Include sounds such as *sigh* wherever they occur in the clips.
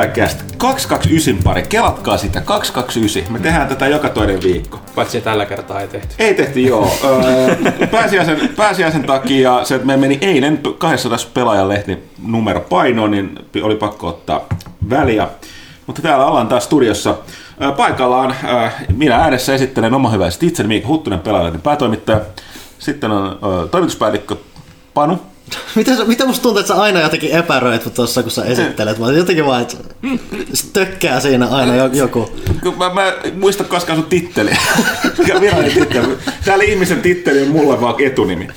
Pelaajakästä. 229 pari, kelatkaa sitä, 229. Me tehdään tätä joka toinen viikko. Paitsi tällä kertaa ei tehty. Ei tehty, joo. *laughs* Pääsiäisen, pääsiäisen takia se, että me meni eilen 200 pelaajan lehti numero painoon, niin oli pakko ottaa väliä. Mutta täällä ollaan taas studiossa paikallaan. Minä äänessä esittelen oma hyväiset itseni, Miikka Huttunen, pelaajalehden päätoimittaja. Sitten on toimituspäällikkö Panu. *laughs* Mitä, mitä musta tuntuu, että sä aina jotenkin epäröit tuossa, kun sä esittelet. Mä jotenkin vaan, että tökkää siinä aina joku. Mä, mä muista koskaan sun titteli. *laughs* Virallinen titteli. Täällä ihmisen titteli on mulle vaan etunimi.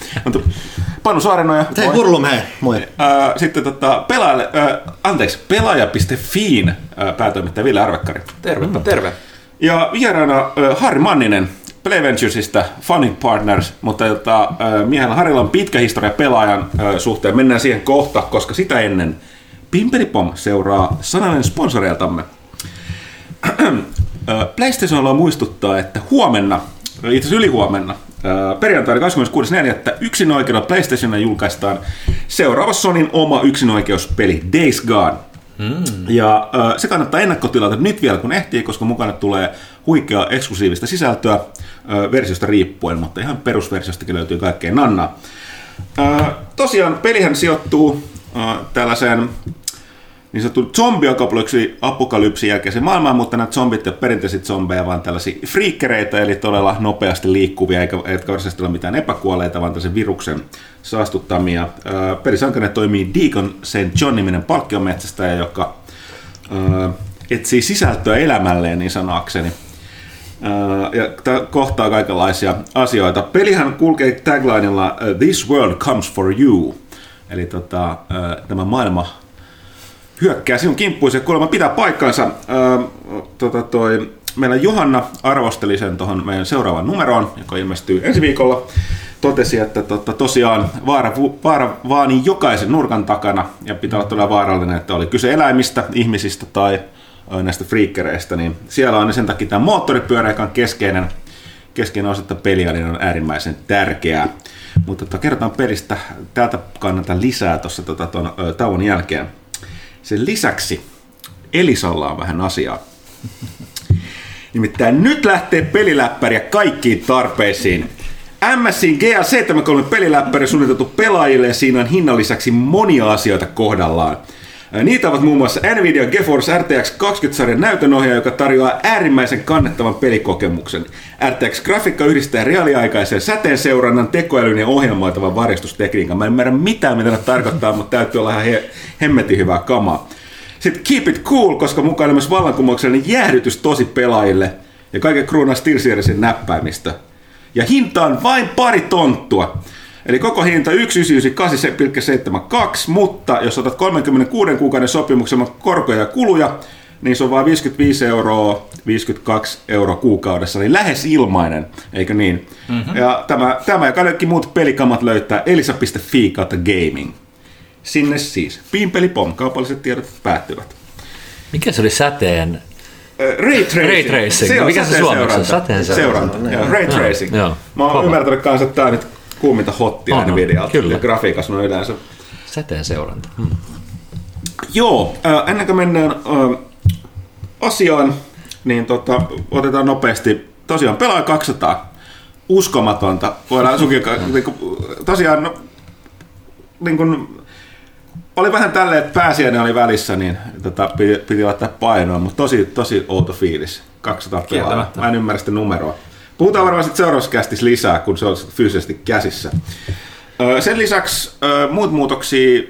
Panu Saarenoja. Hei, Hurlum, hei, moi. Sitten tota, pelaajalle, äh, anteeksi, pelaaja.fiin äh, päätoimittaja Ville Arvekkari. Terve, mm. terve. Ja vieraana äh, Harri Manninen, Play Venturesista, Funny Partners, mutta jota, miehellä Harilla on pitkä historia pelaajan suhteen. Mennään siihen kohta, koska sitä ennen Pimpelipom seuraa sananen sponsoreiltamme. PlayStation muistuttaa, että huomenna, itse asiassa ylihuomenna, perjantaina 26.4. yksinoikeudella PlayStationilla julkaistaan seuraava Sonin oma yksinoikeuspeli Days Gone. Mm. Ja se kannattaa ennakkotilata nyt vielä kun ehtii, koska mukana tulee huikeaa eksklusiivista sisältöä versiosta riippuen, mutta ihan perusversiostakin löytyy kaikkea nannaa. Tosiaan pelihän sijoittuu tällaiseen niin sanottu zombiakapolypsi apokalypsin jälkeisen maailmaan, mutta nämä zombit eivät perinteisesti zombeja, vaan tällaisia friikkereitä, eli todella nopeasti liikkuvia, eikä, eikä varsinaisesti ole mitään epäkuolleita, vaan tällaisen viruksen saastuttamia. Pelisankane toimii Deacon St. John-niminen palkkiometsästäjä, joka ää, etsii sisältöä elämälleen, niin sanakseni. Ja kohtaa kaikenlaisia asioita. Pelihän kulkee taglinella This world comes for you. Eli tota, tämä maailma hyökkää sinun kimppuisi ja kuulemma pitää paikkansa. Tota toi, meillä Johanna arvosteli sen tuohon meidän seuraavan numeroon, joka ilmestyy ensi viikolla. Totesi, että tota, tosiaan vaara, vaara vaani jokaisen nurkan takana ja pitää olla todella vaarallinen, että oli kyse eläimistä, ihmisistä tai näistä friikkereistä, niin siellä on sen takia tämä moottoripyörä, joka on keskeinen, keskeinen osa peliä, niin on äärimmäisen tärkeää. Mutta tota, kerrotaan pelistä täältä kannata lisää tuossa tota, tuon tauon jälkeen. Sen lisäksi Elisalla on vähän asiaa. Nimittäin nyt lähtee peliläppäriä kaikkiin tarpeisiin. MSin GL73 peliläppäri suunniteltu pelaajille ja siinä on hinnan lisäksi monia asioita kohdallaan. Niitä ovat muun muassa Nvidia GeForce RTX 20-sarjan näytönohjaaja, joka tarjoaa äärimmäisen kannettavan pelikokemuksen. RTX grafiikka yhdistää reaaliaikaisen säteen seurannan, tekoälyn ja ohjelmoitavan varjostustekniikan. Mä en ymmärrä mitään, mitä tarkoittaa, mutta täytyy olla ihan he- hemmetin hyvää kamaa. Sitten Keep It Cool, koska mukaan on myös vallankumouksellinen jäähdytys tosi pelaajille ja kaiken kruunaa SteelSeriesin näppäimistä. Ja hinta on vain pari tonttua. Eli koko hinta 199,72, mutta jos otat 36 kuukauden sopimuksen korkoja ja kuluja, niin se on vain 55 euroa, 52 euroa kuukaudessa, niin lähes ilmainen, eikö niin? Mm-hmm. Ja tämä, tämä ja kaikki muut pelikamat löytää elisa.fi kautta gaming. Sinne siis. Pimpelipom, kaupalliset tiedot päättyvät. Mikä se oli säteen Ray tracing. Ray tracing. Se on Mikä se suomeksi on? Sateen seuranta. seuranta. Joo, ray tracing. Joo. Mä oon ymmärtänyt kanssa, että tämä nyt kuuminta hottia On. Nvidialta. Kyllä. Ja grafiikassa on yleensä. säteen seuranta. Hmm. Joo, äh, ennen kuin mennään äh, asiaan, niin tota, otetaan nopeasti. Tosiaan pelaa 200. Uskomatonta. Voidaan sunkin, niin kuin, tosiaan, no, niin kuin, oli vähän tälleen, että pääsiäinen oli välissä, niin tota, piti, piti laittaa painoa, mutta tosi, tosi outo fiilis. 200 pelaajaa. Kieltämättä. Mä en ymmärrä sitä numeroa. Puhutaan varmaan sitten seuraavassa kästissä lisää, kun se on fyysisesti käsissä. Sen lisäksi muut muutoksia.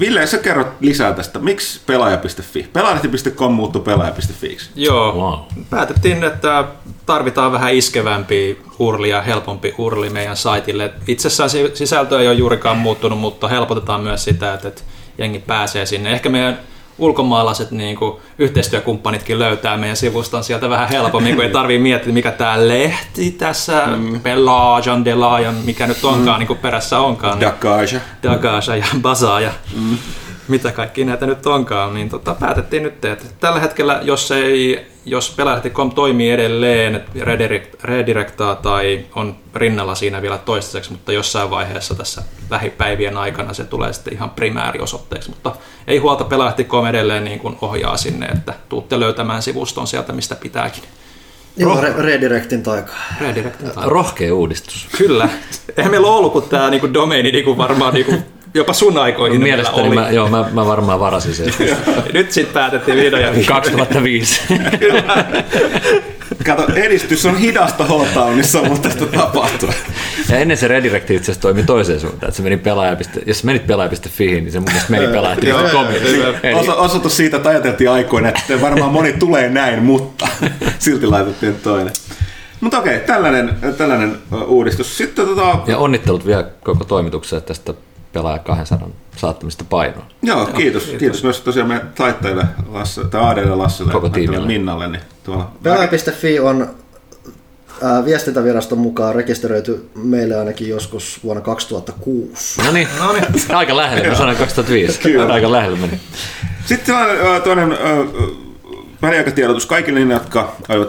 Ville, sä kerrot lisää tästä. Miksi pelaaja.fi? Pelaajalehti.com muuttui pelaaja.fi. Joo, Wow. päätettiin, että tarvitaan vähän iskevämpi hurli ja helpompi hurli meidän saitille. Itsessään si- sisältö ei ole juurikaan muuttunut, mutta helpotetaan myös sitä, että, että jengi pääsee sinne. Ehkä meidän ulkomaalaiset niin kuin, yhteistyökumppanitkin löytää meidän sivuston sieltä vähän helpommin, kun ei *laughs* tarvii miettiä, mikä tämä lehti tässä, mm. Pelajan, Delajan, mikä nyt onkaan, mm. niin kuin perässä onkaan. niin- Dakaja. Dagaja ja Bazaja. Mm. Mitä kaikki näitä nyt onkaan, niin tota, päätettiin nyt, että tällä hetkellä, jos ei, jos Pelaajalehti.com toimii edelleen, redirect, redirectaa tai on rinnalla siinä vielä toistaiseksi, mutta jossain vaiheessa tässä lähipäivien aikana se tulee sitten ihan primääriosoitteeksi, mutta ei huolta Pelaajalehti.com edelleen niin kuin ohjaa sinne, että tuutte löytämään sivuston sieltä, mistä pitääkin. Joo, re- redirectin taikaa. Redirectin tai- Rohkea uudistus. Kyllä. Eihän meillä ole ollut kuin tämä niinku domeini niinku varmaan niinku jopa sun aikoihin meillä Mielestäni oli. mä, joo, mä, mä varmaan varasin sen. Nyt sitten päätettiin vihdoin ja viimein. 2005. Kato, edistys on hidasta H-Townissa, mutta sitä tapahtuu. Ja ennen se redirect itse asiassa toimi toiseen suuntaan. Että se meni pelaaja. Jos menit pelaaja.fiin, niin se mun mielestä meni pelaaja.com. Eli- osoitus siitä, että ajateltiin aikoina, että varmaan moni tulee näin, mutta *laughs* silti laitettiin toinen. Mutta okei, tällainen, tällainen uudistus. Sitten tota, Ja onnittelut vielä koko toimitukseen tästä pelaaja 200 saattamista painoon. joo, kiitos, kiitos. myös tosiaan meidän taittajille, Lasse, tai Aadelle, Lasselle Koko ja tiimille. Minnalle. Niin tuolla Pelaaja.fi on ää, viestintäviraston mukaan rekisteröity meille ainakin joskus vuonna 2006. No niin, *laughs* aika lähelle. Mä sanoin 2005. Kyllä. Aika lähelle meni. Sitten sellainen ö, toinen ö, ö, väliaikatiedotus kaikille niille, jotka aivat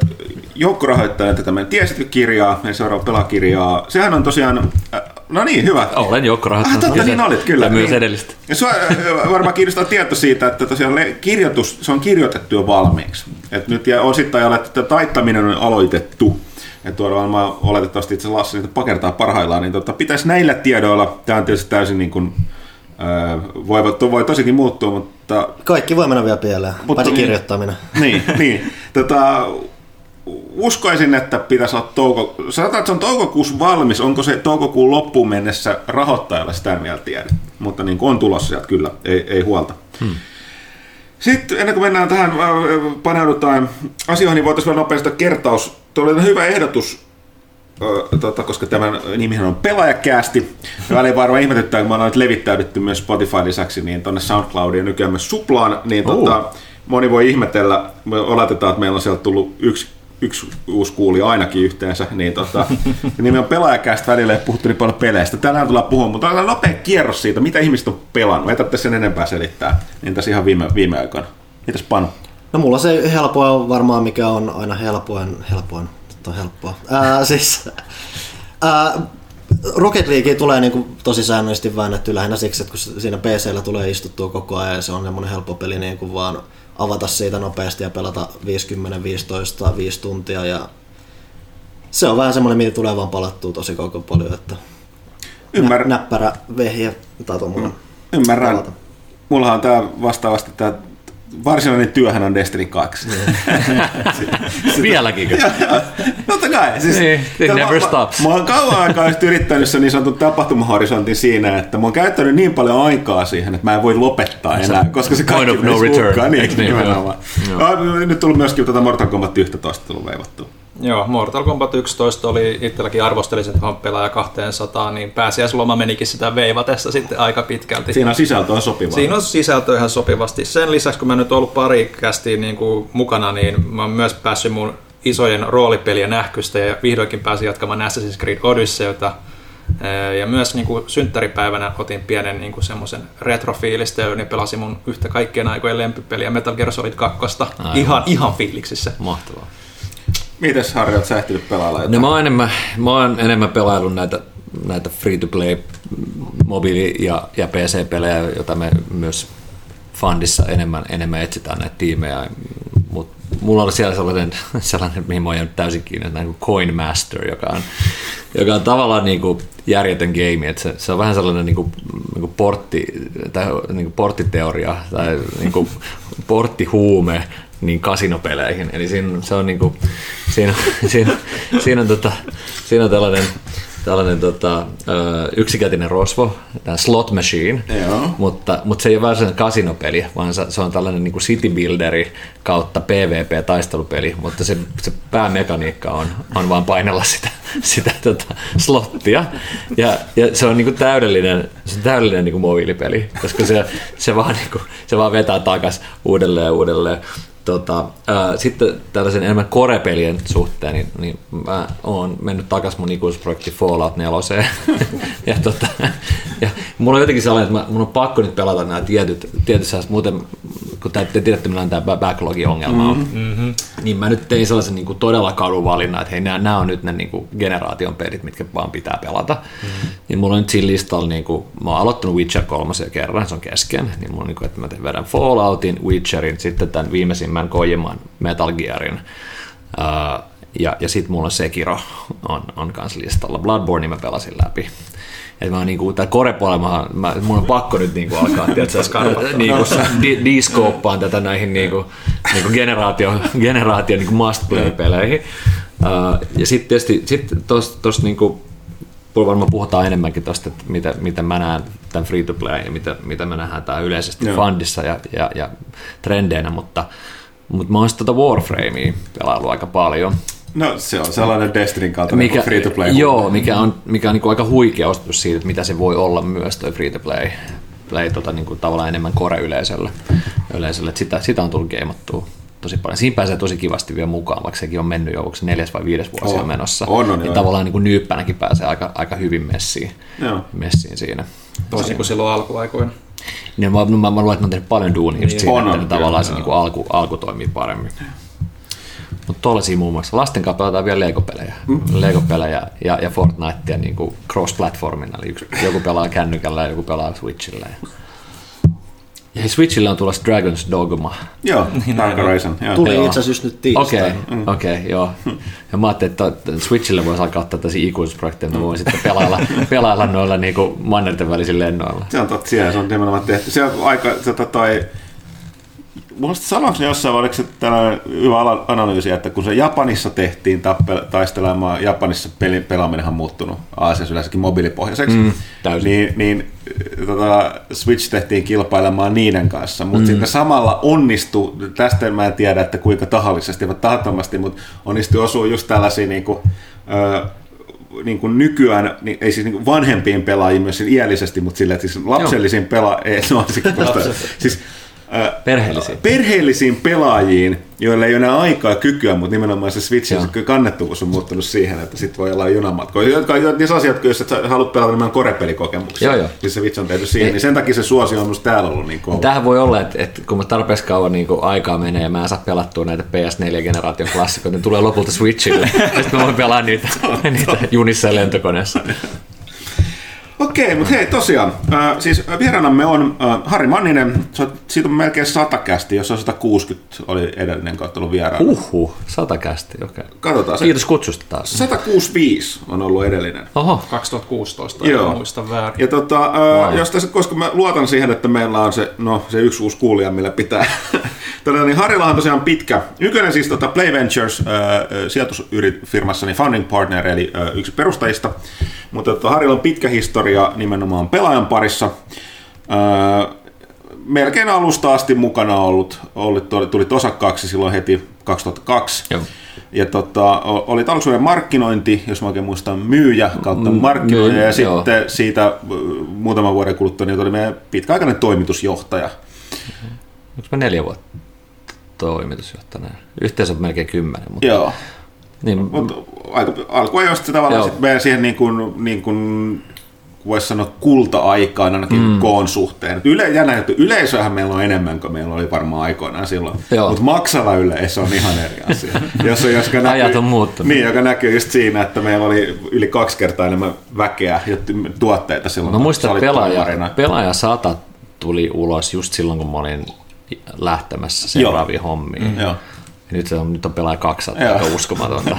joukkorahoittaa tätä meidän Tiesitkö-kirjaa, meidän seuraava pelakirjaa. Sehän on tosiaan, äh, no niin, hyvä. Olen joukkorahoittanut. Ah, totta, niin olit, kyllä. Ja myös Niin. edellistä. Ja sua äh, varmaan kiinnostaa tieto siitä, että tosiaan kirjoitus, se on kirjoitettu jo valmiiksi. Et nyt ja osittain olet, että taittaminen on aloitettu. Ja tuolla varmaan oletettavasti itse Lassi niitä pakertaa parhaillaan, niin tota, pitäisi näillä tiedoilla, tämä on tietysti täysin niin kuin, äh, voi, voi tosikin muuttua, mutta Kaikki voi mennä vielä pieleen, Mutta paitsi niin- kirjoittaminen. niin, niin. *laughs* Tota, uskoisin, että pitäisi olla touko... Sanotaan, että se on toukokuussa valmis. Onko se toukokuun loppuun mennessä rahoittajalle sitä vielä tiedä. Mutta niin kuin on tulossa sieltä kyllä, ei, ei huolta. Hmm. Sitten ennen kuin mennään tähän, äh, paneudutaan asioihin, niin voitaisiin vielä nopeasti kertaus. Tuo oli hyvä ehdotus, ö, tota, koska tämän nimihän on pelaajakäästi. Ja väliin varmaan ihmetyttää, kun me ollaan nyt levittäydytty myös Spotify lisäksi niin tuonne SoundCloudiin ja nykyään myös Suplaan, niin tota, moni voi ihmetellä, me oletetaan, että meillä on sieltä tullut yksi yksi uusi kuulija ainakin yhteensä, niin tota, nimi on pelaajakästä välillä ei puhuttu niin paljon peleistä. Tänään tullaan puhumaan, mutta on nopea kierros siitä, mitä ihmiset on pelannut. Ei tarvitse sen enempää selittää, niin tässä ihan viime, viime aikoina. Mitäs Panu? No mulla se helpoa on varmaan, mikä on aina helpoin, helpoin, nyt on helppoa. Ää, siis, ää, Rocket League tulee niinku tosi säännöllisesti väännetty lähinnä siksi, että kun siinä PCllä tulee istuttua koko ajan ja se on semmoinen helppo peli niin kuin vaan avata siitä nopeasti ja pelata 50, 15, 5 tuntia ja se on vähän semmoinen, mitä tulee vaan palattua tosi koko paljon, että Ymmärrän. nä- näppärä vehje tai tuommoinen. Ymmärrän. Pelata. Mullahan on tää vastaavasti tää varsinainen työhän on Destiny 2. *laughs* Vieläkin. Joo, joo. Totta kai. Siis, Niin, it never mä, stops. Mä, mä oon kauan aikaa yrittänyt sen niin sanotun tapahtumahorisontin siinä, että mä oon käyttänyt niin paljon aikaa siihen, että mä en voi lopettaa enää, koska se point kaikki of no return, hukkaan. Niin, niin? nimenomaan. Joo. Nyt tullut myöskin tätä Mortal Kombat 11 tullut veivattua. Joo, Mortal Kombat 11 oli itselläkin arvostelisin tuohon pelaaja 200, niin pääsiäisloma menikin sitä veivatessa sitten aika pitkälti. Siinä on sisältö on sopivaa. Siinä on sisältö ihan sopivasti. Sen lisäksi, kun mä nyt ollut pari kästiin niin kuin mukana, niin mä oon myös päässyt mun isojen roolipelien nähkystä ja vihdoinkin pääsin jatkamaan Assassin's Creed Odysseyta. Ja myös niin kuin synttäripäivänä otin pienen niin kuin semmoisen retrofiilistä ja niin pelasin mun yhtä kaikkien aikojen lempipeliä Metal Gear Solid 2. Aivan. Ihan, ihan fiiliksissä. Mahtavaa. Mites Harri, oot sä ehtinyt pelailla jotain? No mä oon enemmän, mä oon enemmän pelaillut näitä, näitä free-to-play mobiili- ja, ja PC-pelejä, joita me myös Fundissa enemmän, enemmän etsitään näitä tiimejä. Mutta mulla oli siellä sellainen, *laughs* sellainen mihin mä oon jäänyt täysin kiinni, kuin Coin Master, joka on, joka on tavallaan niin kuin järjetön game. Se, se, on vähän sellainen niin kuin, niin kuin portti, tai niin kuin porttiteoria tai niin kuin *laughs* porttihuume niin kasinopeleihin. Eli siinä, se on niinku, siinä, *laughs* siinä, siinä, on, tota, siinä on tällainen, tällainen tota, yksikätinen rosvo, tämä slot machine, Joo. mutta, mutta se ei ole varsinainen kasinopeli, vaan se, se on tällainen niin kuin city builderi kautta PvP-taistelupeli, mutta se, se päämekaniikka on, on vaan painella sitä, sitä tota, slottia. Ja, ja se on niin kuin täydellinen, se on täydellinen niin kuin mobiilipeli, koska se, se, vaan, niin kuin, se vaan vetää takas uudelleen ja uudelleen. Tota, ää, sitten tällaisen enemmän korepelien suhteen, niin, niin mä oon mennyt takaisin mun ikuisuusprojekti Fallout 4. *laughs* ja, tota, ja mulla on jotenkin sellainen, että mä, mun on pakko nyt pelata nämä tietyt, tietyt sellaiset, muuten kun te, te tiedätte, millä on tämä backlogin-ongelma on, mm-hmm. niin mä nyt tein sellaisen niin kuin todella kadun valinnan, että hei, nämä, nämä on nyt ne niin kuin generaation pelit, mitkä vaan pitää pelata. Mm-hmm. Niin mulla on nyt siinä listalla, niin kuin, mä oon aloittanut Witcher 3 kerran, se on kesken, niin mulla on niin kuin, että mä vedän Falloutin, Witcherin, sitten tämän viimeisimmän Kojiman Metal Gearin, uh, ja, ja sitten mulla on Sekiro on, on kans listalla. Bloodborne mä pelasin läpi. Et mä niinku, tää korepuolella, mä, mun on pakko nyt niinku alkaa, tiedätkö, *laughs* niinku, di, diskooppaan tätä näihin niinku, niinku generaatio, generaatio niinku must play-peleihin. Uh, ja sitten tietysti sit tosta, tosta niinku, varmaan puhutaan enemmänkin tuosta, että mitä, mitä mä näen tämän free to play ja mitä, mitä mä nähdään tää yleisesti Joo. fundissa ja, ja, ja trendeinä, mutta, mutta mä oon sitten tuota Warframea pelaillut aika paljon. No se on sellainen Destinyn kaltainen mikä, free to play. Joo, mikä on, mikä on niin kuin aika huikea osoitus siitä, että mitä se voi olla myös toi free to play. play tota, niin kuin tavallaan enemmän core-yleisölle. Yleisölle. Sitä, sitä on tullut geimattua tosi paljon. Siinä pääsee tosi kivasti vielä mukaan, vaikka sekin on mennyt jo, onko se neljäs vai viides vuosi on, menossa. On, on, niin joo. tavallaan niin kuin nyyppänäkin pääsee aika, aika hyvin messiin, Joo. messiin siinä. Toisin kuin silloin alkuaikoina. Niin mä, mä, mä luulen, että mä oon tehnyt paljon duunia just Niin. siinä, On, että on, tavallaan se niin kuin alku, alku toimii paremmin. Mutta tuollaisia muun muassa. Lasten kanssa pelataan vielä Lego-pelejä. Mm. Lego-pelejä ja, ja Fortnitea niin kuin cross-platformina. Eli yksi, joku pelaa kännykällä ja joku pelaa Switchillä. Ja, ja Switchillä on tulossa Dragon's Dogma. Joo, *laughs* Dark Horizon. Joo. Tuli itse asiassa just nyt Okei, tiistaina. okay, okei, okay, joo. Ja mä ajattelin, että Switchillä voisi alkaa ottaa tällaisia ikuisuusprojekteja, että voin sitten pelailla, *laughs* pelailla noilla niin kuin mannerten välisillä lennoilla. Se on totta, siellä se on nimenomaan tehty. Se on aika, tota toi, Muista sanoiko ne jossain, vai oliko se tällainen hyvä analyysi, että kun se Japanissa tehtiin tappel, taistelemaan, Japanissa peli, pelaaminenhan on muuttunut Aasiassa yleensäkin mobiilipohjaiseksi, Mm, täysin. niin, niin tota, Switch tehtiin kilpailemaan niiden kanssa, mutta mm. sitten samalla onnistui, tästä mä en tiedä, että kuinka tahallisesti vai tahattomasti, mutta onnistui osua just tällaisia niin kuin, ö, niin kuin nykyään, niin, ei siis niin kuin vanhempiin pelaajiin myös iällisesti, mutta sille, että siis lapsellisiin pelaajiin, no, siis, *laughs* siis Perheellisiin. perheellisiin pelaajiin, joille ei ole enää aikaa ja kykyä, mutta nimenomaan se Switchin se kannettavuus on muuttunut siihen, että sitten voi olla junamatkoja. Jotka niissä asiat, jos et sä haluat pelata nimenomaan korepelikokemuksia, Joo, joo. siis se Switch on tehty siihen, niin sen takia se suosio on täällä ollut niin kova. Tähän voi olla, että, että kun mä tarpeeksi kauan niin kuin aikaa menee ja mä en saa pelattua näitä PS4-generaation klassikoita, niin tulee lopulta Switchille. *laughs* ja sitten mä voin pelaa niitä, niitä junissa ja lentokoneessa. Okei, mutta hei tosiaan, äh, siis vieraanamme on äh, Harri Manninen, se on, siitä on melkein sata kästi, jos on 160 oli edellinen kautta ollut vieraana. Uhu, sata kästi, okei. Okay. Katsotaan, se, Kiitos kutsusta taas. 165 on ollut edellinen. Oho, 2016, Joo. en muista väärin. Ja tota, wow. jos tässä, koska mä luotan siihen, että meillä on se, no, se yksi uusi kuulija, millä pitää. *laughs* Todella, niin Harilla on tosiaan pitkä. Nykyinen siis tota Play Ventures äh, sijoitusfirmassa niin founding partner, eli äh, yksi perustajista. Mutta tota, Harilla on pitkä historia nimenomaan pelaajan parissa. Äh, melkein alusta asti mukana ollut, ollut tuli, tuli osakkaaksi silloin heti 2002. Joo. Ja tota, oli aluksi markkinointi, jos mä oikein muistan, myyjä kautta Mm, markkinoija, myy- ja joo. sitten siitä muutaman vuoden kuluttua niin oli meidän pitkäaikainen toimitusjohtaja. onko mä neljä vuotta toimitusjohtajana? Yhteensä melkein kymmenen, mutta Joo. niin, Mutta aika alkuajoista se tavallaan sit meidän siihen niin kuin, niin kuin voisi sanoa kulta-aikaan ainakin mm. koon suhteen. Yle, jännä juttu, yleisöhän meillä on enemmän kuin meillä oli varmaan aikoinaan silloin. Mutta maksava yleisö on ihan eri asia. *laughs* jos, joska Ajat on muuttunut. Niin, joka näkyy just siinä, että meillä oli yli kaksi kertaa enemmän väkeä ja tuotteita silloin. Mä kun muistan, että pelaaja, tuomarina. pelaaja 100 tuli ulos just silloin, kun mä olin lähtemässä seuraaviin hommiin. Mm, Joo. Ja nyt, se on, nyt on pelaaja 200, Joo. aika uskomatonta.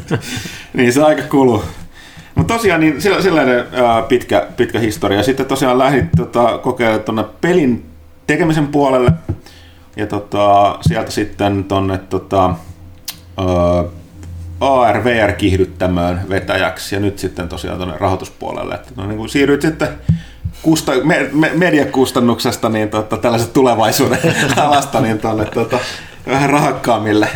*laughs* niin se aika kuluu. Mutta tosiaan niin sellainen pitkä, pitkä historia. Sitten tosiaan lähdit tota, kokeilemaan tuonne pelin tekemisen puolelle. Ja tota, sieltä sitten tuonne tota, AR-VR-kiihdyttämöön vetäjäksi. Ja nyt sitten tosiaan tuonne rahoituspuolelle. Että, no, niin kuin siirryit sitten kusta, me, me, mediakustannuksesta niin tota, tällaisen tulevaisuuden *laughs* alasta niin tuonne tota, vähän rahakkaammille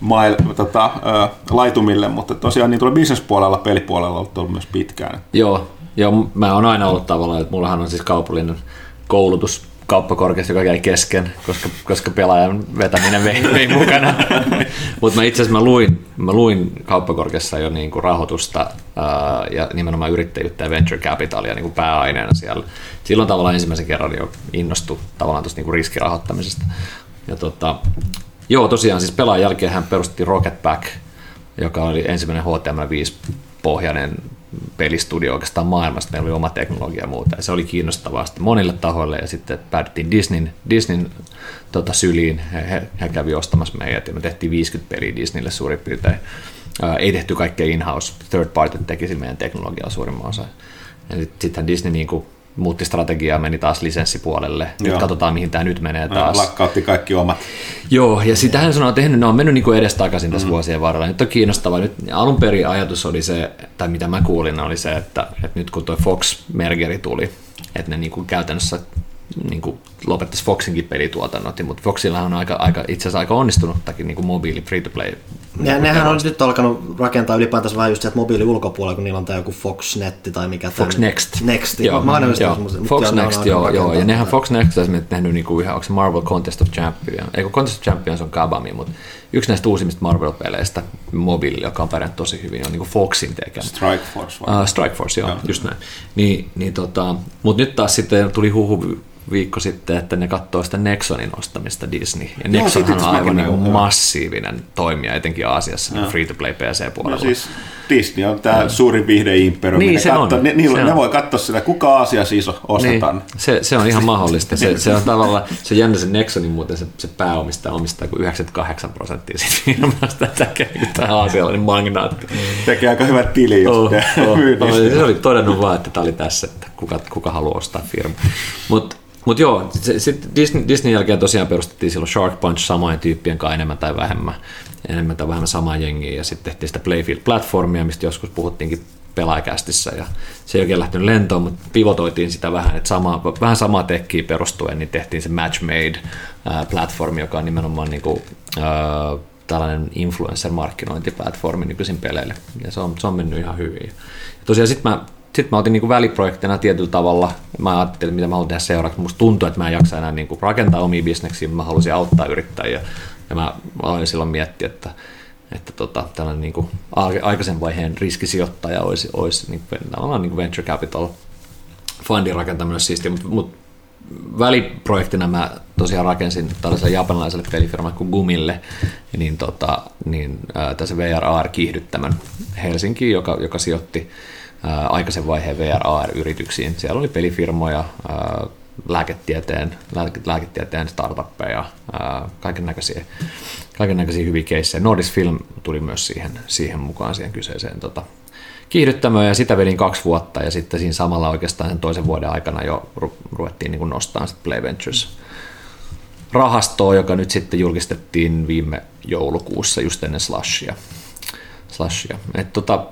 mail, tota, ö, laitumille, mutta tosiaan niin tuolla bisnespuolella, pelipuolella on ollut myös pitkään. joo, joo, mä oon aina ollut tavallaan, että mullahan on siis kaupallinen koulutus, kauppakorkeasta, joka jäi kesken, koska, koska pelaajan vetäminen vei, vei *laughs* mukana. Mutta mä itse asiassa mä luin, mä luin kauppakorkeassa jo niinku rahoitusta ää, ja nimenomaan yrittäjyyttä ja venture capitalia niinku pääaineena siellä. Silloin tavallaan ensimmäisen kerran jo innostui tavallaan tuosta niinku riskirahoittamisesta. Ja tota, joo, tosiaan siis pelaajan jälkeen hän perusti Rocketback, joka oli ensimmäinen HTML5 pohjainen pelistudio oikeastaan maailmasta. Meillä oli oma teknologia ja muuta. Ja se oli kiinnostavaa sitten monille tahoille ja sitten päädyttiin Disneyn, Disneyn tota, syliin. He, he, kävi ostamassa meidät ja me tehtiin 50 peliä Disneylle suurin piirtein. Ää, ei tehty kaikkea in-house. Third party teki meidän teknologiaa suurimman osa. Eli sittenhän Disney niin kuin muutti strategiaa, meni taas lisenssipuolelle. Nyt Joo. katsotaan, mihin tämä nyt menee taas. Lakkautti kaikki omat. Joo, ja sitähän se on tehnyt, ne on mennyt niin edestakaisin tässä mm. vuosien varrella. Nyt on kiinnostavaa. Nyt alun perin ajatus oli se, tai mitä mä kuulin, oli se, että, että nyt kun tuo Fox-mergeri tuli, että ne niin kuin käytännössä niin kuin lopettaisi Foxinkin pelituotannot, mutta Foxilla on aika, aika, itse asiassa aika onnistunuttakin niin kuin mobiili free-to-play. Ne, nehän on nyt alkanut rakentaa ylipäätänsä vähän just sieltä mobiili ulkopuolella, kun niillä on tämä joku Fox Netti tai mikä Fox tän- Next. Next. Joo, Mä aina joo. mutta Fox Next, joo, joo. rakentaa Ja nehän. Fox Next on esimerkiksi tehnyt niinku ihan, onko se Marvel Contest of Champions, eikö Contest of Champions on Kabami, mutta yksi näistä uusimmista Marvel-peleistä, mobiili, joka on pärjännyt tosi hyvin, on niinku Foxin tekemä. Strike Force vai? Uh, Strike Force, joo, Joo. just näin. Niin, niin tota, mutta nyt taas sitten tuli huhu viikko sitten, että ne katsoo sitä Nexonin ostamista Disney. Ja Joo, Nexonhan siitä on aivan niin massiivinen toimija, etenkin Aasiassa, niin free-to-play PC-puolella. No siis Disney on tämä suurin viihdeimperiumi. Niin, ne, se on. ne, niillä, Se ne on. voi katsoa sitä, kuka Aasiassa iso ostetaan. Niin, se, se on ihan mahdollista. Se, se on tavallaan, se on jännä se Nexonin muuten, se, se pääomistaja omistaa kuin 98 prosenttia siitä firmasta, että tämä aasialainen magnaatti. Tekee aika hyvät tili, jos Oh, oh, *laughs* myy oh, se oli todennut vaan, että tämä oli tässä, että kuka, kuka haluaa ostaa firma. Mutta mut joo, sitten Disney, Disney jälkeen tosiaan perustettiin silloin Shark Punch samojen tyyppien kanssa enemmän tai vähemmän, enemmän tai vähemmän samaa jengiä ja sitten tehtiin sitä Playfield-platformia, mistä joskus puhuttiinkin pelaajakästissä ja se ei oikein lähtenyt lentoon, mutta pivotoitiin sitä vähän, että sama, vähän samaa tekkiä perustuen, niin tehtiin se Match Made-platformi, joka on nimenomaan niin kuin, ää, tällainen influencer-markkinointiplatformi nykyisin peleille, ja se on, se on mennyt ihan hyvin. Ja tosiaan sitten mä, sit mä otin niinku väliprojektina tietyllä tavalla, mä ajattelin, mitä mä haluan tehdä seuraavaksi. Musta tuntuu, että mä en jaksa enää niinku rakentaa omia bisneksiä, mä halusin auttaa yrittäjiä. Ja mä aloin silloin miettiä, että, että tota, tällainen niinku aikaisen vaiheen riskisijoittaja olisi, olisi niinku, tavallaan niinku venture capital fundin rakentaminen siistiä, mutta, mutta väliprojektina mä tosiaan rakensin tällaiselle japanilaiselle pelifirmalle kuin Gumille, niin, tota, niin äh, tässä VRR-kiihdyttämön Helsinkiin, joka, joka sijoitti aikaisen vaiheen VRR-yrityksiin. Siellä oli pelifirmoja, lääketieteen, lääke, lääketieteen startuppeja, kaiken näköisiä kaiken näköisiä hyviä keissejä. Nordis Film tuli myös siihen, siihen mukaan siihen kyseiseen tota, kiihdyttämöön ja sitä vedin kaksi vuotta ja sitten siinä samalla oikeastaan sen toisen vuoden aikana jo ru- ruvettiin niin nostamaan sitten Play Ventures rahastoa, joka nyt sitten julkistettiin viime joulukuussa just ennen Slashia. Slashia. Et tota,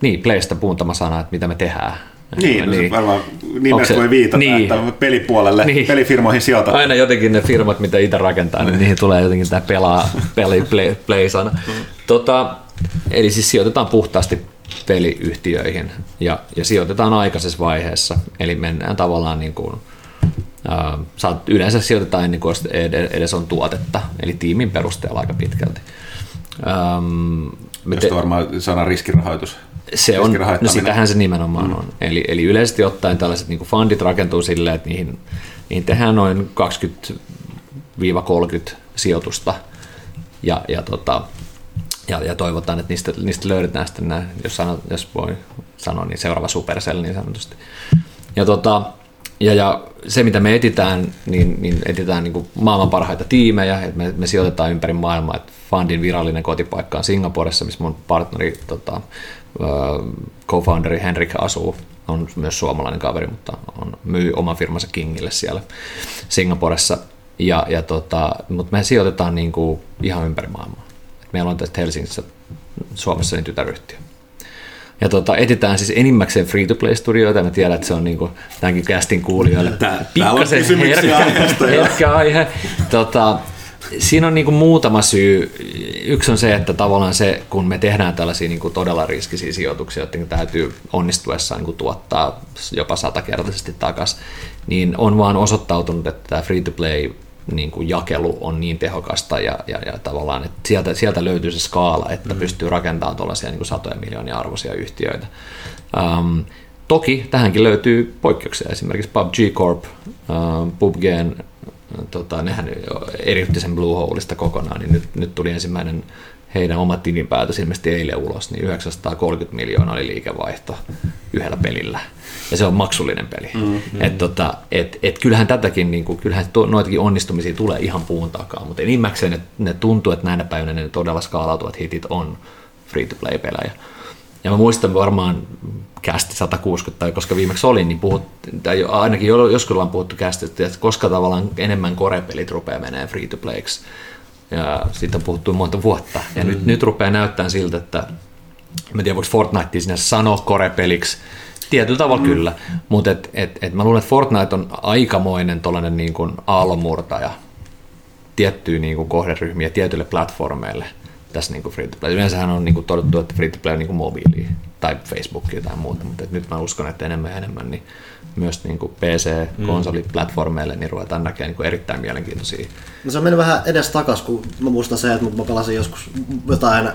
niin, Playstä muutama sana, että mitä me tehdään. Niin, no se varmaan nimestä voi viitata, niin. että pelipuolelle, Niin. pelifirmoihin sijoitat. Aina jotenkin ne firmat, mitä itse rakentaa, niin niihin tulee jotenkin tämä pelaa, peli, play, play-sana. Tota, eli siis sijoitetaan puhtaasti peliyhtiöihin ja, ja sijoitetaan aikaisessa vaiheessa. Eli mennään tavallaan niin kuin, äh, saat, yleensä sijoitetaan ennen kuin ed- edes on tuotetta, eli tiimin perusteella aika pitkälti. Ähm, me te- Josta varmaan sana riskirahoitus. Se on, no sitähän se nimenomaan mm. on. Eli, eli yleisesti ottaen tällaiset niin fundit rakentuu silleen, että niihin, niihin tehdään noin 20-30 sijoitusta ja, ja, tota, ja, ja toivotaan, että niistä, niistä löydetään sitten nämä, jos, sano, jos voi sanoa, niin seuraava Supercell niin sanotusti. Ja, tota, ja, ja se, mitä me etitään, niin, niin etitään niin kuin maailman parhaita tiimejä, että me, me sijoitetaan ympäri maailmaa, että fundin virallinen kotipaikka on Singaporessa, missä mun partneri, tota, co-founderi Henrik asuu, on myös suomalainen kaveri, mutta on, myy oman firmansa Kingille siellä Singaporessa. Ja, ja tota, mutta me sijoitetaan niin kuin ihan ympäri maailmaa. Et meillä on tästä Helsingissä, Suomessa niin tytäryhtiö. Ja tota, etitään siis enimmäkseen free-to-play-studioita. Mä tiedän, että se on niinku tämänkin castin kuulijoille Tää- aiheesta, joo. herkkä aihe. Tota, Siinä on niin kuin muutama syy. Yksi on se, että tavallaan se, kun me tehdään tällaisia niin kuin todella riskisiä sijoituksia, että täytyy onnistuessaan niin kuin tuottaa jopa satakertaisesti takaisin, niin on vaan osoittautunut, että tämä free-to-play niin kuin jakelu on niin tehokasta ja, ja, ja tavallaan, että sieltä, sieltä löytyy se skaala, että mm. pystyy rakentamaan tuollaisia niin kuin satoja miljoonia arvoisia yhtiöitä. Um, toki tähänkin löytyy poikkeuksia, esimerkiksi PUBG Corp, uh, PUBGn tota, nehän eriytti sen Blueholeista kokonaan, niin nyt, nyt tuli ensimmäinen heidän oma tilinpäätös ilmeisesti eilen ulos, niin 930 miljoonaa oli liikevaihto yhdellä pelillä. Ja se on maksullinen peli. Mm, mm. Et, tota, et, et kyllähän tätäkin, niin kuin, kyllähän to, noitakin onnistumisia tulee ihan puun takaa, mutta enimmäkseen ne, ne tuntuu, että näinä päivinä ne todella skaalautuvat hitit on free-to-play-pelejä. Ja mä muistan varmaan kästi 160, koska viimeksi olin, niin puhut, tai ainakin joskus ollaan puhuttu kästi, että koska tavallaan enemmän korepelit rupeaa menee free to playksi. Ja siitä on puhuttu monta vuotta. Ja mm. nyt, nyt rupeaa näyttämään siltä, että mä tiedän, voiko Fortnite sinne sanoa korepeliksi, Tietyllä tavalla mm. kyllä, mutta et, et, et mä luulen, että Fortnite on aikamoinen tuollainen niin kuin aallonmurtaja tiettyyn niin kuin kohderyhmiä tietyille platformeille tässä niin free to play. Yleensähän on niin kuin todettu, että free to play on niin mobiili tai Facebook tai muuta, mutta nyt mä uskon, että enemmän ja enemmän niin myös niin kuin PC-konsoliplatformeille niin ruvetaan näkemään niin erittäin mielenkiintoisia. No se on mennyt vähän edes takas, kun mä muistan se, että mä pelasin joskus jotain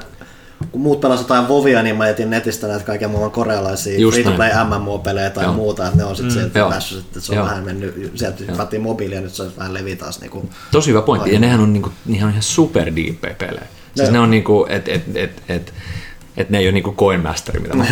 kun muut pelasivat jotain Vovia, niin mä etin netistä näitä kaiken maailman korealaisia free-to-play MMO-pelejä tai Joo. muuta, että ne on sitten mm. sieltä päässyt, että se on Joo. vähän mennyt, sieltä hypättiin mobiilia, nyt se on vähän levi taas. Niin kuin, Tosi hyvä pointti, ja nehän on, niin kuin, ihan, ihan super pelejä. Siis ne, ne on niinku, et, et, et, et, et ne ei ole niinku coin master, mitä mä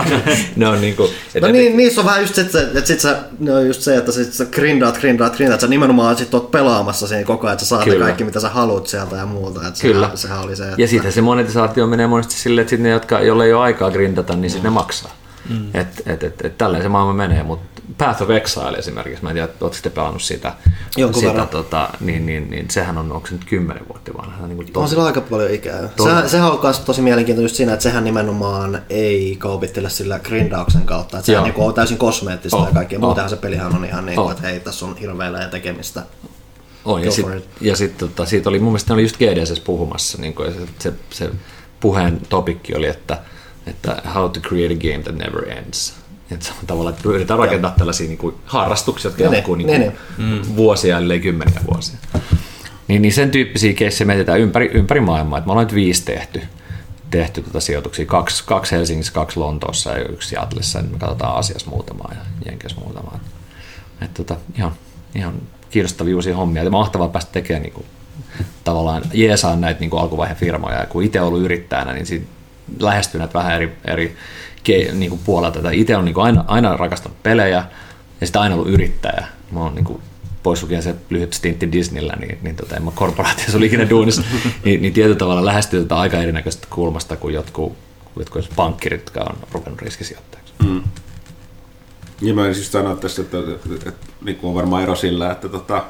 *laughs* ne on niinku, et, no et, niin, niissä on vähän just se, että sit sä, ne on just se, että sit sä grindaat, grindaat, grindaat, sä nimenomaan sit oot pelaamassa siinä koko ajan, että sä saat Kyllä. kaikki, mitä sä haluat sieltä ja muuta. Että Kyllä. Sehän, sehän oli se, että... Ja sitten se monetisaatio menee monesti silleen, että sit ne, jotka, joilla ei ole aikaa grindata, niin sitten mm. ne maksaa. Mm. Että et, et, et, tälleen se maailma menee, mutta Path of Exile esimerkiksi, mä en tiedä, oletko sitten pelannut sitä, sitä tota, niin, niin, niin, sehän on, onko se nyt kymmenen vuotta vanha? Niin on sillä aika paljon ikää. Sehän, sehän on myös tosi mielenkiintoista just siinä, että sehän nimenomaan ei kaupittele sillä grindauksen kautta, että sehän niin on täysin kosmeettista oh. ja kaikkea. Oh. Muutenhan se pelihän on ihan niin kuin, oh. että hei, tässä on hirveellä ja tekemistä. On, ja sitten sit, tota, siitä oli mun mielestä oli just GDS puhumassa, niin kuin, se, se, se puheen topikki oli, että, että how to create a game that never ends että tavallaan, että yritetään rakentaa ja. tällaisia niin kuin, harrastuksia, jotka jatkuu niin kuin, mm. vuosia, ellei kymmeniä vuosia. Niin, niin sen tyyppisiä keissejä mietitään ympäri, ympäri maailmaa. Että me ollaan nyt viisi tehty, tehty tuota sijoituksia. Kaksi, kaksi Helsingissä, kaksi Lontoossa ja yksi Seattleissa. Me katsotaan asiassa muutamaa ja Jenkeissä muutamaa. Että tota, ihan, ihan kiinnostavia uusia hommia. Ja mahtavaa päästä tekemään niin kuin, tavallaan jeesaa näitä niin kuin alkuvaiheen firmoja. Ja kun itse ollut yrittäjänä, niin siinä lähestyy näitä vähän eri, eri niin kuin puolelta. Tätä. Itse on niin kuin aina, aina rakastanut pelejä ja sitten aina ollut yrittäjä. Mä oon niin kuin pois lukien se lyhyt stintti Disneyllä, niin, niin tota, en mä korporaatiossa oli ikinä duunissa, *laughs* niin, niin tietyllä tavalla lähestyy tätä aika erinäköistä kulmasta kuin jotkut, jotkut pankkirit, jotka on ruvenut riskisijoittajaksi. Mm. Ja mä siis sanoa tässä, että, että, että, että niin on varmaan ero sillä, että, tota,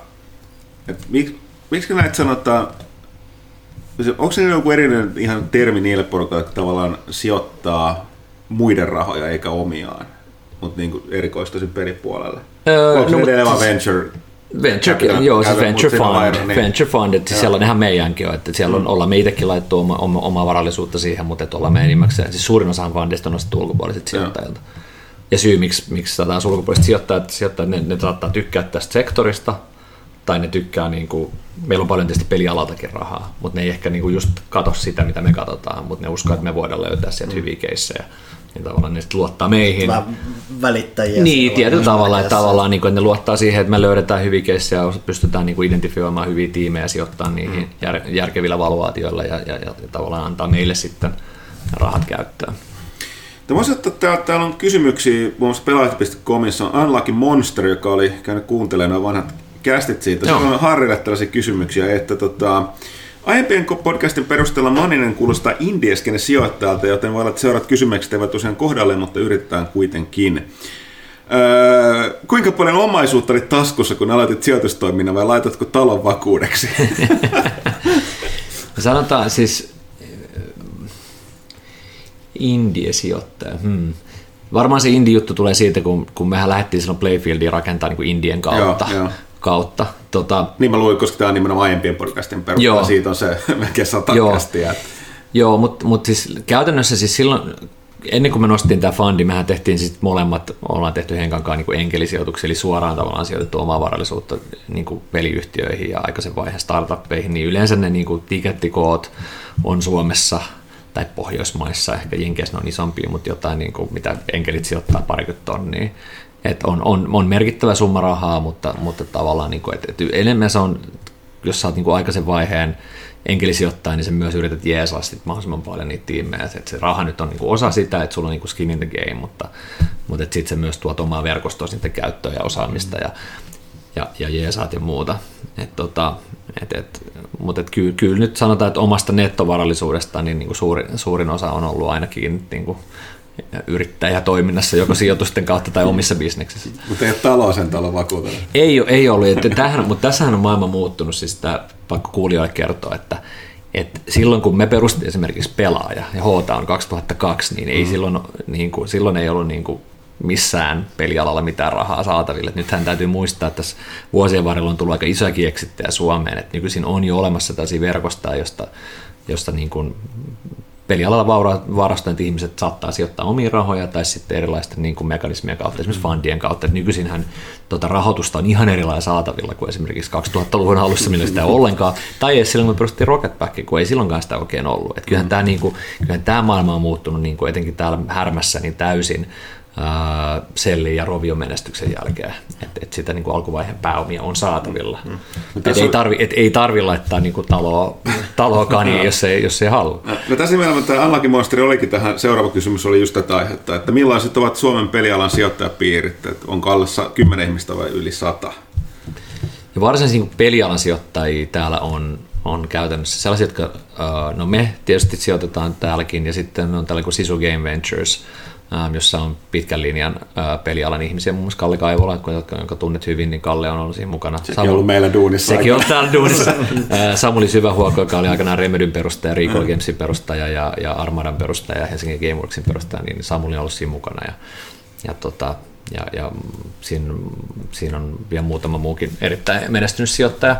että miksi, miksi näitä sanotaan, onko se joku erillinen ihan termi niille porukalle, jotka tavallaan sijoittaa muiden rahoja eikä omiaan, mutta niin erikoistuisin peripuolelle. Öö, Onko no, edelleen venture Venture, capital, joo, siis venture fund, aina, niin. venture fund, että sellainenhan meidänkin on, että siellä on, mm. ollaan me itsekin laittu oma, oma, omaa varallisuutta siihen, mutta että ollaan me enimmäkseen, siis suurin osa fundista on nostettu ulkopuoliset sijoittajilta. Ja syy, miksi, miksi saadaan ulkopuoliset sijoittajat, sijoittajat ne, ne saattaa tykkää tästä sektorista, tai ne tykkää, niin kuin, meillä on paljon tietysti pelialaltakin rahaa, mutta ne ei ehkä niin kuin just katso sitä, mitä me katsotaan, mutta ne uskoo, että me voidaan löytää sieltä mm. hyviä keissejä niin tavallaan ne sitten luottaa meihin. Vähän välittäjiä. Niin, tietyllä tavalla, että tavallaan niin kuin, että ne luottaa siihen, että me löydetään hyviä keissejä ja pystytään niin kuin identifioimaan hyviä tiimejä ja sijoittaa niihin mm. jär, järkevillä valuaatioilla ja, ja, ja, ja tavallaan antaa meille sitten rahat käyttöön. Tämä voisi ottaa, täällä, täällä on kysymyksiä, muun muassa pelaajat.comissa on Unlucky Monster, joka oli käynyt kuuntelemaan vanhat kästit siitä. Se on Harrille tällaisia kysymyksiä, että tota, Aiempien podcastin perusteella Maninen kuulostaa indieskenen sijoittajalta, joten voi olla, että seuraavat kysymykset eivät tosiaan kohdalle, mutta yritetään kuitenkin. Öö, kuinka paljon omaisuutta oli taskussa, kun aloitit sijoitustoiminnan vai laitatko talon vakuudeksi? *laughs* Sanotaan siis Indie-sijoittaja. Hmm. Varmaan se indie-juttu tulee siitä, kun, kun mehän lähdettiin silloin Playfieldiin rakentaa niin kuin Indien kautta. Joo, joo kautta. Tota, Niin mä luin, koska tämä on nimenomaan aiempien podcastin perusteella, Joo. siitä on se *laughs* melkein sata Joo. kästiä. Joo, mutta mut siis käytännössä siis silloin, ennen kuin me nostettiin tämä fundi, mehän tehtiin siis molemmat, ollaan tehty Henkan kanssa niin enkelisijoituksia, eli suoraan tavallaan sijoitettu omaa varallisuutta niin kuin peliyhtiöihin ja aikaisen vaiheen startuppeihin, niin yleensä ne niin kuin tikettikoot on Suomessa tai Pohjoismaissa, ehkä Jenkeissä ne on isompia, mutta jotain, niin kuin, mitä enkelit sijoittaa parikymmentä tonnia. Et on, on, on, merkittävä summa rahaa, mutta, mutta tavallaan niin kuin, et, et enemmän se on, jos sä oot niin kuin aikaisen vaiheen enkelisijoittaja, niin sä myös yrität jeesaa sit mahdollisimman paljon niitä tiimejä. Et se raha nyt on niin kuin osa sitä, että sulla on niin kuin skin in the game, mutta, mutta sitten se myös tuot omaa verkostoa sitten käyttöön ja osaamista ja, ja, ja jeesaat ja muuta. Et tota, et, et, mutta et kyllä, kyllä, nyt sanotaan, että omasta nettovarallisuudesta niin, niin kuin suurin, suurin osa on ollut ainakin niin kuin yrittäjätoiminnassa, joko sijoitusten kautta tai omissa bisneksissä. Mutta ei ole taloa sen talon vakuutella. Ei, ei ollut, että tämähän, mutta tässähän on maailma muuttunut, siis tämä pakko kuulijoille kertoa, että, että silloin kun me perustettiin esimerkiksi pelaaja ja H on 2002, niin ei silloin, niin kuin, silloin ei ollut niin kuin missään pelialalla mitään rahaa saataville. Et Nythän täytyy muistaa, että tässä vuosien varrella on tullut aika isoja eksittejä Suomeen, että nykyisin on jo olemassa tällaisia verkostoja, josta, josta niin kuin pelialalla vaura- varastaneet ihmiset saattaa sijoittaa omia rahoja tai sitten erilaisten niin kuin mekanismien kautta, esimerkiksi fundien kautta. Et nykyisinhän tota rahoitusta on ihan erilainen saatavilla kuin esimerkiksi 2000-luvun alussa, millä sitä ei *laughs* ollenkaan, tai edes silloin, kun perustettiin Rocketback, kun ei silloinkaan sitä oikein ollut. Et kyllähän, tämä, niin kuin, kyllähän tämä maailma on muuttunut niin kuin etenkin täällä härmässä niin täysin Sellin ja Rovion menestyksen jälkeen, että et sitä niin kuin alkuvaiheen pääomia on saatavilla. Mm. Et tässä ei, tarvi, et ei tarvi laittaa niin kuin taloa, taloa kaniin, jos ei, jos ei halua. No tässä nimenomaan tämä Unlucky Monster olikin tähän, seuraava kysymys oli just tätä aihetta, että millaiset ovat Suomen pelialan sijoittajapiirit, että onko alle sa- 10 ihmistä vai yli 100? Ja varsinaisia niin pelialan sijoittajia täällä on, on käytännössä sellaisia, jotka, no me tietysti sijoitetaan täälläkin, ja sitten on täällä kuin Sisu Game Ventures, jossa on pitkän linjan uh, pelialan ihmisiä, muun muassa Kalle Kaivola, jonka, jonka tunnet hyvin, niin Kalle on ollut siinä mukana. Sekin on ollut meillä duunissa. Sekin on täällä duunissa. *laughs* Ää, Samuli Syvähuoko, joka oli aikanaan Remedyn perustaja, Recall Gamesin perustaja ja, ja Armadan perustaja ja Helsingin Gameworksin perustaja, niin Samuli on ollut siinä mukana. Ja, ja, tota, ja, ja siinä, siinä on vielä muutama muukin erittäin menestynyt sijoittaja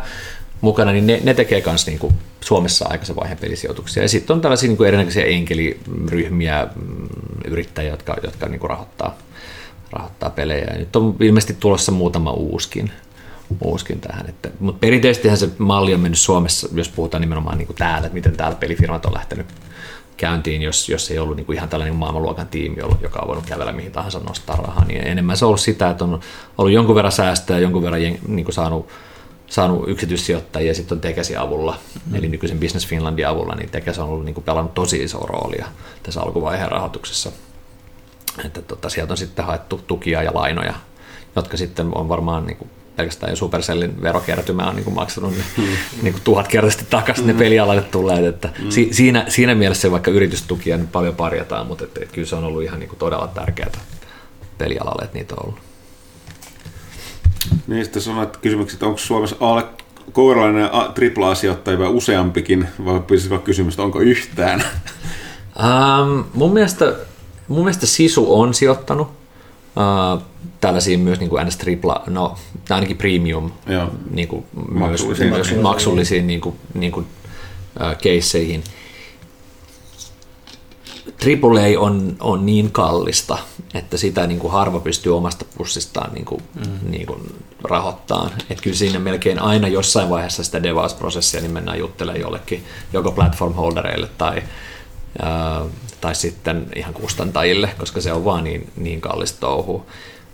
mukana, niin ne, ne tekee myös niin Suomessa aikaisen vaiheen pelisijoituksia. Ja sitten on tällaisia niin erinäköisiä enkeliryhmiä, mm, yrittäjiä, jotka, jotka niin rahoittaa, rahoittaa pelejä. Ja nyt on ilmeisesti tulossa muutama uuskin, uuskin tähän. Että, mutta perinteisestihän se malli on mennyt Suomessa, jos puhutaan nimenomaan niin täällä, että miten täällä pelifirmat on lähtenyt käyntiin, jos, jos ei ollut niin kuin ihan tällainen maailmanluokan tiimi, joka on voinut kävellä mihin tahansa nostaa rahaa, niin enemmän se on ollut sitä, että on ollut jonkun verran säästöä, jonkun verran niin kuin saanut, saanut yksityissijoittajia ja sitten on Tekesin avulla, mm. eli nykyisen Business Finlandin avulla, niin Tekes on ollut niin kuin pelannut tosi isoa roolia tässä alkuvaiheen rahoituksessa. Että tota, sieltä on sitten haettu tukia ja lainoja, jotka sitten on varmaan niin kuin pelkästään jo Supercellin verokertymä on niin kuin maksanut ne, niin kuin tuhatkertaisesti takaisin ne pelialalle tulleet. Että si, siinä, siinä mielessä vaikka yritystukia nyt paljon parjataan, mutta että, että kyllä se on ollut ihan niin kuin todella tärkeää pelialalle, että niitä on ollut. Niin sitten sanoit kysymykset, onko Suomessa alle kourallinen AAA-sijoittaja vai useampikin, vai pitäisikö kysymys, onko yhtään? Um, mun, mielestä, mun mielestä Sisu on sijoittanut uh, tällaisiin myös niin kuin NS tripla, no ainakin premium, Joo. niin kuin Maksullisiin. myös, myös maksullisiin niin kuin, niin kuin, uh, keisseihin. AAA on, on niin kallista, että sitä niin kuin harva pystyy omasta pussistaan niin kuin, mm. niin kuin rahoittamaan. Et kyllä siinä melkein aina jossain vaiheessa sitä devausprosessia niin mennään juttelemaan jollekin joko platform holdereille tai, ää, tai sitten ihan kustantajille, koska se on vaan niin, niin kallista touhua.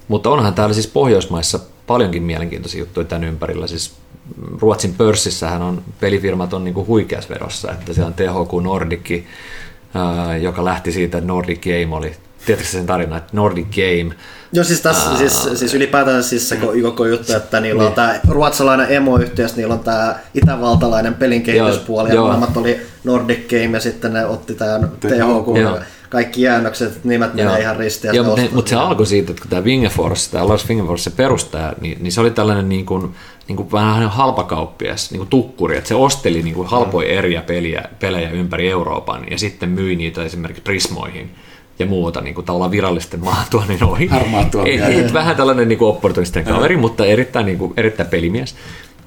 Mutta onhan täällä siis Pohjoismaissa paljonkin mielenkiintoisia juttuja tämän ympärillä. Siis Ruotsin pörssissähän on, pelifirmat on niinku huikeassa verossa, että siellä on THQ Nordic, joka lähti siitä, että Nordic Game oli, tiedätkö sen tarina, että Nordic Game, Joo, siis, tässä, siis, siis ylipäätään siis se ko- koko juttu, että niillä on tämä ruotsalainen emoyhtiö, ja niillä on tämä itävaltalainen pelin kehityspuoli, ja molemmat oli Nordic Game, ja sitten ne otti tämän THQ, Joo. kaikki jäännökset, nimet menee ihan ristiin. Joo, ne mutta, mutta se alkoi siitä, että kun tämä Wingefors, tämä Lars Wingefors, se perustaja, niin, niin se oli tällainen niin kuin, niin kuin vähän halpakauppias, niin kuin tukkuri, että se osteli niin kuin halpoja eriä peliä, pelejä ympäri Euroopan ja sitten myi niitä esimerkiksi Prismoihin ja muuta niin kuin tavallaan virallisten maatuonnin ohi. Harmaan vähän tällainen niin kuin opportunistinen kaveri, mutta erittäin, niin kuin, erittäin pelimies.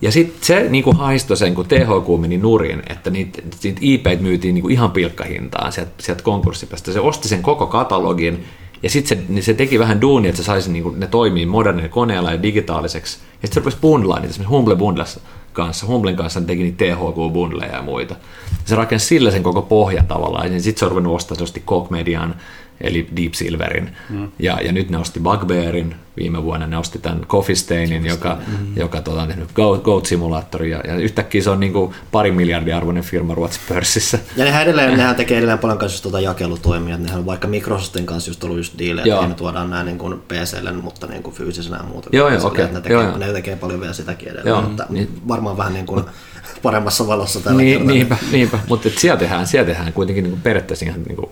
Ja sitten se niin kuin haistoi sen, kun THQ meni nurin, että niitä, niitä IP myytiin niin kuin ihan pilkkahintaan sieltä, sieltä konkurssipäästä. Se osti sen koko katalogin, ja sitten se, niin se teki vähän duunia, että se saisi niin kuin, ne toimii modernilla koneella ja digitaaliseksi. Ja sitten se rupesi bundlaan niitä, esimerkiksi Humble Bundles kanssa. Humblen kanssa ne teki niitä THQ-bundleja ja muita. Se rakensi sillä sen koko pohjan tavallaan. Ja sitten se on ruvennut ostaa, se osti Median, eli Deep Silverin. Mm. Ja, ja nyt ne osti Bugbearin, viime vuonna ne osti tämän Coffee Stainin, joka, mm. joka tota, on tehnyt Goat Simulatori, ja, ja yhtäkkiä se on niin kuin pari miljardia arvoinen firma Ruotsin pörssissä. Ja nehän, edelleen, nehän tekee edelleen paljon kanssa tuota jakelutoimia, nehän on vaikka Microsoftin kanssa just ollut just diilejä, että me tuodaan nämä niin kuin PClle, mutta niin kuin fyysisenä ja muuta. Joo, joo, okay. ne, tekee, joo, ne tekee paljon vielä sitäkin edelleen, joo, mutta niin, varmaan vähän niin kuin *laughs* paremmassa valossa tällä niin, kertaa. Niinpä, niinpä. mutta siellä tehdään, siellä tehdään kuitenkin niin kuin periaatteessa ihan niin kuin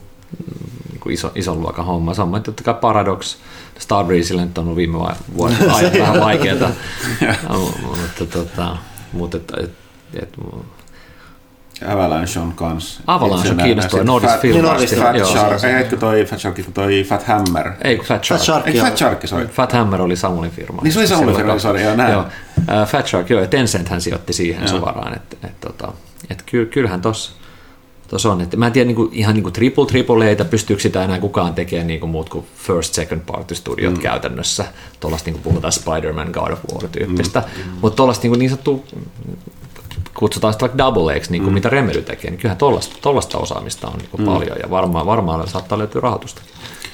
kuin iso, ison luokan homma. Samoin totta kai Paradox, Starbreezeille nyt on ollut viime vuonna *laughs* vähän vaikeaa. *laughs* mutta, tota, mutta et, et, et, Avalanche on kans. Avalanche on kiinnostava Nordisk Film. Fat Shark, toi Fat Shark, toi Fat Hammer? Ei, Fat Shark. Fat Shark, ei, Fat Shark. Fat Hammer oli Samulin firma. Niin se oli Samulin firma, sorry, joo, näin. Joo. Uh, Fat Shark, joo, ja Tencent hän sijoitti siihen joo. suoraan, että et, tota, et, kyllähän tossa tuossa on. Että mä en tiedä niin kuin, ihan niin kuin triple triple Aitä, pystyykö sitä enää kukaan tekemään niin kuin muut kuin first second party studiot mm. käytännössä. Tuollaista niin kuin puhutaan Spider-Man God of War tyyppistä. Mm. Mutta tuollaista niin, niin sanottu kutsutaan sitä vaikka double X, niin kuin mm. mitä Remedy tekee, niin kyllähän tuollaista osaamista on niin kuin mm. paljon ja varmaan, varmaan saattaa löytyä rahoitusta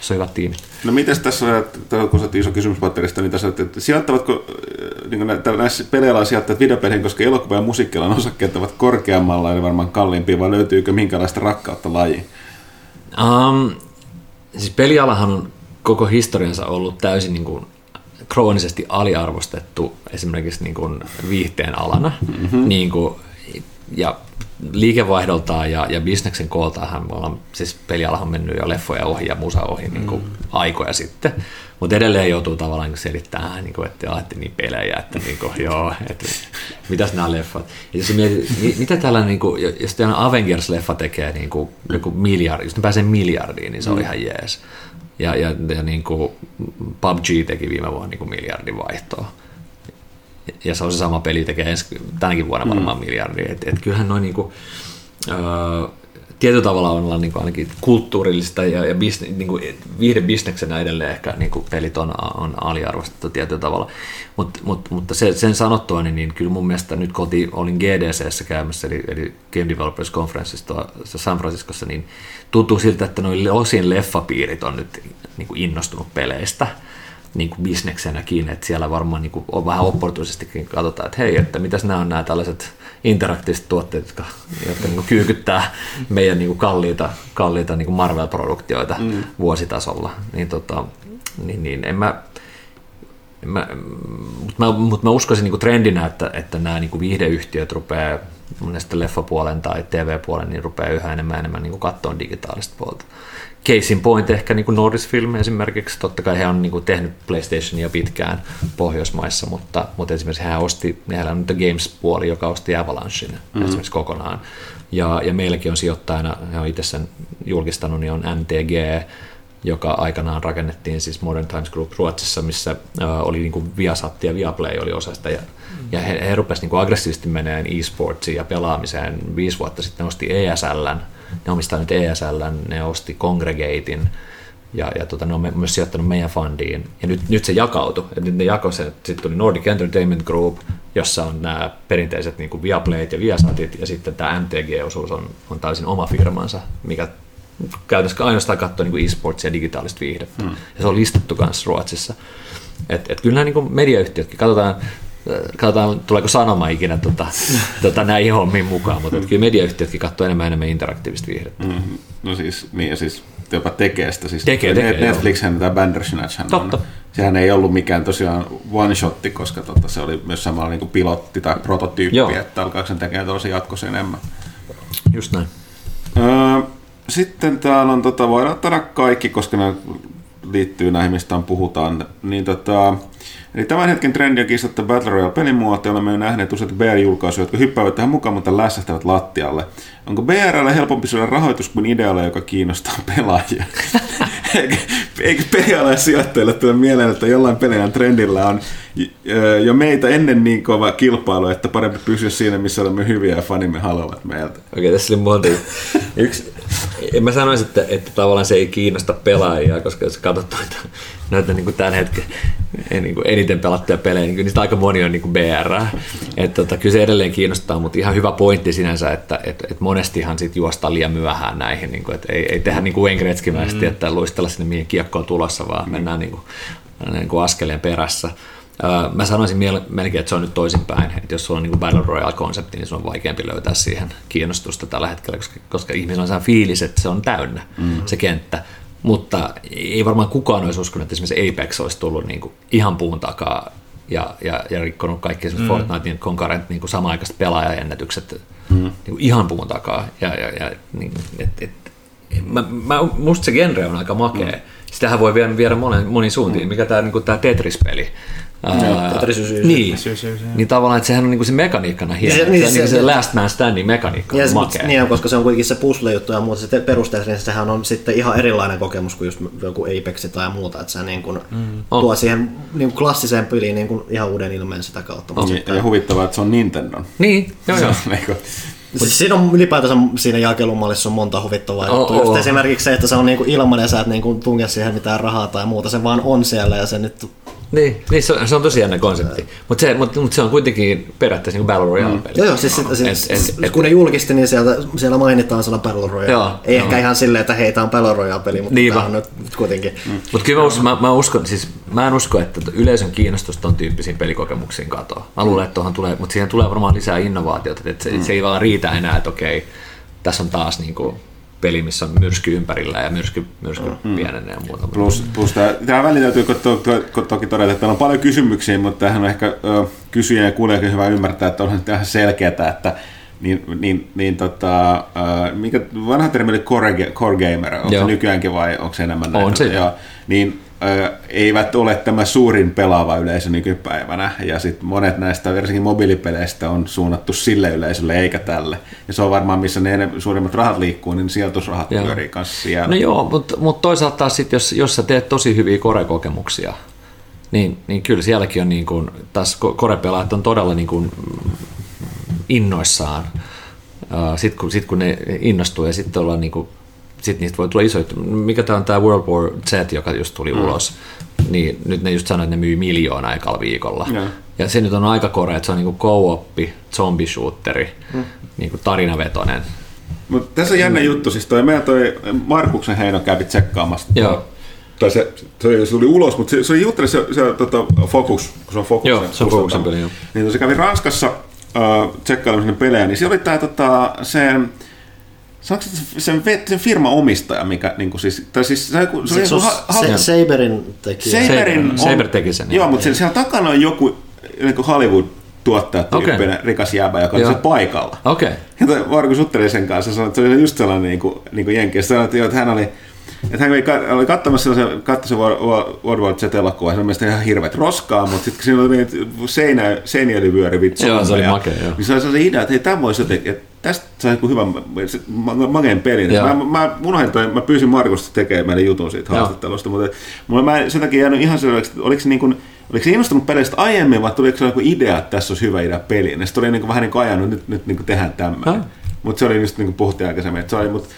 se on hyvä tiimi. No miten tässä, kun sä iso kysymys patterista, niin tässä, että sijoittavatko äh, niin näissä peleillä sijoittajat videopeleihin, koska elokuva ja musiikkialan osakkeet ovat korkeammalla eli varmaan kalliimpia, vai löytyykö minkälaista rakkautta lajiin? Um, siis pelialahan on koko historiansa ollut täysin niin kuin kroonisesti aliarvostettu esimerkiksi niin kuin viihteen alana. Mm-hmm. Niin kuin, ja liikevaihdoltaan ja, ja bisneksen kooltaan me ollaan, siis pelialahan mennyt jo leffoja ohi ja musa ohi niin kuin mm. aikoja sitten, mutta edelleen joutuu tavallaan niin selittämään, niin kuin, että olette niin pelejä, että niin kuin, joo, että mitäs nämä leffat. Ja jos mietit, mitä tällainen, niin kuin, jos tällainen Avengers-leffa tekee niin kuin, joku miljardi, jos ne pääsee miljardiin, niin se on mm. ihan jees. Ja, ja, ja niin kuin PUBG teki viime vuonna niin kuin miljardin vaihtoa ja se on se sama peli, tekee ensi, tänäkin vuonna varmaan mm. miljardi. Et, et kyllähän noin niinku, öö, tietyllä tavalla on olla niinku ainakin kulttuurillista ja, ja bisne, niinku, viihdebisneksenä edelleen ehkä niinku pelit on, on aliarvostettu tietyllä tavalla. Mut, mut, mutta se, sen sanottua, niin, niin kyllä mun mielestä nyt kun olin GDCssä käymässä, eli, eli Game Developers Conferenceissa San Franciscossa, niin tuntuu siltä, että noin osin leffapiirit on nyt niin kuin innostunut peleistä – niin kuin bisneksenäkin, että siellä varmaan niin kuin on vähän opportunisestikin katsotaan, että hei, että mitäs nämä on nämä tällaiset interaktiiviset tuotteet, jotka, jotka niin kyykyttää meidän niin kuin kalliita, kalliita niin kuin Marvel-produktioita mm. vuositasolla. Niin, tota, niin, niin en mä, mä, mutta mä, mut mä uskoisin niin kuin trendinä, että, että nämä niin kuin viihdeyhtiöt rupeaa monesta leffapuolen tai TV-puolen, niin rupeaa yhä enemmän enemmän niin katsoa digitaalista puolta case in point ehkä niin kuin Norris Film esimerkiksi, totta kai he on niin kuin tehnyt PlayStationia pitkään Pohjoismaissa, mutta, mutta esimerkiksi hän osti, heillä on nyt Games-puoli, joka osti Avalanchein mm-hmm. esimerkiksi kokonaan. Ja, ja meilläkin on sijoittajana, he on itse sen julkistanut, niin on MTG, joka aikanaan rakennettiin siis Modern Times Group Ruotsissa, missä äh, oli niin kuin Viasat ja Viaplay oli osa sitä. Ja, mm. ja he, he rupesivat niin aggressiivisesti meneen e-sportsiin ja pelaamiseen. Viisi vuotta sitten nosti ESLn, ne omistaa nyt ESL, ne osti Congregatein, ja, ja tota, ne on myös sijoittanut meidän fundiin. Ja nyt, nyt se jakautui. Et nyt ne jakoi se, sitten tuli Nordic Entertainment Group, jossa on nämä perinteiset niin Viaplayt ja Viasatit, ja sitten tämä MTG-osuus on, on täysin oma firmansa, mikä käytännössä ainoastaan katsoo niin e-sports ja digitaalista viihdettä. Hmm. Ja se on listattu myös Ruotsissa. Et, et kyllä nämä niin mediayhtiötkin, katsotaan, katsotaan tuleeko sanoma ikinä tota, *laughs* tota, näihin hommiin mukaan, mutta kyllä mediayhtiötkin katsoo enemmän enemmän interaktiivista viihdettä. Mm, no siis, niin ja siis jopa tekee sitä. Siis tekee, tekee, Netflixhän tämä Bandersnatch Totta. On, sehän ei ollut mikään tosiaan one-shotti, koska tota, se oli myös samalla niin kuin pilotti tai prototyyppi, Joo. että alkaako sen tekemään tosi jatkossa enemmän. Just näin. Öö, sitten täällä on, tota, voidaan ottaa kaikki, koska ne liittyy näihin, mistä puhutaan. Niin tota, Eli tämän hetken trendi on kiistatta Battle Royale-pelimuoto, olemme jo nähneet useita BR-julkaisuja, jotka hyppäävät tähän mukaan, mutta lässähtävät lattialle. Onko BRL helpompi saada rahoitus kuin idealle, joka kiinnostaa pelaajia? *laughs* Eikö, eikö pelialaissijoittajille tule mieleen, että jollain pelin trendillä on jo meitä ennen niin kova kilpailu, että parempi pysyä siinä, missä olemme hyviä ja fanimme haluavat meiltä. Okei, tässä oli monta. Yksi, mä sanoisi, että, että tavallaan se ei kiinnosta pelaajia, koska jos katsot noita, noita niin kuin tämän hetken niin kuin eniten pelattuja pelejä, niin niistä aika moni on niin kuin BR. Että, tota, kyllä se edelleen kiinnostaa, mutta ihan hyvä pointti sinänsä, että et, et monestihan sit juostaan liian myöhään näihin, niin kuin, että ei, ei tehdä niin kuin mm. että luistella sinne mihin kiekko on tulossa, vaan mm. mennään niin kuin, niin kuin askeleen perässä. Mä sanoisin melkein, että se on nyt toisinpäin, että jos sulla on niin Battle Royale-konsepti, niin se on vaikeampi löytää siihen kiinnostusta tällä hetkellä, koska, koska ihmisillä on sellainen fiilis, että se on täynnä mm. se kenttä. Mutta ei varmaan kukaan olisi uskonut, että esimerkiksi Apex olisi tullut niin kuin ihan puun takaa ja, ja, ja rikkonut kaikki mm. Fortnitein concurrent niin sama-aikaiset pelaajaennätykset mm. niin kuin ihan puun takaa. Ja, ja, ja, niin, et, et, mä, mä, musta se genre on aika makea. Mm. Sitähän voi viedä, viedä monen, moniin suuntiin, mm. mikä tämä niin Tetris-peli niin, niin tavallaan, että sehän on niinku se mekaniikkana hieno. Se, niin, se, se, se, se last man standing mekaniikka ja se, makea. Niin, koska se on kuitenkin se puzzle-juttu ja muuta, se niin sehän on sitten ihan erilainen kokemus kuin just joku Apex tai muuta, että se niin kuin mm. tuo on. siihen niin kuin klassiseen peliin niin kuin ihan uuden ilmeen sitä kautta. On. Ja, ja huvittavaa, että se on Nintendo. Niin, joo joo. Niinku- siis siinä on ylipäätänsä siinä jakelumallissa on monta huvittavaa oh, juttua. Oh. esimerkiksi se, että se on niinku ilman ja sä et niinku tunge siihen mitään rahaa tai muuta, se vaan on siellä ja se nyt niin, niin se, on, se on tosi jännä konsepti. Mutta se, mut, mut se on kuitenkin periaatteessa niin Battle Royale-peli. Mm. Joo, joo, siis, siis, et, et, kun ne julkisti, niin sieltä, siellä mainitaan sana Battle Royale. Joo, Ei joo. ehkä ihan silleen, että hei, tämä on Battle Royale-peli, mutta niin tämä on nyt kuitenkin. Mm. Mutta kyllä mä, uskon, mä, mä, uskon, siis mä en usko, että yleisön kiinnostus ton tyyppisiin pelikokemuksiin katoaa. Mä luulen, että tuohon tulee, mutta siihen tulee varmaan lisää innovaatiota, että se, mm. se ei vaan riitä enää, että okei, tässä on taas niin kuin peli, missä on myrsky ympärillä ja myrsky, myrsky mm. pienenee ja muuta. Plus, plus tämä, tämä väli täytyy to, to, to, toki todeta, että täällä on paljon kysymyksiä, mutta tähän on ehkä ö, kysyjä ja kuulijakin hyvä ymmärtää, että onhan ihan selkeää, että niin, niin, niin tota, mikä vanha termi oli core, core gamer, onko Joo. se nykyäänkin vai onko se enemmän näin? On se. Joo, niin eivät ole tämä suurin pelaava yleisö nykypäivänä, ja sitten monet näistä, varsinkin mobiilipeleistä, on suunnattu sille yleisölle eikä tälle. Ja se on varmaan, missä ne suurimmat rahat liikkuu, niin sijoitusrahat joo. pyörii kanssa siellä. No joo, mutta mut toisaalta taas sit, jos, jos sä teet tosi hyviä korekokemuksia, niin, niin kyllä sielläkin on niin kuin, taas korepelaajat on todella niin kuin innoissaan. Sitten kun, sit kun ne innostuu ja sitten ollaan niin kuin sitten niistä voi tulla isoja. Mikä tämä on tämä World War Z, joka just tuli mm. ulos, niin nyt ne just sanoivat, että ne myy miljoonaa ekalla viikolla. Ja. ja se nyt on aika korea, että se on niinku co-oppi, zombie-shooteri, mm. niinku tarinavetonen. Mutta tässä on jännä mm. juttu, siis toi meidän toi Markuksen Heino kävi tsekkaamassa. Joo. Tai se, se, se tuli ulos, mutta se, se oli jutteli se, se tota, Focus, kun se on Focus. Joo, se on Focusen peli, joo. Niin se kävi Ranskassa uh, tsekkailemassa pelejä, niin se oli tämä tota, se Saanko sen, sen firman omistaja, mikä niin kuin siis, tai siis se, se, se, se, se Saberin teki. Saberin on, Saber teki sen. Joo, mutta siellä, siellä takana on joku niin kuin Hollywood tuottaja okay. rikas jäbä, joka oli se paikalla. Okay. Ja Markus jutteli sen kanssa, sanoi, että se oli just sellainen niin kuin, niin kuin jenki. Sanoi, että, että hän oli, että hän oli katsomassa sellaisen, katsoi se World War Z-elokuva, se oli mielestäni ihan hirveät roskaa, mutta sitten siinä oli seinä, seinä oli vyörivit Joo, se oli makea, joo. Niin se oli sellainen idea, että hei, tämä voisi jotenkin, että tästä sai joku hyvä mageen pelin. Mä, mä, unohdin toi, mä pyysin Markusta tekemään meille jutun siitä haastattelusta, mutta mulla mä sen takia jäänyt ihan selväksi, että oliko se niin kuin, Oliko se innostunut peleistä aiemmin, vai tuliko se joku idea, että tässä olisi hyvä idea peliin? Ja sitten oli niin kuin vähän niin kuin ajanut, nyt, nyt niin kuin tehdään tämmöinen. Mutta se oli just niin kuin puhuttiin aikaisemmin, että se oli, mutta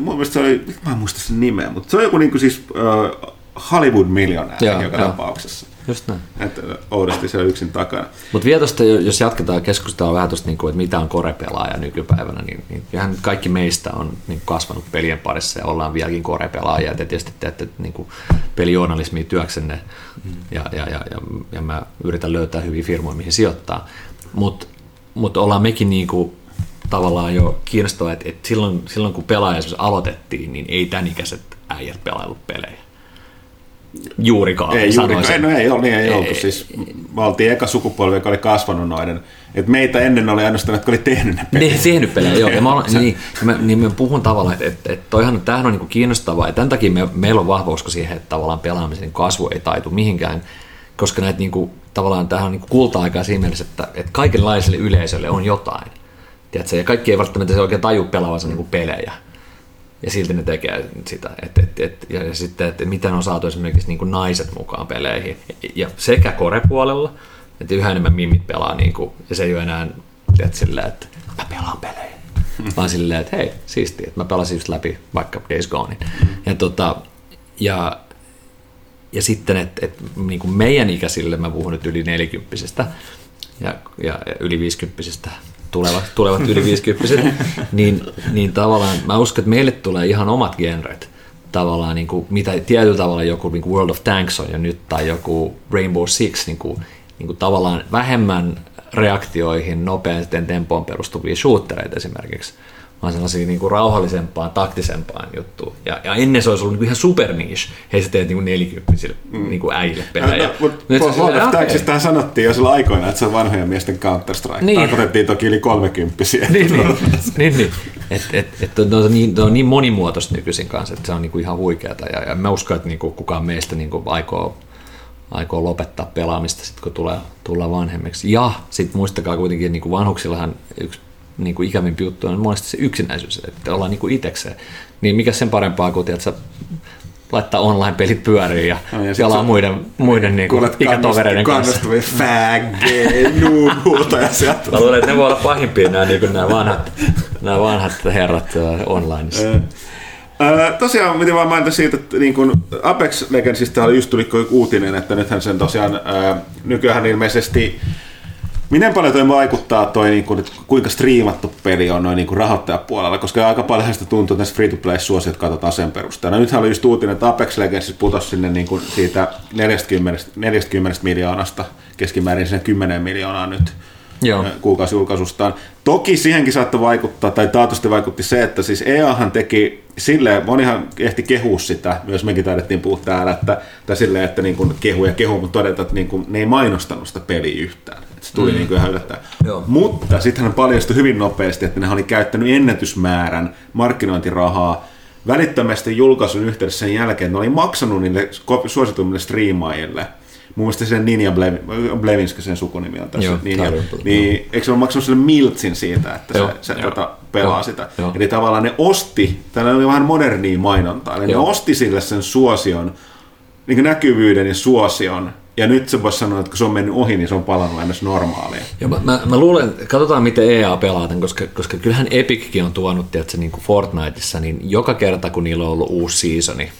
mun mielestä se oli, mä en muista sen nimeä, mutta se oli joku niin kuin siis uh, Hollywood-miljonääri joka joo. tapauksessa. Just näin. Että oudosti on yksin takana. Mutta vielä tuosta, jos jatketaan keskustelua vähän tuosta, niin kuin, että mitä on korepelaaja nykypäivänä, niin, niin ihan kaikki meistä on niin kasvanut pelien parissa ja ollaan vieläkin korepelaajia. Te tietysti teette niin kuin pelijournalismia työksenne mm. ja, ja, ja, ja, ja mä yritän löytää hyviä firmoja, mihin sijoittaa. Mutta mut ollaan mekin niin kuin tavallaan jo kiinnostavaa, että, että silloin, silloin kun pelaaja aloitettiin, niin ei tämän ikäiset äijät pelailut pelejä juurikaan. Ei juurikaan, ei, no ei, ole, niin ei, ei oltu. Siis me oltiin eka sukupolvi, joka oli kasvanut noiden. Et meitä ennen oli ainoastaan, jotka oli tehnyt ne pelejä. Niin, tehnyt pelejä, joo. Ja mä, olen, *laughs* niin, mä, niin mä puhun tavallaan, että, että, että toihan, tämähän on niin kiinnostavaa. Ja tämän takia me, meillä on vahva usko siihen, että tavallaan pelaamisen kasvu ei taitu mihinkään. Koska näitä niin kuin, tavallaan tähän on niin kulta-aikaa siinä mielessä, että, että kaikenlaiselle yleisölle on jotain. Tiedätkö? Ja kaikki ei välttämättä se oikein taju pelaavansa niin pelejä ja silti ne tekee sitä. Et, et, et, ja, sitten, että miten on saatu esimerkiksi niin naiset mukaan peleihin. Ja sekä korepuolella, että yhä enemmän mimmit pelaa, niin kuin, ja se ei ole enää tiedät, silleen, että mä pelaan pelejä. Vaan silleen, että hei, siistiä, että mä pelasin just läpi vaikka Days Gonein. Ja, tota, ja, ja sitten, että et, niin meidän ikäisille, mä puhun nyt yli nelikymppisistä ja, ja, ja yli viisikymppisistä tulevat, tulevat yli 50 *laughs* niin, niin tavallaan mä uskon, että meille tulee ihan omat genret. Tavallaan, niin kuin, mitä tietyllä tavalla joku niin kuin World of Tanks on jo nyt, tai joku Rainbow Six, niin kuin, niin kuin tavallaan vähemmän reaktioihin nopeiten tempoon perustuvia shootereita esimerkiksi, vaan sellaisia niin kuin rauhallisempaan, taktisempaan juttuun. Ja, ja ennen se olisi ollut niin kuin ihan super niche. Hei, sä teet niin kuin nelikymppisille mm. niin kuin äijille pelejä. No, mutta World of Tanksista sanottiin jo silloin aikoina, että se on vanhojen miesten Counter-Strike. Niin. Tarkoitettiin toki yli kolmekymppisiä. *laughs* niin, niin, niin, niin. Et, et, et, ne, on niin, on niin monimuotoista nykyisin kanssa, että se on niinku ihan huikeata. Ja, ja mä uskon, että niinku kukaan meistä niinku aikoo, aikoo lopettaa pelaamista, sit, kun tulee, tulee vanhemmiksi. Ja sitten muistakaa kuitenkin, niinku vanhuksillahan yksi niin kuin ikävimpi juttu on monesti se yksinäisyys, että ollaan niin kuin itsekseen. Niin mikä sen parempaa kuin, että laittaa online-pelit pyöriin ja, no, ja jalaa muiden, muiden niin kuin, ikätovereiden kanssa. Kannustavia fäggee, nuunuuta ja sieltä. Mä luulen, että ne voi olla pahimpia nämä, niin nämä, vanhat, nämä vanhat herrat onlineissa. Öö, tosiaan, miten vaan mainita siitä, että niin kun Apex Legendsista oli just tuli uutinen, että nythän sen tosiaan öö, nykyään ilmeisesti Miten paljon toi vaikuttaa toi, niin kuin, että kuinka striimattu peli on noin niin kuin rahoittajapuolella, koska aika paljon sitä tuntuu, että näissä free-to-play-suosiot katsotaan sen perusteella. Nythän oli just uutinen, että Apex Legends putosi sinne niin kuin siitä 40, 40 miljoonasta keskimäärin sinne 10 miljoonaa nyt Joo. kuukausijulkaisustaan. Toki siihenkin saattoi vaikuttaa, tai taatusti vaikutti se, että siis EAhan teki silleen, monihan ehti kehua sitä, myös mekin taidettiin puhua täällä, että, tai silleen, että niin kuin kehu ja kehu, mutta todeta, että niin kuin, ne ei mainostanut sitä peliä yhtään. Että se tuli mm. niin kuin ihan yllättäen. Joo. Mutta sittenhän paljastui hyvin nopeasti, että ne oli käyttänyt ennätysmäärän markkinointirahaa välittömästi julkaisun yhteydessä sen jälkeen, ne oli maksanut niille suosituimmille striimaajille – Mun mielestä sen Ninja Blevinska sen sukunimi on tässä. Joo, Ninja, niin, eikö se ole maksanut sille miltsin siitä, että joo, se, se joo, tota, pelaa joo, sitä? Joo. Eli tavallaan ne osti, tällä oli vähän modernia mainontaa, eli joo. ne osti sille sen suosion, niin näkyvyyden ja suosion, ja nyt se voisi sanoa, että kun se on mennyt ohi, niin se on palannut aina normaalia. Joo, mä, mä, mä, luulen, katsotaan miten EA pelaa tämän, koska, koska kyllähän Epickin on tuonut, että niin kuin Fortniteissa, niin joka kerta kun niillä on ollut uusi seasoni,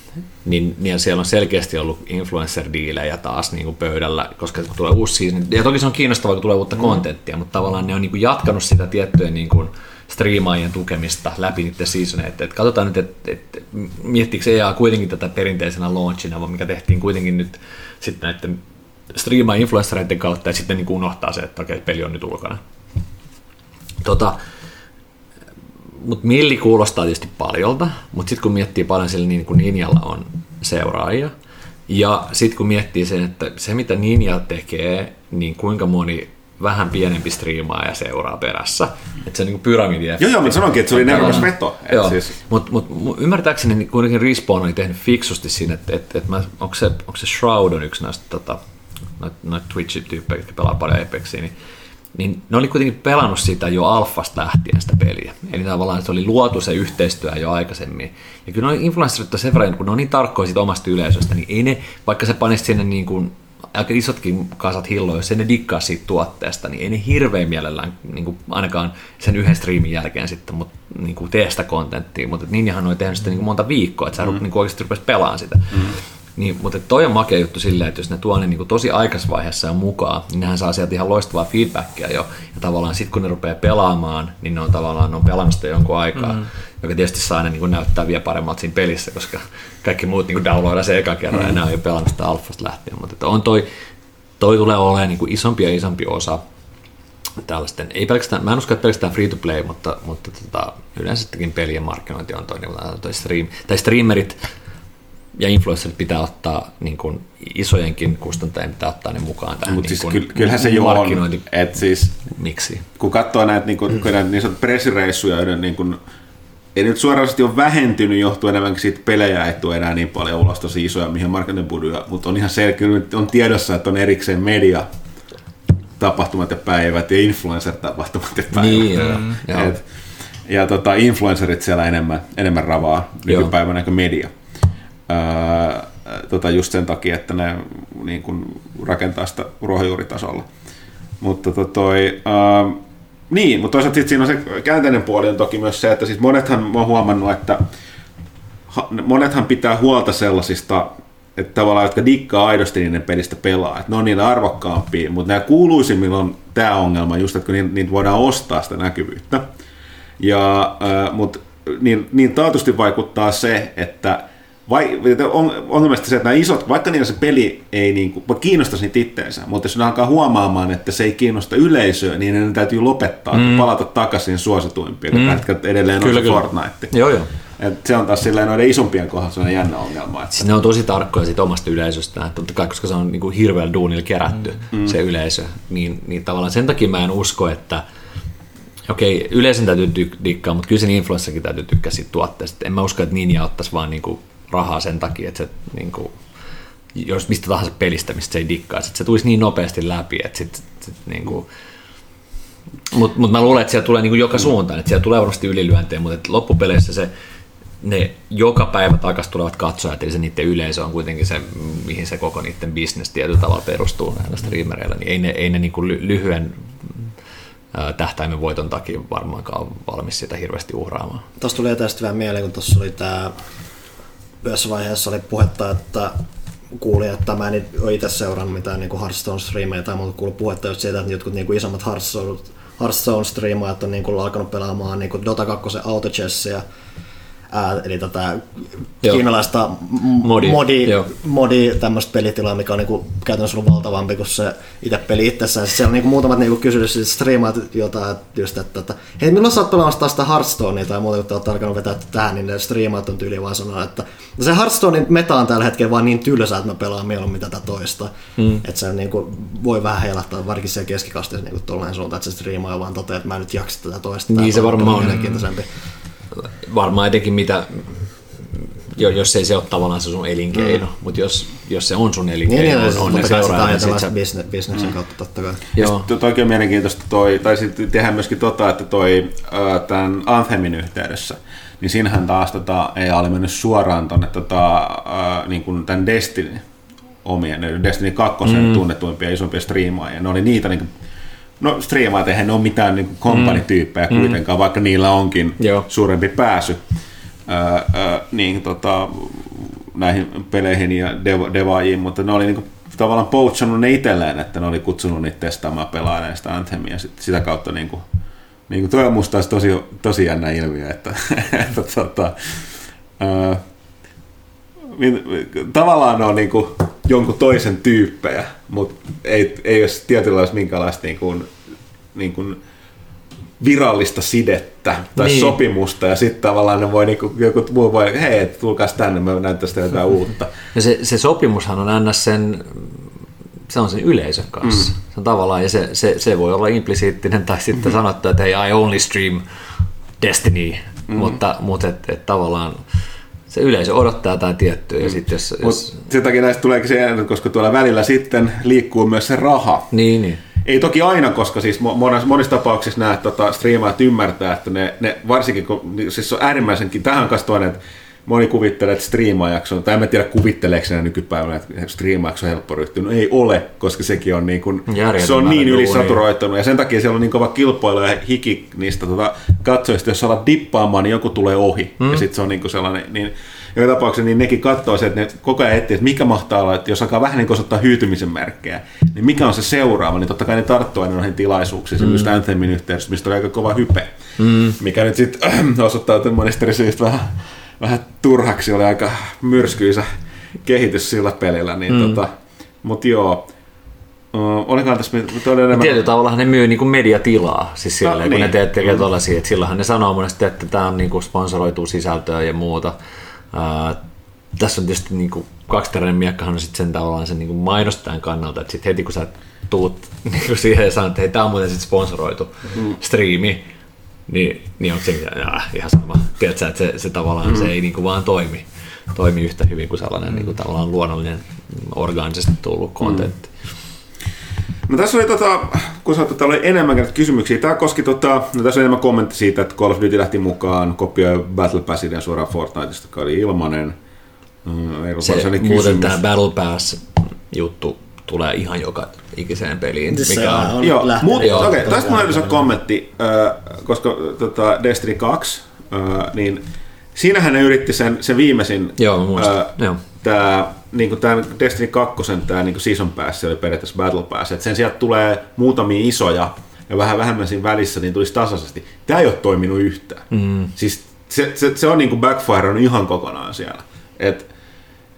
niin, niin siellä on selkeästi ollut influencer-diilejä taas niin kuin pöydällä, koska tulee uusi season. Ja toki se on kiinnostavaa, kun tulee uutta mm. kontenttia, mutta tavallaan ne on niin kuin jatkanut sitä tiettyjen niin kuin striimaajien tukemista läpi niiden seasoneita. Et katsotaan nyt, että et, miettiikö EA kuitenkin tätä perinteisenä launchina, mikä tehtiin kuitenkin nyt sitten näiden striimaa influenssereiden kautta ja sitten niin unohtaa se, että okei, peli on nyt ulkona. Tota, mutta milli kuulostaa tietysti paljolta, mutta sitten kun miettii paljon sillä niin kuin Ninjalla on seuraajia, ja sitten kun miettii sen, että se mitä Ninja tekee, niin kuinka moni vähän pienempi striimaa ja seuraa perässä. Että se on niin pyramidi Joo, joo, mutta sanoinkin, että se oli nerokas veto. Joo, siis... mutta mut, ymmärtääkseni niin kuitenkin Respawn oli tehnyt fiksusti siinä, että et, et mä, onko, se, onko se Shroud on yksi näistä tota, noita noit Twitch-tyyppejä, jotka pelaa paljon Apexia, niin, niin ne oli kuitenkin pelannut sitä jo alfasta lähtien sitä peliä. Eli tavallaan se oli luotu se yhteistyö jo aikaisemmin. Ja kyllä noin influencerit sen verran, kun ne on niin tarkkoja siitä omasta yleisöstä, niin ei ne, vaikka se panisi sinne niin kuin aika isotkin kasat hilloja, jos ei ne dikkaa siitä tuotteesta, niin ei ne hirveän mielellään, niin kuin ainakaan sen yhden striimin jälkeen sitten, mutta niin kuin tee sitä kontenttia, mutta Ninjahan on tehnyt sitä niin kuin monta viikkoa, että sä mm. niin kuin oikeasti rupesi pelaamaan sitä. Mm. Niin, mutta toi on makea juttu silleen, että jos ne tuo ne niin kuin tosi aikaisvaiheessa mukaan, niin nehän saa sieltä ihan loistavaa feedbackia jo. Ja tavallaan sitten kun ne rupeaa pelaamaan, niin ne on tavallaan ne on pelannut sitä jonkun aikaa, mm. Joka tietysti saa ne niin näyttää vielä paremmalta siinä pelissä, koska kaikki muut niin downloadaa se eka kerran mm. ja nämä on jo pelannut sitä alfasta lähtien. Mutta on toi, toi tulee olemaan niin isompi ja isompi osa tällaisten, ei pelkästään, mä en usko, että pelkästään free to play, mutta, mutta tota, yleensäkin pelien markkinointi on toi, niin toi stream, tai streamerit ja influencerit pitää ottaa niin kuin isojenkin kustantajien pitää ottaa ne mukaan tähän Mutta niin siis kyllähän se jo on, että siis Miksi? kun katsoo näitä, niin kuin, mm. näitä niin pressireissuja, joiden niin kuin, ei nyt suorasti ole vähentynyt johtuen enemmänkin siitä pelejä ei tule enää niin paljon ulos tosi isoja, mihin markkinointibuduja, mutta on ihan selkeä, on tiedossa, että on erikseen media tapahtumat ja päivät ja influencer-tapahtumat ja päivät. Niin, mm. Et, ja tota, influencerit siellä enemmän, enemmän ravaa nykypäivänä kuin media. Öö, tota, just sen takia, että ne niin kuin, rakentaa sitä ruohonjuuritasolla. Mutta to, toi, öö, niin, mutta toisaalta sit siinä on se käänteinen puoli on toki myös se, että siis monethan mä oon huomannut, että ha, monethan pitää huolta sellaisista että tavallaan, jotka dikkaa aidosti niiden pelistä pelaa, että ne on niin arvokkaampia, mutta nämä kuuluisimmilla on tämä ongelma just, että kun niitä, niitä voidaan ostaa sitä näkyvyyttä. Ja, äh, mutta niin, niin taatusti vaikuttaa se, että vai, on, ongelmasta se, että nämä isot, vaikka niillä se peli ei niin kuin, kiinnostaisi niitä itteensä, mutta jos ne alkaa huomaamaan, että se ei kiinnosta yleisöä, niin ne täytyy lopettaa, mm. palata takaisin suosituimpiin, mm. että edelleen kyllä, on se kyllä. Fortnite. Joo, joo. Et se on taas silleen noiden isompien kohdalla sellainen jännä ongelma. Että... Siis ne on tosi tarkkoja siitä omasta yleisöstä, totta kai, koska se on niin kuin hirveällä duunilla kerätty mm. se yleisö. Niin, niin tavallaan sen takia mä en usko, että okei, yleisön täytyy tyk- dikkaa, mutta kyllä sen influenssakin täytyy tykkää siitä tuotteesta. En mä usko, että Ninja ottaisi vaan niin kuin rahaa sen takia, että se niin kuin, jos mistä tahansa pelistä, mistä se ei dikkaa, että se tulisi niin nopeasti läpi, että sit, sit niin kuin, mutta mut mä luulen, että siellä tulee niin kuin joka suuntaan, että siellä tulee varmasti ylilyöntejä, mutta loppupeleissä se ne joka päivä takaisin tulevat katsojat, eli se niiden yleisö on kuitenkin se, mihin se koko niiden business tietyllä tavalla perustuu näillä streamereilla, niin ei ne, ei ne niin kuin lyhyen tähtäimen voiton takia varmaankaan valmis sitä hirveästi uhraamaan. Tuossa tuli tästä vähän mieleen, kun tuossa oli tämä yhdessä vaiheessa oli puhetta, että kuulin, että mä en ole itse seurannut mitään niin Hearthstone streameja tai muuta kuullut puhetta just siitä, että jotkut niin kuin isommat Hearthstone, Hearthstone streamaajat on niin kuin alkanut pelaamaan niin kuin Dota 2 auto chessia ää, eli tätä kiinalaista modi, modi, modi tämmöistä pelitilaa, mikä on niinku käytännössä ollut valtavampi kuin se itse peli itsessään. Siis siellä on niinku muutamat niinku kysynyt siis striimaat jotain, just, että, että hei, milloin sä oot pelaamassa taas sitä Hearthstonea tai muuta, kun te olette alkanut vetää tähän, niin ne striimaat on tyyli vaan sanoa, että se Hearthstonein meta on tällä hetkellä vaan niin tylsä, että mä pelaan mieluummin tätä toista. Mm. Että se niinku, voi vähän heilahtaa, varsinkin siellä keskikasteessa niinku tuollainen suuntaan, että se striimaa vaan toteaa, että mä nyt jaksa tätä toista. Niin se varmaan on varmaan etenkin mitä, jos ei se ole tavallaan se sun elinkeino, mm. mutta jos, jos se on sun elinkeino, niin, niin, on, on ne seuraajat. Niin sit business, bisneksen mm. kautta totta kai. Joo. Ja toikin on mielenkiintoista toi, tai sitten tehdään myöskin tota, että toi äh, tämän Anthemin yhteydessä, niin siinähän taas tota, ei oli mennyt suoraan tuonne tota, äh, niin kuin tämän Destiny omien, Destiny 2 mm. tunnetuimpia isompia striimaajia. Ne oli niitä niin kuin, No striimaat eihän ne ole mitään niin kompanityyppejä mm. kuitenkaan, vaikka niillä onkin Joo. suurempi pääsy ää, ää, niin, tota, näihin peleihin ja dev- devaajiin, mutta ne oli niin kuin, tavallaan poachannut ne itselleen, että ne oli kutsunut niitä testaamaan pelaamaan sitä Anthemia sit, sitä kautta niin kuin, niin kuin, toi on musta tosi, tosi jännä ilmiö, että, *laughs* että tota, ää, tavallaan ne on niin kuin jonkun toisen tyyppejä, mutta ei, ei ole tietynlaista minkälaista niin kuin, niin kuin virallista sidettä tai niin. sopimusta ja sitten tavallaan ne voi, niin kuin, joku muu voi, hei, tulkaas tänne, mä näytän sitä jotain uutta. Ja se, se sopimushan on aina sen, se on sen yleisön kanssa. Mm. Se on tavallaan, ja se, se, se voi olla implisiittinen tai sitten mm. sanottu, että hei, I only stream Destiny, mm. mutta, mutta et, et tavallaan se yleisö odottaa jotain tiettyä. Ja mm. sit jos, jos... sen takia näistä tuleekin se, koska tuolla välillä sitten liikkuu myös se raha. Niin, niin. Ei toki aina, koska siis monissa, monissa tapauksissa nämä tota, striimaat ymmärtää, että ne, ne varsinkin, kun siis on äärimmäisenkin tähän kanssa toinen, että moni kuvittelee, että striimaajaksi on, tai en tiedä kuvitteleeko ne nykypäivänä, että striimaajaksi on helppo ryhtyä. No ei ole, koska sekin on niin kuin, se on niin ylisaturoitunut, ja sen takia siellä on niin kova kilpailu ja hiki niistä tota, katsojista, jos alat dippaamaan, niin joku tulee ohi, mm. ja sitten se on niin kuin sellainen, niin joka tapauksessa niin nekin katsoo se, että ne koko ajan etsii, että mikä mahtaa olla, että jos alkaa vähän niin osoittaa hyytymisen merkkejä, niin mikä on se seuraava, niin totta kai ne tarttuu aina noihin tilaisuuksiin, mm. just Anthemin yhteydessä, mistä oli aika kova hype, mm. mikä nyt sitten *clears throat* osoittaa monista syistä vähän vähän turhaksi, oli aika myrskyisä kehitys sillä pelillä, niin mm. tota, mutta joo, olikohan tässä enemmän... Tietyllä tavalla ne myy niin kuin mediatilaa, siis silleen, no, kun niin. ne tekee mm. että silloinhan ne sanoo monesti, että tämä on niin kuin sponsoroitua sisältöä ja muuta. Uh, tässä on tietysti niin kuin, kaksiteräinen miekkahan on sitten sen tavallaan sen niin kuin mainostajan kannalta, että sit heti kun sä tuut *laughs* niin kuin siihen ja sanot, että hei, tämä on muuten sitten sponsoroitu mm. striimi, niin, niin onko se ja, ihan sama. Tiedätkö, että se, se tavallaan mm. se ei niinku vaan toimi, toimi yhtä hyvin kuin sellainen mm. niinku tavallaan luonnollinen, orgaanisesti tullut kontentti. Mm. No tässä oli, tota, kun sanottu, että oli enemmän kysymyksiä. Tämä koski, tota, no tässä on enemmän kommentti siitä, että Call of Duty lähti mukaan, kopioi Battle Passin suoraan Fortniteista, joka oli ilmanen. Mm, Ei Se, muuten kysymys. tämä Battle Pass-juttu tulee ihan joka ikiseen peliin. Se Mikä on, on Joo, mutta Joo. okei, tästä mulla on kommentti, koska tota Destiny 2, äh, niin siinähän ne yritti sen, sen viimeisin, Joo, mä äh, Joo. tämä niin tämä Destiny 2, tämä niin Season Pass, se oli periaatteessa Battle Pass, että sen sieltä tulee muutamia isoja ja vähän vähemmän siinä välissä, niin tulisi tasaisesti. Tämä ei ole toiminut yhtään. Mm. Siis se, se, se on niin kuin backfire on ihan kokonaan siellä. Et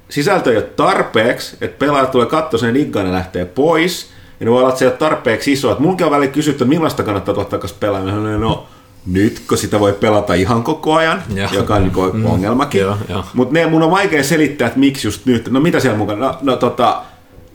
sisältö ei ole tarpeeksi, että pelaajat tulee katsoa sen diggaan ja lähtee pois, ja ne voi olla, että se ei ole tarpeeksi iso. Et munkin on välillä kysytty, että millaista kannattaa tulla takaisin pelaamaan. No, nyt kun sitä voi pelata ihan koko ajan, Joo. joka on niin mm. ongelmakin. Mutta mun on vaikea selittää, että miksi just nyt. No mitä siellä mukana? No, no tota,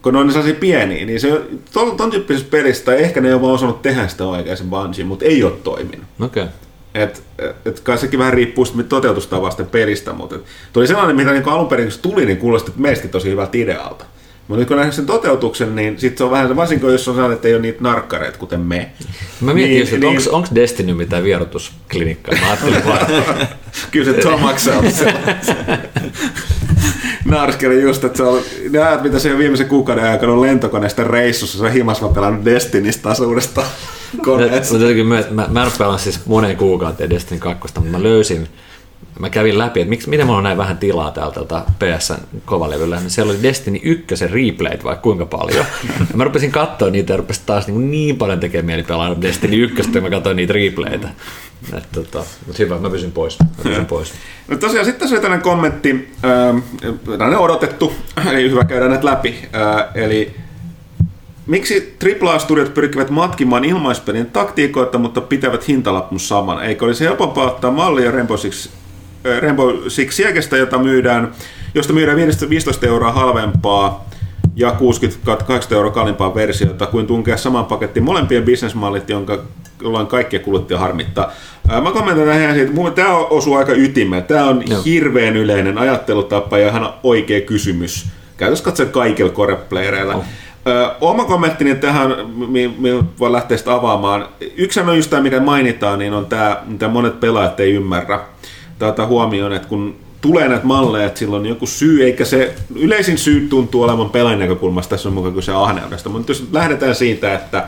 kun ne on sellaisia pieniä, niin se ton, ton tyyppisessä pelissä, tai ehkä ne ei ole vaan osannut tehdä sitä oikein sen Bungie, mutta ei ole toiminut. Okei. Et, et kai sekin vähän riippuu sitten toteutustavasta pelistä, mutta tuli sellainen, mitä niin alun perin tuli, niin kuulosti meistäkin tosi hyvältä idealta. Mutta nyt kun nähdään sen toteutuksen, niin sitten se on vähän se, varsinkin jos on sellainen, että ei ole niitä narkkareita, kuten me. Mä mietin Niin, just, että niin. onko onks Destiny mitään vierotusklinikkaa. Mä ajattelin vaan, *laughs* Kyllä se Tom Axel *laughs* Narskeli just, että se on, ne ajat, mitä se on viimeisen kuukauden aikana on lentokoneesta reissussa, se on himas vaan pelannut Destinistä taas uudestaan koneessa. Että mä, mä en pelannut siis moneen kuukauteen Destiny 2, mutta mä löysin, mä kävin läpi, että miksi, miten mulla on näin vähän tilaa täältä tota PSN kovalevyllä. Niin siellä oli Destiny 1 replayt vaikka kuinka paljon. Ja mä rupesin katsoa niitä ja rupesin taas niin, niin paljon tekemään mieli pelaa Destiny 1, kun mä katsoin niitä replaytä. Et, tota, mutta hyvä, mä pysyn pois. Mä pysyn pois. No tosiaan sitten tässä oli tällainen kommentti, ähm, tällainen odotettu, eli hyvä käydä näitä läpi. Äh, eli miksi AAA-studiot pyrkivät matkimaan ilmaispelien taktiikoita, mutta pitävät hintalapun saman? Eikö olisi helpompaa ottaa mallia Rainbow Six, äh, Rainbow Six Siegestä, jota myydään, josta myydään 15 euroa halvempaa ja 60-80 euroa kalliimpaa versiota, kuin tunkea saman pakettiin molempien bisnesmallit, jonka jolloin kaikkia kuluttajia harmittaa. Ää, Mä kommentoin tähän siitä, että tämä osuu aika ytimeen. Tämä on Joo. hirveän yleinen ajattelutapa ja ihan oikea kysymys. Käytössä katsoen kaikilla koreplayereilla. Oh. Ö, oma kommenttini tähän, mi, mi voi lähteä sitä avaamaan. Yksi on just tämä, mikä mainitaan, niin on tämä, mitä monet pelaajat ei ymmärrä. Tätä huomioon, että kun tulee näitä malleja, että sillä on joku syy, eikä se yleisin syy tuntuu olevan pelaajan näkökulmasta tässä on mukaan kyse ahneudesta. Mutta jos lähdetään siitä, että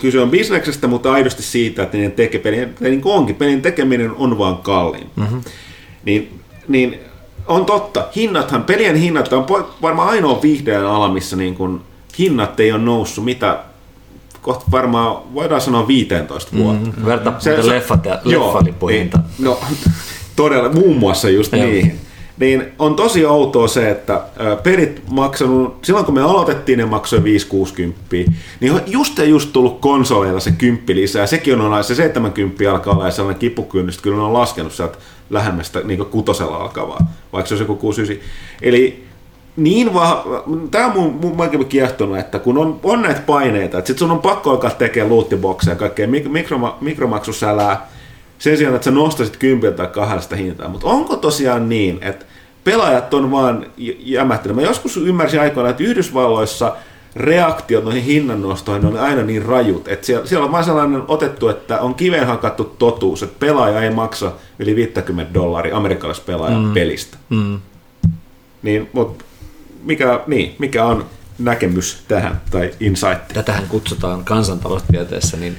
kyse on bisneksestä, mutta aidosti siitä, että niiden teke, pelin, niin onkin, pelin tekeminen on vaan kalliin. Mm-hmm. Niin, niin on totta. Hinnathan, pelien hinnat on varmaan ainoa viihdeän ala, missä niin kun hinnat ei ole noussut. Mitä kohta varmaan voidaan sanoa 15 vuotta. Mm, verta se, leffat ja leffalippuhinta. Niin, no, *laughs* todella, muun muassa just niihin. Niin on tosi outoa se, että pelit maksanut, silloin kun me aloitettiin, ne maksoi 5-60, niin on just ja just tullut konsoleilla se kymppi lisää. Sekin on, se 70 alkaa olla sellainen kipukynnys, että kyllä ne on laskenut sieltä lähemmästä niin kutosella alkavaa, vaikka se olisi joku 69. Eli niin vaan, tämä on mun, mun mun kiehtonut, että kun on, on näitä paineita, että sit sun on pakko alkaa tekemään lootibokseja ja kaikkea mik, mikroma, mikromaksusälää sen sijaan, että sä nostasit kympiltä tai kahdesta hintaa. Mutta onko tosiaan niin, että pelaajat on vaan jämähtänyt? Mä joskus ymmärsin aikoina, että Yhdysvalloissa reaktiot noihin hinnannostoihin on aina niin rajut, että siellä, siellä on vaan sellainen otettu, että on kiveen hakattu totuus, että pelaaja ei maksa yli 50 dollaria amerikkalaispelaajan mm. pelistä. Mm. Niin, mutta mikä, niin, mikä on näkemys tähän tai insight? Tätähän kutsutaan kansantaloustieteessä niin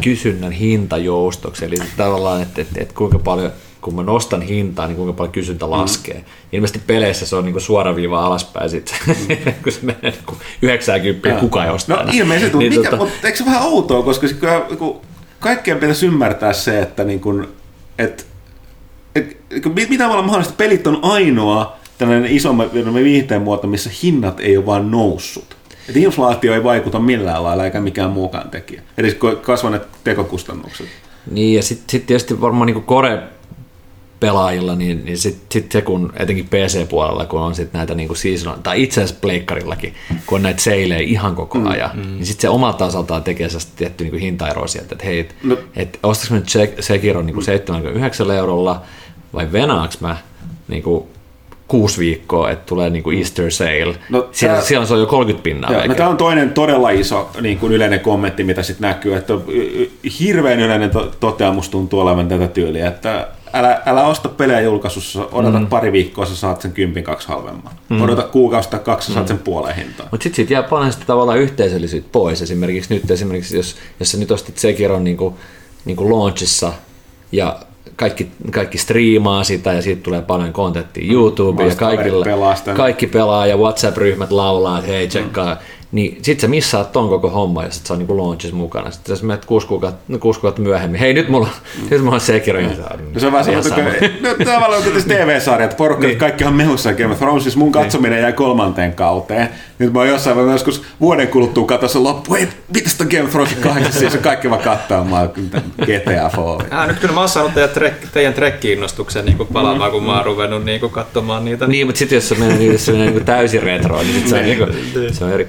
kysynnän hintajoustoksi, eli tavallaan, että, että, että kuinka paljon kun mä nostan hintaa, niin kuinka paljon kysyntä laskee. Mm. Ilmeisesti peleissä se on niin suoraviiva alaspäin sitten, *laughs* kun se menee niin 90 ja kuka ei osta No enää. ilmeisesti, niin, mutta, mikä, tota, mutta eikö se vähän outoa, koska sit kun kaikkien pitäisi ymmärtää se, että niin kun, et, et, kun mit- mitä olla mahdollista, pelit on ainoa tällainen isomman viihteen muoto, missä hinnat ei ole vaan noussut. Et inflaatio ei vaikuta millään lailla eikä mikään muukaan tekijä. Eli kasvaneet tekokustannukset. Niin, ja sitten sit tietysti varmaan niin Kore pelaajilla, niin, niin sitten sit se, kun etenkin PC-puolella, kun on sitten näitä niin season, tai itse asiassa pleikkarillakin, kun on näitä seilejä ihan koko ajan, mm, niin sitten se omalta osaltaan tekee sellaista tietty niin hintaeroa sieltä, että hei, et, No. et ostaks mä nyt Sekiro niin 79 eurolla, vai venaaks mä niin kuusi viikkoa, että tulee niinku Easter sale. No, siellä, tää- siellä se on jo 30 pinnaa. Joo, no tämä on toinen todella iso niin kuin yleinen kommentti, mitä sitten näkyy, että hirveän yleinen to- toteamus tuntuu olevan tätä tyyliä, että älä, älä osta pelejä julkaisussa, odota mm. pari viikkoa, sä saat sen kympin kaksi halvemman. Mm. Odota kuukausi tai kaksi, sä saat sen puoleen hintaan. Mutta sitten siitä jää paljon sitä tavallaan yhteisöllisyyttä pois. Esimerkiksi nyt, esimerkiksi jos, jos sä nyt ostit Sekiron niin kuin, niin kuin launchissa ja kaikki, kaikki striimaa sitä ja siitä tulee paljon kontenttia YouTubeen ja kaikilla, pelaa kaikki pelaa ja WhatsApp-ryhmät laulaa, että hei tsekkaa. Niin sit sä missaat ton koko homma, jos et sä oon niinku launchissa mukana. Sitten jos menet kuusi kuukautta, no, kuusi kuukautta myöhemmin, hei nyt mulla, nyt mulla on Sekiro. Ja sä, No se on vähän sama, että no, tavallaan tässä TV-sarjat, *laughs* porukka, niin. kaikki on mehussa Game of Thrones, siis mun katsominen jäi kolmanteen kauteen. Nyt mä oon jossain vaiheessa joskus vuoden kuluttua katsoa loppu, ei, mitäs ton Game of Thronesin kahdeksan, siis kaikki vaan kattoo, mä oon GTA Fall. Ah, nyt kyllä mä oon saanut teidän, trek, teidän trekki-innostuksen niin palaamaan, kun mä oon ruvennut niin katsomaan niitä. Niin, mutta sitten jos se menee, niin, jos se menee niin täysin retroon, niin sit se on, niin kuin, se on eri.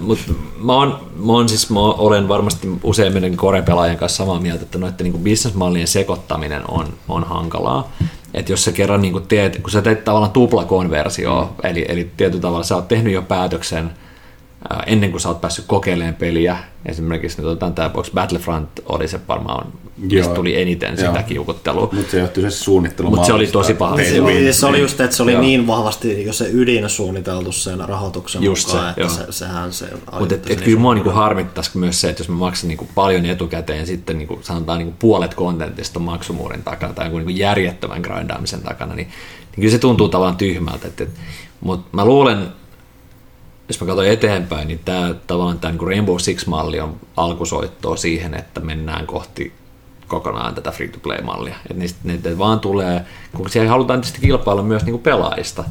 Mut mä, oon, mä, oon siis, mä olen varmasti useimmiten korepelaajan kanssa samaa mieltä, että noiden niin bisnesmallien sekoittaminen on, on hankalaa. Että jos sä kerran niin teet, kun sä teet tavallaan tuplakonversio, eli, eli tietyllä tavalla sä oot tehnyt jo päätöksen ää, ennen kuin sä oot päässyt kokeilemaan peliä, esimerkiksi nyt otetaan tämä box Battlefront oli se varmaan, Joo. tuli eniten sitä Joo. kiukuttelua. Mutta se johtuu se suunnittelu. Mut se oli tosi paha. Se, to win. se oli just, että se oli Joo. niin vahvasti jo se ydin suunniteltu sen rahoituksen Just mukaan, se, että se, sehän se Mutta et, et kyllä mua niinku harmittaisi myös se, että jos mä maksan niinku paljon etukäteen ja sitten niinku sanotaan niinku puolet kontentista on maksumuurin takana tai niinku järjettömän grindaamisen takana, niin, niin kyllä se tuntuu tavallaan tyhmältä. Et, et, Mutta mä luulen, jos mä katson eteenpäin, niin tämä tavallaan tämä niinku Rainbow Six-malli on alkusoittoa siihen, että mennään kohti kokonaan tätä free-to-play-mallia. Että niistä, niitä vaan tulee, kun siellä halutaan tietysti kilpailla myös niinku pelaajista,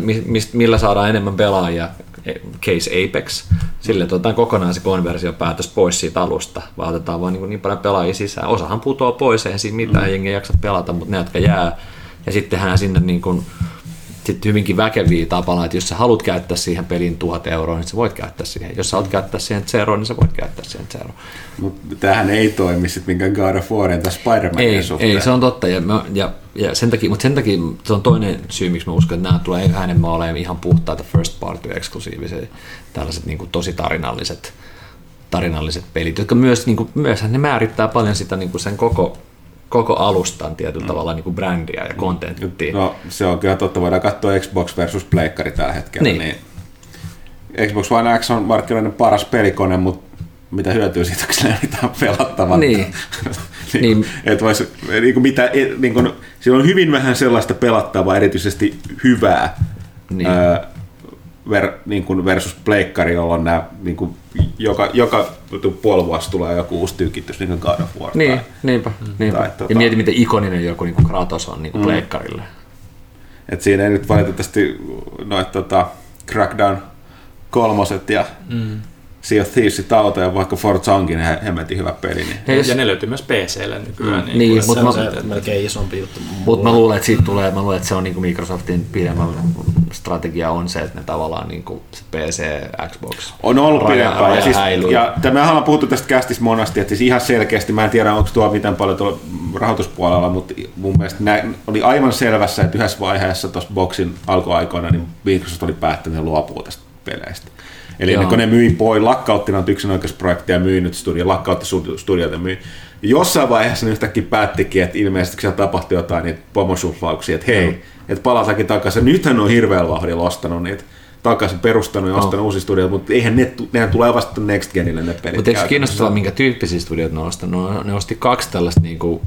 Mi- mist- millä saadaan enemmän pelaajia, e- case Apex, sille otetaan kokonaan se konversiopäätös pois siitä alusta, vaan otetaan vaan niin, niin paljon pelaajia sisään. Osahan putoaa pois, eihän siinä mitään, mm. jengi ei jaksa pelata, mutta ne, jotka jää, ja sitten tehdään sinne niin kuin, sitten hyvinkin väkeviä tapana, että jos sä haluat käyttää siihen peliin tuhat euroa, niin sä voit käyttää siihen. Jos sä haluat käyttää siihen zeroon, niin sä voit käyttää siihen zeroon. Mutta tämähän ei toimi sitten minkään God of Warin tai Spider-Manin Ei, suhteen. ei, se on totta. Ja, mä, ja, ja sen takia, mutta sen takia se on toinen syy, miksi mä uskon, että nämä tulee yhä enemmän olemaan ihan puhtaita first party eksklusiivisia, tällaiset niin kuin, tosi tarinalliset, tarinalliset pelit, jotka myös, niin kuin, myöshän ne määrittää paljon sitä niin kuin sen koko, koko alustan tietyllä mm. tavalla niin kuin brändiä ja kontenttia. No se on kyllä totta, voidaan katsoa Xbox versus Pleikkari tällä hetkellä. Niin. Niin. Xbox One X on markkinoiden paras pelikone, mutta mitä hyötyä siitä, kun sillä ei mitään pelattavaa. Niin. *laughs* niin, Niin. Et vois, niin kuin mitä, niin kuin, siinä on hyvin vähän sellaista pelattavaa, erityisesti hyvää, Niin. öö, ver, niin kuin versus Pleikkari, jolla on nämä, niin kuin, joka, joka puoli vuosi tulee joku uusi tykitys, niin kuin God of War. Niin, Tai, niinpä. niinpä. Tai tota- Ja mieti, miten ikoninen joku niin kuin Kratos on niin kuin mm. pleikkarille. Et siinä ei nyt valitettavasti noit tota, Crackdown kolmoset ja mm. Sea of Thievesit autoja, vaikka Forza onkin he- hemmetin hyvä peli. Niin. Hei, jos- Ja ne löytyy myös PClle nykyään. Mm. Niin, Niin, kuin, Se mut on mä- se melkein isompi juttu. Mutta mä luulen, että siitä tulee, mä luulen, että se on niin kuin Microsoftin pidemmän strategia on se, että ne tavallaan niin kuin se PC, Xbox, On ollut raja- pidempään. Ja, siis, ja tämä ollaan puhuttu tästä kästistä monasti, että siis ihan selkeästi, mä en tiedä onko tuo miten paljon tuolla rahoituspuolella, mutta mun mielestä nää oli aivan selvässä, että yhdessä vaiheessa tuossa Boxin alkuaikoina niin Microsoft oli päättänyt, että luopuu tästä peleistä. Eli Joo. ennen kuin ne myi pois, lakkautti noita yksinoikeusprojekteja, myi nyt studio, lakkautti stu- studioita, myi. Jossain vaiheessa ne yhtäkkiä päättikin, että ilmeisesti kun siellä tapahtui jotain niitä pomosuhlauksia, että hei, että palataankin takaisin. Nythän ne on hirveällä vauhdilla ostanut niitä takaisin perustanut ja ostanut uusia studioita, mutta eihän ne, nehän tulee vasta Next Genille ne pelit. Mutta eikö kiinnostavaa, minkä tyyppisiä studioita ne on ostanut? Ne, ne osti kaksi tällaista niinku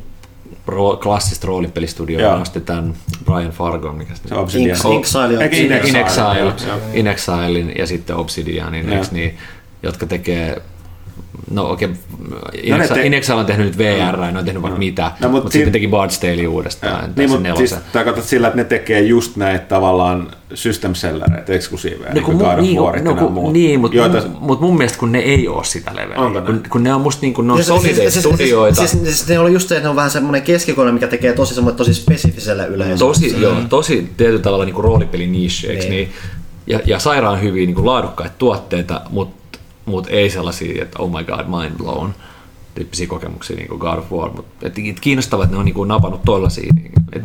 ro- klassista roolipelistudioa. Joo. Ne osti tämän Brian Fargon, mikä se Se Obsidian. On- In Exile. In Exile. In Exilein ja sitten Obsidianin, niin, jotka tekee No okei, okay. No te- on tehnyt nyt VR, ne on tehnyt vaikka mitä, No, no, mut mutta si- sitten teki Bard's Tale uudestaan. Niin, mutta siis tarkoitat sillä, että ne tekee just näitä tavallaan system sellereitä, eksklusiiveja, niin kuin mu- niin, no, kun- muut. niin, mutta joita- mun, mut mun mielestä kun ne ei ole sitä leveliä, Onko ne? kun, kun ne on musta niin kuin, ne on Siis- solideja siis- siis- studioita. Siis, siis, siis, ne oli just se, että ne on vähän semmoinen keskikone, mikä tekee tosi semmoinen tosi spesifiselle yleisölle. tosi, joo, tosi tietyllä tavalla niin roolipeli niche, eikö Niin. niin. Ja, ja sairaan hyviä niin kuin laadukkaita tuotteita, mutta mut ei sellaisia, että oh my god, mind blown tyyppisiä kokemuksia niin kuin God of War. Mutta kiinnostavaa, että ne on niin kuin napannut tollaisia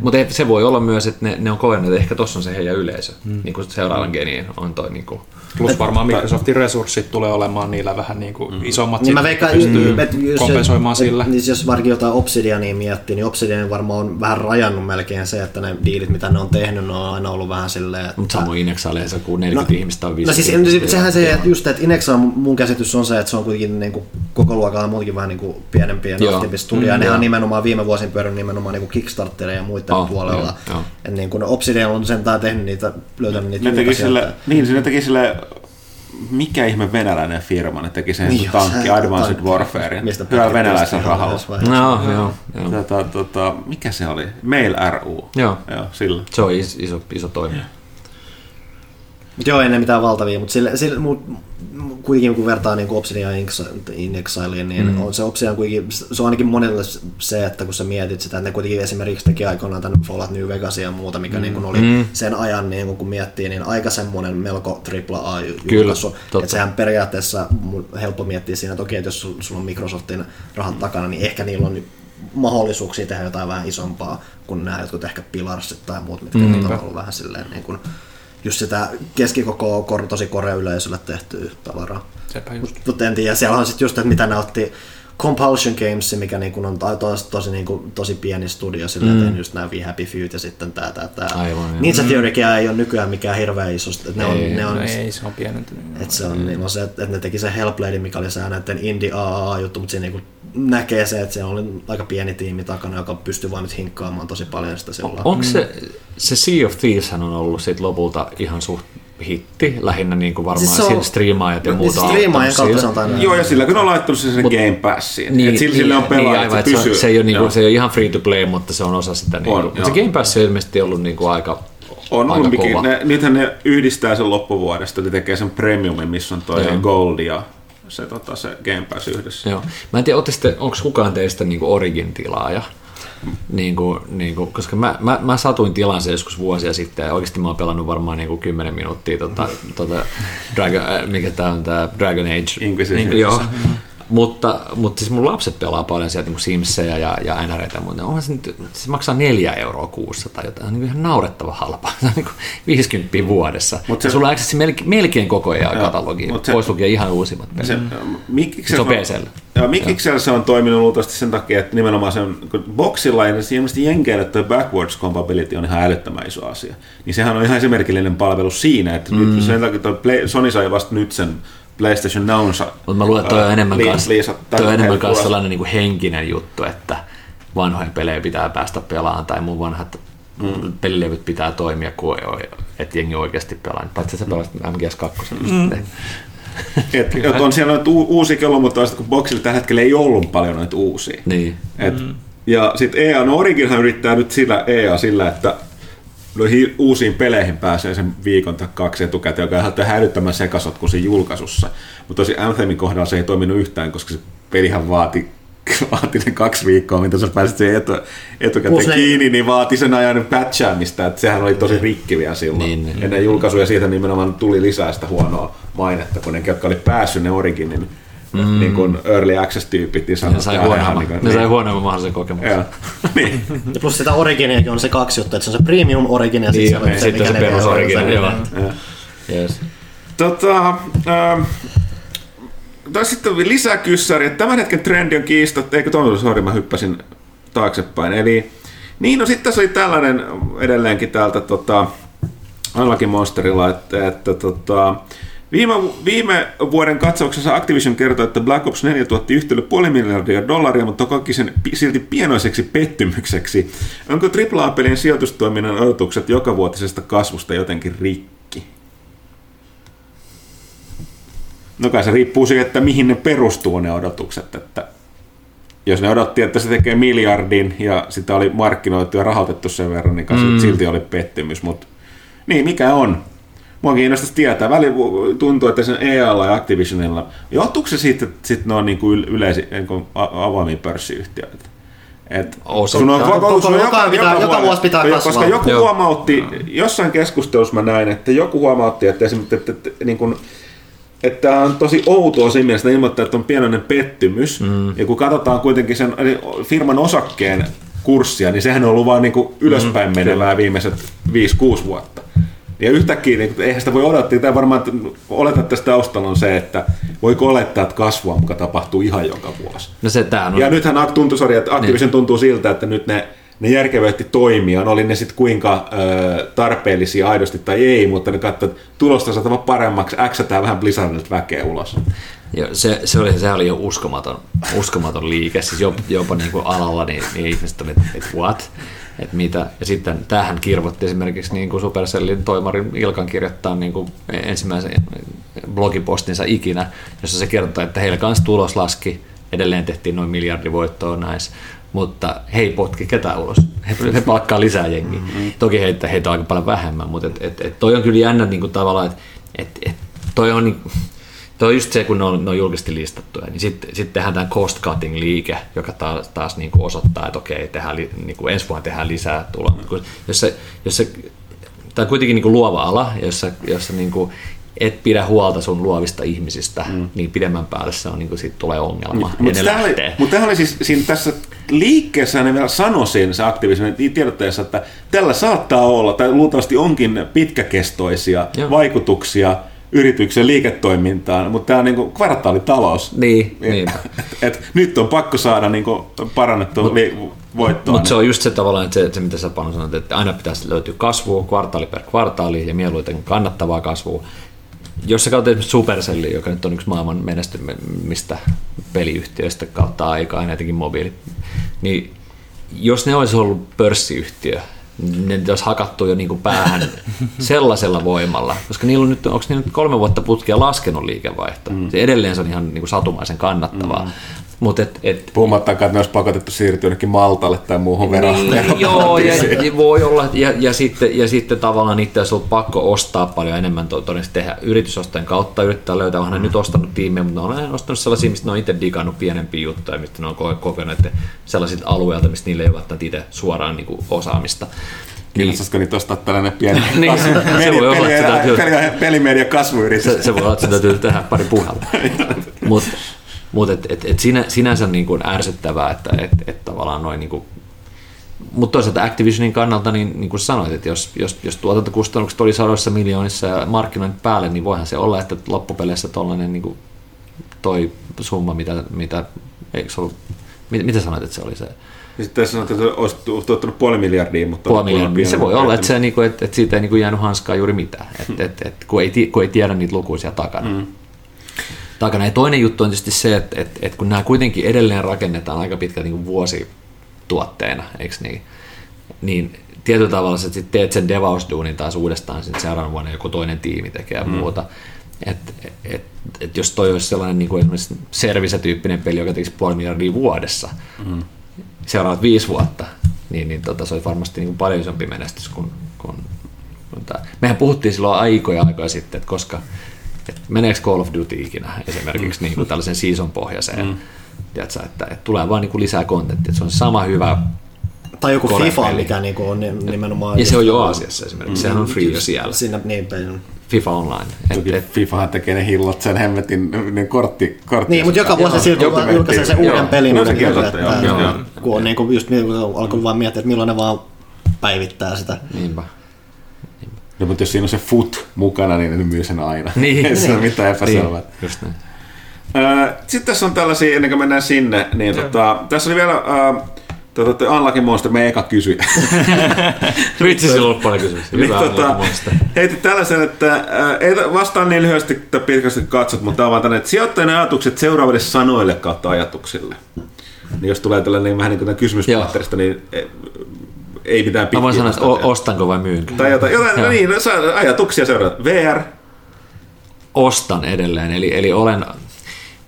mutta se voi olla myös, että ne, ne on koenneet, että ehkä tuossa on se heidän yleisö. Mm. Niin kuin seuraavan geniin on toi niin kuin, Plus varmaan Microsoftin resurssit tulee olemaan niillä vähän niin kuin mm. isommat, niin mä veikkaan, pystyy jos, kompensoimaan et, sillä. Niin jos varsinkin jotain Obsidiania miettii, niin Obsidian varmaan on vähän rajannut melkein se, että ne diilit, mitä ne on tehnyt, ne on aina ollut vähän silleen, että... Mutta samoin Inexalle se kun 40 no, ihmistä on 50. No siis sehän se, että just, että Inexa mun käsitys on se, että se on kuitenkin niin kuin, koko luokalla muutenkin vähän niin kuin pienempiä ja aktiivista studioja. Mm, ne on nimenomaan viime vuosin pyörinyt nimenomaan niin kuin Kickstarteria ja muiden oh, puolella. Joo, joo. Et niin kuin Obsidian on sentään tehnyt niitä, löytänyt niitä. Ne teki sille, niin, se teki sille mikä ihme venäläinen firma, ne teki sen niin, tankki se, Advanced tankki. Warfare. Hyvällä venäläisen rahalla. No, joo, joo. Tota, tota, mikä se oli? Mail RU. Joo. joo sillä. Se on iso, iso toimija. Joo, ei ne mitään valtavia, mutta sille, sille, mut, kuitenkin kun vertaa niin Obsidian in Exileen, niin mm. on se Obsidian kuitenkin, se on ainakin monelle se, että kun sä mietit sitä, että ne kuitenkin esimerkiksi teki aikoinaan tämän Fallout New Vegasia ja muuta, mikä mm. niin oli mm. sen ajan, niin kun miettii, niin aika semmoinen melko AAA-julkaisu. Että sehän periaatteessa helppo miettiä siinä toki, että jos sulla on Microsoftin rahat takana, niin ehkä niillä on mahdollisuuksia tehdä jotain vähän isompaa kuin nämä jotkut ehkä pilarsit tai muut, mitkä mm. on ollut vähän silleen niin kuin, just sitä keskikoko kor, tosi korea-yleisölle tehtyä tavaraa. Mutta en tiedä, siellä on sitten just, että mitä ne otti Compulsion Games, mikä niin kun on tosi, tosi, niin kuin, tosi pieni studio, sillä mm. just nämä We Happy Few ja sitten tämä, tämä, tämä. Aivan, Ninja Theorykin ei ole nykyään mikään hirveän iso. Että ne ei, on, ne on, no ei, se on pienentynyt. Että se on, niin on se, että ne teki se Hellblade, mikä oli se näiden indie AAA-juttu, mutta siinä niin näkee se, että se oli aika pieni tiimi takana, joka pystyy vain nyt hinkkaamaan tosi paljon sitä sillä. Onko se, se Sea of Thieves on ollut sit lopulta ihan suht hitti, lähinnä niin kuin varmaan siis on, striimaajat ja muuta. Siis striimaajien kautta se on tainnut. Joo, ja sillä kun on laittanut sen Mut, Game Passiin, niin, sillä, niin, sillä on pelaajat, niin, aivan, se, pysyy. Se, ei ole, niin kuin, se ei ole ihan free to play, mutta se on osa sitä. Niin on, kuin, se Game Pass on ilmeisesti ollut niin kuin aika on ollut mikin, ne, nythän ne yhdistää sen loppuvuodesta, ne tekee sen premiumin, missä on toi Gold ja se, tota, se Game Pass yhdessä. Joo. Mä en tiedä, onko kukaan teistä niin Origin-tilaaja? Niin kuin, niin kuin, koska mä, mä, mä satuin tilan se joskus vuosia sitten ja oikeasti mä oon pelannut varmaan niin kuin 10 minuuttia tota, tota Dragon, äh, mikä tää on tää Dragon Age. Inquisition. Niin, joo. Mutta, mutta siis mun lapset pelaa paljon sieltä niin Simsejä ja, ja NRitä, mutta onhan se, nyt, se maksaa neljä euroa kuussa tai jotain, niin ihan naurettava halpa. Se on niin 50 vuodessa. Mutta se, sulla on melkein, melkein koko ajan katalogi, pois lukee ihan uusimmat pelit. Se, se, se on PCllä. Joo, Mikiksellä se on toiminut luultavasti sen takia, että nimenomaan se on, kun boxilla ja ilmeisesti jenkeillä tuo backwards compatibility on ihan älyttömän iso asia. Niin sehän on ihan esimerkillinen palvelu siinä, että mm. nyt sen takia Sony sai vasta nyt sen PlayStation Nownsa. Mutta mä luulen, että toi on enemmän kanssa, toi on enemmän kanssa sellainen niin kuin henkinen juttu, että vanhoja pelejä pitää päästä pelaamaan tai mun vanhat mm. pelilevyt pitää toimia, kun et jengi oikeasti pelaa. Paitsi sä pelasit MGS2. Mm. et, *laughs* et on siellä noita uusia kello, mutta kun Boxilla tällä hetkellä ei ollut paljon noita uusia. Niin. Et, mm. Ja sitten EA, no Originhan yrittää nyt sillä EA sillä, että noihin uusiin peleihin pääsee sen viikon tai kaksi etukäteen, joka on hälyttämään sekasotkuisin julkaisussa. Mutta tosi Anthemin kohdalla se ei toiminut yhtään, koska se pelihän vaati *laughs* vaati ne kaksi viikkoa, mitä sä pääsit siihen etu, etukäteen ne... kiinni, niin vaati sen ajan patchaamista, että sehän oli tosi rikki vielä silloin. Niin, niin. Ennen julkaisuja siitä nimenomaan tuli lisää sitä huonoa mainetta, kun ne, jotka oli päässyt ne Originin mm. niin kuin early access-tyypit, niin sanoi, ne sai huonomman, niin kuin, ne sai huonomman mahdollisen kokemuksen. *laughs* niin. ja plus sitä Originiakin on se kaksi juttua, että se on se premium Origin ja niin, sitten se, sitten se, se perus Origin. Joo. Yes. Tota, äh, tai sitten lisäkyssäri, että tämän hetken trendi on kiistat, eikö tuon sori, mä hyppäsin taaksepäin. Eli niin, no sitten tässä oli tällainen edelleenkin täältä tota, Unlucky Monsterilla, että, että tota, Viime, viime vuoden katsauksessa Activision kertoi, että Black Ops 4 tuotti yhtälö puoli miljardia dollaria, mutta koki sen silti pienoiseksi pettymykseksi. Onko AAA-pelien sijoitustoiminnan odotukset joka vuotisesta kasvusta jotenkin rikki? No kai se riippuu siitä, että mihin ne perustuu ne odotukset. Että jos ne odotti, että se tekee miljardin ja sitä oli markkinoitu ja rahoitettu sen verran, niin mm. silti oli pettymys. Mutta niin, mikä on? Mua kiinnostaisi tietää. Väli tuntuu, että sen EAlla ja Activisionilla, johtuuko se siitä, että sit ne on niin kuin yleisi, niin kuin avoimia pörssiyhtiöitä? Et sun on, koko, sun joka, joka, joka, joka vuosi pitää kasvaa. Koska joku Joo. huomautti, jossain keskustelussa mä näin, että joku huomautti, että esimerkiksi, että, että, että, niin kuin, että on tosi outoa siinä mielessä, että ilmoittaa, että on pienoinen pettymys. Mm. Ja kun katsotaan kuitenkin sen firman osakkeen kurssia, niin sehän on ollut vaan niin kuin ylöspäin menevää viimeiset 5-6 vuotta. Ja yhtäkkiä, niin eihän sitä voi odottaa, tai varmaan oletat tästä taustalla on se, että voiko olettaa, että kasvua muka tapahtuu ihan joka vuosi. No se tää on. Ja nythän tuntuu, sorry, että Activision Niin. tuntuu siltä, että nyt ne, ne järkevöitti toimia, oli ne sitten kuinka ö, tarpeellisia aidosti tai ei, mutta ne katsovat, että tulosta saatava paremmaksi, äksätään vähän Blizzardilta väkeä ulos. Joo, se, se, oli, se oli jo uskomaton, uskomaton liike, siis jopa, jopa niin kuin alalla niin, niin ihmiset oli, että et what, että mitä. Ja sitten tähän kirvoitti esimerkiksi niin kuin Supercellin toimarin Ilkan kirjoittaa niin kuin ensimmäisen blogipostinsa ikinä, jossa se kertoo, että heillä kanssa tulos laski, edelleen tehtiin noin miljardi voittoa näissä, mutta he ei potki ketään ulos. He, he palkkaa lisää jengiä. Mm-hmm. Toki heitä, heitä on aika paljon vähemmän, mutta et, et, et toi on kyllä jännä niin kuin tavallaan, että et, et toi on niin, Tuo on just se, kun ne on, ne on julkisesti listattuja, niin sitten sit tehdään tämä cost cutting liike, joka taas, taas niin kuin osoittaa, että okei, tehdään, niin kuin ensi vuonna tehdään lisää tuloa. Kun- Jos se, jos se, tämä on kuitenkin niin kuin luova ala, jossa, jossa niin kuin et pidä huolta sun luovista ihmisistä, mm. niin pidemmän päälle se on, niin kuin, siitä tulee ongelma. Mutta tämä oli, mut oli siis siinä tässä liikkeessä ne vielä sanoi siinä se aktivismi tiedotteessa, että tällä saattaa olla, tai luultavasti onkin pitkäkestoisia Joo. vaikutuksia yrityksen liiketoimintaan, mutta tämä on niinku kvartaalitalous. Niin, Et- niin. Et, nyt on pakko saada niinku parannettua Mut- li- voittoa. Mutta se on just se tavallaan, että se, se mitä sä Panu sanoit, että aina pitäisi löytyä kasvua kvartaali per kvartaali ja mieluiten kannattavaa kasvua. Jos sä katsot esimerkiksi Supercellia, joka nyt on yksi maailman menestymistä peliyhtiöistä kautta aikaa, etenkin mobiili, niin jos ne olisi ollut pörssiyhtiö, niin ne olisi hakattu jo niin kuin päähän sellaisella voimalla, koska niillä on nyt, onko niillä nyt kolme vuotta putkea laskenut liikevaihto. Mm. Se edelleen se on ihan niin kuin satumaisen kannattavaa. Mm. Mutta et, et, Puhumattakaan, että ne olisi pakotettu siirtyä jonnekin Maltalle tai muuhun vero. niin, joo, ja, ja, voi olla, ja, ja, sitten, ja sitten tavallaan niitä olisi ollut pakko ostaa paljon enemmän, to, todennäköisesti tehdä yritysostojen kautta, yrittää löytää, onhan ne nyt ostanut tiimejä, mutta ne on aina ostanut sellaisia, mistä ne on itse digannut pienempiä juttuja, mistä ne on ko- kokenut, että sellaisilta alueilta, mistä niillä ei ole itse suoraan niin kuin osaamista. Kiinnostaisiko niitä ostaa tällainen pieni *laughs* Niin, kas- se media- voi olla, että peli- täytyy- peli- pelimedia kasvuyritys. se, se voi olla, että sen täytyy tehdä pari puhelua. *laughs* Mutta mut et, et, et sinä, sinänsä niin kuin ärsyttävää, että et, et tavallaan noin niin kuin mutta toisaalta Activisionin kannalta, niin, niin kuin sanoit, että jos, jos, jos tuotantokustannukset oli sadoissa miljoonissa ja markkinoinnin päälle, niin voihan se olla, että loppupeleissä tollainen niin toi summa, mitä, mitä eikö ollut, mitä, mitä sanoit, että se oli se Sitten tässä sanotaan, että olisi tu- tuottanut puoli miljardia, mutta... puoli miljoonaa. Se voi olla, että, se, niin kuin, että, että siitä ei niin kuin jäänyt hanskaa juuri mitään, että, että, että, kun, ei, kun ei tiedä niitä lukuisia takana. Mm. Takana. Ja toinen juttu on tietysti se, että, että, että kun nämä kuitenkin edelleen rakennetaan aika pitkälti niin vuosituotteena, eikö niin? Niin tietyllä tavalla sä sit teet sen devausduunin taas uudestaan sitten seuraavan vuonna joku toinen tiimi tekee ja muuta. Et, et, et jos toi olisi sellainen niin kuin esimerkiksi Service-tyyppinen peli, joka tekisi puoli miljardia vuodessa, mm. seuraavat viisi vuotta, niin, niin tota, se olisi varmasti niin kuin paljon isompi menestys kuin, kuin, kuin tämä. Mehän puhuttiin silloin aikoja aikoja sitten, että koska että meneekö Call of Duty ikinä esimerkiksi mm. niin kuin tällaisen season pohjaiseen, mm. tiedätkö, että, että tulee vaan niin kuin lisää kontenttia, se on sama hyvä Tai joku FIFA, peli. mikä niinku on ni- nimenomaan... ja se on jo Aasiassa esimerkiksi, sehän on free jo siellä, Siinä niin päin. FIFA Online. Et, Toki et, FIFAhan tekee ne hillot sen hemmetin ne kortti, kortti Niin, mutta joka vuosi silti julkaisee sen Joo. uuden pelin. Niin sekin kyllä, totta, että- joo, joo. Kun on niinku just alkoi vaan miettiä, että milloin ne vaan päivittää sitä. niinpä. No, mutta jos siinä on se foot mukana, niin ne myy sen aina. Niin. Ei *laughs* se ole mitään epäselvää. Niin, just näin. Sitten tässä on tällaisia, ennen kuin mennään sinne, niin tota, tässä oli vielä äh, tota, Unlucky Monster, meidän eka kysyi. *laughs* Vitsi, sillä on paljon kysymyksiä. niin, Hyvä tota, tota, heitit tällaisen, että äh, ei ta- vastaan niin lyhyesti tai pitkästi katsot, mutta tämä on vaan tänne, että sijoittajien ajatukset seuraaville sanoille kautta ajatuksille. Niin jos tulee tällainen vähän niin kuin kysymyspatterista, niin eh, ei mitään Mä voin sanoa, että o- ostanko vai myynkö. Tai jotain, jotain no niin, no, saa- ajatuksia seuraavalle. VR, ostan edelleen. Eli, eli olen,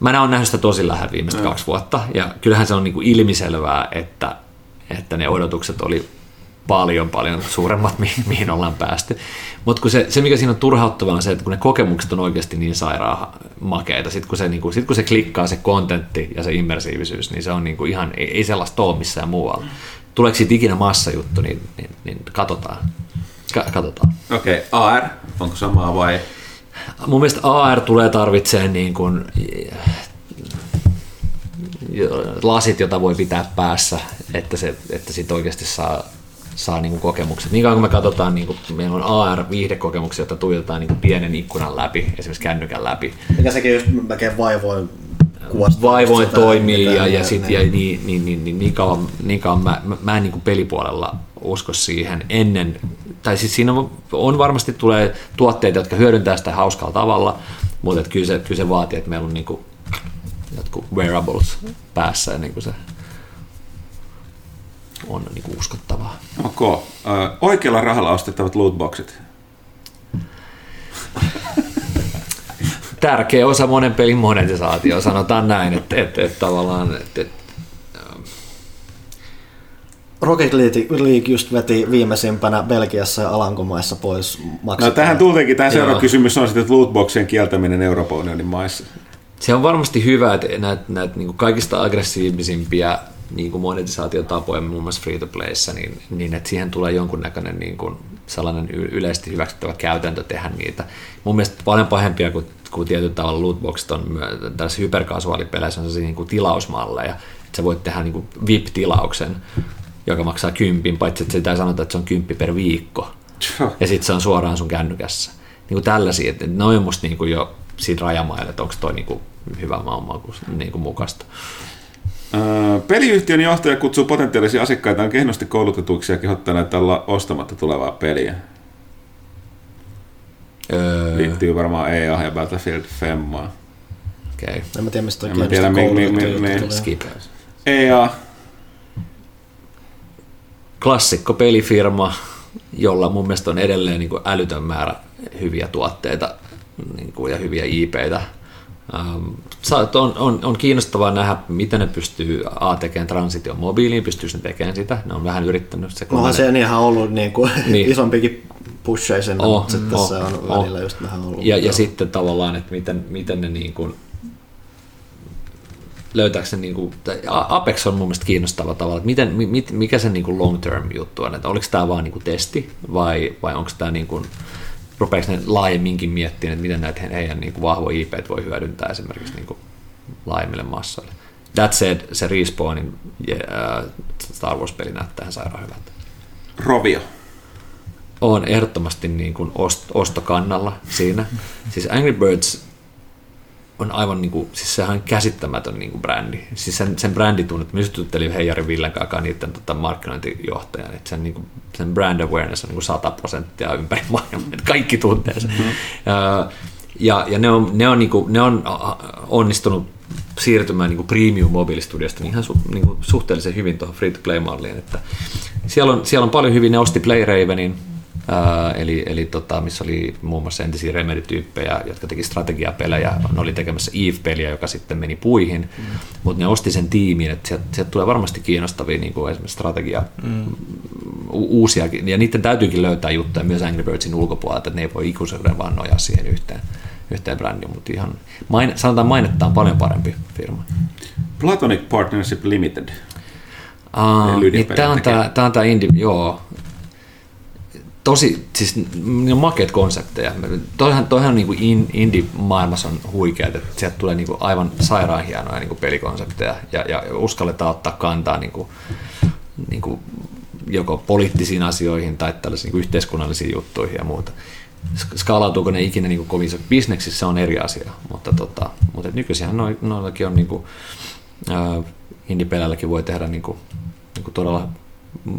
mä oon nähnyt sitä tosi lähellä viimeiset mm. kaksi vuotta, ja kyllähän se on niin kuin ilmiselvää, että, että ne odotukset oli paljon, paljon suuremmat, *laughs* mihin, mihin ollaan päästy. Mutta se, se, mikä siinä on turhauttavaa, on se, että kun ne kokemukset on oikeasti niin sairaan makeita, sitten kun, se, niin sit kun se klikkaa se kontentti ja se immersiivisyys, niin se on niin kuin ihan, ei, ei sellaista ole missään muualla. Tuleeko siitä ikinä massajuttu, niin, niin, niin katsotaan. Ka- katsotaan. okei, okay. AR, onko samaa vai? Mun mielestä AR tulee tarvitsee niin kuin, lasit, jota voi pitää päässä, että, se, että sit oikeasti saa, saa niin kuin kokemukset. Niin kauan kun me katsotaan, niin kuin, meillä on AR-viihdekokemuksia, joita tuijotetaan niin kuin pienen ikkunan läpi, esimerkiksi kännykän läpi. Mikä sekin just melkein vaivoin. Vaivoin toimii ja, ja, mitä- sit, ja niin, niin, niin, niin, niin, kauan, niin kauan mä, mä, mä en niin kuin pelipuolella usko siihen ennen, tai siis siinä on, varmasti tulee tuotteita, jotka hyödyntää sitä hauskalla tavalla, mutta et kyllä, se, kyllä se vaatii, että meillä on niin kuin jotkut wearables päässä ennen kuin se on niin kuin uskottavaa. Ok. Ö, Oikealla rahalla ostettavat lootboxit. Tärkeä osa monen pelin monetisaatio, sanotaan näin, että, että, että tavallaan, että, että Rocket League just veti viimeisimpänä Belgiassa ja Alankomaissa pois No maksettua. tähän tultiinkin, tämä seuraava kysymys on sitten, että lootboxien kieltäminen Euroopan unionin maissa. Se on varmasti hyvä, että näitä, näitä niin kaikista aggressiivisimpia niin kuin monetisaatiotapoja muun muassa free to playssä, niin, niin että siihen tulee jonkunnäköinen niin kuin sellainen yleisesti hyväksyttävä käytäntö tehdä niitä. Mun mielestä paljon pahempia kuin, kuin tietyllä tavalla lootboxit on tällaisissa hyperkasuaalipeleissä on sellaisia niin kuin tilausmalleja, että sä voit tehdä niin kuin VIP-tilauksen, joka maksaa kympin, paitsi että sitä ei sanota, että se on kymppi per viikko ja sitten se on suoraan sun kännykässä. Niin kuin tällaisia, että noin on musta niin kuin jo siitä rajamailla, että onko toi niin kuin hyvä maanmaku niin kuin mukaista. Öö, Peliyhtiön johtaja kutsuu potentiaalisia asiakkaitaan kehnosti koulutetuiksi ja kehottaa näitä olla ostamatta tulevaa peliä. Öö, Liittyy varmaan EA ja Battlefield Femmaan. okay. En mä tiedä, mistä toi tiedä, mi- mi- koulutettu mi- mi-. EA, Klassikko pelifirma, jolla mun mielestä on edelleen niin kuin älytön määrä hyviä tuotteita niin kuin, ja hyviä IPitä. Ähm, on, on, on kiinnostavaa nähdä, miten ne pystyy A tekemään transition mobiiliin, pystyykö ne tekemään sitä. Ne on vähän yrittänyt se Onhan se ihan ollut niin kuin *laughs* Niin. isompikin pusheja sinne, Oh, mutta sitten oh, se on oh. välillä just vähän ollut. Ja, ja sitten tavallaan, että miten, miten ne niin kuin, löytääkö se niin kuin, Apex on mun mielestä kiinnostava tavalla, että miten, mi- mit, mikä se niin kuin long term juttu on, että oliko tämä vaan niin kuin testi vai, vai onko tämä niin kuin, rupeeko ne laajemminkin miettimään, että miten näitä he- heidän niin kuin vahvoja IP voi hyödyntää esimerkiksi niin kuin laajemmille massoille. That said, se Respawnin yeah, Star Wars-peli näyttää ihan sairaan hyvältä Rovio. on ehdottomasti niin kuin ost- ostokannalla siinä. Siis Angry Birds on aivan niin kuin, siis sehän on käsittämätön niin kuin brändi. Siis sen, sen bränditunnut, myös juttelin Heijari Villen kanssa niiden tota, markkinointijohtajan, että sen, niin kuin, sen brand awareness on niin kuin 100 prosenttia ympäri maailmaa, että kaikki tuntee sen. Mm-hmm. Ja, ja ne on, ne on, niin kuin, ne on onnistunut siirtymään niin kuin premium mobiilistudiosta niin ihan su, niin kuin suhteellisen hyvin tuohon free-to-play-malliin. Että siellä, on, siellä on paljon hyvin, ne osti Play Ravenin, ää, eli, eli tota, missä oli muun muassa entisiä Remedy-tyyppejä, jotka teki strategiapelejä. Ne oli tekemässä Eve-peliä, joka sitten meni puihin, mm. mutta ne osti sen tiimin, että sieltä, sieltä tulee varmasti kiinnostavia niin kuin esimerkiksi strategia, mm. uusiakin, ja niiden täytyykin löytää juttuja myös Angry Birdsin ulkopuolelta, että ne ei voi ikuisuuden vaan nojaa siihen yhteen, yhteen brändiin, mutta ihan, maine, sanotaan mainettaan paljon parempi firma. Platonic Partnership Limited. Lydia niin tämä on tekee. tämä, tämä on tämä indie, joo. Tosi, siis ne on makeat konsepteja. Toihan, toihan on niinku in, indie-maailmassa on huikeat, että sieltä tulee niinku aivan sairaan hienoja niinku pelikonsepteja ja, ja uskalletaan ottaa kantaa niinku, niinku joko poliittisiin asioihin tai tällaisiin niinku yhteiskunnallisiin juttuihin ja muuta. Sk- Skaalautuuko ne ikinä niinku kovin iso bisneksissä, on eri asia, mutta, tota, mutta nykyisinhän noi, noillakin on niinku, ää, indie-peleilläkin voi tehdä niinku, niinku todella mm,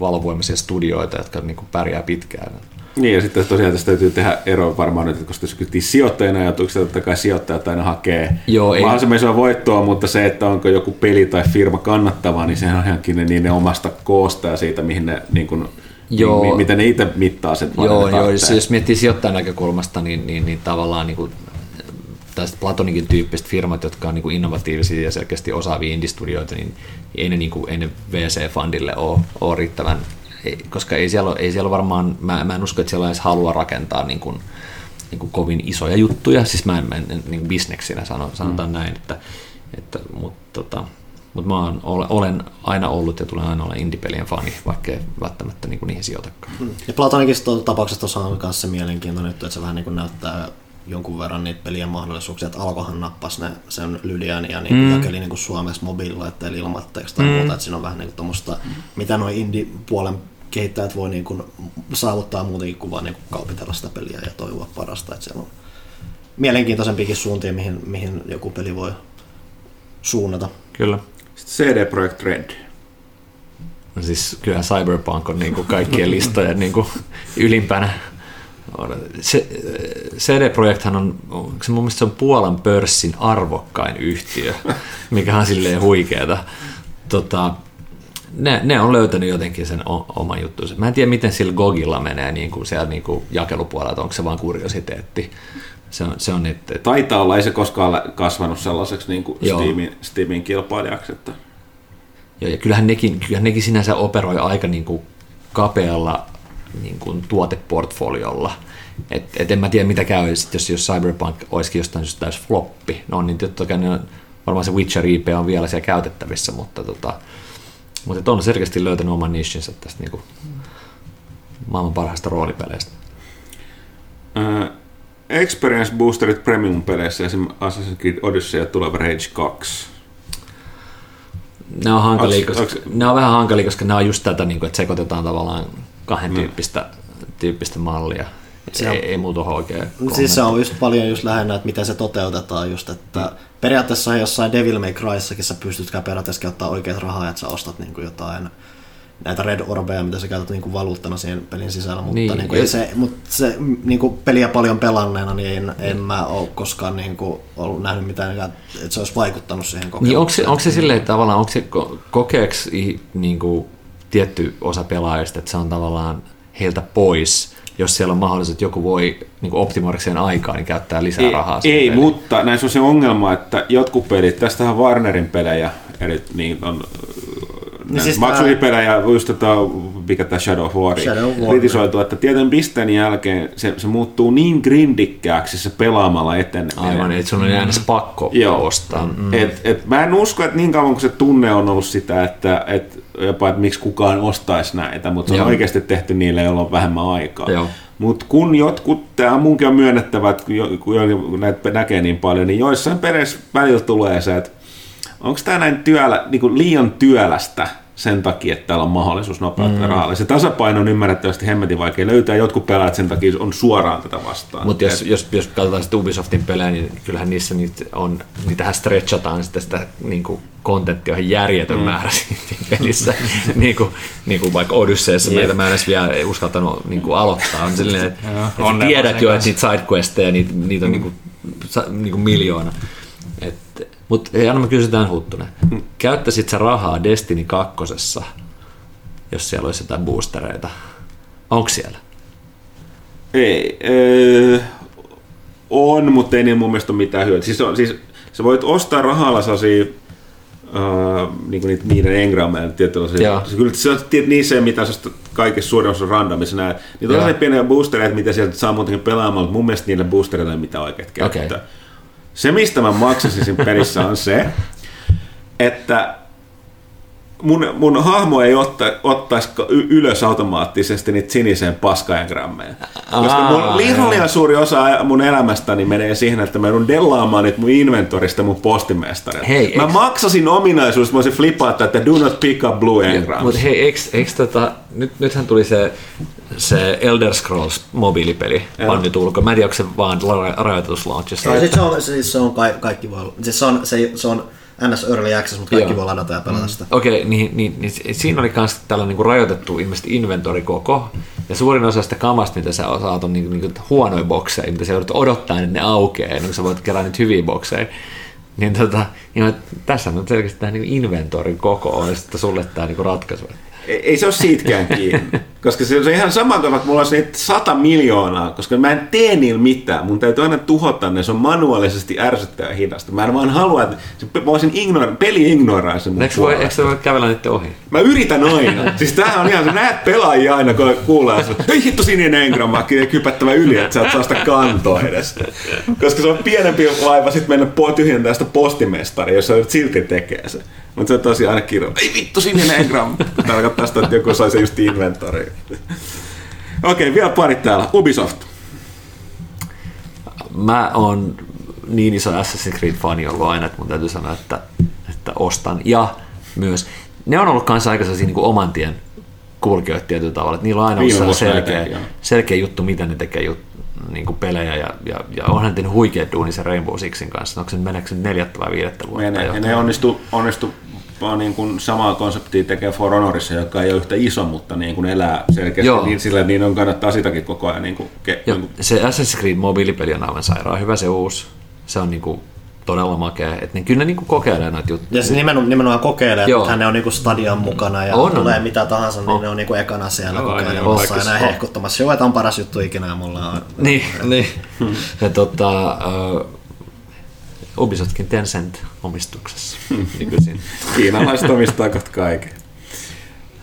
valovoimaisia studioita, jotka niinku pärjää pitkään. Niin, ja sitten tosiaan tästä täytyy tehdä ero varmaan nyt, että koska jos kysyttiin sijoittajien ajatuksesta, totta kai sijoittajat aina hakee Joo, ei- mahdollisimman isoa voittoa, mutta se, että onko joku peli tai firma kannattava, niin sehän on ihan kiinni niiden omasta koosta ja siitä, mihin ne, niin kuin, Joo. Mi, miten ne itse mittaa sen. Joo, joo jos, jos miettii sijoittajan näkökulmasta, niin, niin, niin tavallaan niin kuin, tästä Platonikin tyyppiset firmat, jotka on niin kuin innovatiivisia ja selkeästi osaavia indistudioita, niin ei ne, niin kuin, ei ne VC-fundille ole, ole riittävän, ei, koska ei siellä, ole, ei siellä varmaan, mä, mä en usko, että siellä edes halua rakentaa niin kuin, niin kuin kovin isoja juttuja, siis mä en, mä en niin kuin bisneksinä sano, sanotaan mm. näin, että, että mutta tota, mutta mä oon, ole- olen aina ollut ja tulen aina olla indie-pelien fani, vaikka ei välttämättä niin kuin niihin sijoitakaan. Ja Platonikista tapauksessa tuossa on myös se mielenkiintoinen juttu, että se vähän niin näyttää jonkun verran niitä pelien mahdollisuuksia, että Alkohan nappasi ne, sen Lydian ja niin mm. jakeli niin kuin Suomessa mobiililaitteilla ilmoitteeksi tai mm. muuta, että siinä on vähän niin kuin tommoista, mitä noin indie-puolen kehittäjät voi niin kuin saavuttaa muutenkin kuin vaan niin kuin kaupitella sitä peliä ja toivoa parasta, että siellä on mielenkiintoisempikin suuntia, mihin, mihin joku peli voi suunnata. Kyllä. Sitten CD Projekt Red. No siis kyllä Cyberpunk on niin kuin kaikkien listojen niin kuin ylimpänä. Se, CD Projekthan on, se mun mielestä se on Puolan pörssin arvokkain yhtiö, *laughs* mikä on silleen huikeeta. Tota, ne, ne, on löytänyt jotenkin sen o, oman juttunsa. Mä en tiedä, miten sillä Gogilla menee niin kuin siellä niin kuin jakelupuolella, onko se vaan kuriositeetti. Se on, se on että, Taitaa olla, ei se koskaan kasvanut sellaiseksi niin kuin Steamin, Steamin kilpailijaksi. Että... Joo, ja kyllähän nekin, kyllähän nekin sinänsä operoi aika niin kuin kapealla niin kuin tuoteportfoliolla. Et, et en mä tiedä mitä käy, sit jos, jos Cyberpunk olisikin jostain syystä täys floppi. No niin totta kai ne, varmaan se Witcher IP on vielä siellä käytettävissä, mutta, tota, mutta on selkeästi löytänyt oman nishinsä tästä niin kuin maailman parhaista roolipeleistä. Uh, Experience Boosterit Premium-peleissä, esimerkiksi Assassin's Creed Odyssey ja tuleva Rage 2 ne on, hankalia, koska, onks... ne on vähän hankalia, koska ne on just tätä, niin kuin, että sekoitetaan tavallaan kahden mm. tyyppistä, tyyppistä mallia. Se ei, ei muuta oikein. Siis se on just paljon just lähinnä, että miten se toteutetaan just, että mm. periaatteessa jossain Devil May Cryssakin sä pystytkään periaatteessa käyttämään oikeat rahaa, että sä ostat niin kuin jotain näitä red orbeja, mitä sä käytät niin valuuttana siihen pelin sisällä, mutta, niin, niin kuin, se, mutta se niin kuin peliä paljon pelanneena, niin en, en mä ole koskaan niin kuin, ollut nähnyt mitään, että se olisi vaikuttanut siihen kokemukseen. Niin onko se, onko se silleen, että tavallaan onko se kokeeksi niin kuin, tietty osa pelaajista, että se on tavallaan heiltä pois, jos siellä on mahdollisuus, että joku voi niin optimoidakseen aikaa, niin käyttää lisää ei, rahaa. Ei, peliin. mutta näissä on se ongelma, että jotkut pelit, tästähän Warnerin pelejä, eli niin on niin siis maksuhipelejä, just tota, mikä tämä Shadow of War, kritisoitu, että tietyn pisteen jälkeen se, se muuttuu niin grindikkääksi se pelaamalla eteneminen. Aivan, että sun on jäänyt mm. pakko Joo. ostaa. Mm. Et, et, mä en usko, että niin kauan kuin se tunne on ollut sitä, että et, jopa, että miksi kukaan ostaisi näitä, mutta se on Joo. oikeasti tehty niille, joilla on vähemmän aikaa. Mutta kun jotkut, tämä munkin on myönnettävä, että kun näitä näkee niin paljon, niin joissain pereissä välillä tulee se, että onko tämä näin työlä, niin kuin liian työlästä sen takia, että täällä on mahdollisuus nopeuttaa mm. rahalle. Se tasapaino on ymmärrettävästi hemmetin vaikea löytää. Jotkut pelaajat sen takia on suoraan tätä vastaan. Mutta jos, jos, jos katsotaan sitten Ubisoftin pelejä, niin kyllähän niissä niitä on, niitähän stretchataan sitä, sitä niin kuin kontenttia on järjetön mm. määrä *laughs* pelissä. niin, kuin, *laughs* niin kuin vaikka Odysseessa meitä mä en edes vielä uskaltanut niin kuin aloittaa. On silleen, että, että tiedät jo, että niitä sidequesteja, niitä, niitä on mm. niin kuin, niin kuin miljoona. Mutta ei anna mä kysytään Huttunen. Mm. Käyttäisit sä rahaa Destiny 2, jos siellä olisi jotain boostereita? Onko siellä? Ei. Öö, on, mutta ei niin mun mielestä ole mitään hyötyä. Siis, on, siis sä voit ostaa rahalla sellaisia Uh, niin kuin niitä, niiden engrammeja, tietyllä se, kyllä se on niissä, mitä sä kaikessa suurin osa randomissa näet. Niitä on pieniä boostereita, mitä sieltä saa muutenkin pelaamaan, mutta mun mielestä niille boostereille ei mitään oikeat käyttää. Okay. Se, mistä mä maksasin pelissä on se, että mun, mun hahmo ei otta, ottaisi ylös automaattisesti niitä sinisen paskaengrammeja. Koska mun liian suuri osa mun elämästäni menee siihen, että mä joudun dellaamaan niitä mun inventorista mun postimestarilta. Hei, mä eks... maksasin ominaisuus, mä voisin flippaa, että do not pick up blue engrams. Mutta hei, eikö, eikö tota, nyt, nythän tuli se, se Elder Scrolls mobiilipeli pannut ulkoa. Mä en tiedä, onko se vaan rajoituslaunchissa. No, se on, siis se on kaikki voi, siis se on, se, se on NS Early Access, mutta kaikki Joo. voi ladata ja pelata mm. sitä. Okei, okay, niin, niin, niin, siinä oli myös tällainen niin rajoitettu ilmeisesti inventori koko, ja suurin osa sitä kamasta, mitä sä saat, on niin, niin huonoja bokseja, mitä sä joudut odottaa, että ne aukeaa, ennen kuin sä voit kerää niitä hyviä bokseja. Niin, tota, niin tässä on selkeästi tämä niin inventorin koko on, sitten sulle tämä niin ratkaisu ei se ole siitäkään kiinni. *laughs* Koska se on ihan sama kuin että mulla on se 100 miljoonaa, koska mä en tee niillä mitään. Mun täytyy aina tuhota ne, se on manuaalisesti ärsyttävää hidasta. Mä en vaan halua, että se, mä voisin ignora, peli ignoraa sen eikö voi, eikö voi kävellä niiden ohi? Mä yritän aina. *laughs* siis tämähän on ihan, sä näet pelaajia aina, kun kuulee, että ei hitto sininen engramma, kypättävä yli, että sä et saa sitä kantoa edes. Koska se on pienempi vaiva sitten mennä tyhjentää sitä postimestari, jos sä silti tekee se. Mutta se on tosiaan aina kirjo. Ei vittu, sininen engram. Tarkoittaa sitä, että joku sai se just inventoriin. Okei, okay, vielä pari täällä. Ubisoft. mä oon niin iso Assassin's Creed-fani ollut aina, että mun täytyy sanoa, että, että ostan. Ja myös, ne on ollut kanssa aika sellaisia niin oman tien kulkijoita tietyllä tavalla, että niillä on aina Viime ollut vuosina selkeä, etenkin, selkeä juttu, mitä ne tekee jut, niin kuin pelejä, ja, ja, ja onhan tehnyt huikea duuni se Rainbow Sixin kanssa. Onko se meneekö neljättä vai viidettä vuotta? Jo? Ja ne onnistu, onnistu vaan niin kuin samaa konseptia tekee For Honorissa, joka ei ole yhtä iso, mutta niin kuin elää selkeästi, Joo. niin sillä niin on kannattaa sitäkin koko ajan niin kuin, ke, niin kuin se Assassin's Creed mobiilipeli on aivan sairaan hyvä se uusi. Se on niinku todella makea. Et ne, kyllä ne niinku kokeilee noita juttuja. Ja se nimenomaan, nimenomaan kokeilee, että hän on niinku stadion mukana ja On, on. tulee mitä tahansa, niin On. ne on niinku ekana siellä Joo, ajan aina on. hehkuttamassa. Joo, että on paras juttu ikinä ja mulla on... Niin, niin. *laughs* Ja tota, uh, Ubisoftkin Tencent omistuksessa *laughs* nykyisin. kiinalaiset omistaa kohta kaiken.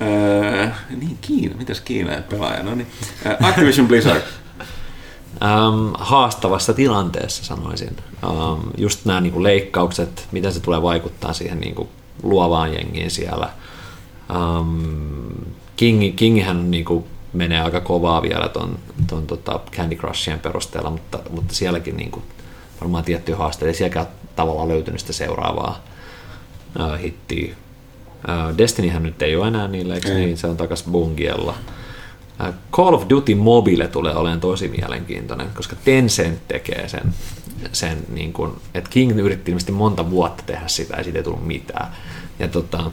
Öö, niin, Kiina. Mitäs Kiina pelaaja? No niin. Öö, Activision Blizzard. Um, haastavassa tilanteessa sanoisin. Um, just nämä niinku leikkaukset, miten se tulee vaikuttaa siihen niinku luovaan jengiin siellä. Um, King, Kingihän on niinku, menee aika kovaa vielä ton, ton tota Candy Crushien perusteella, mutta, mutta sielläkin niinku, varmaan tiettyjä haasteita. Ei sielläkään tavallaan löytynyt sitä seuraavaa uh, hittiä. Uh, Destinyhän nyt ei ole enää niillä, eikö Ei. niin? Se on takas Bungiella. Äh, Call of Duty Mobile tulee olemaan tosi mielenkiintoinen, koska Tencent tekee sen, sen niin kuin, että King yritti ilmeisesti monta vuotta tehdä sitä ja siitä ei tullut mitään. Ja tota, äh,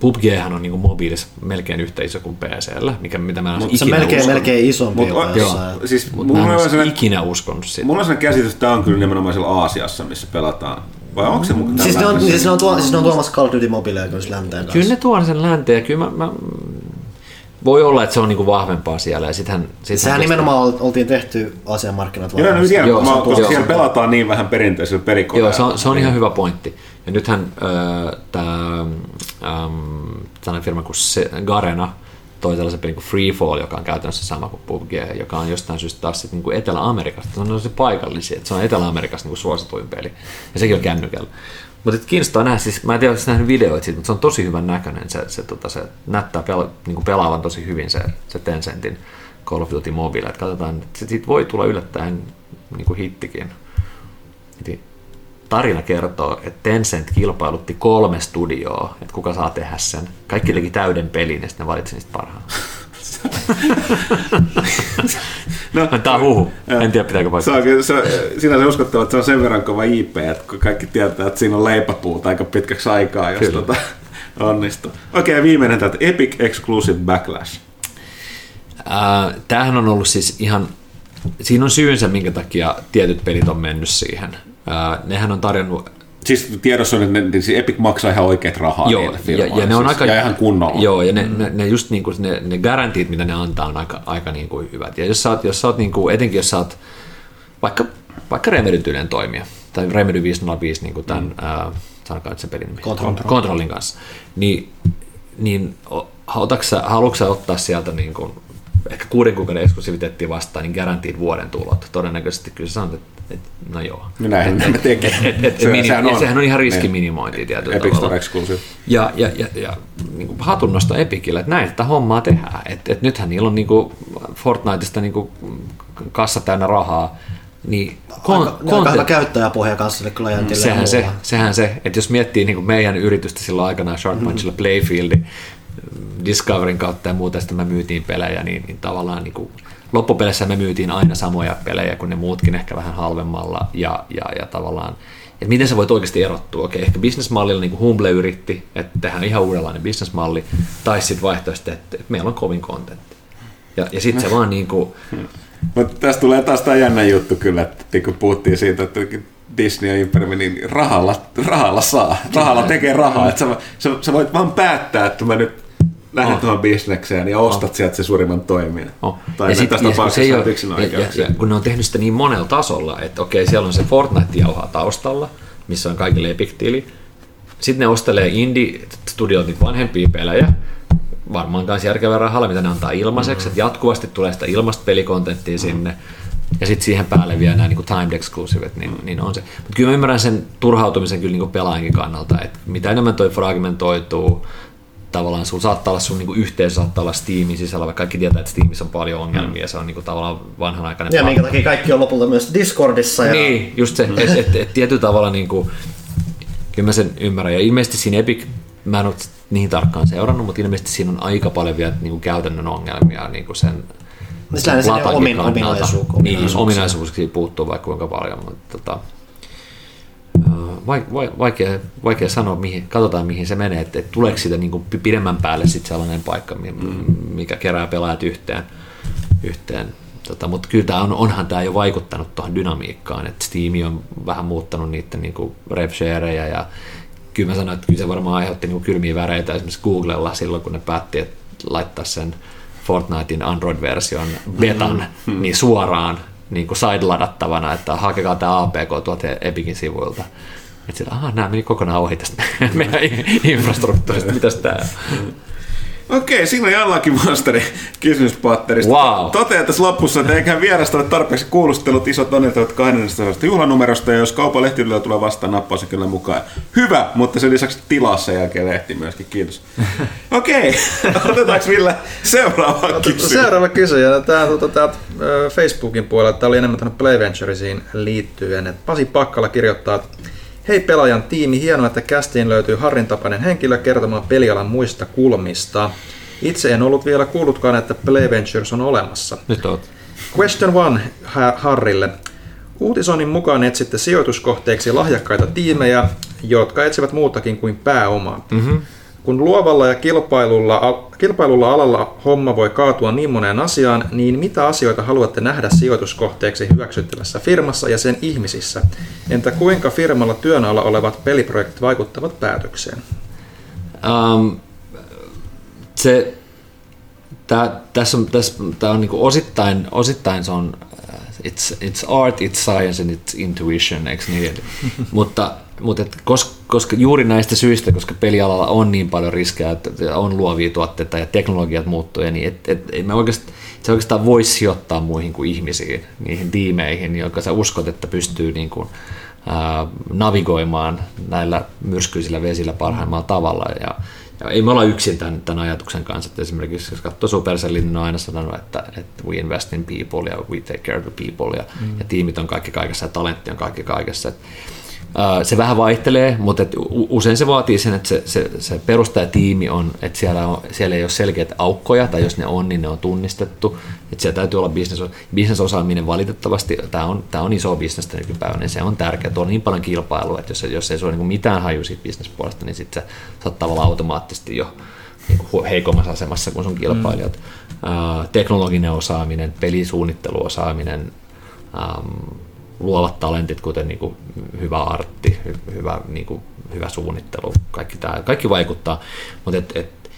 PUBGhän on niin kuin mobiilissa melkein yhtä iso kuin PCllä, mikä, mitä mä en Mut olisi Se melkein, uskonut. melkein isompi Mut on-. Joo. Siis Mut mulla mä en sellainen- ikinä uskonut sitä. Mulla on sellainen käsitys, että tämä on kyllä nimenomaan siellä Aasiassa, missä pelataan. Vai onko se mukaan Siis ne, on, siis, ne on tuo, siis ne on tuomassa Call of Duty Mobilea kyllä länteen kanssa. Kyllä ne tuon sen länteen ja kyllä mä, mä, voi olla, että se on niinku vahvempaa siellä. Ja sittenhän, sittenhän Sehän tästä- nimenomaan ol- oltiin tehty Aasian markkinat Joo, no tiedän, Joo, mä, se on koska siellä pelataan niin vähän perinteisellä perikoneella. Joo, se on, se on ihan hyvä pointti. Ja nythän tämä firma kuin se, Garena toi tällaisen pelin kuin Freefall, joka on käytännössä sama kuin PUBG, joka on jostain syystä taas sit niinku Etelä-Amerikasta. Se on se paikallisia, että se on Etelä-Amerikasta niinku suosituin peli. Ja sekin on kännykällä. Mutta kiinnostaa nähdä, siis mä en tiedä, nähnyt videoita siitä, mutta se on tosi hyvän näköinen. Se, se, tota, se näyttää pela, niinku pelaavan tosi hyvin se, se Tencentin Call of Duty Mobile. Et katsotaan, että siitä voi tulla yllättäen niinku hittikin. Tarina kertoo, että Tencent kilpailutti kolme studioa, että kuka saa tehdä sen. Kaikki teki täyden pelin ja sitten ne valitsi niistä parhaan. *laughs* No, Tämä on huhu. En tiedä pitääkö Se paikkaa. on, kyllä- se, on- sinänsä uskottava, että se on sen verran kova IP, että kun kaikki tietää, että siinä on leipäpuuta aika pitkäksi aikaa, jos tota, *laughs* onnistuu. Okei, okay, viimeinen täältä Epic Exclusive Backlash. Ää, Tämähän on ollut siis ihan, siinä on syynsä, minkä takia tietyt pelit on mennyt siihen. Nehän on tarjonnut Siis tiedossa on, että ne, niin siis Epic maksaa ihan oikeat rahaa Joo, niille ja, firmoille. ja, ne on siis, aika, ja ihan kunnolla. Joo, ja ne, ne, ne just niin kuin, ne, ne garantiit, mitä ne antaa, on aika, aika niin kuin hyvät. Ja jos sä oot, jos sä oot niin kuin, etenkin jos sä oot vaikka, vaikka Remedyn tyylinen toimija, tai Remedy 505, niin kuin tämän, mm. ää, sanokaa se pelin nimi, Control. Controlin kanssa, niin, niin o- otatko sä, haluatko sä ottaa sieltä niin kuin, ehkä kuuden kuukauden eksklusiviteettia vastaan, niin garantiit vuoden tulot. Todennäköisesti kyllä sä sanot, että, että no joo. No näinhän ne tekee. Et, et, Se- mini, sehän on. sehän on ihan Niin. riskiminimointia tietyllä Epic tavalla. Store Exclusive. Ja, ja, ja, ja niin kuin hatunnosto Epicille, että näin tätä hommaa tehdään. Et, et nythän niillä on niin kuin Fortniteista niin kuin kassa täynnä rahaa. Niin kon, Aika, aika hyvä käyttäjäpohja kanssa sille klientille. ja sehän, se, sehän se, että jos miettii niin kuin meidän yritystä silloin aikanaan Short Punchilla Playfield, Discoverin kautta ja muuta, sitten me myytiin pelejä, niin, niin tavallaan niin kuin, loppupeleissä me myytiin aina samoja pelejä kuin ne muutkin ehkä vähän halvemmalla ja, ja, ja tavallaan että miten sä voit oikeasti erottua. Okei, ehkä bisnesmallilla niin kuin Humble yritti, että tehdään ihan uudenlainen bisnesmalli, tai sitten vaihtoehto, että, että meillä on kovin kontentti. Ja, ja sitten se vaan niin kuin, Mutta tästä tulee taas tämä jännä juttu kyllä, että kun puhuttiin siitä, että Disney ja Imperiumi, niin rahalla, rahalla saa, rahalla tekee rahaa. Että sä, sä, sä, voit vaan päättää, että mä nyt lähden Oh. tuohon bisnekseen ja ostat sieltä se suurimman toimijan. Oh. Tai sit- tässä kun tapauksessa ei on ole- yksin ja, ja, ja, kun ne on tehnyt sitä niin monella tasolla, että okei, siellä on se Fortnite jauhaa taustalla, missä on kaikille Epic-tili. Sitten ne ostelee indie-studiot niitä vanhempia pelejä, varmaan myös järkevällä rahalla, mitä ne antaa ilmaiseksi, että jatkuvasti tulee sitä ilmasta pelikontenttia sinne, ja sitten siihen päälle vielä nämä niin timed exclusivet, niin, niin on se. Mutta kyllä mä ymmärrän sen turhautumisen kyllä niin pelaajankin kannalta, että mitä enemmän toi fragmentoituu, tavallaan sulla saattaa olla sun niinku yhteisö, saattaa olla Steamin sisällä, vaikka kaikki tietää, että Steamissa on paljon ongelmia, se on niinku tavallaan vanhanaikainen Ja minkä takia kaikki on lopulta myös Discordissa. Ja... Niin, just se, että et, et tietyllä tavalla niinku, kyllä mä sen ymmärrän. Ja ilmeisesti siinä Epic, mä en ole niin tarkkaan seurannut, mutta ilmeisesti siinä on aika paljon vielä niinku käytännön ongelmia niinku sen Niin sinne latankin omin, kannalta. ominaisuus, Niin, ominaisuuksia puuttuu vaikka kuinka paljon, mutta tota, vaikea, vaikea sanoa, mihin, katsotaan mihin se menee, että, että tuleeko siitä niin kuin pidemmän päälle sit sellainen paikka, mi- mikä kerää pelaajat yhteen. yhteen. Tota, mutta kyllä tää on, onhan tämä jo vaikuttanut tuohon dynamiikkaan, että Steam on vähän muuttanut niiden niin revshareja ja kyllä mä sanoin, että kyllä se varmaan aiheutti niin kylmiä väreitä esimerkiksi Googlella silloin, kun ne päätti, että laittaa sen Fortnitein Android-version betan mm-hmm. niin suoraan niin kuin side-ladattavana, että hakekaa tämä APK tuolta Epicin sivuilta. Että sillä, aha, nämä meni kokonaan ohi tästä meidän *laughs* infrastruktuurista, mitäs tää Okei, siinä on Janlaki Monsterin kysymyspatterista. Wow. Totean tässä lopussa, että eiköhän vierasta ole tarpeeksi kuulustelut isot onnittelut 12. juhlanumerosta, ja jos kaupan lehtiyydellä tulee vastaan, nappaa se kyllä mukaan. Hyvä, mutta sen lisäksi tilaa sen jälkeen lehti myöskin, kiitos. *laughs* Okei, otetaanko Ville seuraava kysymys? Seuraava kysyjä. Tämä tuota, täältä ö, Facebookin puolella. Tämä oli enemmän tuonne Play Venturesiin liittyen. Et Pasi Pakkala kirjoittaa, että Hei pelaajan tiimi, hienoa, että kästiin löytyy Harrin tapainen henkilö kertomaan pelialan muista kulmista. Itse en ollut vielä kuullutkaan, että Play Ventures on olemassa. Nyt oot. Question one Ha- Harrille. Uutisoinnin mukaan etsitte sijoituskohteeksi lahjakkaita tiimejä, jotka etsivät muutakin kuin pääomaa. Mm-hmm. Kun luovalla ja kilpailulla, kilpailulla alalla homma voi kaatua niin moneen asiaan, niin mitä asioita haluatte nähdä sijoituskohteeksi hyväksyttävässä firmassa ja sen ihmisissä? Entä kuinka firmalla työn alla olevat peliprojektit vaikuttavat päätökseen? Um, se, tää, tässä on, tässä, tää on niinku osittain, osittain se on uh, it's, it's art, it's science and it's intuition, eikö niin? *laughs* mutta mutta et koska, koska juuri näistä syistä, koska pelialalla on niin paljon riskejä, että on luovia tuotteita ja teknologiat muuttuu, niin et, et, et me oikeastaan, se oikeastaan voisi sijoittaa muihin kuin ihmisiin, niihin tiimeihin, jotka sä uskot, että pystyy niin kuin, ää, navigoimaan näillä myrskyisillä vesillä parhaimmalla tavalla. Ja, ja ei me olla yksin tämän, tämän ajatuksen kanssa, että esimerkiksi jos katsoo Supercellin, niin on aina sanonut, että, että we invest in people ja we take care of the people ja, mm. ja tiimit on kaikki kaikessa ja talentti on kaikki kaikessa. Et, ää, se vähän vaihtelee, mutta et usein se vaatii sen, että se, se, se perustajatiimi on, että siellä, on, siellä ei ole selkeitä aukkoja, tai jos ne on, niin ne on tunnistettu. Että siellä täytyy olla business, bisnesosaaminen valitettavasti, tämä on, tämä on iso bisnestä nykypäivänä, niin se on tärkeää. Tuolla on niin paljon kilpailua, että jos, jos ei sulla niin mitään haju siitä bisnespuolesta, niin sitten sä saat tavallaan automaattisesti jo hu- heikommassa asemassa kuin sun kilpailijat. Mm. Teknologinen osaaminen, pelisuunnitteluosaaminen, luovat talentit, kuten niin kuin hyvä artti, hy- hyvä, niin kuin, hyvä suunnittelu, kaikki, tämä, kaikki vaikuttaa. Mutta et, et,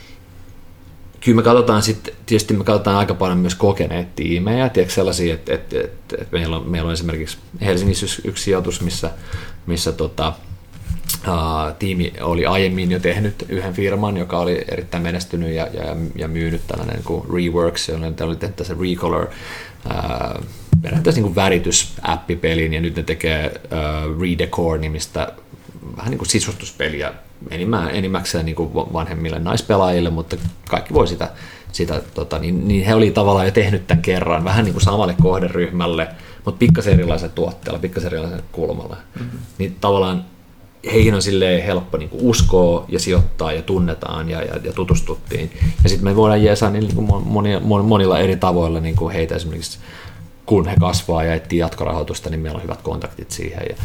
kyllä me katsotaan sitten, tietysti me katsotaan aika paljon myös kokeneet tiimejä, tiedätkö sellaisia, että, että, että, että meillä, on, meillä on esimerkiksi Helsingissä yksi, sijoitus, missä, missä tota, Uh, tiimi oli aiemmin jo tehnyt yhden firman, joka oli erittäin menestynyt ja, ja, ja myynyt tällainen niin kuin Reworks, jolla oli tehty se Recolor, uh, periaatteessa niin kuin väritysäppipelin ja nyt ne tekee uh, Redecore-nimistä vähän niin kuin sisustuspeliä enimmä, enimmäkseen niin kuin vanhemmille naispelaajille, mutta kaikki voi sitä, sitä tota, niin, niin he oli tavallaan jo tehnyt tämän kerran, vähän niin kuin samalle kohderyhmälle, mutta pikkasen erilaisella tuotteella, pikkasen erilaisella kulmalla. Mm-hmm. Niin tavallaan heihin on silleen helppo niin uskoa ja sijoittaa ja tunnetaan ja, ja, ja tutustuttiin. Ja sitten me voidaan jeesaa niin, niin kuin monia, monilla eri tavoilla niin kuin heitä esimerkiksi kun he kasvaa ja etsii jatkorahoitusta, niin meillä on hyvät kontaktit siihen ja,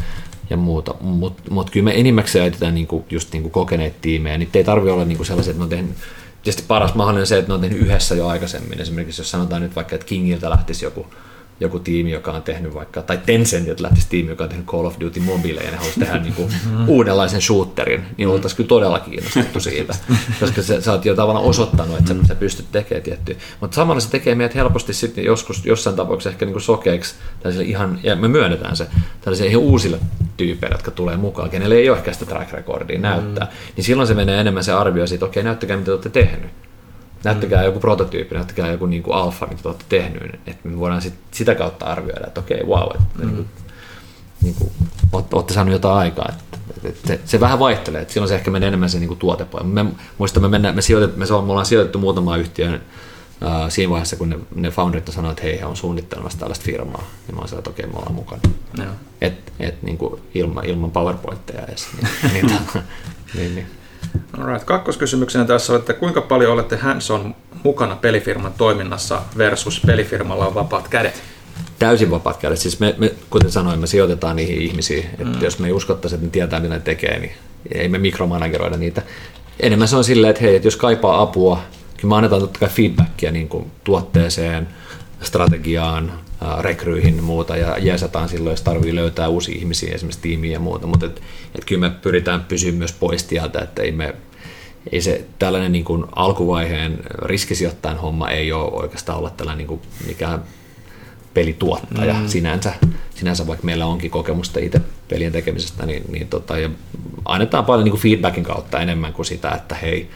ja muuta. Mutta mut kyllä me enimmäkseen etsitään niinku, just niinku kokeneet tiimejä. Niitä ei tarvitse olla niinku sellaisia, että ne on tehnyt, tietysti paras mahdollinen se, että ne on tehnyt yhdessä jo aikaisemmin. Esimerkiksi jos sanotaan nyt vaikka, että Kingiltä lähtisi joku, joku tiimi, joka on tehnyt vaikka, tai Tencentiltä lähtisi tiimi, joka on tehnyt Call of Duty Mobile, ja ne haluaisi tehdä niinku *laughs* uudenlaisen shooterin, niin oltaisiin kyllä todella kiinnostettu siitä, *laughs* koska sä, sä oot jo tavallaan osoittanut, että sä, sä pystyt tekemään tiettyä. Mutta samalla se tekee meidät helposti sitten joskus jossain tapauksessa ehkä niinku sokeiksi, ihan, ja me myönnetään se, tällaisille ihan uusille tyypeille, jotka tulee mukaan, kenelle ei ole ehkä sitä track recordia näyttää, mm. niin silloin se menee enemmän se arvio siitä, okei, okay, näyttäkää mitä te olette tehnyt näyttäkää mm. joku prototyyppi, näyttäkää joku niin kuin alfa, mitä te olette tehnyt, että me voidaan sit, sitä kautta arvioida, että okei, wow, että mm. niin kuin, niin kuin, olette saaneet jotain aikaa, että Et, et se, se, vähän vaihtelee, että silloin se ehkä menee enemmän se niin kuin tuotepuoli. Me muistan, me, mennään, me, sijoitet, me, me ollaan sijoitettu muutamaan yhtiöön Uh, siinä vaiheessa, kun ne, ne founderit sanoivat, että hei, he on suunnittelemassa tällaista firmaa, niin mä oon että okei, okay, me ollaan mukana. Joo. Et, et niin kuin ilman, ilman PowerPointteja edes. Niin, niin, *laughs* niin, niin. Alright. Kakkoskysymyksenä tässä on, että kuinka paljon olette hands-on mukana pelifirman toiminnassa versus pelifirmalla on vapaat kädet? Täysin vapaat kädet. Siis me, me, kuten sanoin, me sijoitetaan niihin ihmisiin. Että mm. Jos me ei uskottaisi, että ne tietää, mitä ne tekee, niin ei me mikromanageroida niitä. Enemmän se on silleen, että hei, että jos kaipaa apua, kyllä me annetaan totta kai feedbackia niin kuin tuotteeseen, strategiaan, rekryihin ja muuta ja jeesataan silloin, jos tarvii löytää uusia ihmisiä, esimerkiksi tiimiä ja muuta, mutta et, et kyllä me pyritään pysyä myös pois tieltä, että ei me ei se tällainen niin kuin alkuvaiheen riskisijoittajan homma ei ole oikeastaan olla tällainen niin kuin mikään pelituottaja mm. sinänsä, sinänsä, vaikka meillä onkin kokemusta itse pelien tekemisestä, niin, niin tota, ja annetaan paljon niin kuin feedbackin kautta enemmän kuin sitä, että hei,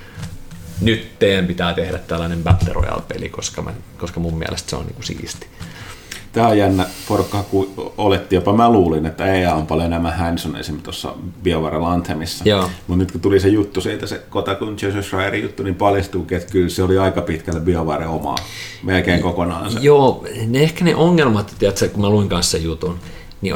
nyt teidän pitää tehdä tällainen Battle Royale-peli, koska, mä, koska mun mielestä se on niin kuin siisti. Tämä on jännä porukka, kun oletti jopa, mä luulin, että EA on paljon enemmän hands on esimerkiksi tuossa BioWare Anthemissa. Mutta nyt kun tuli se juttu siitä, se Kotakun Joseph Schreierin juttu, niin paljastuu, että kyllä se oli aika pitkälle BioWare omaa, melkein kokonaan se. Joo, ne ehkä ne ongelmat, tiedätkö, kun mä luin kanssa sen jutun, niin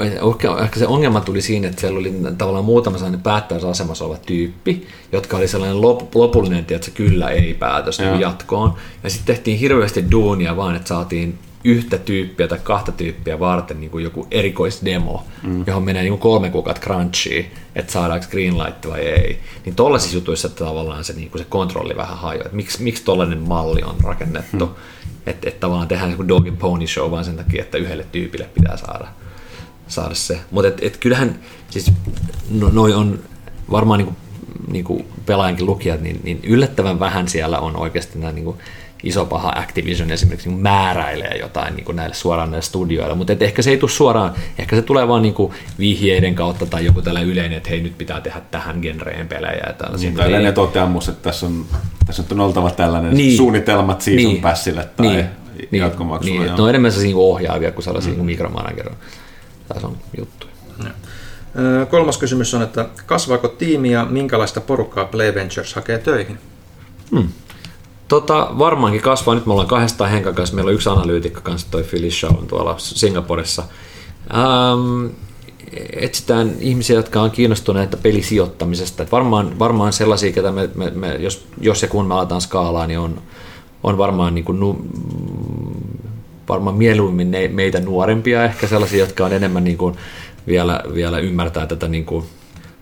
ehkä se ongelma tuli siinä, että siellä oli tavallaan muutama sellainen päättäjäsasemassa oleva tyyppi, jotka oli sellainen lop, lopullinen, että kyllä ei päätös niin jatkoon. Ja sitten tehtiin hirveästi duunia vaan, että saatiin yhtä tyyppiä tai kahta tyyppiä varten niin kuin joku erikoisdemo, mm. johon menee niin kuin kolme kuukautta crunchiin, että saadaanko greenlight vai ei. Niin tuollaisissa jutuissa tavallaan se, niin kuin se kontrolli vähän hajoaa, että miksi, miksi tuollainen malli on rakennettu. Mm. Että et tavallaan tehdään niin dog and pony show vaan sen takia, että yhdelle tyypille pitää saada saada se. Mutta et, et kyllähän, siis no, noi on varmaan niinku, niinku pelaajankin lukijat, niin, niin yllättävän vähän siellä on oikeasti nämä niinku, iso paha Activision esimerkiksi niin määräilee jotain niin kuin näille suoraan näille studioille, mutta ehkä se ei tule suoraan, ehkä se tulee vaan niin kuin vihjeiden kautta tai joku tällä yleinen, että hei nyt pitää tehdä tähän genreen pelejä. Ja tällaisia. Niin, tällainen toteamus, että tässä on, tässä on oltava tällainen niin, suunnitelmat season niin, passille tai niin, niin jatkomaksulla. Niin, no enemmän se niin ohjaavia kuin sellaisia mm. niin mikromanageroja tässä on juttu. Kolmas kysymys on, että kasvaako tiimi ja minkälaista porukkaa Play Ventures hakee töihin? Hmm. Tota, varmaankin kasvaa. Nyt me ollaan kahdestaan Henkan kanssa. Meillä on yksi analyytikko kanssa, toi Philly Shaw tuolla Singaporessa. Ähm, etsitään ihmisiä, jotka on kiinnostuneita pelisijoittamisesta. Et varmaan, varmaan sellaisia, ketä me, me, me, jos, jos ja kun me aletaan skaalaa, niin on, on varmaan niin kuin nu, varmaan mieluummin ne, meitä nuorempia, ehkä sellaisia, jotka on enemmän niin kuin vielä, vielä ymmärtää tätä niin kuin,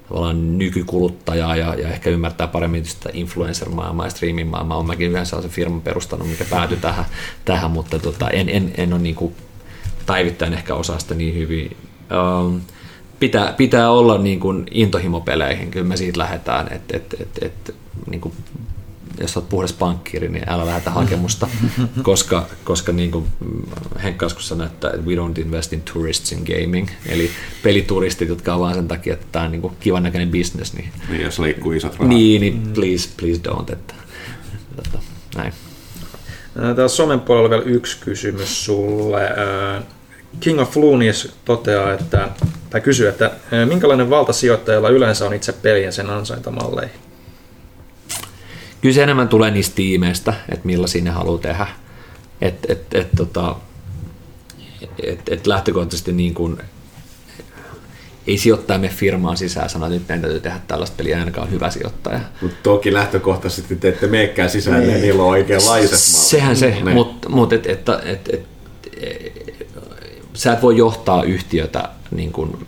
tavallaan nykykuluttajaa ja, ja ehkä ymmärtää paremmin sitä influencer-maailmaa ja streaming maailmaa. Olen mäkin yhden sellaisen firman perustanut, mikä päätyi tähän, tähän mutta tota, en, en, en ole niin kuin päivittäin ehkä osaa sitä niin hyvin. Um, pitää, pitää olla niin kuin intohimopeleihin, kyllä me siitä lähdetään, että et, et, et, niin kuin jos olet puhdas pankkiiri, niin älä lähetä hakemusta, *laughs* koska, koska niin kuin Henkka joskus sanoi, että we don't invest in tourists in gaming, eli pelituristit, jotka on vain sen takia, että tämä on niin kuin kivan näköinen business. Niin, niin jos liikkuu isot rahat. Niin, niin please, please don't. Että, että, näin. Täällä somen puolella vielä yksi kysymys sulle. King of Loonies toteaa, että, tai kysyy, että minkälainen valta sijoittajalla yleensä on itse pelien sen ansaintamalleihin? Kyllä se enemmän tulee niistä tiimeistä, että millaisia ne haluaa tehdä. Et, et, et, tota, et, et lähtökohtaisesti niin kuin, ei sijoittaa me firmaan sisään sanoa, että nyt meidän täytyy tehdä tällaista peliä, ainakaan hyvä sijoittaja. Mutta toki lähtökohtaisesti te ette meekään sisään, niin niillä on oikeanlaiset mallit. Sehän se, niin. mutta mut, et, et, et, et, et, sä et voi johtaa yhtiötä niin kuin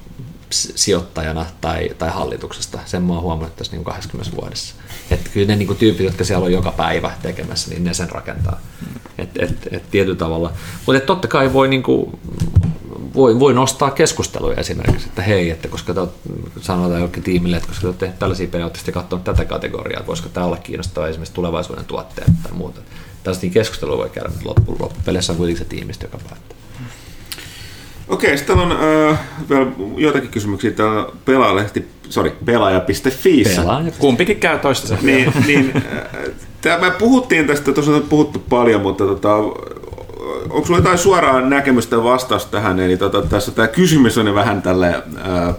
sijoittajana tai, tai hallituksesta. Sen mä oon huomannut tässä niin 20 vuodessa. Että kyllä ne niin kuin tyypit, jotka siellä on joka päivä tekemässä, niin ne sen rakentaa. Et, et, et tietyllä tavalla. Mutta totta kai voi, niin kuin, voi, voi nostaa keskusteluja esimerkiksi, että hei, että koska te sanotaan jollekin tiimille, että koska te olette tällaisia pelejä, olette katsonut tätä kategoriaa, voisiko tämä olla kiinnostavaa esimerkiksi tulevaisuuden tuotteet tai muuta. Tällaisia keskustelua voi käydä, mutta loppu, loppupeleissä on kuitenkin se tiimistä, joka päättää. Okei, sitten on äh, vielä joitakin kysymyksiä täällä pelaalehti, sorry, pelaaja.fi. Pelaaja. Kumpikin käy toista. niin, niin, äh, me puhuttiin tästä, tuossa on puhuttu paljon, mutta tota, onko sulla jotain suoraa näkemystä vastausta tähän? Eli tota, tässä tämä kysymys on vähän tälle äh,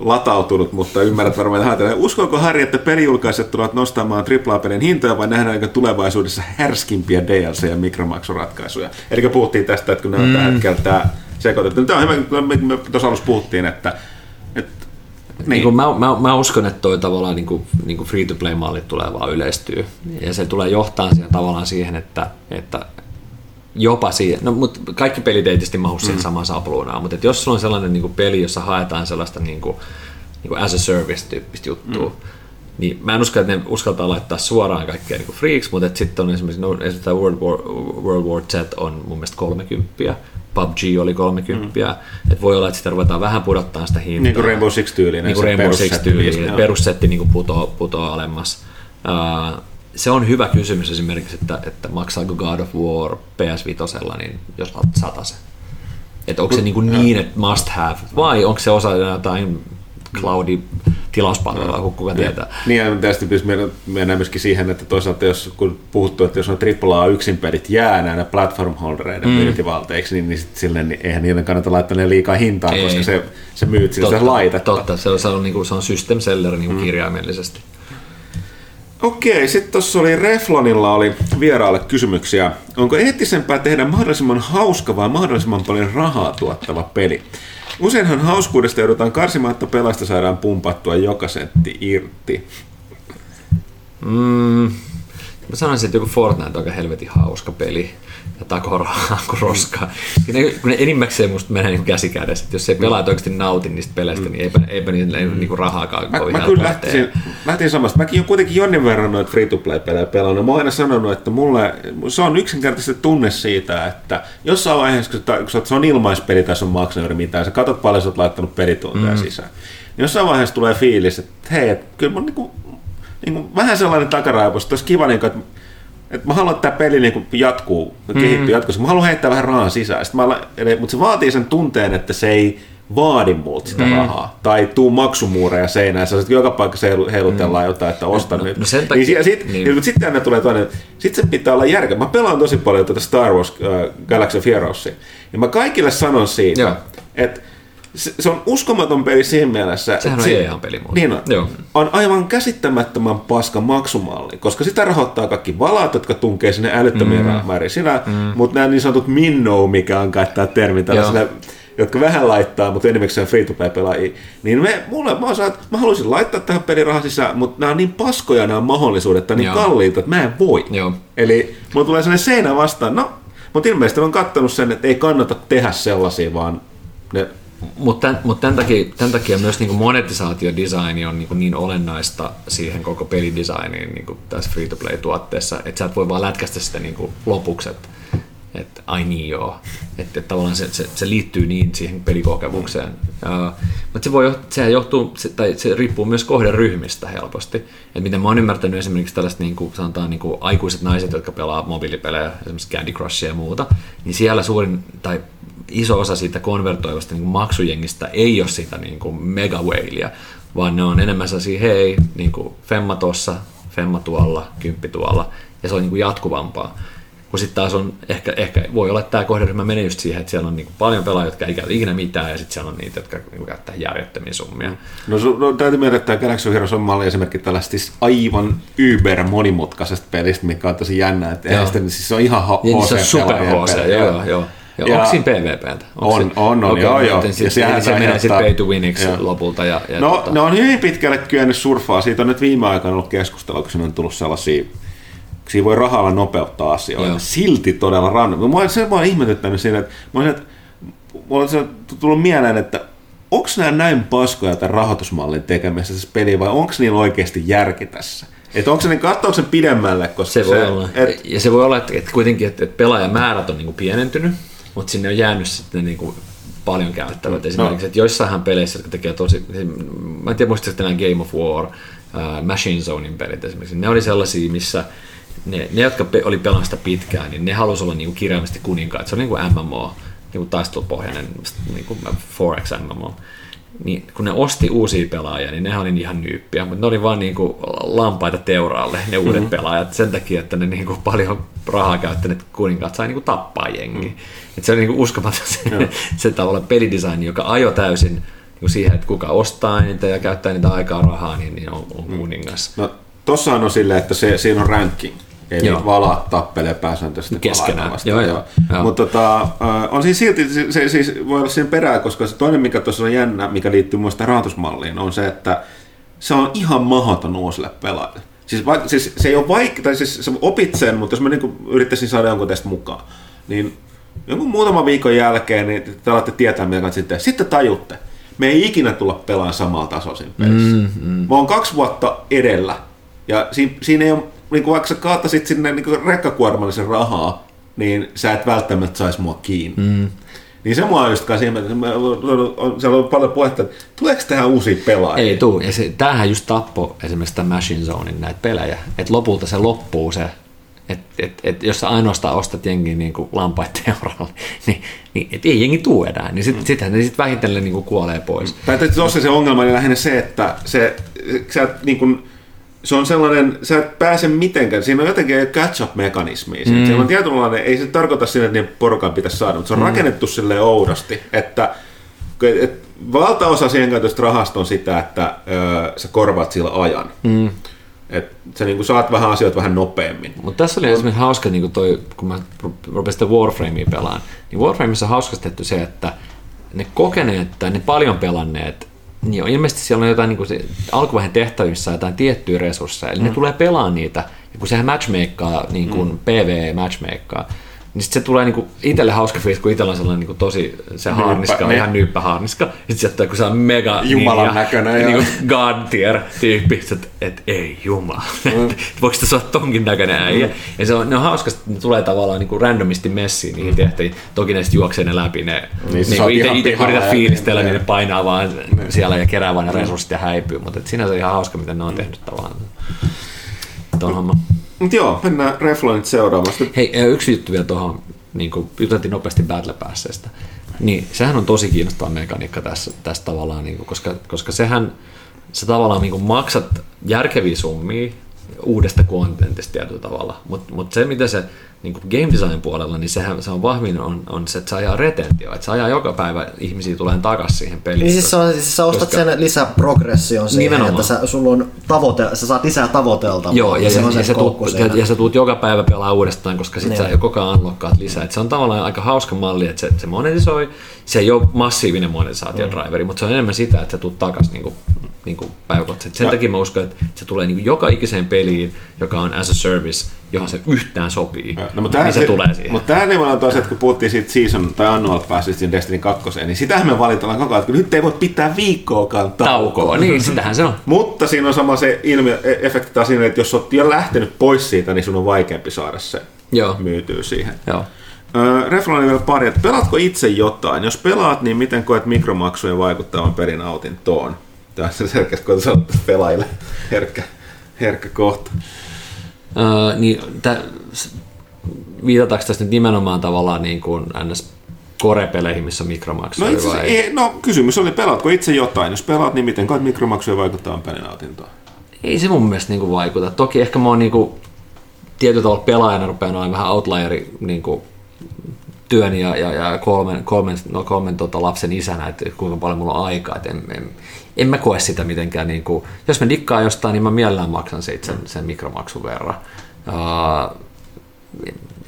latautunut, mutta ymmärrät varmaan tähän. Uskoiko Harri, että pelijulkaiset tulevat nostamaan AAA-pelin hintoja vai nähdäänkö tulevaisuudessa härskimpiä DLC- ja mikromaksuratkaisuja? Eli puhuttiin tästä, että kun ne on mm. tällä hetkellä tämä sekoitettu. Tämä on hyvä, me, me tuossa alussa puhuttiin, että, että niin. Niin kuin mä, mä, mä, uskon, että toi tavallaan niin kuin, niin kuin free-to-play-malli tulee vaan yleistyä. Ja se tulee johtaa siihen, tavallaan siihen, että, että jopa siihen, no mutta kaikki pelit ei tietysti mahu siihen mm. samaan sapluunaan, mutta jos sulla on sellainen niin kuin peli, jossa haetaan sellaista niin kuin, niin kuin as a service-tyyppistä juttua, mm. niin mä en usko, että ne uskaltaa laittaa suoraan kaikkea niin freaks, mutta sitten on esimerkiksi, no, esimerkiksi World War, World War Z on mun mielestä 30, PUBG oli 30, mm. että voi olla, että sitä ruvetaan vähän pudottaa sitä hintaa. Niin kuin Rainbow Six tyylinen. Niin kuin Rainbow Six tyylinen, perussetti niin putoaa putoo alemmas. Uh, se on hyvä kysymys esimerkiksi, että, että maksaako God of War PS5, niin jos sata se. Että onko se niin, kuin niin että must have, vai onko se osa jotain cloudi tilauspalvelua, kun kuka tietää. Niin, ja tästä mennään myöskin siihen, että toisaalta jos kun puhuttu, että jos on AAA yksin pelit jää näinä platform holdereiden mm. myyntivalteiksi, niin, niin silleen niin eihän niiden kannata laittaa ne liikaa hintaan, Ei. koska se, se myyt sitä laitetta. Totta, se on, se on, niin kuin, se on system seller niin mm. kirjaimellisesti. Okei, sitten tuossa oli Reflonilla oli vieraalle kysymyksiä. Onko eettisempää tehdä mahdollisimman hauska vai mahdollisimman paljon rahaa tuottava peli? Useinhan hauskuudesta joudutaan karsimaan, että pelasta saadaan pumpattua joka sentti irti. Mm, mä sanoisin, että joku Fortnite on aika helvetin hauska peli ja takoo rahaa *laughs* kuin roskaa. Kun ne, kun ne enimmäkseen musta menee niin käsi kädessä. Että jos ei pelaa oikeasti nautin niistä peleistä, mm. niin eipä, eipä niillä mm. niin rahaakaan mä, mä kyllä lähtisin, lähtisin samasta. Mäkin olen kuitenkin jonnin verran noita free-to-play-pelejä pelannut. Mä oon aina sanonut, että mulle se on yksinkertaisesti tunne siitä, että jossain vaiheessa, kun, kun sä, se on ilmaispeli tai se on maksanut mitään, sä katsot paljon, sä oot laittanut pelitunteja mm. sisään. Niin jossain vaiheessa tulee fiilis, että hei, että kyllä mun niinku, niinku, vähän sellainen takaraivossa, että olisi kiva, niinku, että et mä haluan, että tämä peli niin jatkuu, kehittyy mm. jatkossa. Mä haluan heittää vähän rahaa sisään. mä, mutta se vaatii sen tunteen, että se ei vaadi multa sitä mm. rahaa. Tai tuu maksumuureja seinään. Sä joka paikassa heilutellaan mm. jotain, että osta no, nyt. No sen takia, niin, sit, niin. Mutta sitten aina tulee toinen. Sitten se pitää olla järkeä. Mä pelaan tosi paljon tätä Star Wars uh, Galaxy of Heroesia. Ja mä kaikille sanon siitä, että se, se on uskomaton peli siinä mielessä. Sehän on se, ihan peli muuten. Niin on. Joo. on aivan käsittämättömän paska maksumalli, koska sitä rahoittaa kaikki valat, jotka tunkee sinne älyttömiä mm. määriä. Sinä, mm. Mutta nämä niin sanotut minnow, mikä on käyttää termi tällaiselle jotka vähän laittaa, mutta enimmäkseen free to play pelaajia, niin me, mulle, mä, osaan, mä haluaisin laittaa tähän pelirahaa sisään, mutta nämä on niin paskoja nämä mahdollisuudet, tai niin Joo. kalliita, että mä en voi. Joo. Eli mulla tulee sellainen seinä vastaan, no, mutta ilmeisesti on katsonut sen, että ei kannata tehdä sellaisia, vaan ne mutta tämän, mut tämän, takia, tämän takia myös niin monetisaatiodesigni on niin, niin olennaista siihen koko pelidesigniin niin tässä free-to-play-tuotteessa, että sä et voi vaan lätkästä sitä niin lopuksi, että ai niin joo, että, että tavallaan se, se, se, liittyy niin siihen pelikokemukseen. Uh, mutta se, voi, sehän johtuu, se, tai se riippuu myös kohderyhmistä helposti. että miten mä oon ymmärtänyt esimerkiksi tällaista niin kuin, sanotaan, niin kuin aikuiset naiset, jotka pelaa mobiilipelejä, esimerkiksi Candy Crushia ja muuta, niin siellä suurin tai iso osa siitä konvertoivasta niin maksujengistä ei ole sitä niin kuin mega whalea, vaan ne on enemmän sellaisia, hei, niin kuin femma tossa, femma tuolla, kymppi tuolla, ja se on niin kuin jatkuvampaa. Kun sitten taas on, ehkä, ehkä voi olla, että tämä kohderyhmä menee just siihen, että siellä on niin paljon pelaajia, jotka ei käytä ikinä mitään, ja sitten siellä on niitä, jotka niin käyttää järjettömiä summia. No, su, no täytyy myöntää, että Galaxy Heroes on malli esimerkki tällaista siis aivan yber monimutkaisesta pelistä, mikä on tosi jännä. Että. Sitten, siis se on ihan HC. Niin, se on super HC, joo, joo. joo. Joo, onko siinä PvPtä? On, on, on, okay, joo, joo. Ja se, se, se menee sitten pay to winiksi joo. lopulta. Ja, ja no, tota... ne on hyvin pitkälle kyennyt surfaa. Siitä on nyt viime aikoina ollut keskustelua, kun on tullut sellaisia siinä voi rahalla nopeuttaa asioita. Joo. Silti todella random. Mua se vaan ihmetyttänyt siinä, että mulla on se tullut mieleen, että onko nämä näin paskoja tämän rahoitusmallin tekemisessä tässä peli vai onko niillä oikeasti järki tässä? Että onko se niin, katsoako se pidemmälle? Koska se, se voi olla. Et... Ja se voi olla, että, että kuitenkin että, että pelaajamäärät on niin kuin pienentynyt, mutta sinne on jäänyt sitten niin kuin paljon käyttävät. No. Esimerkiksi, no. että joissain peleissä, jotka tekee tosi, mä en tiedä muistatko nämä Game of War, uh, Machine Zonein pelit esimerkiksi, ne oli sellaisia, missä ne, ne jotka pe- oli pelannut sitä pitkään, niin ne halusi olla niinku kirjaimellisesti kuninkaat. Se on niin kuin MMO, niin kuin taistelupohjainen niin kuin 4X MMO. Niin kun ne osti uusia pelaajia, niin ne oli ihan nyyppiä, mutta ne oli vaan niinku lampaita teuraalle, ne uudet mm-hmm. pelaajat, sen takia, että ne niinku paljon rahaa käyttäneet kuninkaat sai niinku tappaa jengi. Mm. Et se oli niinku uskomaton se, *laughs* se tavallaan pelidesign, joka ajo täysin niin siihen, että kuka ostaa niitä ja käyttää niitä aikaa rahaa, niin, niin on, on kuningas. No, tossahan on silleen, että se, siinä on ranking. Eli Joo. valaat tappelee pääsääntöisesti Keskenään. Joo, joo. Joo. Mutta tota, on siis silti, se, se siis voi olla siinä perää, koska se toinen, mikä tuossa on jännä, mikä liittyy muista rahoitusmalliin, on se, että se on ihan mahdoton uusille pelaajille. Siis, vaikka, siis se ei ole vaikea, tai siis sä opit sen, mutta jos mä niin yrittäisin saada jonkun teistä mukaan, niin jonkun muutaman viikon jälkeen niin te alatte tietää, mitä kannattaa sitten. Sitten tajutte, me ei ikinä tulla pelaamaan samalla tasolla siinä pelissä. Mm, mm. Mä oon kaksi vuotta edellä, ja siinä, siinä ei ole, niin kuin vaikka sä kaatasit sinne niin rekkakuormallisen rahaa, niin sä et välttämättä saisi mua kiinni. Mm. Niin se mua on just kai on- siellä on paljon puhetta, että tuleeko tähän uusia pelaajia? Ei tuu, ja se, tämähän just tappoi esimerkiksi tämän Machine Zonein näitä pelejä, että lopulta se loppuu se, että et, et, jos sä ainoastaan ostat jengiä niin kuin lampaiden eurolla, *laughs* niin, niin et ei jengi tuu enää, niin sit, sittenhän ne sit vähitellen niin kuin kuolee pois. Tai tuossa se ongelma oli lähinnä se, että se, sä niin kuin, se on sellainen, sä et pääse mitenkään, siinä on jotenkin catch-up-mekanismi. Mm. Siellä on tietynlainen, ei se tarkoita sitä, että niiden porukan pitäisi saada, mutta se on mm. rakennettu silleen oudosti, että et, valtaosa siihen käytöstä rahasta on sitä, että ö, sä korvaat sillä ajan. Mm. Et sä niin saat vähän asioita vähän nopeammin. Mutta tässä oli esimerkiksi hauska, niin toi, kun mä rupesin sitä Warframea pelaan, niin Warframeissa on hauskasti tehty se, että ne kokeneet tai ne paljon pelanneet, niin on ilmeisesti siellä on jotain niin kuin se, alkuvaiheen tehtävissä jotain tiettyjä resursseja, eli mm. ne tulee pelaamaan niitä, ja kun sehän matchmakeaa, niin kuin mm. PvE matchmakeaa, niin sit se tulee niinku itselle hauska fiilis, kun itsellä on sellainen niinku tosi, se haarniska on ne- ihan nyyppä haarniska. Ja sit sieltä kun se on mega Jumalan ninja, näköinen, niinku god tier tyyppi, että et, ei jumala, mm. *laughs* voiko tässä olla tonkin näköinen äijä. Mm. Ja se on, ne on hauska, että ne tulee tavallaan niinku randomisti messiin niihin tehtäviin. Toki ne sitten juoksee ne läpi, ne Niin, sä niinku ite, ite pihalla yrität ja- fiilistellä, niin niin. ne painaa vaan siellä ja kerää vaan ne resurssit ja häipyy. Mutta sinänsä ihan hauska, miten ne on tehnyt tavallaan ton homman. Mutta joo, mennään Refloinit seuraavaan. Sitten Hei, yksi juttu vielä tuohon, niin kuin juteltiin nopeasti Battle Passeista. Niin, sehän on tosi kiinnostava mekaniikka tässä, tässä tavallaan, niin kuin, koska, koska sehän, sä tavallaan niin kuin maksat järkeviä summia uudesta kontentista tietyllä tavalla, mutta mut se, mitä se niin kuin game design puolella, niin sehän se on vahvin on, on se, että se ajaa retentio, että se ajaa joka päivä ihmisiä tulee takaisin siihen peliin. Niin siis, se on, siis sä ostat Koska- sen lisäprogression siihen, Nimenomaan. että sä, sulla on tavoite, sä saat lisää tavoiteltavaa. Joo, ja, se ja, on ja, se tuut, ja, ja sä tuut joka päivä pelaa uudestaan, koska sit Niin. sä koko ajan unlockkaat lisää. Et se on tavallaan aika hauska malli, että se, se monetisoi. Se ei ole massiivinen monetisaatiodriveri, mutta se on enemmän sitä, että sä tuut takas niinku, niinku päiväkohtaisesti. Sen Ja- takia mä uskon, että se tulee niinku joka ikiseen peliin, joka on as a service, johon se yhtään sopii, No, mutta niin se, tulee siihen. Mutta tämä nimenomaan taas, että kun puhuttiin siitä season tai annual passista siinä Destiny 2, niin sitähän me valitellaan koko ajan, että nyt ei voi pitää viikkoakaan taukoa. Taukoa, niin sitähän se on. *laughs* Mutta siinä on sama se ilmiö, e- efekti taas siinä, että jos olet jo lähtenyt pois siitä, niin sun on vaikeampi saada se Joo. myytyä siihen. Joo. Öö, Refloni vielä pari, että pelaatko itse jotain? Jos pelaat, niin miten koet mikromaksujen vaikuttavan pelinautintoon? Tämä on se selkeästi, kun pelaajille herkkä, herkkä kohta. Öö, niin, tä, viitataanko tässä nyt nimenomaan tavallaan niin kuin ns. korepeleihin, missä on No, mikromaksuja itse, vai? ei, no kysymys oli, pelaatko itse jotain? Jos pelaat, niin miten koet mikromaksujen vaikuttavan pelinautintoon? ei se mun mielestä niinku vaikuta. Toki ehkä mä oon niinku, tietyllä tavalla pelaajana rupean olemaan vähän outlieri niinku, työn ja, ja, ja kolmen, kolmen, no, kolmen tota, lapsen isänä, että kuinka paljon mulla on aikaa. Et en, en, en, mä koe sitä mitenkään, niinku, jos mä dikkaan jostain, niin mä mielellään maksan siitä sen, sen mikromaksun verran. Uh,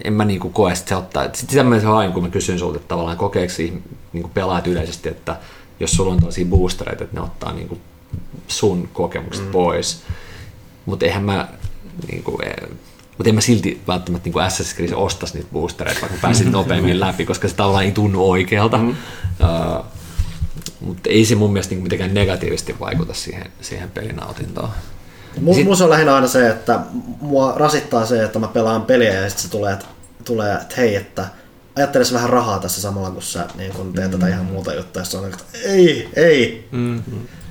en mä niinku koe, että se ottaa. Sitten sitä mä hain, kun mä kysyin sulta, että tavallaan kokeeko siihen niinku pelaajat yleisesti, että jos sulla on tällaisia boostereita, että ne ottaa niinku sun kokemukset mm. pois. Mutta eihän mä, niinku, mutta en mä silti välttämättä niinku Assassin's Creed ostaisi niitä boostereita, vaikka pääsin *laughs* nopeammin läpi, koska se tavallaan ei tunnu oikealta. Mm. Uh, mutta ei se mun mielestä niinku mitenkään negatiivisesti vaikuta siihen, siihen pelinautintoon. Mu, Sit- mun se on lähinnä aina se, että mua rasittaa se, että mä pelaan peliä ja sitten se tulee, että, tulee, että hei, että ajatteles vähän rahaa tässä samalla, kun sä niin kun teet tätä ihan muuta juttua. Ja se on, että ei, ei. Mm.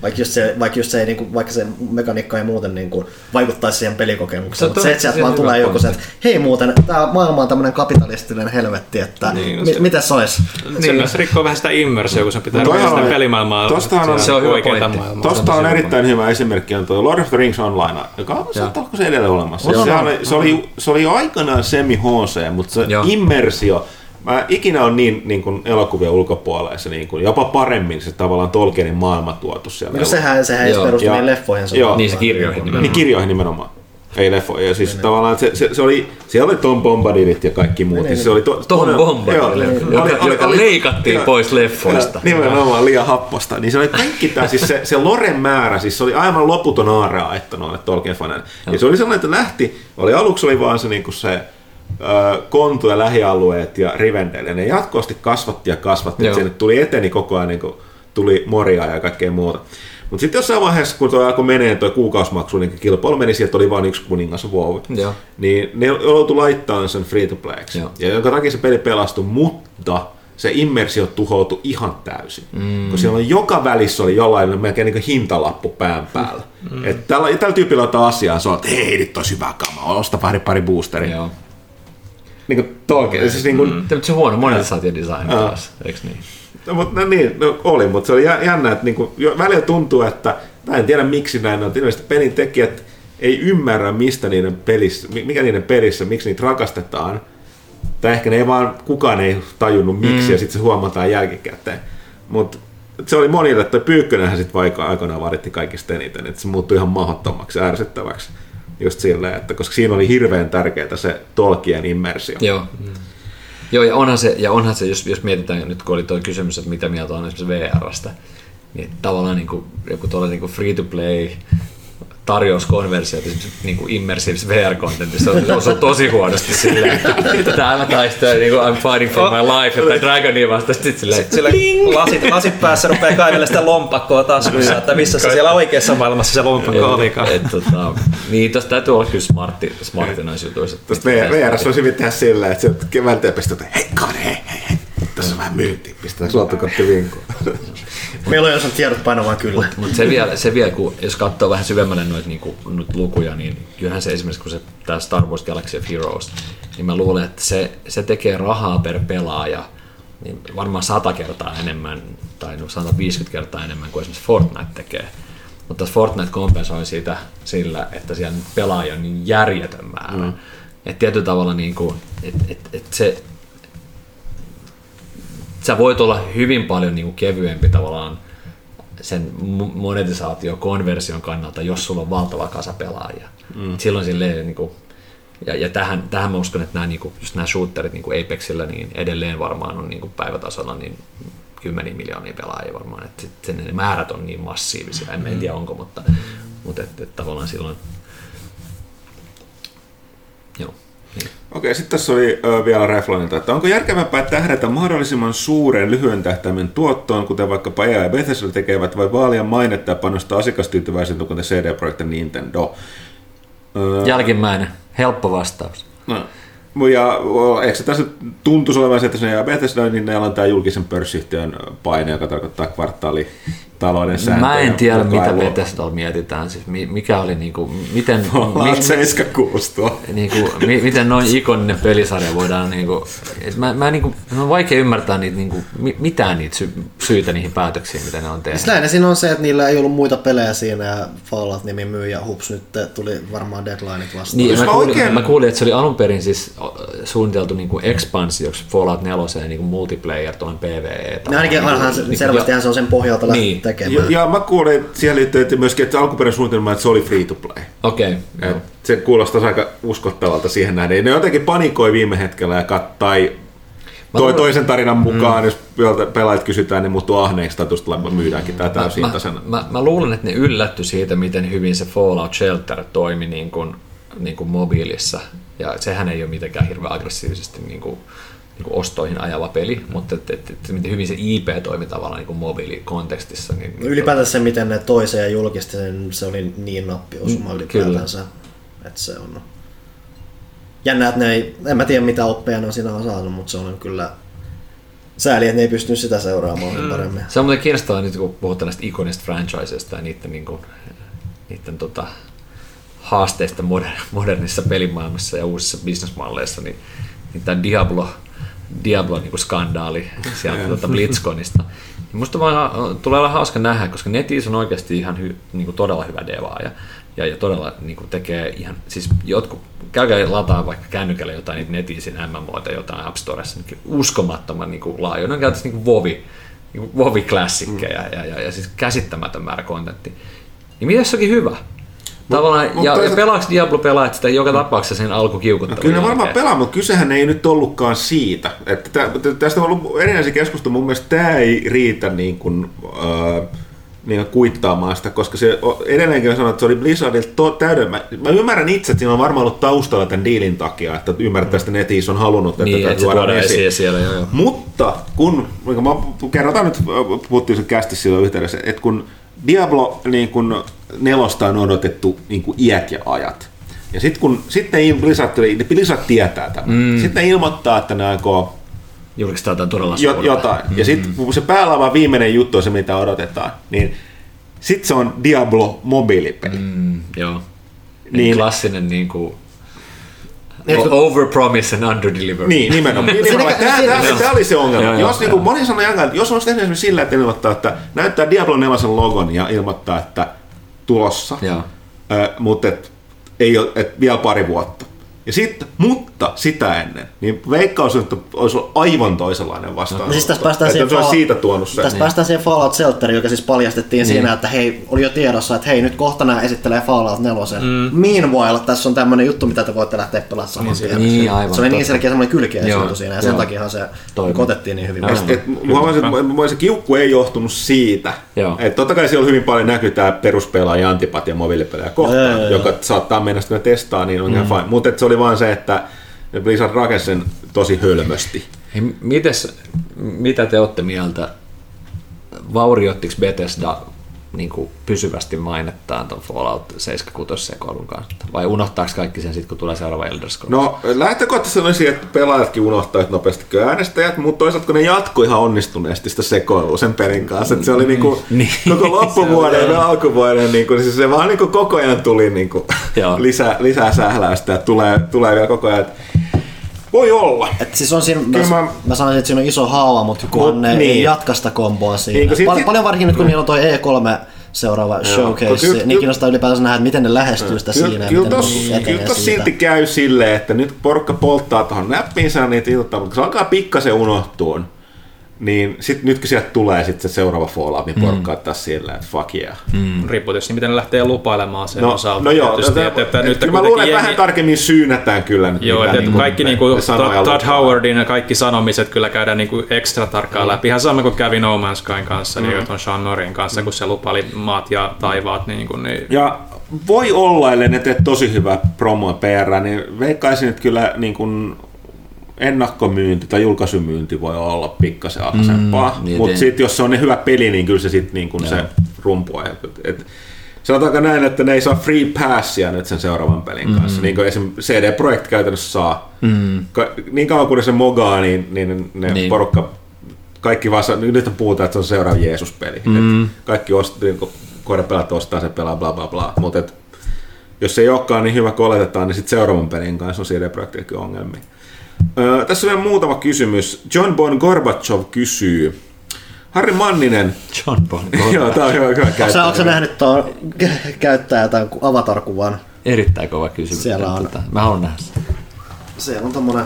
Vaikka just se, vaikka just se, ei, niin kuin, vaikka se mekaniikka ei muuten niin kuin, vaikuttaisi siihen pelikokemukseen. Se Mutta se, että sieltä vaan se tulee joku se, että hei muuten, tämä maailma on tämmöinen kapitalistinen helvetti, että Niin, niin, no mi- se- miten se olisi? Se myös rikkoo vähän sitä immersioa, kun se pitää ruveta sitä pelimaailmaa. tostahan on- se on hyvä maailmaa. Tuosta on erittäin hyvä esimerkki on tuo Lord of the Rings Online, joka on saattaa se edelleen olemassa. Se, oli, se, oli, se oli jo aikanaan semi HC, mutta se Joo. immersio Mä ikinä on niin, niin kuin elokuvien ulkopuolella se niin kuin, jopa paremmin se tavallaan Tolkienin maailma tuotu siellä. No sehän, sehän ei perustu Ja- meidän leffoihin. Joo. Niin se kirjoihin nimenomaan. Niin kirjoihin nimenomaan. Ei leffoja. Ja siis tavallaan se, se, se, oli, siellä oli Tom Bombadillit ja kaikki muut. Siis se oli to, Tom todella- Bombadil, joo. joka, joka leikattiin joo. pois leffoista. Joo, Nimenomaan liian happosta. Niin se oli kaikki tämä, siis se, se Loren määrä, siis se oli aivan loputon aarreaitta noille tolkien faneille. Ja se oli sellainen, että lähti, oli aluksi oli vaan se, niin kuin se Kontu ja lähialueet ja Rivendell, ja ne jatkuvasti kasvatti ja kasvatti, että sinne tuli eteni koko ajan, niin tuli moria ja kaikkea muuta. Mutta sitten jossain vaiheessa, kun tuo alkoi menee tuo kuukausimaksu, niin kilpailu meni sieltä, oli vain yksi kuningas WoW. Joo. Niin ne joutui laittamaan sen free to playksi. Joo. Ja jonka takia se peli pelastui, mutta se immersio tuhoutui ihan täysin. Mm. Kun siellä joka välissä oli jollain melkein niin hintalappu pään päällä. Mm. Että tällä, tällä tyypillä on asiaa, se on, että hei, nyt olisi hyvä kama, osta pari, pari boosteria. Joo. Niin kuin Tolkien, siis niin kuin, Mm. Mutta se huono monetisaatiodesign Joo. taas, eikö niin? No, mutta no niin, no, oli, mutta se oli jä- jännä, että niinku, jo, välillä tuntuu, että mä en tiedä miksi näin on. Ilmeisesti pelin tekijät ei ymmärrä, mistä niiden pelissä, mi- mikä niiden pelissä, miksi niitä rakastetaan. Tai ehkä ne ei vaan, kukaan ei tajunnut miksi, mm. ja sitten se huomataan jälkikäteen. Mutta se oli monille, että Pyykkönenhän sitten vaikka aikanaan varitti kaikista eniten, että se muuttui ihan mahdottomaksi, ärsyttäväksi. Just silleen, että koska siinä oli hirveän tärkeää se Tolkien immersio. Joo. Joo, ja onhan se, ja onhan se jos, jos mietitään nyt, kun oli tuo kysymys, että mitä mieltä on esimerkiksi VRstä, niin tavallaan niin kuin, joku tuolla niin kuin free-to-play tarjouskonversio, niin kuin immersiivis VR-kontentissa on, se on tosi huonosti silleen, että täällä taistelee niin kuin I'm fighting for my life, että Dragonia vasta sitten silleen, Sille lasit, lasit päässä rupeaa kaivelemaan sitä lompakkoa taskussa, että missä se siellä oikeassa maailmassa se lompakko olikaan. et, tota, niin tosta täytyy olla kyllä smartti, smartti noissa jutuissa. Tuosta VR olisi hyvin tehdä silleen, että sieltä pistää, että hei kaveri, hei, hei, hei, tässä on vähän myyntiä, pistetään luottokortti vinkoon. *laughs* Meillä on jos on tiedot painamaan kyllä. Mutta se vielä, se vielä, kun jos katsoo vähän syvemmälle noita niinku, noit lukuja, niin kyllähän se esimerkiksi, kun se tämä Star Wars Galaxy of Heroes, niin mä luulen, että se, se tekee rahaa per pelaaja niin varmaan 100 kertaa enemmän, tai no 150 kertaa enemmän kuin esimerkiksi Fortnite tekee. Mutta Fortnite kompensoi siitä sillä, että siellä nyt pelaajia on niin järjetön määrä. Mm. Että tietyllä tavalla niin kuin, et, et, et se, sä voit olla hyvin paljon niin kuin kevyempi tavallaan sen mo- monetisaatio konversion kannalta, jos sulla on valtava kasa pelaajia. Mm. Silloin silleen, niin kuin, ja, ja tähän, tähän mä uskon, että nämä, niin kuin, just nämä shooterit niin kuin Apexillä niin edelleen varmaan on niin kuin päivätasolla niin kymmeniä miljoonia pelaajia varmaan, että sen, ne määrät on niin massiivisia, en, en tiedä onko, mutta, mutta että, että tavallaan silloin joo. Niin. Okei, sitten tässä oli ö, vielä Reflanilta, että onko järkevämpää tähdätä mahdollisimman suuren lyhyen tähtäimen tuottoon, kuten vaikkapa EA ja Bethesda tekevät, vai vaalia mainetta ja panostaa asiakastyytyväisyyttä, kuten CD Projekt ja Nintendo? Öö, Jälkimmäinen, helppo vastaus. No. Ja eikö se tässä tuntuisi olevan se, että se ja Bethesda, niin ne on tämä julkisen pörssiyhtiön paine, joka tarkoittaa kvartaalitalouden sääntöjä. Mä en tiedä, mitä. Bethesdalla mietitään. Siis mi- mikä oli niinku, miten, Fallout mi- 76 tuo. niinku, mi- miten noin ikoninen pelisarja voidaan niinku, et mä, mä niinku, mä on vaikea ymmärtää niitä, niinku, mi- mitään niitä sy- syitä niihin päätöksiin, mitä ne on tehnyt. Siis lähinnä siinä on se, että niillä ei ollut muita pelejä siinä ja Fallout-nimi myy ja hups, nyt tuli varmaan deadlineit vastaan. Niin, mä, mä kuulin, oikein- mä kuulin, että se oli alun perin siis suunniteltu niinku expansioksi Fallout 4 niinku multiplayer tuon PvE. No ainakin onhan se, selvästihän se on sen pohjalta lähtenyt Niin. Tekemään. Ja, ja mä kuulin, että siihen liittyy että myöskin, että alkuperäinen suunnitelma, että se oli free to play. Okei, okay, Et se kuulostaa aika uskottavalta siihen nähden. Ne jotenkin panikoi viime hetkellä ja kat, tai toi, toisen tarinan mukaan, mm. jos pelaajat kysytään, niin muuttuu ahneiksi tai tuosta tulee- myydäänkin tämä täysin mä, tasana. mä, mä, luulen, että ne yllätty siitä, miten hyvin se Fallout Shelter toimi niin kuin, niin kuin mobiilissa. Ja sehän ei ole mitenkään hirveän aggressiivisesti niin kuin, niin ostoihin ajava peli, mutta et, et, et, miten hyvin se IP toimi tavallaan niin kuin mobiilikontekstissa. Niin, No Ylipäätänsä se, miten ne toisen ja julkisti sen, se oli niin nappiosuma Mm, ylipäätänsä. Että se on jännä, että ne ei, en mä tiedä mitä oppeja ne on siinä saanut, mutta se on kyllä sääli, että ne ei pystynyt sitä seuraamaan mm. paremmin. Se on muuten kiinnostavaa nyt, kun puhutaan näistä ikonista franchisesta ja niiden, niin kuin, niiden tota, haasteista moder, modernissa pelimaailmassa ja uusissa bisnesmalleissa, niin, niin tämä Diablo, Diablo niin skandaali sieltä tuota BlitzConista. Niin musta vaan tulee olla hauska nähdä, koska NetEase on oikeasti ihan hy, niin kuin todella hyvä devaaja. ja, ja todella niin kuin tekee ihan, siis jotkut, käykää lataa vaikka kännykällä jotain niitä netisin MMO tai jotain App Storessa, niin uskomattoman niin kuin laajoja, ne on käytössä niin kuin Vovi, niin kuin Vovi-klassikkeja mm. ja, ja, ja, siis käsittämätön määrä kontentti. Niin mitä se onkin hyvä? Tavallaan, mut ja, toisaalta- ja pelaako Diablo pelaat sitä joka tapauksessa sen alkukiukuttelun Kyllä ne varmaan pelaa, mutta kysehän ei nyt ollutkaan siitä. Että tä, tä- tästä on ollut erinäisiä keskustelua. Mun mielestä tämä ei riitä niin kuin, äh, niin kuin kuittaamaan sitä, koska se edelleenkin sanoo, että se oli Blizzardilta to, täyden. Mä, mä, ymmärrän itse, että siinä on varmaan ollut taustalla tämän diilin takia, että ymmärrettävästi netissä on halunnut, että Niin, tätä tuodaan tuodaan esiin siellä, joo, joo. Mutta kun, mä kerrotaan nyt, puhuttiin se kästi silloin yhteydessä, että kun Diablo niin kun nelosta on odotettu niin kun iät ja ajat, ja sitten kun sitten ne Blizzard, ne Blizzard tietää tämän, mm. sitten ne ilmoittaa, että ne aikoo Julkistaa jotain todella jo, jotain, ja sitten kun se päällä viimeinen juttu on se, mitä odotetaan, niin sitten se on Diablo mobiilipeli. Mm. Mm, joo. Niin, Niin. klassinen niin kuin, Niin, kun- over promise and under deliver. Niin, nimenomaan. Nimenomaan. Tämä, oli se ongelma. Joo, joo, jos niin kuin, moni sanoi jakaa, että jos olisi tehnyt esimerkiksi sillä, että ilmoittaa, että näyttää Diablo 4 logon ja ilmoittaa, että tulossa, Joo. Mutta et, ei ole, et vielä pari vuotta. Ja sit, mutta sitä ennen, niin veikkaus että olisi ollut aivan toisenlainen vastaan. No siis tästä päästään että siihen se olisi Fall- siitä tuonut sen. Tästä päästään siihen Fallout Shelteriin, joka siis paljastettiin niin. siinä, että hei, oli jo tiedossa, että hei, nyt kohta nämä esittelee Fallout 4. Mm. Meanwhile, tässä on tämmöinen juttu, mitä te voitte lähteä pelaamaan saman tien. niin, aivan se oli niin selkeä semmoinen kylkeä siinä, ja sen joo. takia se Toimi. otettiin niin hyvin. Vastaan. Et, mä että se kiukku ei johtunut siitä. Joo. Et totta kai siellä hyvin paljon näkyy tämä peruspelaaja antipatia mobiilipelejä kohtaan, joka saattaa mennä sitten testaa, niin on mm. ihan fine. Mutta se oli vaan se, että Blizzard rakensi sen tosi hölmösti. Mites, mitä te olette mieltä? Vaurioittiko Bethesda niin kuin pysyvästi mainettaan tuon Fallout 76 sekoilun kanssa? Vai unohtaako kaikki sen sitten, kun tulee seuraava Elder Scrolls? No lähtökohtaisesti olisi, että pelaajatkin unohtaisivat nopeasti kuin äänestäjät, mutta toisaalta kun ne jatkoi ihan onnistuneesti sitä sekoilua sen pelin kanssa, että se oli niinku *laughs* Niin. koko loppuvuoden ja alkuvuoden, niinku, siis se vaan niinku koko ajan tuli niinku Joo. *laughs* lisää, lisää sähläystä ja tulee, tulee vielä koko ajan. että Voi olla. Et siis on siinä, Kyllä mä, mä- mä, sanoisin, että siinä on iso haava, mutta kunhan Mut ne niin. ei jatka sitä komboa siinä. Niin, sit- Pal- sit- paljon varsinkin nyt, kun niillä on toi E3 seuraava showcase, Kyllä- niin kiinnostaa ylipäänsä nähdä, että miten ne lähestyy sitä siinä Kyllä, ja kyllä miten tos, ne kyllä tos silti käy silleen, että nyt porukka polttaa tuohon näppiinsä niitä iltaa, mutta kun se alkaa pikkasen unohtua, niin sit nyt kun sieltä tulee sit se seuraava Fallout, niin porukka ottaa silleen, että fuck yeah. Mm. Riippuu tietysti, miten ne lähtee lupailemaan sen No, osalta. no joo, tietysti, tätä, että, että, että, nyt kyllä mä luulen, että jengi- vähän tarkemmin syynätään kyllä nyt. Joo, että niinku kaikki niinku sanoo ja Todd. Howardin ja kaikki sanomiset kyllä käydään niinku ekstra tarkkaan läpi. Ihan sama kuin kävi No Man's Skyn kanssa, niin tuon Sean Morin kanssa, kun se lupaili maat ja taivaat. Niin kuin, niin Ja voi olla, ellei ne tee tosi hyvää promoa PR, niin veikkaisin, että kyllä niin kuin ennakkomyynti tai julkaisumyynti voi olla pikkasen alhaisempaa. Mm, niin Mutta sitten jos se on ne hyvä peli, niin kyllä se sitten niin kuin se rumpua. Et, et, sanotaanko näin, että ne ei saa free passia nyt sen seuraavan pelin kanssa, niin kuin esim. CD Projekt käytännössä saa. Mm. Ka- niin kauan kuin se mogaa, niin, niin ne Niin. porukka, kaikki vasta, nyt puhutaan, että se on seuraava Jeesus-peli. Mm. Et kaikki ost, niin koirapelat ostaa se pelaa bla bla bla, mutta et, jos se ei olekaan niin hyvä kuin oletetaan, niin sitten seuraavan pelin kanssa on CD Projektillakin ongelmia. Öö, tässä on vielä muutama kysymys. John Bon Gorbachev kysyy. Harri Manninen. John Bon Joo, tää on hyvä, hyvä Onko sä, onko käyttää. nähnyt tuon *laughs* käyttää jotain avatar-kuvan? Erittäin kova kysymys. Siellä on- Tota, mä haluan nähdä sen. Siellä on tommonen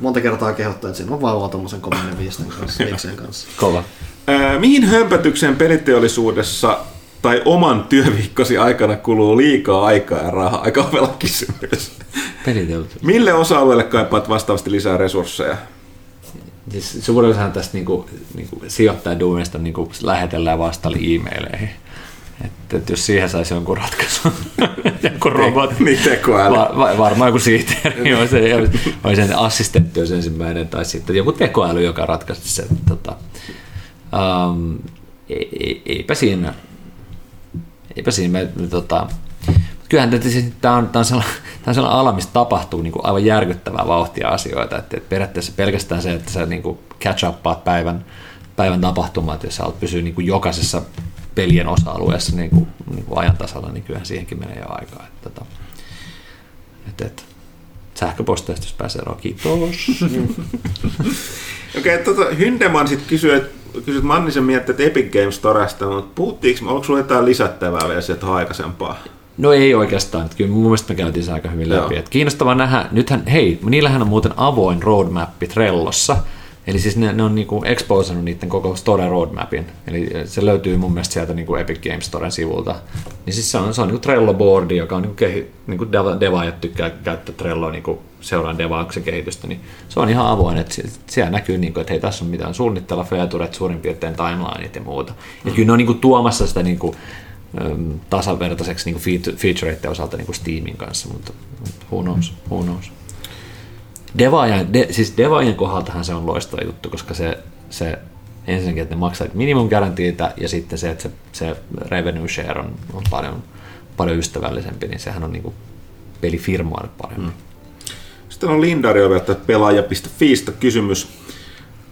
monta kertaa kehottu, että siinä on vauva tommosen komeinen viisten kanssa, *laughs* kanssa. Kova. Öö, mihin hömpötykseen peliteollisuudessa tai oman työviikkosi aikana kuluu liikaa aikaa ja rahaa? Aika ovella kysymys. Peliteollisuus. Mille osa-alueelle kaipaat vastaavasti lisää resursseja? Siis suurin osahan tästä niinku, niinku sijoittajaduunista niinku lähetellään vastaali e-maileihin. Että et jos siihen saisi jonkun ratkaisun, *laughs* jonkun robotti. Niin tekoäly. Va, va, varmaan joku sihteeri *laughs* olisi, olisi sen assistentti olisi ensimmäinen, tai sitten joku tekoäly, joka ratkaisi sen. Tota, um, ei, ei, eipä siinä, eipä siinä me, tota, kyllähän tämä on, tämä on, sellainen, *laughs* tämä on sellainen ala, missä tapahtuu niin kuin aivan järkyttävää vauhtia asioita. Että, että periaatteessa pelkästään se, että sä niin kuin catch uppaat päivän, päivän tapahtumat, jos sä haluat pysyä niin kuin jokaisessa pelien osa-alueessa niin kuin, niin kuin ajan tasalla, niin kyllähän siihenkin menee jo aikaa. Että, että, että, että sähköposteista, jos pääsee eroon, kiitos. *laughs* Okei, okay, tota, Hyndeman sitten kysyi, että kysyt Mannisen miettii, että Epic Games Storesta, mutta puhuttiinko, onko sulla jotain lisättävää vielä sieltä aikaisempaa? No ei oikeastaan. Kyllä mun mielestä me käytiin se aika hyvin läpi. Et kiinnostavaa nähdä, nythän, hei, niillähän on muuten avoin roadmappi Trellossa, Eli siis ne, ne on niinku exposannut niiden koko Store roadmapin. Eli se löytyy mun mielestä sieltä niinku Epic Games Storen sivulta. Niin siis se on, se on niinku Trello-boardi, joka on niinku, kehi, niinku deva, devaajat tykkää käyttää Trelloa niinku seuraan devauksen kehitystä, niin se on ihan avoin, että siellä näkyy, niinku, että hei, tässä on mitään suunnitella, featuret, suurin piirtein timelineit ja muuta. Ja kyllä ne on niinku tuomassa sitä niinku, tasavertaiseksi niinku featureiden osalta niinku Steamin kanssa, mutta who knows, who knows. Devaajan, de, siis Devaajan kohdaltahan se on loistava juttu, koska se, se ensinnäkin, että ne maksaa minimum ja sitten se, että se, se revenue share on, on paljon, paljon ystävällisempi, niin sehän on niin pelifirmoille parempi. Mm. Sitten on Lindari vielä pelaaja.fiistä kysymys.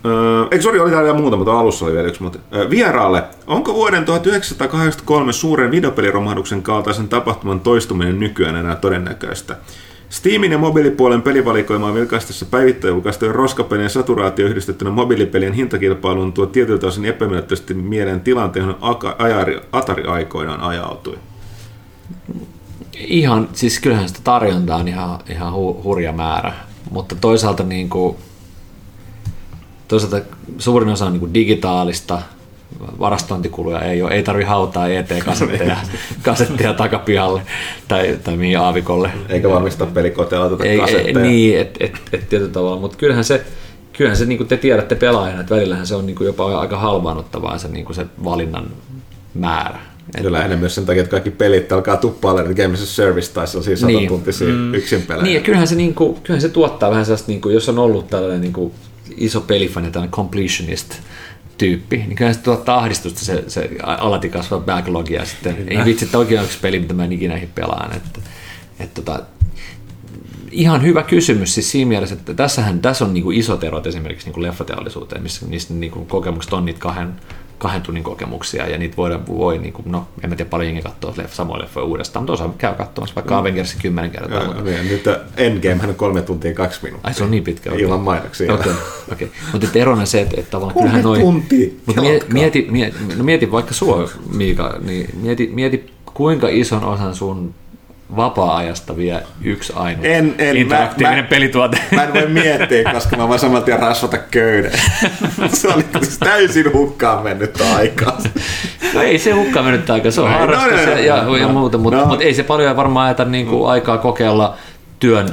Öö, eikö sori, oli täällä muuta, mutta alussa oli vielä yksi. Mutta, öö, vieraalle, onko vuoden 1983 suuren videopeliromahduksen kaltaisen tapahtuman toistuminen nykyään enää todennäköistä? Steamin ja mobiilipuolen pelivalikoimaa vilkaistaessa päivittäin julkaistujen roskapelien saturaatio yhdistettynä mobiilipelien hintakilpailuun tuo tietyltä osin epämiellyttävästi mieleen tilanteen, Atari aikoinaan ajautui. Ihan, siis kyllähän sitä tarjontaa on ihan, ihan hu, hurja määrä, mutta toisaalta, niin kuin, toisaalta suurin osa on niin kuin digitaalista, varastointikuluja ei ole, ei tarvi hautaa ET-kasetteja *laughs* kasetteja takapihalle tai, tai mihin aavikolle. Eikä valmistaa pelikoteella tuota ei, kasetteja. Ei, niin, että et, et, tietyllä tavalla, mutta kyllähän se, kyllähän se niin kuin te tiedätte pelaajana, että välillähän se on niin kuin jopa aika halvaannuttavaa se, niin kuin se valinnan määrä. Et, ja lähinnä myös sen takia, että kaikki pelit alkaa tuppailla, että Games Service tai sellaisia siis niin, tuntisia mm, yksin pelejä. Niin, ja kyllähän se, niin kuin, kyllähän se tuottaa vähän sellaista, niin kuin, jos on ollut tällainen niin kuin, iso pelifani, tällainen completionist, tyyppi, niin kyllä se tuottaa ahdistusta se, se alati kasvaa backlogia sitten. Ei vitsi, että oikein yksi peli, mitä mä en ikinä pelaan. Että, että tota, ihan hyvä kysymys. Siis siinä mielessä, että tässähän, tässä on niin kuin isot erot esimerkiksi niin kuin leffateollisuuteen, missä niistä niin kuin kokemukset on niitä kahden, kahden tunnin kokemuksia ja niitä voi, voi niin kuin, no en mä tiedä paljon jengi katsoo leffa, samoja leffoja uudestaan, mutta osa käy katsomassa vaikka mm. Avengersin kymmenen kertaa. Ja, mutta... Niin, nyt Endgame on kolme tuntia kaksi minuuttia. Ai se on niin pitkä. Okay. Ilman mainoksia. Okei, okay. okay. mutta erona se, että, että tavallaan kolme kyllähän noin... tuntia. Mutta mieti, mieti, mieti, no mieti vaikka sua, Miika, niin mieti, mieti kuinka ison osan sun vapaa-ajasta vie yksi ainut en, en, interaktiivinen mä, pelituote. *laughs* Mä en voi miettiä, koska mä voin saman tien rasvata köyden. *laughs* se oli siis täysin hukkaan mennyt aikaa. No ei se hukkaan mennyt aikaa, se on no, harrastus no, no, ja, no, ja muuta, mutta, no. mutta ei se paljon varmaan ajata niin kuin aikaa kokeilla työn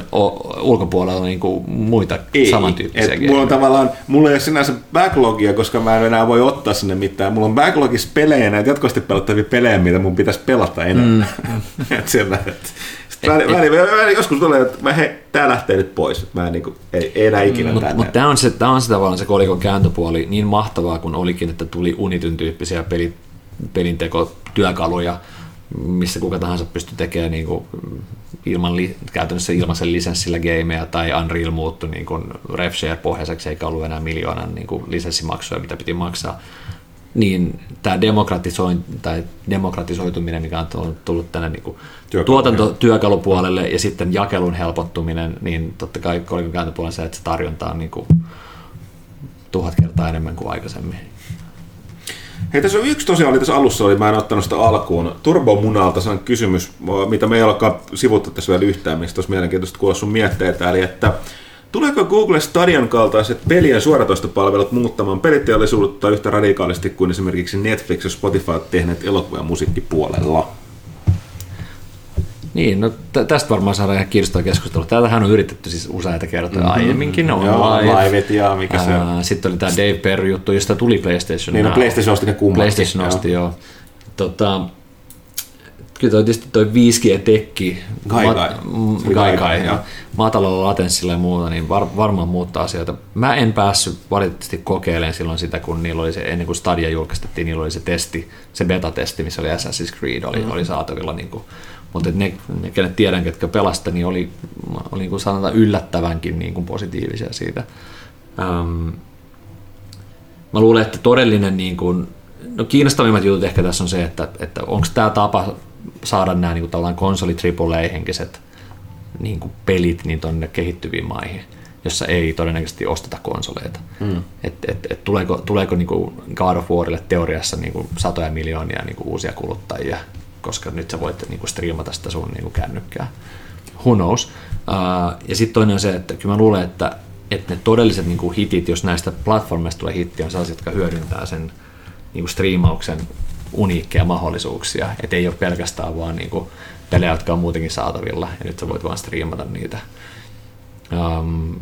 ulkopuolella niin kuin muita ei, samantyyppisiä et mulla on tavallaan, mulla ei ole sinänsä backlogia, koska mä en enää voi ottaa sinne mitään. Mulla on backlogissa pelejä, näitä jatkuvasti pelattavia pelejä, mitä mun pitäisi pelata enemmän. Mm. *laughs* et siellä, et, väli, väli, väli, joskus tulee, että mä, hei, tää lähtee nyt pois. Mä en, niin kuin, ei, ei enää ikinä Mutta mut tämä on, se, tää on se tavallaan se kolikon kääntöpuoli niin mahtavaa kuin olikin, että tuli Unityn tyyppisiä peli, pelintekotyökaluja, missä kuka tahansa pystyy tekemään niin kuin ilman, käytännössä ilmaisen lisenssillä gameja tai Unreal muuttui niin kuin RefShare-pohjaiseksi eikä ollut enää miljoonan niin kuin lisenssimaksuja, mitä piti maksaa, niin tämä demokratisoin, tai demokratisoituminen, mikä on tullut tänne niin tuotantotyökalupuolelle ja sitten jakelun helpottuminen, niin totta kai kolikon kääntöpuolella se, että se tarjonta on niin kuin tuhat kertaa enemmän kuin aikaisemmin. Hei, tässä on yksi tosiaan oli tässä alussa, oli, mä en ottanut sitä alkuun. Turbomunalta on kysymys, mitä me ei olekaan sivuttu tässä vielä yhtään, mistä olisi mielenkiintoista kuulla sun mietteitä. Eli että Tuleeko Google Stadion kaltaiset pelien suoratoistopalvelut muuttamaan peliteollisuutta yhtä radikaalisti kuin esimerkiksi Netflix ja Spotify tehneet elokuva- ja musiikkipuolella? Niin, no tästä varmaan saadaan ihan kiinnostavaa keskustelua. Täältähän on yritetty siis useita kertoja mm-hmm. aiemminkin. On Joo, live. liveit ja mikä se on. Sitten oli tämä Dave Perry juttu, josta tuli PlayStation. Niin, no PlayStation osti ne kummatkin. PlayStation osti, joo. joo. Tota, kyllä toi tietysti toi 5G-tekki, Gaikai, mat, Gaikai ja matalalla latenssilla ja muuta, niin var, varmaan muuttaa asioita. Mä en päässyt valitettavasti kokeilemaan silloin sitä, kun niillä oli se, ennen kuin Stadia julkistettiin, niillä oli se testi, se beta-testi, missä oli Assassin's Creed, oli, mm. oli saatavilla niin kuin mutta ne, ne, kenet tiedän, ketkä pelasta, niin oli, oli niin kuin sanotaan yllättävänkin niin kuin positiivisia siitä. Ähm, mä luulen, että todellinen, niin kuin, no kiinnostavimmat jutut ehkä tässä on se, että, että onko tämä tapa saada nämä niin kuin tavallaan konsoli AAA-henkiset niin kuin pelit niin tuonne kehittyviin maihin, jossa ei todennäköisesti osteta konsoleita. Mm. Et, et, et tuleeko, tuleeko niin kuin God of Warille teoriassa niin kuin satoja miljoonia niin kuin uusia kuluttajia koska nyt sä voit niin kuin striimata sitä sun niin kuin kännykkää. Who knows? Uh, ja sitten toinen on se, että kyllä mä luulen, että, että ne todelliset niin kuin hitit, jos näistä platformeista tulee hitti, on sellaisia, jotka hyödyntää sen niin kuin striimauksen uniikkeja mahdollisuuksia. Että ei ole pelkästään vaan niin kuin pelejä, jotka on muutenkin saatavilla, ja nyt sä voit vaan striimata niitä. Um,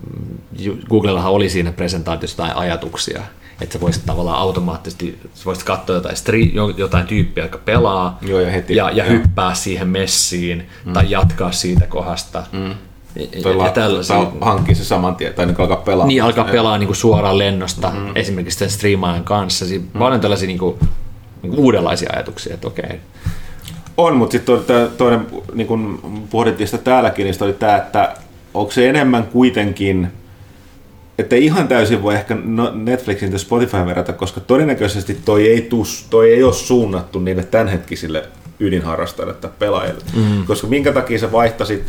Googlellahan oli siinä presentaatiossa jotain ajatuksia, että sä voisit tavallaan automaattisesti, sä voisit katsoa jotain, stri- jotain tyyppiä, joka pelaa Joo, ja heti- ja, ja joo. hyppää siihen messiin mm. tai jatkaa siitä kohdasta. Mm. Ja, ja tällaisia. hankkii se saman tien, tai niin alkaa pelaa. Niin, alkaa pelaa niin kuin suoraan lennosta, mm. esimerkiksi sen striimaajan kanssa. Siinä mm. Paljon tällaisia niin kuin, niin kuin uudenlaisia ajatuksia, että okei. On, mutta sitten toinen, niin kun pohdittiin sitä täälläkin, niin oli tämä, että onko se enemmän kuitenkin, että ei ihan täysin voi ehkä no- Netflixin tai Spotify verrata, koska todennäköisesti toi ei, tus, toi ei ole suunnattu niille tämänhetkisille ydinharrastajille tai pelaajille. Mm. Koska minkä takia sä vaihtasit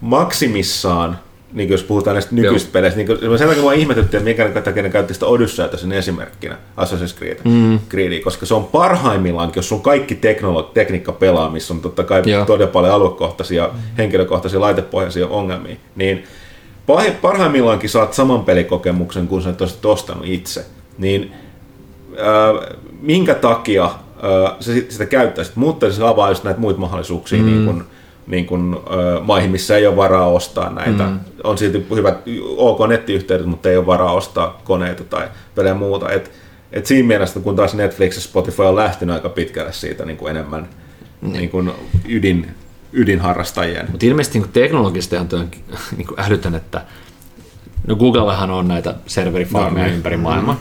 maksimissaan, niin jos puhutaan näistä nykyistä Joo. peleistä, niin sen takia mua ihmetytti, että minkä takia ne käytti sitä Odysseyta sen esimerkkinä, Assassin's Creed, mm. Creedia, koska se on parhaimmillaan, jos sun kaikki teknolo- tekniikka pelaa, missä on totta kai Joo. todella paljon aluekohtaisia, henkilökohtaisia, laitepohjaisia ongelmia, niin pahi- parhaimmillaankin saat saman pelikokemuksen kuin sä olisit ostanut itse. Niin äh, minkä takia äh, sä sit- sitä käyttäisit, mutta se avaa just näitä muita mahdollisuuksia mm. niin kuin, niin kuin, äh, maihin, missä ei ole varaa ostaa näitä. Mm. On silti hyvät ok nettiyhteydet, mutta ei ole varaa ostaa koneita tai pelejä muuta. Et, et siinä mielessä, kun taas Netflix ja Spotify on lähtenyt aika pitkälle siitä niin kuin enemmän niin kuin ydin, ydinharrastajien. Mutta ilmeisesti niin teknologisesti on niin älytön, että no Googlellahan on näitä serverifarmeja No niin. ympäri maailmaa,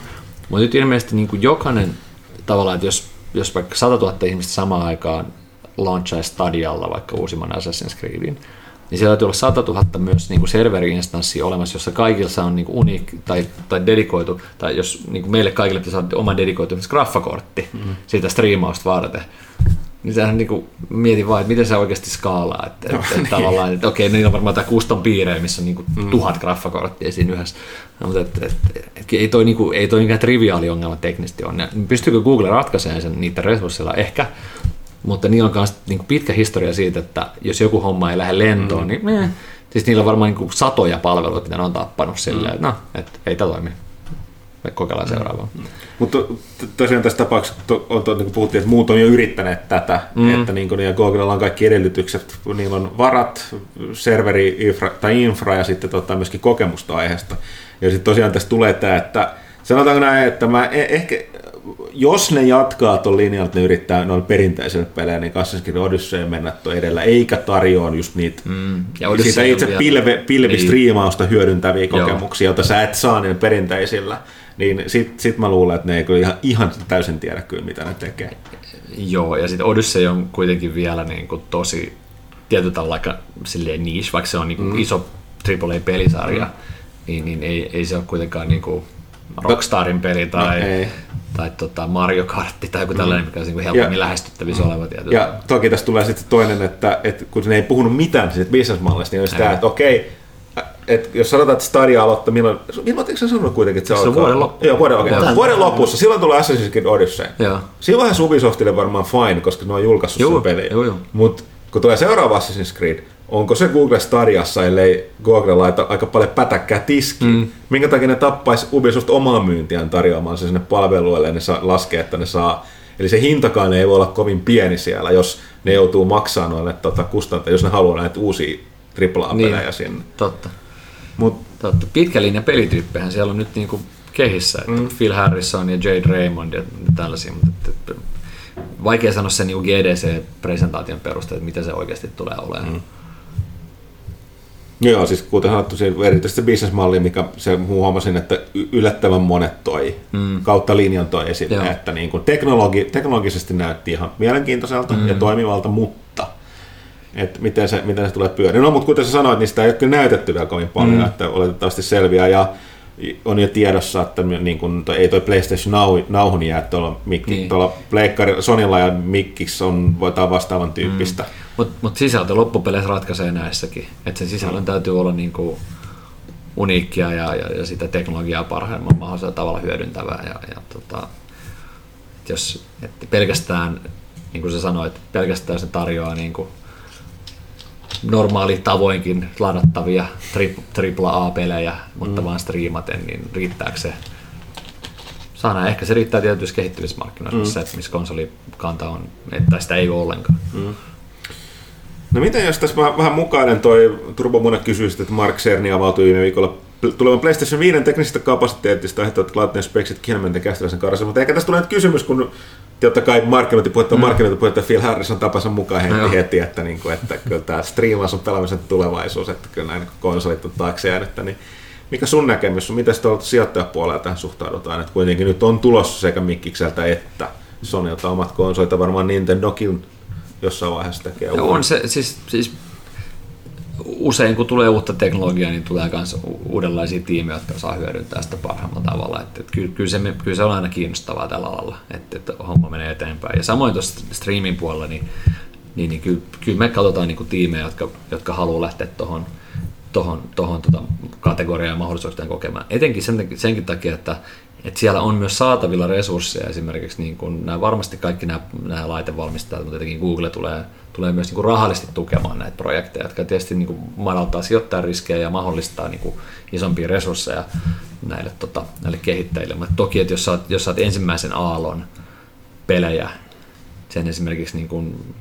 mutta nyt ilmeisesti niin kuin jokainen tavallaan, että jos, jos vaikka 100 000 ihmistä samaan aikaan launchaisi Stadialla vaikka uusimman Assassin's Creedin, niin siellä täytyy olla 100 000 myös niin kuin serveri-instanssia olemassa, jossa kaikilla on niin kuin uniik tai, tai dedikoitu, tai jos niin kuin meille kaikille pitäisi olla oma dedikoitu graffakortti mm. siitä striimausta varten, niin sehän niin mietin vaan, että miten se oikeasti skaalaa. Että, että, että tavallaan, että okei, niillä on varmaan tämä custom piirejä, missä on niin kuin tuhat graffakorttia siinä yhdessä. No, mutta että, että, että, ei toi, niin kuin, ei toi mikään triviaali ongelma teknisesti on. Ja pystyykö Google ratkaisemaan sen niiden resursseilla? Ehkä. Mutta niillä on myös niin pitkä historia siitä, että jos joku homma ei lähde lentoon, mm. niin eh, siis niillä on varmaan niin kuin satoja palveluita, mitä ne on tappanut silleen, että no, että ei tämä toimi. Me kokeillaan seuraavaa. Mutta to- tosiaan tässä tapauksessa to, on, to, niin kuin puhuttiin, että muut on jo yrittäneet tätä, mm. että niin kuin, ja Googlella on kaikki edellytykset, niillä on varat, serveri, infra, tai infra ja sitten tota, myöskin kokemusta aiheesta. Ja sitten tosiaan tässä tulee tämä, että sanotaanko näin, että mä e- ehkä, jos ne jatkaa tuon linjalla, että ne yrittää noilla perinteisillä peleillä, niin Assassin's Creed Odyssey mennä tuon edellä, eikä tarjoa just niitä Mm. ja Odyssey on itse pilve, pilvistriimausta hyödyntäviä Joo. kokemuksia, joita sä et saa niillä perinteisillä, niin sit, sit mä luulen, että ne ei kyllä ihan, ihan täysin tiedä kyllä, mitä ne tekee. Joo, ja sitten Odyssey on kuitenkin vielä niin kuin tosi tietyllä tavalla aika silleen niche, vaikka se on niin kuin mm. iso AAA-pelisarja, mm. niin, niin ei, ei se ole kuitenkaan niin kuin Rockstarin peli tai, No, ei. tai tota Mario Kartti tai joku tällainen, mikä on niin helpommin Ja- lähestyttävissä oleva tietyllä Ja toki tässä tulee sitten toinen, että, että kun ne ei puhunut mitään siitä bisnesmallista, niin on sitä, Ei. että okei, että jos sanotaan, että Stadia aloittaa, milloin, milloin eikö sä sanonut kuitenkin, että se, Se alkaa? vuoden loppu. Joo, vuoden, okay. Vuoden- vuoden lopussa. Silloin tulee Assassin's Creed Odyssey. Joo. Silloinhan Ubisoftille varmaan fine, koska ne on julkaissut Joo, sen pelin. joo, joo. Mutta kun tulee seuraava Assassin's Creed, onko se Google Stadiassa, ellei Google laita aika paljon pätäkkää tiskiin? Mm. Minkä takia ne tappaisi Ubisoft omaa myyntiään tarjoamaan se sinne palveluille ja ne saa, laskee, että ne saa Eli se hintakaan ei voi olla kovin pieni siellä, jos ne joutuu maksamaan noille tota, kustantajille, jos ne haluaa näitä uusia AAA-pelejä niin. sinne. Totta. Mut, Totta. Pitkä linja pelityyppejä siellä on nyt niinku kehissä, että mm. Phil Harrison ja Jade Raymond ja tällaisia, mutta että, että, vaikea sanoa sen niinku GDC-presentaation perusteella, että mitä se oikeasti tulee olemaan. Mm. joo, siis kuten sanottu, se erityisesti se bisnesmalli, mikä se huomasin, että yllättävän monet toi mm. kautta linjan toi esille, Joo. että niin kuin teknologi, teknologisesti näytti ihan mielenkiintoiselta mm. ja toimivalta, mutta että miten se, miten se tulee pyörimään. No, mutta kuten sä sanoit, niin sitä ei ole kyllä näytetty vielä kovin paljon, mm. että oletettavasti selviää. Ja on jo tiedossa, että niin kun, toi, ei toi PlayStation Now, Nowhun jää tuolla, mikki, niin. Niin. tuolla Pleikkari, Sonilla ja Mikkis on jotain vastaavan tyyppistä. Mm. Mutta mut sisältö loppupeleissä ratkaisee näissäkin, että sen sisällön täytyy olla niinku uniikkia ja, ja, ja sitä teknologiaa parhaimman mahdollisella tavalla hyödyntävää. Ja, ja tota, et jos että pelkästään niin kuin sä sanoit, pelkästään se tarjoaa niin kuin normaali tavoinkin ladattavia tripla A-pelejä, mutta mm. vaan striimaten, niin riittääkö se? Saa Ehkä se riittää tietysti kehittyvissä markkinoissa, mm. missä, missä konsolikanta on, että sitä ei ole ollenkaan. Mm. No miten jos tässä vähän mukainen toi Turbo Muna kysyy, että Mark Cerny avautui viime viikolla tulevan PlayStation 5 teknisestä kapasiteettista aiheuttavat laitteen speksit Kinamenten käsittelysen karassa, mutta ehkä tässä tulee nyt kysymys, kun totta kai markkinointipuhetta, mm. markkinointipuhetta Phil Harrison tapansa mukaan heti, no. heti että, niin kuin, että kyllä tämä striimaus on pelaamisen tulevaisuus, että kyllä näin konsolit on taakse jäänyt, niin mikä sun näkemys on, miten tuolta sijoittajapuolella tähän suhtaudutaan, että kuitenkin nyt on tulossa sekä Mikkikseltä että Sonylta omat konsolit, varmaan Nintendokin jossain vaiheessa tekee ja on se, siis, siis usein kun tulee uutta teknologiaa, niin tulee myös uudenlaisia tiimejä, jotka saa hyödyntää sitä parhaimmalla tavalla. Että, että kyllä, kyllä, se, kyllä se on aina kiinnostavaa tällä alalla, että, että homma menee eteenpäin. Ja samoin tuossa streamin puolella, niin, niin, niin kyllä, kyllä me katsotaan niin kuin tiimejä, jotka, jotka haluaa lähteä tuohon tohon, tohon tota kategoriaan ja mahdollisuuksien kokemaan. Etenkin sen, senkin takia, että, että siellä on myös saatavilla resursseja esimerkiksi, niin kuin nämä, varmasti kaikki nämä, nämä laitevalmistajat, mutta tietenkin Google tulee, tulee myös niin kuin rahallisesti tukemaan näitä projekteja, jotka tietysti niin kuin madaltaa sijoittajan riskejä ja mahdollistaa niin kuin isompia resursseja näille, tota, näille kehittäjille. Mutta toki, että jos saat, jos saat ensimmäisen aallon pelejä, sen esimerkiksi niin kuin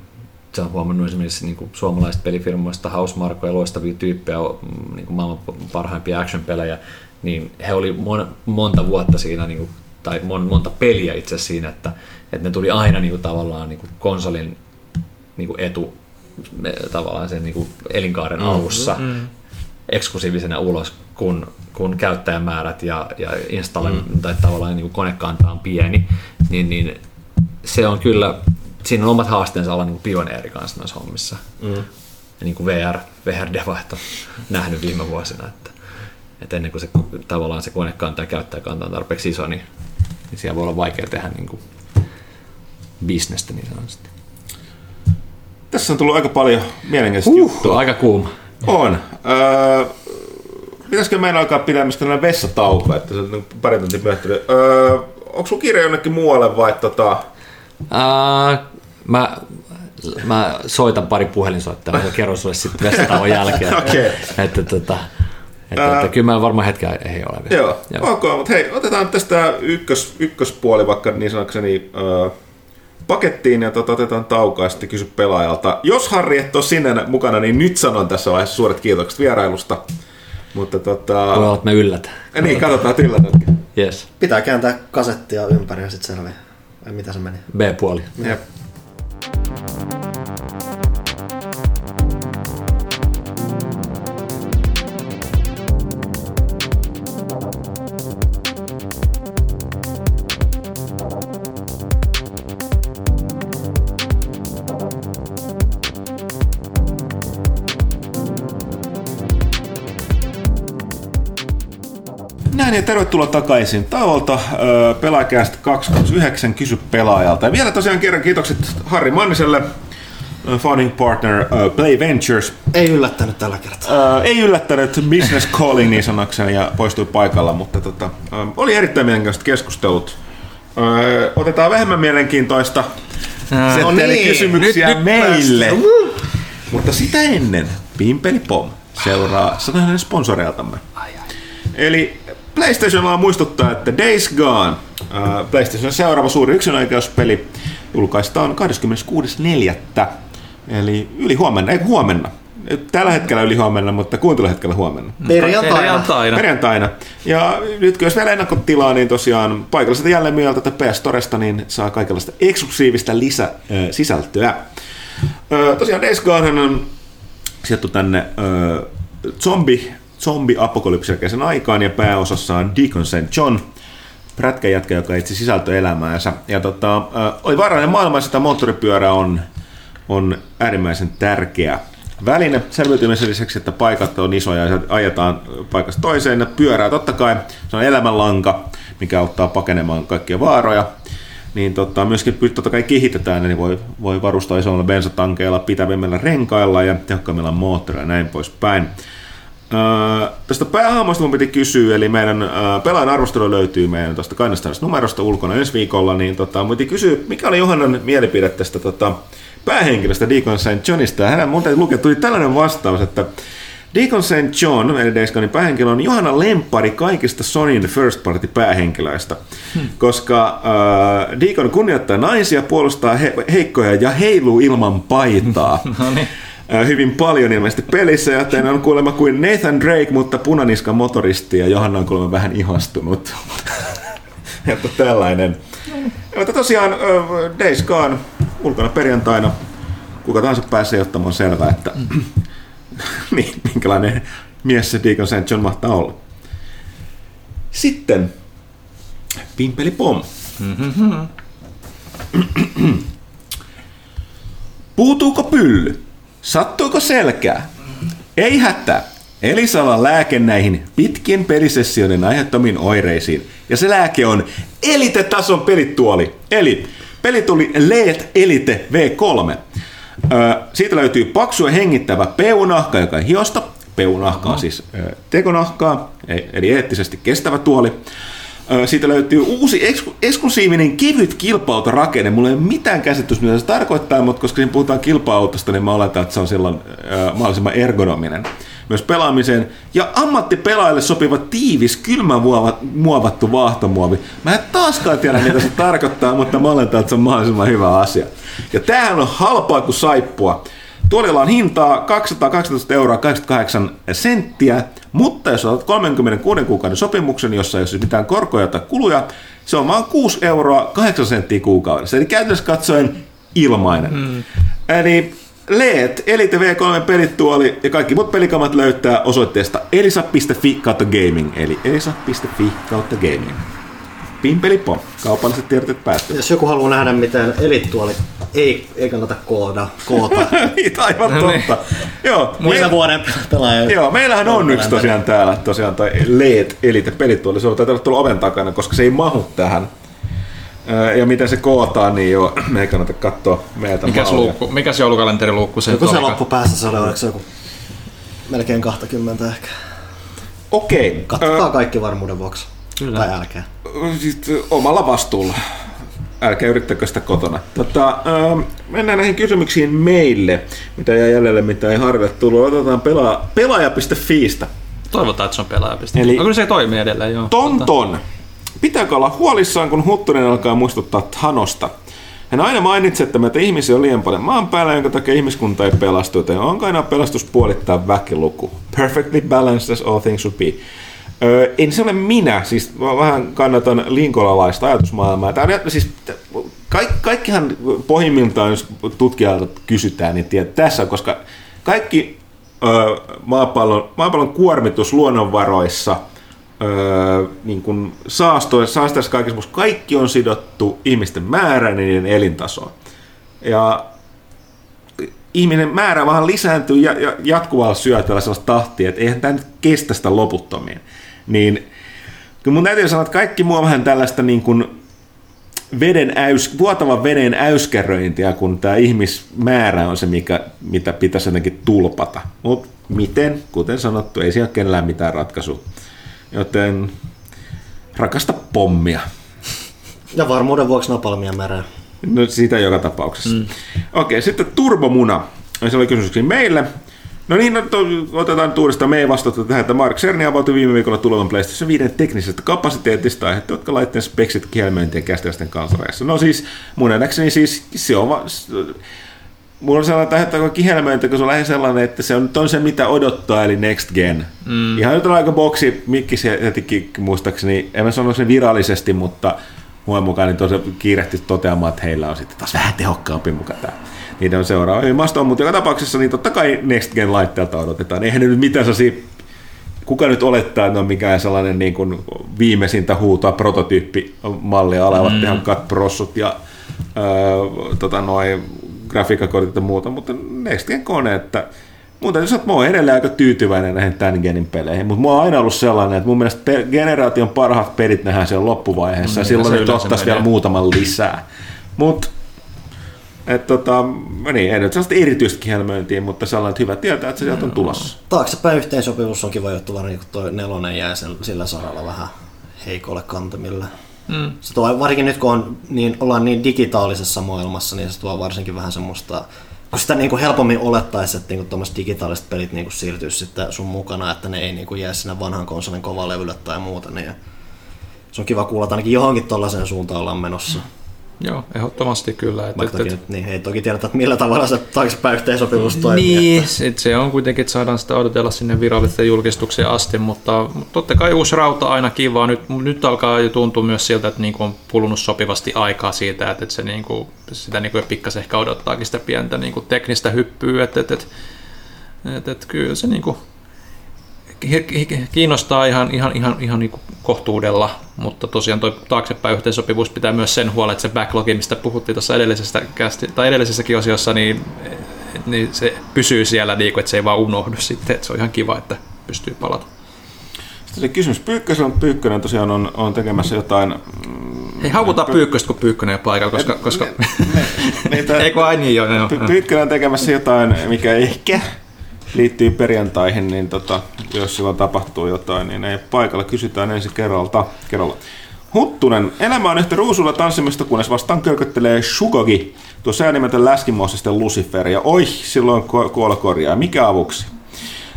sä oot huomannut esimerkiksi niin kuin suomalaisista pelifirmoista, Hausmarkoja, loistavia tyyppejä, niin kuin maailman parhaimpia action-pelejä, niin he oli mon, monta vuotta siinä, niin kuin, tai mon, monta peliä itse siinä, että, että ne tuli aina niin kuin, tavallaan niin kuin konsolin niin kuin etu tavallaan sen niin kuin elinkaaren alussa mm. eksklusiivisena ulos, kun, kun käyttäjämäärät ja, ja installe, mm. tai tavallaan niin kuin konekanta on pieni, niin, niin se on kyllä, siinä on omat haasteensa olla niin kuin pioneeri kanssa noissa hommissa. Mm. Ja niin kuin VR, VR-devat on *laughs* nähnyt viime vuosina, että että ennen kuin se, tavallaan se konekanta ja käyttäjäkanta on tarpeeksi iso, niin, niin siellä voi olla vaikea tehdä niin kuin bisnestä niin sanotusti. Tässä on tullut aika paljon mielenkiintoista uh, juttua. Aika kuuma. On. Öö, pitäisikö meidän alkaa pidemmistä tällainen vessatauko, että se on pari tuntia myöhästynyt. Öö, onko sun kirja jonnekin muualle vai tota... Uh, mä, mä soitan pari puhelinsoittajaa ja kerron sulle sitten vessatauon jälkeen. *laughs* okay. että, että, tota, että, Ää, että kyllä mä varmaan hetken ei ole vielä. Joo, joo. ok, mutta hei, otetaan tästä ykkös, ykköspuoli vaikka niin sanokseni äh, pakettiin ja tota, otetaan taukoa ja sitten kysy pelaajalta. Jos Harri et ole sinne mukana, niin nyt sanon tässä vaiheessa suuret kiitokset vierailusta. Mutta tota... Voi olla, että me yllätään. Niin, katsotaan, että yllätätkin. Yes. Pitää kääntää kasettia ympäri ja sitten selviää. Vai mitä se meni? B-puoli. Jep. Näin ja tervetuloa takaisin tauolta. Pelaajakästä 229 kysy pelaajalta. Ja vielä tosiaan kerran kiitokset Harri Manniselle, founding partner uh, Play Ventures. Ei yllättänyt tällä kertaa. Uh, ei yllättänyt business calling niin sanakseni ja poistui paikalla, mutta tota, uh, oli erittäin mielenkiintoiset keskustelut. Uh, otetaan vähemmän mielenkiintoista uh, no niin, kysymyksiä nyt, meille. Nyt mutta sitä ennen Pimpeli Pom seuraa sanoinen sponsoreiltamme. Eli PlayStationilla muistuttaa, että Days Gone, uh, PlayStationin seuraava suuri yksinäikeuspeli, julkaistaan 26.4. Eli yli huomenna, ei huomenna. Tällä hetkellä yli huomenna, mutta kuunteluhetkellä huomenna. Perjantaina. Perjantaina. Perjantaina. Ja nyt jos vielä ennakkotilaa, niin tosiaan paikalliselta jälleen myöltä tätä PS Storesta, niin saa kaikenlaista eksklusiivista lisäsisältöä. Tosiaan Days Gone on sijoittu tänne zombi zombi-apokalypsin aikaan ja pääosassa on Deacon St. John, prätkäjätkä, joka etsi sisältöelämäänsä. Ja tota, oli vaarallinen maailma, sitä moottoripyörä on, on äärimmäisen tärkeä väline selviytymisen lisäksi, että paikat on isoja ja ajetaan paikasta toiseen. Pyörää totta kai, se on elämänlanka, mikä auttaa pakenemaan kaikkia vaaroja. Niin tota, myöskin totta kai kehitetään, niin voi, voi varustaa isolla bensatankeilla, pitävimmillä renkailla ja tehokkaimmilla moottoreilla ja näin poispäin. Öö, tästä päähahmosta mun piti kysyä, eli meidän öö, pelaajan arvostelu löytyy meidän tuosta kannestaisesta numerosta ulkona ensi viikolla, niin tota, mun piti kysyä, mikä oli Johannan mielipide tästä tota, päähenkilöstä Deacon St. Johnista, ja hänen mun täytyy lukea, tuli tällainen vastaus, että Deacon St. John, eli Days Gonein päähenkilö, on Johanna Lempari kaikista Sonin first party päähenkilöistä, hmm. koska äh, Deacon kunnioittaa naisia, puolustaa he- heikkoja ja heiluu ilman paitaa. *laughs* No niin. Hyvin paljon ilmeisesti pelissä, joten on kuulemma kuin Nathan Drake, mutta punaniska motoristi ja Johanna on kuulemma vähän ihastunut. *laughs* että tällainen. Mutta tosiaan Days Gone ulkona perjantaina. Kuka tahansa pääsee ottamaan selvää, että *clears throat* niin, minkälainen mies se Deacon St. John mahtaa olla. Sitten Pimpeli Pom. *clears throat* Puutuuko pylly? Sattuuko selkää? Ei hätää. Elisalla lääke näihin pitkien pelisessioiden aiheuttamiin oireisiin. Ja se lääke on Elite-tason pelituoli. Eli pelituli LED Elite V3. Ö, siitä löytyy paksu ja hengittävä peunahka, joka on hiosta. Peunahka on siis ö, tekonahkaa, e- eli eettisesti kestävä tuoli. Siitä löytyy uusi eks- eksklusiivinen kevyt kilpa-autorakenne. Mulla ei ole mitään käsitystä, mitä se tarkoittaa, mutta koska siinä puhutaan kilpa-autosta, niin mä oletan, että se on silloin ö, mahdollisimman ergonominen myös pelaamiseen. Ja ammattipelaajille sopiva tiivis, kylmämuovattu vaahtomuovi. Mä en taaskaan tiedä, mitä se tarkoittaa, mutta mä oletan, että se on mahdollisimman hyvä asia. Ja tämähän on halpaa kuin saippua. Tuolilla on hintaa 212 euroa 88 senttiä, mutta jos otat 36 kuukauden sopimuksen, jossa ei ole siis mitään korkoja tai kuluja, se on vain 6 euroa 8 senttiä kuukaudessa. Eli käytännössä katsoen ilmainen. Mm. Eli LED, Elite V3 pelituoli ja kaikki muut pelikamat löytää osoitteesta elisa.fi kautta gaming, eli elisa.fi kautta gaming. Pimpelipom, kaupalliset tiedot päättyvät. Jos joku haluaa nähdä, miten elittuoli ei, ei kannata kooda, koota. *laughs* Niin, Aivan totta. Joo, Muina me- vuoden pelaaja. Joo, meillähän on yksi tosiaan täällä, tosiaan toi LED Elite pelituoli. Se on taitaa olla tuolla oven takana, koska se ei mahu tähän. Ja miten se kootaan, niin joo, *clears throat* me ei kannata katsoa meiltä Mikäs, luukku, mikäs joulukalenteriluukku se Joku se loppupäässä se oli, oliko se joku melkein 20 ehkä. Okei. Katsokaa Ää, kaikki varmuuden vuoksi. Kyllä. Tai älkää. Siis, omalla vastuulla. Älkää yrittäkö sitä kotona. Tota, ähm, mennään näihin kysymyksiin meille, mitä jäi jäljelle, mitä ei harville tullut. Otetaan pelaa, pelaaja.fiistä. Toivotaan, että se on pelaaja. Eli- kyllä se toimii edelleen, joo. Tonton. Pitääkö olla huolissaan, kun Huttunen alkaa muistuttaa Thanosta? Hän aina mainitsee, että meitä ihmisiä on liian paljon maan päällä, jonka takia ihmiskunta ei pelastu, joten onko aina pelastus puolittaa väkiluku? Perfectly balanced as all things should be. Öö, en se ole minä, siis mä vähän kannatan linkolalaista ajatusmaailmaa. Tämä on, siis, kaik, kaikkihan pohjimmiltaan, jos tutkijalta kysytään, niin tiedät tässä, koska kaikki öö, maapallon, maapallon kuormitus luonnonvaroissa – öö, niin kuin saastoissa, saasteissa kaikessa muussa, kaikki on sidottu ihmisten määrään ja niiden elintasoon. Ja ihminen määrä vaan lisääntyy ja, ja jatkuvalla syötöllä sellaista tahtia, että eihän tämä nyt kestä sitä loputtomiin. Niin kyllä mun täytyy sanoa, että kaikki on vähän tällaista niin kuin veden äys, vuotavan veden äyskäröintiä, kun tämä ihmismäärä on se, mikä, mitä pitäisi jotenkin tulpata. Mutta miten, kuten sanottu, ei siellä kenellään mitään ratkaisua. Joten rakasta pommia. Ja varmuuden vuoksi napalmia mereen. No siitä joka tapauksessa. Mm. Okei, sitten turbomuna. Se oli kysymyksiä meille. No niin, no, to, otetaan nyt uudestaan. Me ei vastata tähän, että Mark Cerny avautui viime viikolla tulevan PlayStation 5 teknisestä kapasiteetista aiheuttavatko laitteen speksit kielmöintien käsitysten kansareissa. No siis, mun nähdäkseni siis se on va- s- Mulla on sellainen tähdättävä kihelmöinti, kun se on lähes sellainen, että se on, nyt on se, mitä odottaa, eli next gen. Mm. Ihan nyt on aika boksi, mikki se hetikin muistaakseni, en mä sano sen virallisesti, mutta muun mukaan niin tosiaan kiirehti toteamaan, että heillä on sitten taas vähän tehokkaampi mukaan tämä. Niiden on seuraava ilmasto, mutta joka tapauksessa niin totta kai next gen laitteelta odotetaan. Eihän ne nyt mitään sellaisia kuka nyt olettaa, että ne on mikään sellainen niin kuin viimeisintä huutoa prototyyppimallia olevat mm. tehokkaat prossut ja öö, tota, noin grafiikkakortit ja muuta, mutta Next Gen kone, että mun täytyy sanoa, että mä oon edelleen aika tyytyväinen näihin tämän genin peleihin, mutta mulla on aina ollut sellainen, että mun mielestä generaation parhaat pelit nähdään siellä loppuvaiheessa, No ja silloin nyt ottaisi vielä muutaman lisää. Mutta Et tota, niin, ei nyt sellaista erityistä kihelmöintiä, mutta sellainen hyvä tietää, että se sieltä on tulossa. Taaksepäin yhteensopivuus on kiva juttu, varsinkin kun toi nelonen jää sen, sillä saralla vähän heikolle kantamille. Mm. Se tuo, varsinkin nyt kun on, niin, ollaan niin digitaalisessa maailmassa, niin se tuo varsinkin vähän semmoista, kun sitä niin kuin helpommin olettaisi, että niin kuin digitaaliset pelit niin kuin siirtyisi sitten sun mukana, että ne ei niin kuin jää sinne vanhan konsolin kovalevylle tai muuta, niin se on kiva kuulla, että ainakin johonkin tuollaiseen suuntaan ollaan menossa. Mm. Joo, ehdottomasti kyllä. Että, Vaikka toki, et, niin ei toki tiedetä, että millä tavalla se taaksepäin yhteensopivuus toimii. Niin, että... se on kuitenkin, että saadaan sitä odotella sinne virallisten julkistukseen asti, mutta, mutta totta kai uusi rauta aina kiva. Nyt, nyt alkaa jo tuntua myös siltä, että niin on kulunut sopivasti aikaa siitä, että, että se niin kuin, sitä niin kuin pikkasen ehkä odottaakin sitä pientä niin kuin teknistä hyppyä, että, että, että, että, että kyllä se niin kuin, kiinnostaa ihan, ihan, ihan, ihan niin kuin kohtuudella, mutta tosiaan tuo taaksepäin yhteensopivuus pitää myös sen huolen, että se backlogi, mistä puhuttiin tuossa edellisessä, tai edellisessäkin osiossa, niin, niin se pysyy siellä, niin kuin, että se ei vaan unohdu sitten, että se on ihan kiva, että pystyy palata. Sitten se kysymys Pyykkösen on, Pyykkönen tosiaan on, on tekemässä jotain... Hei, haukutaan py- Pyykköstä, kun Pyykkönen on paikalla, koska... koska... *laughs* Eikö aina niin jo? Pyykkönen on tekemässä jotain, mikä ehkä liittyy perjantaihin, niin tota, jos silloin tapahtuu jotain, niin ei paikalla. Kysytään ensi kerralta. kerralla. Huttunen. Elämä on yhtä ruusulla tanssimista, kunnes vastaan kölköttelee Shugogi, tuo säänimetön läskimoosisten Lucifer, ja oi, silloin kuolokorjaa. Mikä avuksi?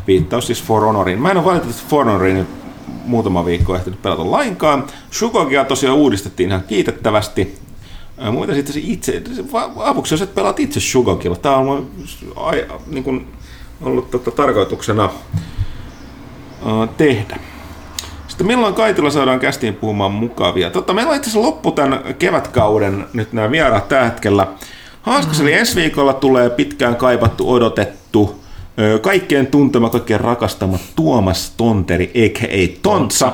Viittaus siis For Honorin. Mä en ole valitettavasti For Honorin muutama viikko ehtinyt pelata lainkaan. Shugogia tosiaan uudistettiin ihan kiitettävästi. Muita sitten itse, avuksi jos et pelaat itse Shugogilla. Tämä on ai, niin kuin, ollut tota, tarkoituksena uh, tehdä. Sitten milloin Kaitilla saadaan kästiin puhumaan mukavia? Totta, meillä on itse asiassa loppu tämän kevätkauden nyt nämä vieraat tällä hetkellä. Haaskas, mm-hmm. eli ensi viikolla tulee pitkään kaivattu, odotettu, kaikkien tuntema, kaikkien rakastama Tuomas Tonteri, a.k.a. Tontsa.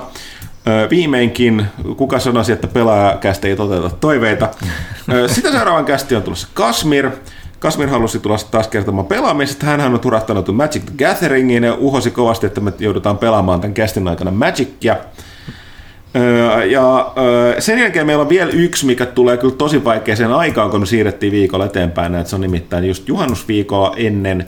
Viimeinkin, kuka sanoisi, että pelaajakästä ei toteuta toiveita. Sitä seuraavan kästi on tulossa Kasmir. Kasmir halusi tulla taas kertomaan pelaamisesta. Hän on turahtanut Magic the Gatheringin ja uhosi kovasti, että me joudutaan pelaamaan tämän kästin aikana Magicia. Ja sen jälkeen meillä on vielä yksi, mikä tulee kyllä tosi vaikeaseen aikaan, kun me siirrettiin viikolla eteenpäin. Että se on nimittäin just juhannusviikolla ennen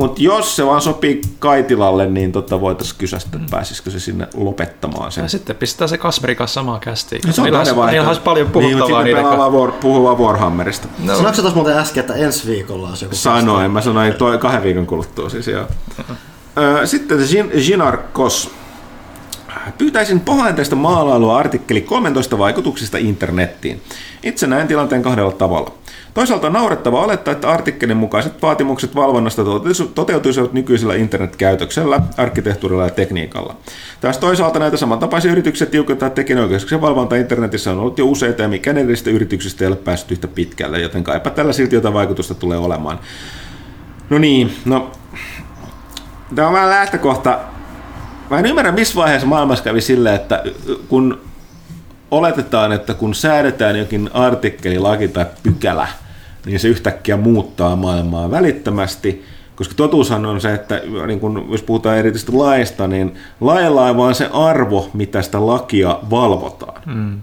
mutta jos se vaan sopii Kaitilalle, niin tota voitaisiin kysästä, että pääsisikö se sinne lopettamaan sen. Ja sitten pistää se Kasmeri kanssa samaa kästiin. No, se on meillä, olisi, meillä olisi paljon puhuttavaa. Niin, mutta sitten war, puhuvaa Warhammerista. No. Sanoitko tuossa muuten äsken, että ensi viikolla olisi joku Sanoin, mä sanoin toi kahden viikon kuluttua siis joo. Sitten Ginar Kos. Pyytäisin pahaenteista maalailua artikkeli 13 vaikutuksista internettiin. Itse näen tilanteen kahdella tavalla. Toisaalta on naurettava olettaa, että artikkelin mukaiset vaatimukset valvonnasta toteutuisivat nykyisellä internetkäytöksellä, arkkitehtuurilla ja tekniikalla. Taas toisaalta näitä samantapaisia yrityksiä tiukentaa tekijänoikeuksien valvonta internetissä on ollut jo useita ja mikään edellisistä yrityksistä ei ole päässyt yhtä pitkälle, joten kaipa tällä silti jotain vaikutusta tulee olemaan. No niin, no tämä on vähän lähtökohta. Mä en ymmärrä, missä vaiheessa maailmassa kävi silleen, että kun oletetaan, että kun säädetään jokin artikkeli, laki tai pykälä, niin se yhtäkkiä muuttaa maailmaa välittömästi, koska totuushan on se, että niin kun, jos puhutaan erityisesti laista, niin lailla on vain se arvo, mitä sitä lakia valvotaan. Mm.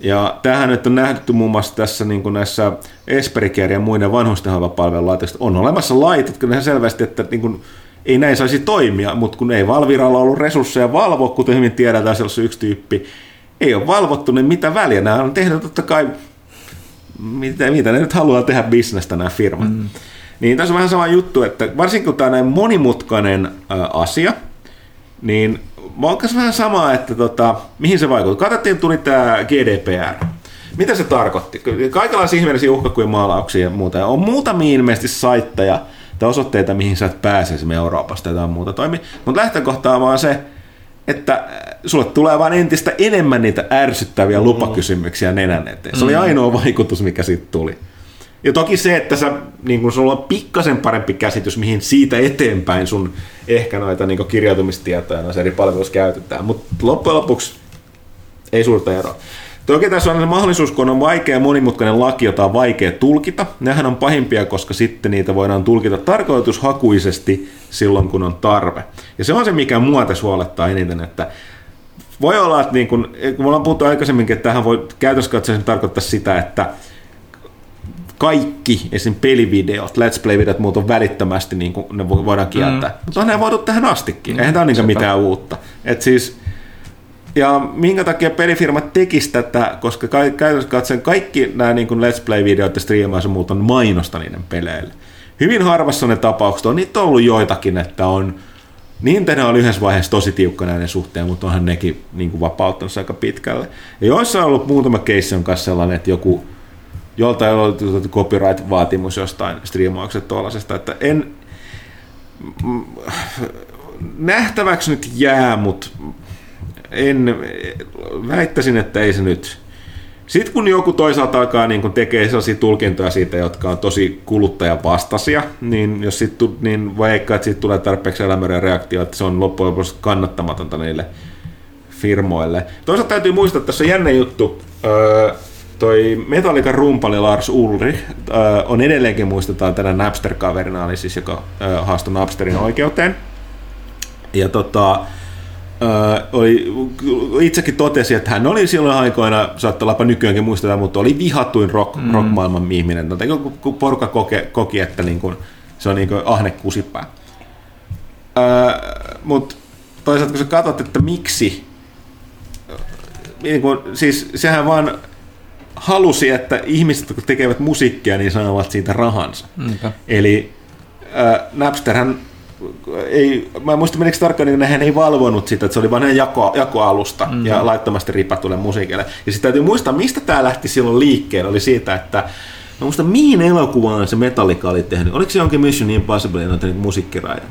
Ja tähän nyt on nähty muun muassa tässä niin kuin näissä Esperiker ja muiden vanhustenhoivapalvelulaitoksissa. On olemassa lait, jotka ihan selvästi, että niin kuin, ei näin saisi toimia, mutta kun ei Valviralla ollut resursseja valvoa, kuten hyvin tiedetään, sellaisen yksi tyyppi, ei ole valvottu, niin mitä väliä? Nämä on tehnyt totta kai, mitä, mitä ne nyt haluaa tehdä bisnestä nämä firmat. Mm. Niin tässä on vähän sama juttu, että varsinkin kun tämä on näin monimutkainen ä, asia, niin mä vähän samaa, että tota, mihin se vaikuttaa. Katsottiin, tuli tämä GDPR. Mitä se tarkoitti? Kaikenlaisia ihmeellisiä uhkakuja maalauksia ja muuta. Ja on muutamia ilmeisesti saitteja tai osoitteita, mihin sä et pääse Euroopasta tai muuta toimi. Mutta lähtökohta on vaan se, että äh, sulle tulee vain entistä enemmän niitä ärsyttäviä mm. lupakysymyksiä nenän eteen. Se oli mm. ainoa vaikutus, mikä siitä tuli. Ja toki se, että sä, niin kun sulla on pikkasen parempi käsitys, mihin siitä eteenpäin sun ehkä noita niin kirjautumistietoja noissa eri palveluissa käytetään. Mutta loppujen lopuksi ei suurta eroa. Toki tässä on mahdollisuus, kun on vaikea monimutkainen laki, jota on vaikea tulkita. Nehän on pahimpia, koska sitten niitä voidaan tulkita tarkoitushakuisesti silloin, kun on tarve. Ja se on se, mikä mua tässä huolettaa eniten, että voi olla, että niin kun, kun me ollaan puhuttu aikaisemminkin, että tähän voi käytössä tarkoittaa sitä, että kaikki esim. pelivideot, let's play-videot muut välittömästi, niin kuin ne vo- voidaan kieltää. Mm. Mutta on ne voitu tähän astikin. Mm. Eihän tämä ole niin mitään uutta. Et siis, ja minkä takia pelifirmat tekis tätä, koska ka- käytännössä katsoen kaikki nämä niin Let's Play-videot ja striimaus ja muut on mainosta niiden peleille. Hyvin harvassa on ne tapaukset, on niitä ollut joitakin, että on Nintendo oli yhdessä vaiheessa tosi tiukka näiden suhteen, mutta onhan nekin niin kuin vapauttanut aika pitkälle. Ja joissa on ollut muutama case on kanssa sellainen, että joku joltain on ollut copyright-vaatimus jostain striimauksesta tuollaisesta, että en nähtäväksi nyt jää, mutta en väittäisin, että ei se nyt. Sitten kun joku toisaalta alkaa niin kun tekee sellaisia tulkintoja siitä, jotka on tosi kuluttajan vastaisia, niin jos sit, niin vaikka että siitä tulee tarpeeksi elämärä reaktio, että se on loppujen lopuksi kannattamatonta niille firmoille. Toisaalta täytyy muistaa, että tässä on jännä juttu. Öö, toi Metallican rumpali Lars Ulrich öö, on edelleenkin muistetaan tänä Napster-kaverina, eli siis joka öö, haastoi Napsterin oikeuteen. Ja tota, Öö, oli, itsekin totesi, että hän oli silloin aikoina, saattaa olla nykyäänkin muistetaan, mutta oli vihattuin rock, mm. rock-maailman ihminen. No, kun porukka koke, koki, että niin kuin, se on niin kuin ahne kusipää. Öö, mutta toisaalta kun sä katsot, että miksi, niin kuin, siis sehän vaan halusi, että ihmiset, jotka tekevät musiikkia, niin saavat siitä rahansa. Niinpä. Eli äh, Napsterhän ei, mä en muista menikö tarkkaan, niin hän ei valvonut sitä, että se oli vain jako, jakoalusta mm-hmm. ja laittomasti ripatulle musiikille. Ja sitten täytyy muistaa, mistä tämä lähti silloin liikkeelle, oli siitä, että Mä muista, mihin elokuvaan se Metallica oli tehnyt. Oliko se jonkin Mission Impossible noita niin musiikkiraiden?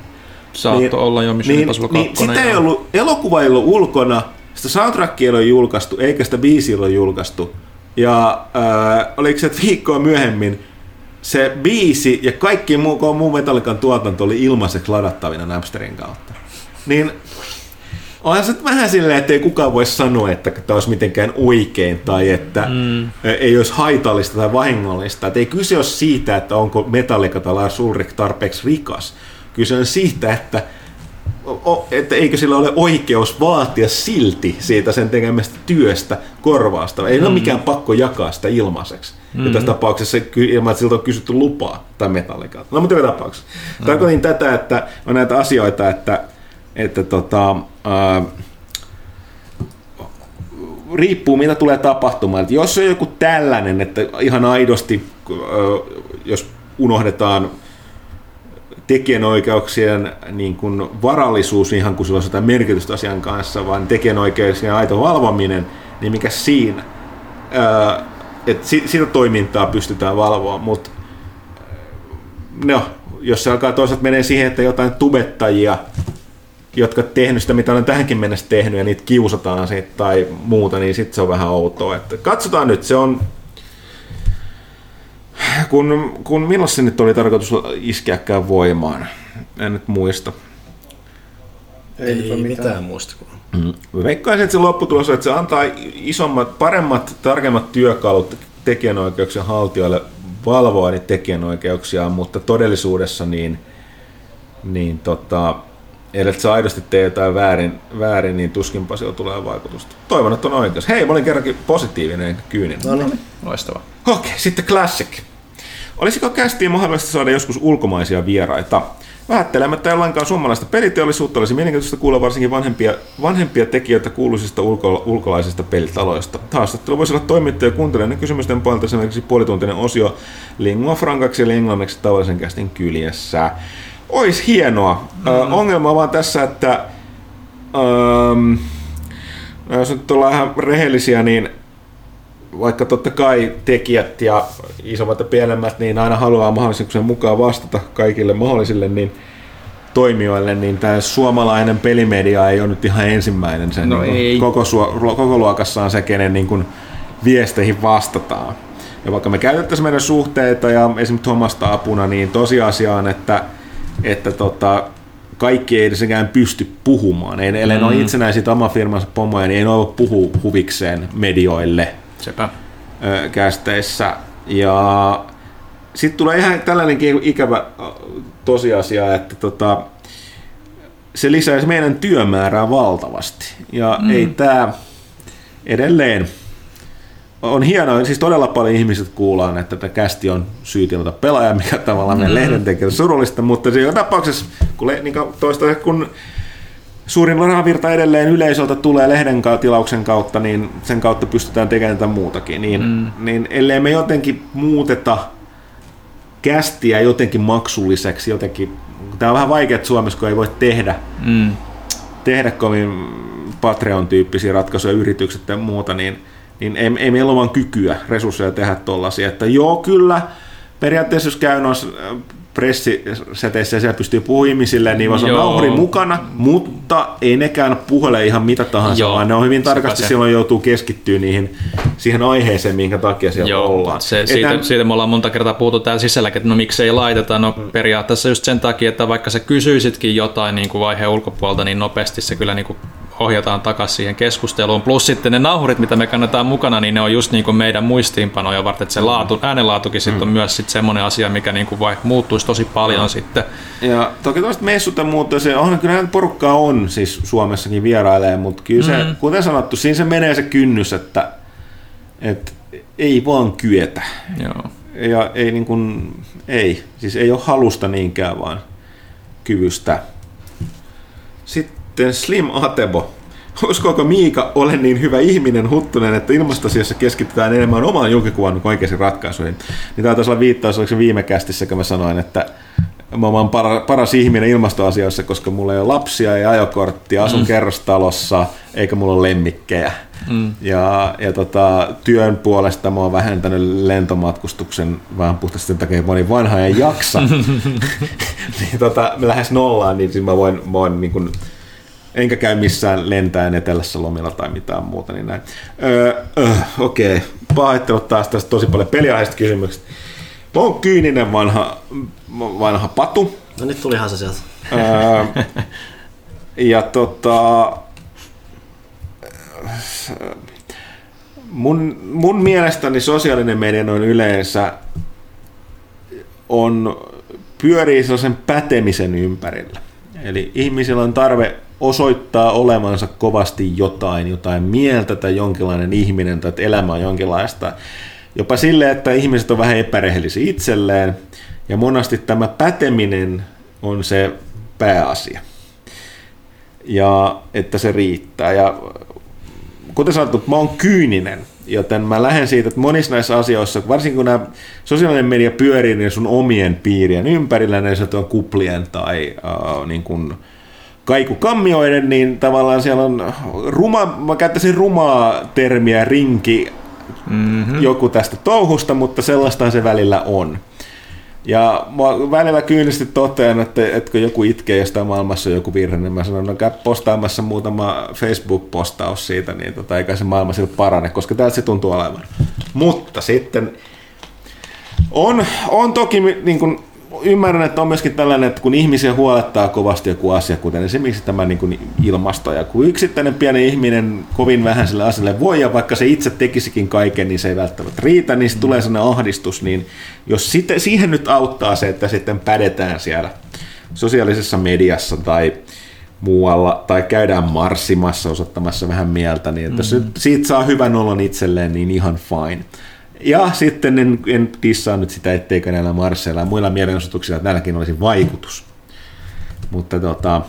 Saatto niin, olla jo Mission niin, Impossible 2. Niin, sitä ei ollut, elokuva ei ollut ulkona, sitä soundtrackia ei ole julkaistu, eikä sitä biisiä ole julkaistu. Ja äh, oliko se, että viikkoa myöhemmin se biisi ja kaikki muu, muu Metallican tuotanto oli ilmaiseksi ladattavina Napsterin kautta. Niin onhan se vähän silleen, että ei kukaan voi sanoa, että tämä olisi mitenkään oikein tai että mm. ei olisi haitallista tai vahingollista. Että ei kyse ole siitä, että onko Metallica tai Lars Ulrich tarpeeksi rikas. Kyse on siitä, että että eikö sillä ole oikeus vaatia silti siitä sen tekemästä työstä korvausta. Ei mm. ole mikään pakko jakaa sitä ilmaiseksi. Mm. Ja tässä tapauksessa ilman, että siltä on kysytty lupaa tai metallikaa. No mutta joka tapauksessa. Mm. Tarkoitin tätä, että on näitä asioita, että, että tota, ää, riippuu mitä tulee tapahtumaan. Että jos on joku tällainen, että ihan aidosti, jos unohdetaan tekijänoikeuksien niin kuin varallisuus ihan kuin sillä on jotain merkitystä asian kanssa, vaan tekijänoikeuksien aito valvominen, niin mikä siinä? Ää, et sitä toimintaa pystytään valvoa, mutta no, jos se alkaa toisaalta menee siihen, että jotain tubettajia, jotka tehnyt sitä, mitä olen tähänkin mennessä tehnyt, ja niitä kiusataan siitä tai muuta, niin sitten se on vähän outoa. Että katsotaan nyt, se on kun, kun milloin se nyt oli tarkoitus iskeäkään voimaan? En nyt muista. Ei, ei mitään, mitään muista. Mm. Veikkaisin, että se lopputulos on, että se antaa isommat, paremmat, tarkemmat työkalut tekijänoikeuksien haltijoille valvoa niitä tekijänoikeuksia, mutta todellisuudessa niin, niin tota, ellei sä aidosti tee jotain väärin, väärin niin tuskinpa sillä tulee vaikutusta. Toivon, että on oikeus. Hei, mä olin kerrankin positiivinen enkä kyyninen. No niin, loistavaa. Okei, okay, sitten classic. Olisiko kästiin mahdollista saada joskus ulkomaisia vieraita? Vähättelemättä jollainkaan suomalaista peliteollisuutta olisi mielenkiintoista kuulla varsinkin vanhempia, vanhempia tekijöitä kuuluisista ulko, ulkolaisista pelitaloista. Haastattelu voisi olla toimittaja kuuntelijan kysymysten puolelta esimerkiksi puolituntinen osio lingua frankaksi eli englanniksi tavallisen kästin kyljessä. Ois hienoa. Mm-hmm. Ö, ongelma on vaan tässä, että öö, jos nyt ollaan ihan rehellisiä, niin vaikka totta kai tekijät ja isommat ja pienemmät, niin aina haluaa mahdollisuuksien mukaan vastata kaikille mahdollisille niin toimijoille, niin tämä suomalainen pelimedia ei ole nyt ihan ensimmäinen sen no niin koko, koko luokassaan se, kenen niin kuin viesteihin vastataan. Ja vaikka me käytettäisiin meidän suhteita ja esimerkiksi Thomasta apuna, niin tosiasia on, että, että tota, kaikki ei edessäkään pysty puhumaan. Ei, ellei mm. ole itsenäisiä oma firmansa pomoja, niin ei ole puhu huvikseen medioille Sepä. kästeissä. Ja sitten tulee ihan tällainenkin ikävä tosiasia, että tota, se lisäisi meidän työmäärää valtavasti. Ja mm. ei tämä edelleen on hienoa, siis todella paljon ihmiset kuullaan, että tätä kästi on syytilata pelaaja, mikä tavallaan meidän mm. lehden surullista, mutta se tapauksessa, kun, le, niin toista, kun suurin rahavirta edelleen yleisöltä tulee lehden tilauksen kautta, niin sen kautta pystytään tekemään tätä muutakin. Niin, mm. niin ellei me jotenkin muuteta kästiä jotenkin maksulliseksi, jotenkin, tämä on vähän vaikea Suomessa, kun ei voi tehdä, mm. tehdä kovin Patreon-tyyppisiä ratkaisuja, yritykset ja muuta, niin, niin ei, ei meillä ole vaan kykyä, resursseja tehdä tuollaisia, että joo kyllä, periaatteessa jos käy noissa pressiseteissä ja siellä pystyy puhumaan ihmisille, niin on nauhuri mukana, mutta ei nekään puhele ihan mitä tahansa, Joo, vaan ne on hyvin tarkasti se. silloin joutuu keskittyä niihin, siihen aiheeseen, minkä takia siellä Joo, ollaan. Se, siitä, Etän... siitä, me ollaan monta kertaa puhuttu täällä sisälläkin, että no miksei laiteta, no mm. periaatteessa just sen takia, että vaikka sä kysyisitkin jotain niin kuin vaiheen ulkopuolelta, niin nopeasti se kyllä niin kuin ohjataan takaisin siihen keskusteluun. Plus sitten ne nauhurit, mitä me kannetaan mukana, niin ne on just niin kuin meidän muistiinpanoja varten, että se laatu, äänenlaatukin sitten on mm. myös sitten semmoinen asia, mikä niin kuin vaikka muuttuisi tosi paljon mm. sitten. Ja toki tuosta messut ja muuta, se on, kyllä porukkaa on siis Suomessakin vierailee, mutta kyllä se, mm. kuten sanottu, siinä se menee se kynnys, että, että ei vaan kyetä. Joo. Ja ei niin kuin, ei, siis ei ole halusta niinkään, vaan kyvystä. Sitten Slim Atebo. Uskoako Miika ole niin hyvä ihminen Huttunen, että ilmastosiassa keskitytään enemmän omaan julkikuvan kuin oikeisiin ratkaisuihin? Niin tämä taisi olla viittaus, oliko se viime kästissä, kun mä sanoin, että mä oon para, paras ihminen ilmastoasioissa, koska mulla ei ole lapsia ja ajokorttia, asun mm. kerrostalossa, eikä mulla ole lemmikkejä. Mm. Ja, ja tota, työn puolesta mä oon vähentänyt lentomatkustuksen vähän puhtaasti sen takia, että moni vanha ja jaksa. *laughs* *laughs* niin tota, lähes nollaan, niin siis mä voin, voin niin kuin, enkä käy missään lentäen etelässä lomilla tai mitään muuta, niin näin. Öö, öö, Okei, okay. pahoittelut taas tästä tosi paljon peliaiheista kysymyksistä. Mä oon kyyninen vanha, vanha patu. No nyt tulihan se sieltä. Öö, ja tota, mun, mun mielestäni sosiaalinen media noin yleensä on, pyörii sellaisen pätemisen ympärillä. Eli ihmisillä on tarve osoittaa olevansa kovasti jotain, jotain mieltä tai jonkinlainen ihminen tai että elämä on jonkinlaista. Jopa sille, että ihmiset on vähän epärehellisiä itselleen ja monasti tämä päteminen on se pääasia. Ja että se riittää. Ja kuten sanottu, mä oon kyyninen, joten mä lähden siitä, että monissa näissä asioissa, varsinkin kun nämä sosiaalinen media pyörii niin sun omien piirien ympärillä, niin se on kuplien tai uh, niin kuin, kaikukammioiden, niin tavallaan siellä on ruma, mä käyttäisin rumaa termiä rinki, mm-hmm. joku tästä touhusta, mutta sellaista se välillä on. Ja mä välillä kyynisesti totean, että, että kun joku itkee jostain maailmassa joku virhe, niin mä sanon, no käy postaamassa muutama Facebook-postaus siitä, niin tota, eikä se maailma siltä parane, koska täältä se tuntuu olevan. Mutta sitten on, on toki niin kuin, ymmärrän, että on myöskin tällainen, että kun ihmisiä huolettaa kovasti joku asia, kuten esimerkiksi tämä niin kuin ilmasto, ja kun yksittäinen pieni ihminen kovin vähän sille asialle voi, ja vaikka se itse tekisikin kaiken, niin se ei välttämättä riitä, niin mm. tulee sellainen ahdistus, niin jos sitten, siihen nyt auttaa se, että sitten pädetään siellä sosiaalisessa mediassa tai muualla, tai käydään marssimassa osoittamassa vähän mieltä, niin että mm. siitä saa hyvän olon itselleen, niin ihan fine. Ja sitten en, en dissaa nyt sitä, etteikö näillä marsseilla ja muilla mielenosoituksilla, näilläkin olisi vaikutus. Mutta tota,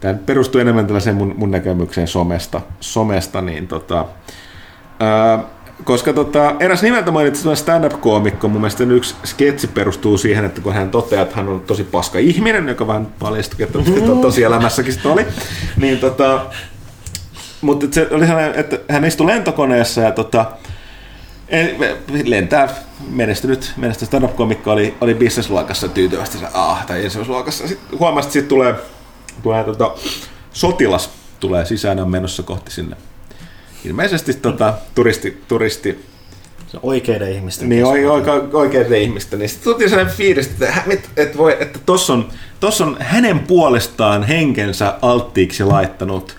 tämä perustuu enemmän tällaiseen mun, mun näkemykseen somesta, somesta niin tota, ää, koska tota, eräs nimeltä mainitsi stand-up-koomikko, mun mielestä yksi sketsi perustuu siihen, että kun hän toteaa, että hän on tosi paska ihminen, joka vähän paljastui, että tosielämässäkin sitä oli, niin tota, mutta se oli sellainen, että hän istui lentokoneessa ja tota, lentää menestynyt, menestynyt stand-up-komikko oli, oli business-luokassa tyytyvästi se ah, tai ensimmäisluokassa. Sitten huomasi, että siitä tulee, tulee tota, sotilas tulee sisään on menossa kohti sinne. Ilmeisesti tota, turisti, turisti se oikeiden ihmisten. Niin, oike, oike, oikeiden ihmisten. Niin sitten tuli sellainen fiilis, että, että, voi, että tossa on, tossa on hänen puolestaan henkensä alttiiksi laittanut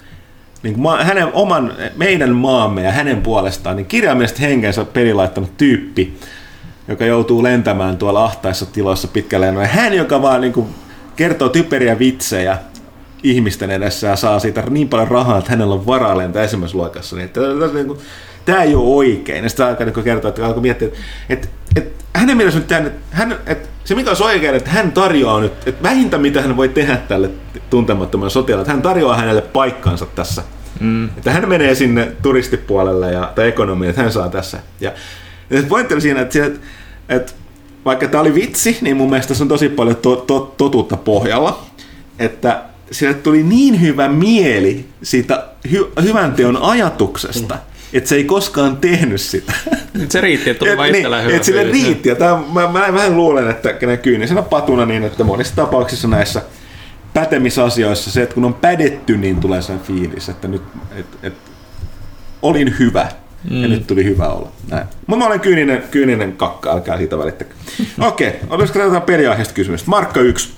niin kuin hänen oman, meidän maamme ja hänen puolestaan, niin kirjaimellisesti henkensä pelilaittanut tyyppi, joka joutuu lentämään tuolla ahtaissa tiloissa pitkälle. Ja hän, joka vaan niin kuin kertoo typeriä vitsejä ihmisten edessä ja saa siitä niin paljon rahaa, että hänellä on varaa lentää esimerkiksi luokassa. Niin, että, niin kuin, tämä ei ole oikein. Ja sitten alkaa niin kertoa, että alkoi miettiä, että, että, että hänen mielestä nyt tämän, hän, että se mikä on oikein, että hän tarjoaa nyt, että vähintä mitä hän voi tehdä tälle tuntemattomalle sotilalle, että hän tarjoaa hänelle paikkansa tässä. Mm. Että hän menee sinne turistipuolelle ja, tai ekonomiin, että hän saa tässä. Ja, ja pointti oli siinä, että, että, että vaikka tämä oli vitsi, niin mun mielestä se on tosi paljon to, to, totuutta pohjalla. Että sille tuli niin hyvä mieli siitä hy, hyvän teon ajatuksesta, mm että se ei koskaan tehnyt sitä. Nyt se riitti, että tuli et, vain niin, hyvä että sille riitti. Ja tämä, mä, mä, vähän luulen, että näkyy niin patuna niin, että monissa tapauksissa näissä pätemisasioissa se, että kun on pädetty, niin tulee sen fiilis, että nyt et, et, olin hyvä mm. ja nyt tuli hyvä olla. Mutta mä olen kyyninen, kyyninen kakka, älkää siitä välittäkö. *laughs* Okei, okay, olisiko tätä periaiheesta kysymys? Markka 1.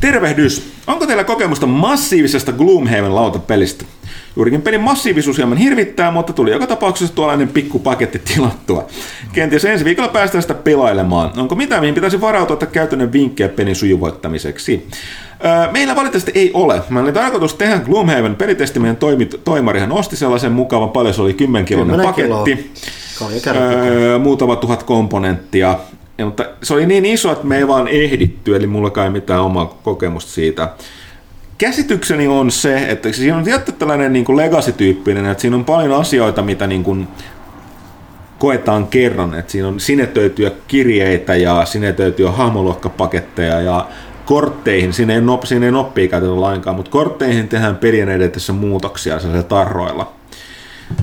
Tervehdys! Onko teillä kokemusta massiivisesta Gloomhaven lautapelistä? Juurikin pelin massiivisuus hieman hirvittää, mutta tuli joka tapauksessa tuollainen pikkupaketti tilattua. Kenties ensi viikolla päästään sitä pelailemaan. Onko mitään, mihin pitäisi varautua, että käytännön vinkkejä pelin sujuvoittamiseksi? Öö, meillä valitettavasti ei ole. Mä oli tarkoitus tehdä Gloomhaven pelitesti, meidän toimi, toimarihan osti sellaisen mukavan, paljon se oli 10 kiloinen paketti. Öö, muutama tuhat komponenttia. Ja, mutta se oli niin iso, että me ei vaan ehditty, eli mulla kai mitään omaa kokemusta siitä käsitykseni on se, että siinä on tietty tällainen niin legacy-tyyppinen, että siinä on paljon asioita, mitä niin kuin koetaan kerran, että siinä on sinetöityjä kirjeitä ja sinetöityjä hahmoluokkapaketteja ja kortteihin, siinä ei, nop, siinä ei noppia käytetä lainkaan, mutta kortteihin tehdään pelien edetessä muutoksia sellaisilla tarroilla.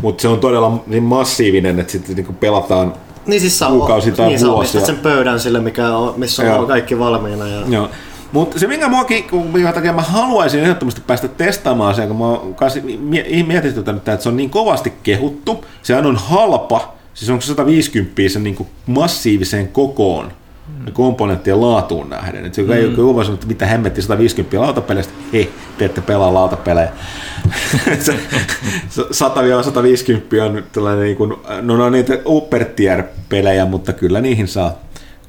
Mutta se on todella niin massiivinen, että sitten niin pelataan niin siis kuukausi tai niin, vuosia. sen pöydän sille, mikä on, missä on Joo. kaikki valmiina. Ja... Joo. Mutta se, minkä muakin, minkä takia mä haluaisin ehdottomasti päästä testaamaan sen, kun mä oon mietityttänyt, että se on niin kovasti kehuttu. Sehän on halpa, siis onko se 150 sen niin kuin massiiviseen kokoon mm. komponenttien laatuun nähden. Että se mm. ei ole sanonut, että mitä hemmetti 150 lautapeleistä, he, te ette pelaa lautapelejä. *laughs* 100-150 on tällainen, niin kuin, no, no niitä upper pelejä mutta kyllä niihin saa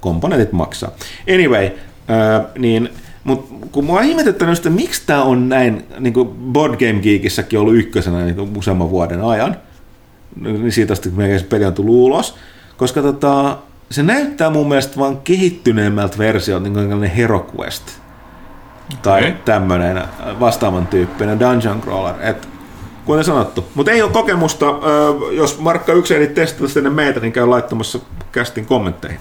komponentit maksaa. Anyway, Öö, niin, mutta kun mua on ihmetyttänyt, että miksi tämä on näin, niin kuin Board Game Geekissäkin ollut ykkösenä niin useamman vuoden ajan, niin siitä asti, kun meidän peli on tullut ulos, koska tota, se näyttää mun mielestä vaan kehittyneemmältä versiolta, niin kuin Hero Quest. Tai okay. tämmöinen vastaavan tyyppinen dungeon crawler. Et, kuten sanottu. Mutta ei ole kokemusta, jos Markka yksi ei testata ennen meitä, niin käy laittamassa kästin kommentteihin.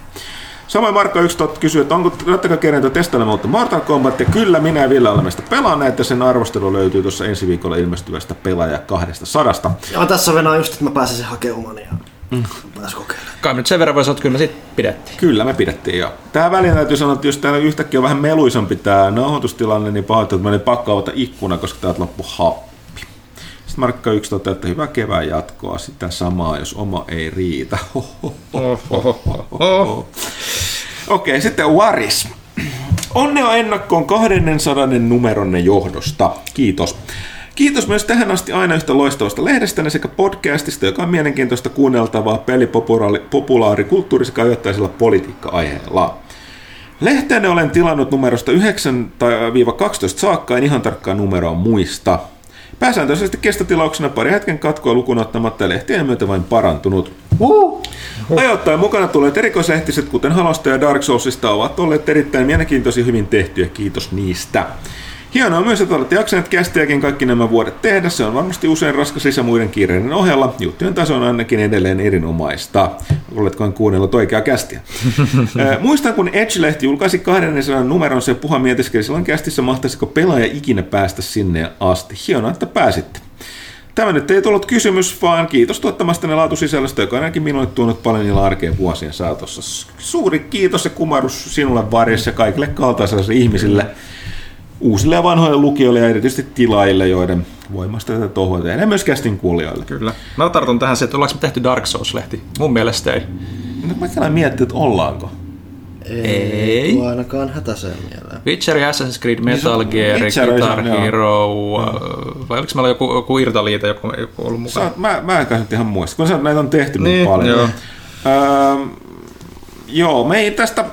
Samoin Markka 11 kysyy, että onko Rattaka kerentä testailemaan uutta Mortal Kombat, ja kyllä minä ja Ville olemme sitä pelanneet, ja sen arvostelu löytyy tuossa ensi viikolla ilmestyvästä pelaaja kahdesta sadasta. Joo, tässä on just, että mä pääsen sen hakemaan ja mm. Kai nyt sen verran voisi että kyllä me sitten pidettiin. Kyllä me pidettiin, joo. Tähän väliin täytyy sanoa, että jos täällä yhtäkkiä on vähän meluisampi tämä nauhoitustilanne, niin pahoittelut, että mä olin pakko avata ikkuna, koska täältä loppu happi. Sitten Markka 1 toteaa, että hyvä kevään jatkoa, sitä samaa, jos oma ei riitä. *laughs* Okei, sitten Waris. Onnea ennakkoon 200 numeronne johdosta. Kiitos. Kiitos myös tähän asti aina yhtä loistavasta lehdestä sekä podcastista, joka on mielenkiintoista kuunneltavaa pelipopulaarikulttuuri sekä ajoittaisella politiikka-aiheella. Lehteenne olen tilannut numerosta 9-12 saakka, en ihan tarkkaa numeroa muista. Pääsääntöisesti kestotilauksena pari hetken katkoa lukuun ottamatta lehtien myötä vain parantunut. Uh. Ajoittain mukana tulleet erikoislehtiset, kuten Halosta ja Dark Soulsista, ovat olleet erittäin mielenkiintoisia hyvin tehtyjä. Kiitos niistä. Hienoa myös, että olette jaksaneet kästiäkin kaikki nämä vuodet tehdä. Se on varmasti usein raskas lisä muiden kiireiden ohella. Juttujen taso on ainakin edelleen erinomaista. Oletko kuunnellut oikeaa kästiä? *laughs* muistan, kun Edge-lehti julkaisi 200 numeron, se puha mietiskeli silloin kästissä, mahtaisiko pelaaja ikinä päästä sinne asti. Hienoa, että pääsitte. Tämä nyt ei tullut kysymys, vaan kiitos tuottamastanne laatusisällöstä, joka on ainakin minulle tuonut paljon niillä arkeen vuosien saatossa. Suuri kiitos ja kumarus sinulle varjessa kaikille kaltaisille ihmisille uusille ja vanhoille lukijoille ja erityisesti tilaille, joiden voimasta tätä tohua tehdään, myös kästin kuulijoille. Kyllä. Mä tartun tähän se, että ollaanko me tehty Dark Souls-lehti? Mun mielestä ei. No, mä käyn miettiä, että ollaanko. Ei, ei. ainakaan hätäiseen mieleen. Witcher, Assassin's Creed, Metal Gear, Guitar Hero, mm. vai oliko meillä joku, joku Irtaliita, joku, joku ollut mukaan? Sä, mä, mä en nyt ihan muista, kun näitä on tehty niin, niin paljon. Joo. Öö, joo, me ei tästä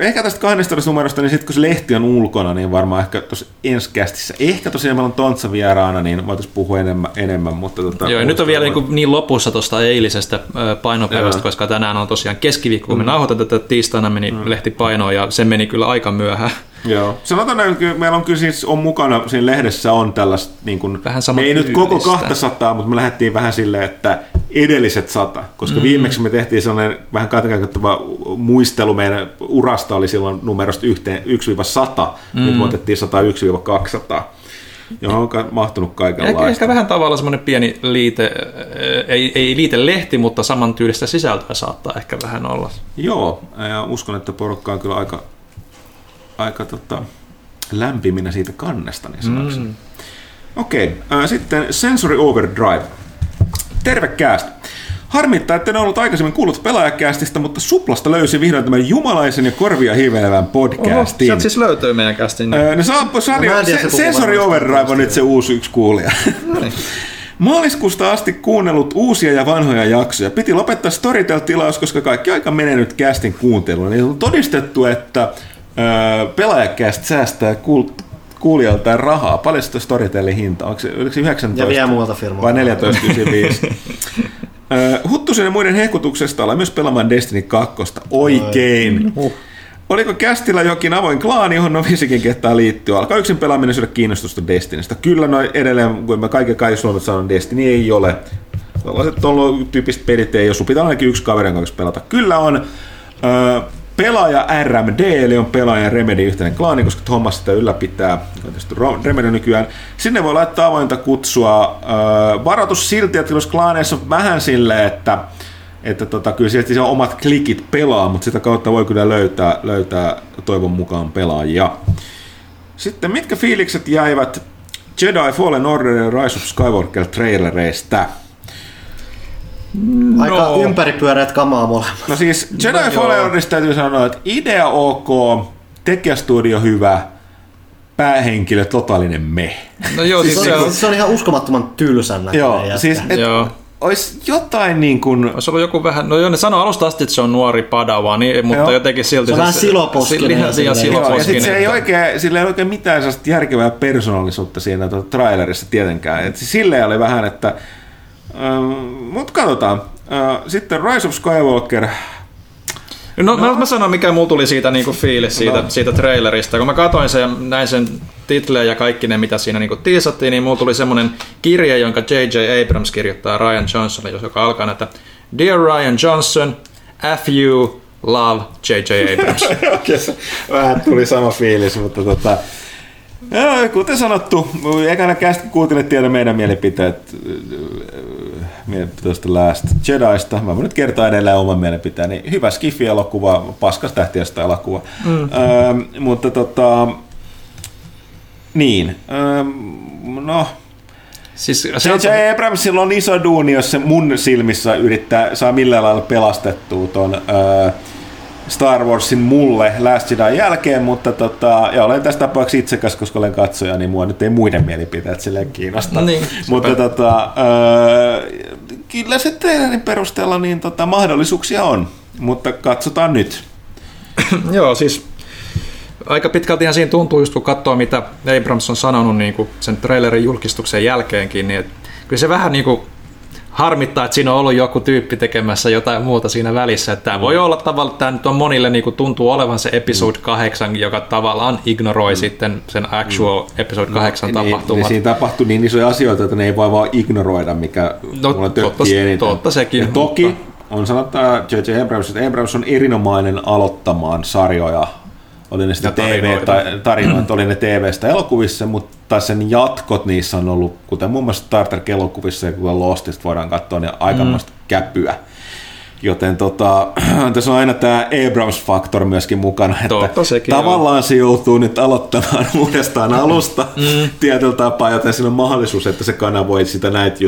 ehkä tästä 12 numerosta, niin sitten kun se lehti on ulkona, niin varmaan ehkä tuossa ensi kästissä, ehkä tosiaan meillä on Tontsa vieraana, niin voitaisiin puhua enemmän, enemmän mutta tota, Joo, nyt on vielä niin, niin lopussa tuosta eilisestä painopäivästä, Joo. koska tänään on tosiaan keskiviikko, kun me nauhoitetaan tätä tiistaina meni mm. lehti painoon ja se meni kyllä aika myöhään. Joo. Sanotaan, että meillä on kyllä siis on mukana, siinä lehdessä on tällaista, niin kuin, Vähän ei nyt koko samantyylistä. 200, mutta me lähdettiin vähän silleen, että edelliset sata, koska mm. viimeksi me tehtiin sellainen vähän kategoittava muistelu meidän urasta oli silloin numerosta yhteen 1-100, mm. nyt me otettiin 101-200, johon on mahtunut Ehkä, kaikenlaista. ehkä vähän tavalla semmoinen pieni liite, ö, ei, ei liite lehti, mutta samantyylistä sisältöä saattaa ehkä vähän olla. Joo, ja uskon, että porukka on kyllä aika, aika tota, lämpiminä siitä kannesta, niin sanoksi. Mm. Okei, okay, sitten Sensory Overdrive. Terve cast. Harmittaa, että en ollut aikaisemmin kuullut pelaajakäästistä, mutta Suplasta löysi vihdoin tämän jumalaisen ja korvia hivelevän podcastin. sieltä siis löytyy meidän kästin. Öö, No saapui Sari, No en tiedä, se, Sensory Overdrive on nyt se uusi yksi kuulija. *laughs* Maaliskuusta asti kuunnellut uusia ja vanhoja jaksoja. Piti lopettaa Storytel-tilaus, koska kaikki aika menee nyt castin kuunteluun. Niin on todistettu, että öö, pelaajakäst säästää kuul- kuulijaltaan rahaa. Paljon sitä Storytelin hinta? Onko se, oliko se 19? Ja vielä muualta firmoilta. Vai 14,95? Öö, Huttusen ja muiden hehkutuksesta ollaan myös pelaamaan Destiny 2. Oikein. Oliko kästillä jokin avoin klaani, johon novisikin kehtaa liittyä? Alkaa yksin pelaaminen syödä kiinnostusta Destinistä. Kyllä no edelleen, kun mä kaiken kaiken suomet sanon, Destiny ei ole. Tällaiset tyyppiset pelit ei ole. Sun pitää ainakin yksi kaveri kanssa pelata. Kyllä on öö, pelaaja RMD, eli on pelaaja Remedy yhteinen klaani, koska Thomas sitä ylläpitää. On Remedy nykyään. Sinne voi laittaa avointa kutsua. Varoitus silti, että jos klaaneissa on vähän silleen, että että tota, kyllä sieltä se omat klikit pelaa, mutta sitä kautta voi kyllä löytää, löytää toivon mukaan pelaajia. Sitten mitkä fiilikset jäivät Jedi Fallen Order ja Rise of Skywalker trailereista? Aika No. ympäripyöreät kamaa molemmat. No siis Jedi No joo. Fallen Orderista täytyy sanoa, että idea ok, tekijästudio hyvä, päähenkilö totaalinen me. No joo, Siis siis se, on, on, se on ihan uskomattoman tylsän näköinen Joo, jätkä. siis et, Joo. olisi jotain niin kuin... olisi ollut joku vähän, no joo, ne sanoi alusta asti, että se on nuori padawa, niin, mutta Joo. jotenkin silti... Se on vähän siloposkinen ja ja siloposkinen. sit se ei oikein, sillä ei oikein mitään sellaista järkevää persoonallisuutta siinä tuota, trailerissa tietenkään. Et silleen oli vähän, että... Ähm, Mutta katsotaan. Äh, sitten Rise of Skywalker. No, no. Mä, mä sanon, mikä mulla tuli siitä niinku fiilis siitä, No. siitä trailerista. Kun mä katsoin sen ja näin sen titleen ja kaikki ne, mitä siinä niinku tiisattiin, niin mulla tuli semmonen kirje, jonka J.J. Abrams kirjoittaa Ryan Johnsonille, joka alkaa näitä Dear Ryan Johnson, F you, love J.J. Abrams. *laughs* Vähän tuli sama fiilis, mutta tota... Joo, kuten sanottu, ekana kästi kuuntelin tiedä meidän mielipiteet äh, mielipiteestä Last Jedista. Mä voin nyt kertoa edelleen oman mielipiteeni. Hyvä Skifi-elokuva, paskas tähtiöstä elokuva. Mm. Ähm, mutta tota... Niin. Ähm, no, siis se on, J.J. Abramsilla on iso duuni, jos se mun silmissä yrittää, saa millään lailla pelastettua ton äh, Star Warsin mulle Last Jedi jälkeen, mutta tota, ja olen tässä tapauksessa itsekäs, koska olen katsoja, niin mua nyt ei muiden mielipiteet silleen kiinnosta. Niin, mutta sepä. tota, äh, kyllä se trailerin perusteella niin tota, mahdollisuuksia on, mutta katsotaan nyt. *clears throat* Joo, siis aika pitkältihän siinä tuntuu just kun katsoo, mitä Abrams on sanonut niin kuin sen trailerin julkistuksen jälkeenkin, niin et, kyllä se vähän niin kuin harmittaa, että siinä on ollut joku tyyppi tekemässä jotain muuta siinä välissä. Että tämä voi olla tavallaan, että tämä nyt on monille niin kuin tuntuu olevan se episode 8, joka tavallaan ignoroi sitten sen actual episode 8 niin, niin tapahtumat. siinä tapahtui niin isoja asioita, että ne ei voi vaan ignoroida, mikä No, mulla totta- eniten. totta sekin, Ja toki mutta- on sanottava J.J. Abrams, että Abrams on erinomainen aloittamaan sarjoja, oli ne sitten TV, tarinoita. tai tarinoita, oli ne TV-stä elokuvissa, mutta sen jatkot niissä on ollut, kuten muun muassa Star Trek-elokuvissa ja kuten Lostista voidaan katsoa, niin aikamoista mm. käpyä. Joten tota, *clears throat* tässä on aina tämä Abrams-faktor myöskin mukana, että Totta sekin tavallaan se joutuu nyt aloittamaan *laughs* uudestaan alusta mm. tietyllä tapaa, joten siinä on mahdollisuus, että se kanavoi sitä näitä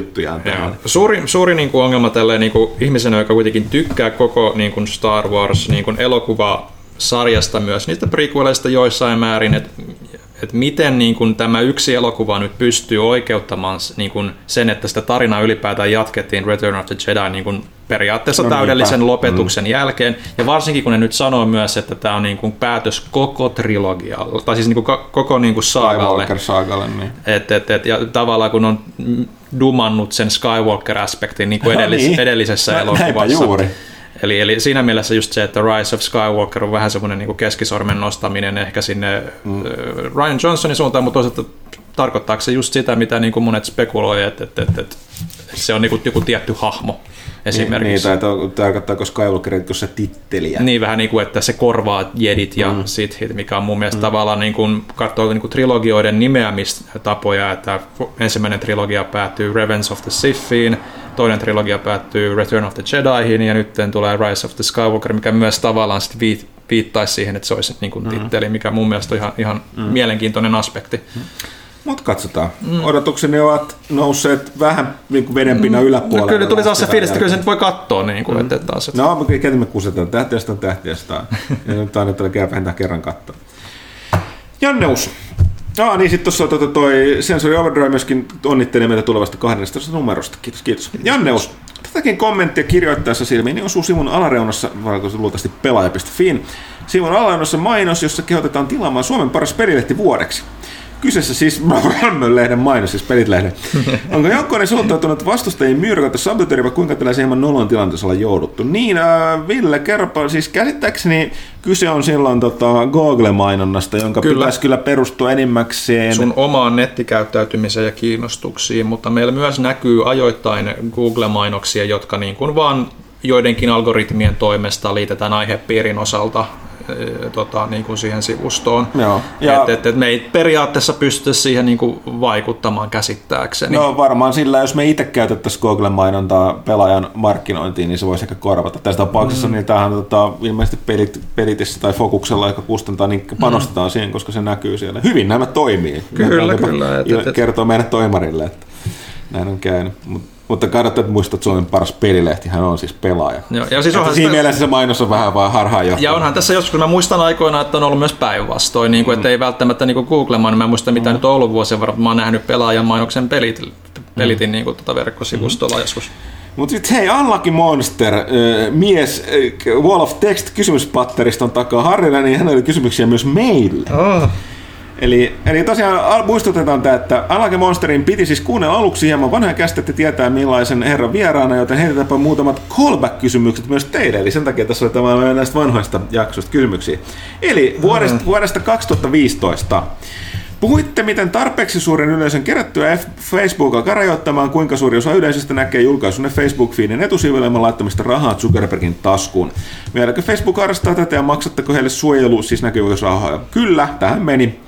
tähän. Suuri, suuri niin kuin ongelma tälleen niin kuin ihmisenä, joka kuitenkin tykkää koko niin kuin Star Wars niin kuin elokuva sarjasta myös, niistä prequeleista joissain määrin, että että miten niin kuin tämä yksi elokuva nyt pystyy oikeuttamaan niin kuin sen, että sitä tarinaa ylipäätään jatkettiin Return of the Jedi niin kuin periaatteessa No no, niinpä. täydellisen lopetuksen mm. jälkeen. Ja varsinkin kun ne nyt sanoo myös, että tämä on niin kuin päätös koko trilogialle, tai siis niin kuin ko- koko niin kuin saagalle. Skywalker-saagalle, niin. Et, et, et, ja tavallaan kun on dumannut sen Skywalker-aspektin niin kuin *laughs* No edellis, niin. edellisessä Nä- elokuvassa. juuri. Eli, eli siinä mielessä just se, että Rise of Skywalker on vähän semmoinen niin keskisormen nostaminen ehkä sinne mm. Ryan Johnsonin suuntaan, mutta toisaalta tarkoittaako se just sitä, mitä niin kuin monet spekuloivat, että, että, että, että se on niin kuin joku tietty hahmo Niin, esimerkiksi. tai to- tarkoittaako Skywalker se titteliä? Niin vähän niin kuin, että se korvaa jedit ja mm. sithit, mikä on mun mielestä mm. tavallaan niin kuin, katsoo niin kuin trilogioiden nimeämistapoja, että ensimmäinen trilogia päättyy Revenge of the Sithiin, toinen trilogia päättyy Return of the Jedihin ja nyt tulee Rise of the Skywalker, mikä myös tavallaan sit viit, viittaisi siihen, että se olisi niin kuin titteli, mikä mun mielestä on ihan, ihan mm. mielenkiintoinen aspekti. Mutta katsotaan. Mm. Odotukseni ovat nousseet vähän niin kuin vedenpinnan yläpuolelle. No, kyllä tuli taas se fiilis, että kyllä sen nyt voi katsoa, niin kuin, mm. että taas, että No, mutta ketä me kusetaan? Tähtiöstä on tähtiöstä. ja nyt annetaan vähintään kerran katsoa. Janneus. Ah, niin sitten tuossa tota toi Sensory Overdrive myöskin onnittelee meitä tulevasta 12 numerosta. Kiitos, kiitos. Janneus, tätäkin kommenttia kirjoittaessa silmiin niin osuu sivun alareunassa, luultavasti pelaaja.fiin, sivun alareunassa mainos, jossa kehotetaan tilaamaan Suomen paras pelilehti vuodeksi. Kyseessä siis *laughs* lehden mainos, siis pelit-lehden. *laughs* Onko joukkoinen suuntautunut vastustajien myyrkätä sabotööri vai kuinka tällaisen hieman nolon tilanteessa ollaan jouduttu? Niin, äh, Ville, kerropa, siis käsittääkseni kyse on silloin tota, Google-mainonnasta, jonka Kyllä. pitäisi kyllä perustua enimmäkseen. sun omaan nettikäyttäytymiseen ja kiinnostuksiin, mutta meillä myös näkyy ajoittain Google-mainoksia, jotka niin kuin vaan joidenkin algoritmien toimesta liitetään aihepiirin osalta tota, niin kuin siihen sivustoon. Joo. Ja-. Et, et, et me ei periaatteessa pysty siihen niin kuin vaikuttamaan käsittääkseni. No varmaan sillä, jos me itse käytettäisiin Google-mainontaa pelaajan markkinointiin, niin se voisi ehkä korvata. Tässä tapauksessa mm. niin tämähän tota, ilmeisesti pelit, pelitissä tai Fokuksella, joka kustantaa, niin panostetaan mm. siihen, koska se näkyy siellä. Hyvin nämä toimii. Kyllä, Nämä kyllä, et- et- Kertoo meidän toimarille, että näin on käynyt. Mutta kannattaa että muistaa, että Suomen paras pelilehti hän on siis pelaaja. Joo, ja siis onhan siinä sitä- mielessä se mainos on vähän vaan harhaan Ja onhan tässä joskus, kun mä muistan aikoina, että on ollut myös päinvastoin, niin kuin, että ei välttämättä niin Googlemaan, mä en muista mitä nyt on ollut vuosien varrella, mä oon nähnyt pelaajan mainoksen pelit, pelitin niin kuin, tota verkkosivustolla joskus. Mutta sitten hei, Unlucky Monster, äh, mies äh, Wall of Text kysymyspatteriston takaa Harrilla, niin hänellä oli kysymyksiä myös meille. Oh. Eli, eli tosiaan al- muistutetaan tämä, että Unlucky Monsterin piti siis kuunnella aluksi hieman vanhoja käsitettä tietää millaisen herran vieraana, joten heitetäänpä muutamat callback-kysymykset myös teille. Eli sen takia tässä oli tämä näistä vanhoista jaksoista kysymyksiä. Eli vuodesta, vuodesta 2015. Puhuitte, miten tarpeeksi suuren yleisön kerättyä F- Facebook alkaa rajoittamaan, kuinka suuri osa yleisöstä näkee julkaisunne Facebook-feedin etusivuille ilman laittamista rahaa Zuckerbergin taskuun. Vieläkö Facebook harrastaa tätä ja maksatteko heille suojelu, siis näkyvyysrahaa? Kyllä, tähän meni.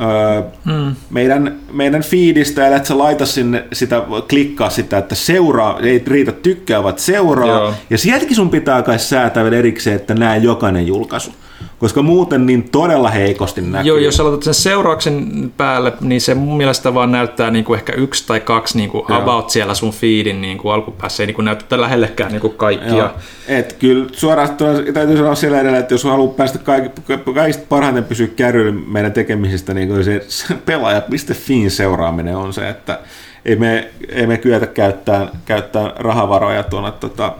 Öö, mm. meidän, meidän feedistä, ellei sä laita sinne sitä, klikkaa sitä, että seuraa, ei riitä tykkää, vaan seuraa. Joo. Ja sieltäkin sun pitää kai säätää vielä erikseen, että näe jokainen julkaisu. Koska muuten niin todella heikosti näkyy. Joo, jos sä laitat sen seurauksen päälle, niin se mun mielestä vaan näyttää niin kuin ehkä yksi tai kaksi niin kuin Joo. about siellä sun feedin niin kuin alkupäässä, ei niin kuin näytä lähellekään niin kuin kaikkia. Joo. Et kyllä suoraan täytyy sanoa siellä edellä, että jos haluaa päästä kaik, kaikista parhaiten pysyä kärryillä meidän tekemisistä, niin kyllä se, *laughs* se pelaajat.fiin seuraaminen on se, että ei me, ei me kyetä käyttää, käyttää rahavaroja tuonne tota,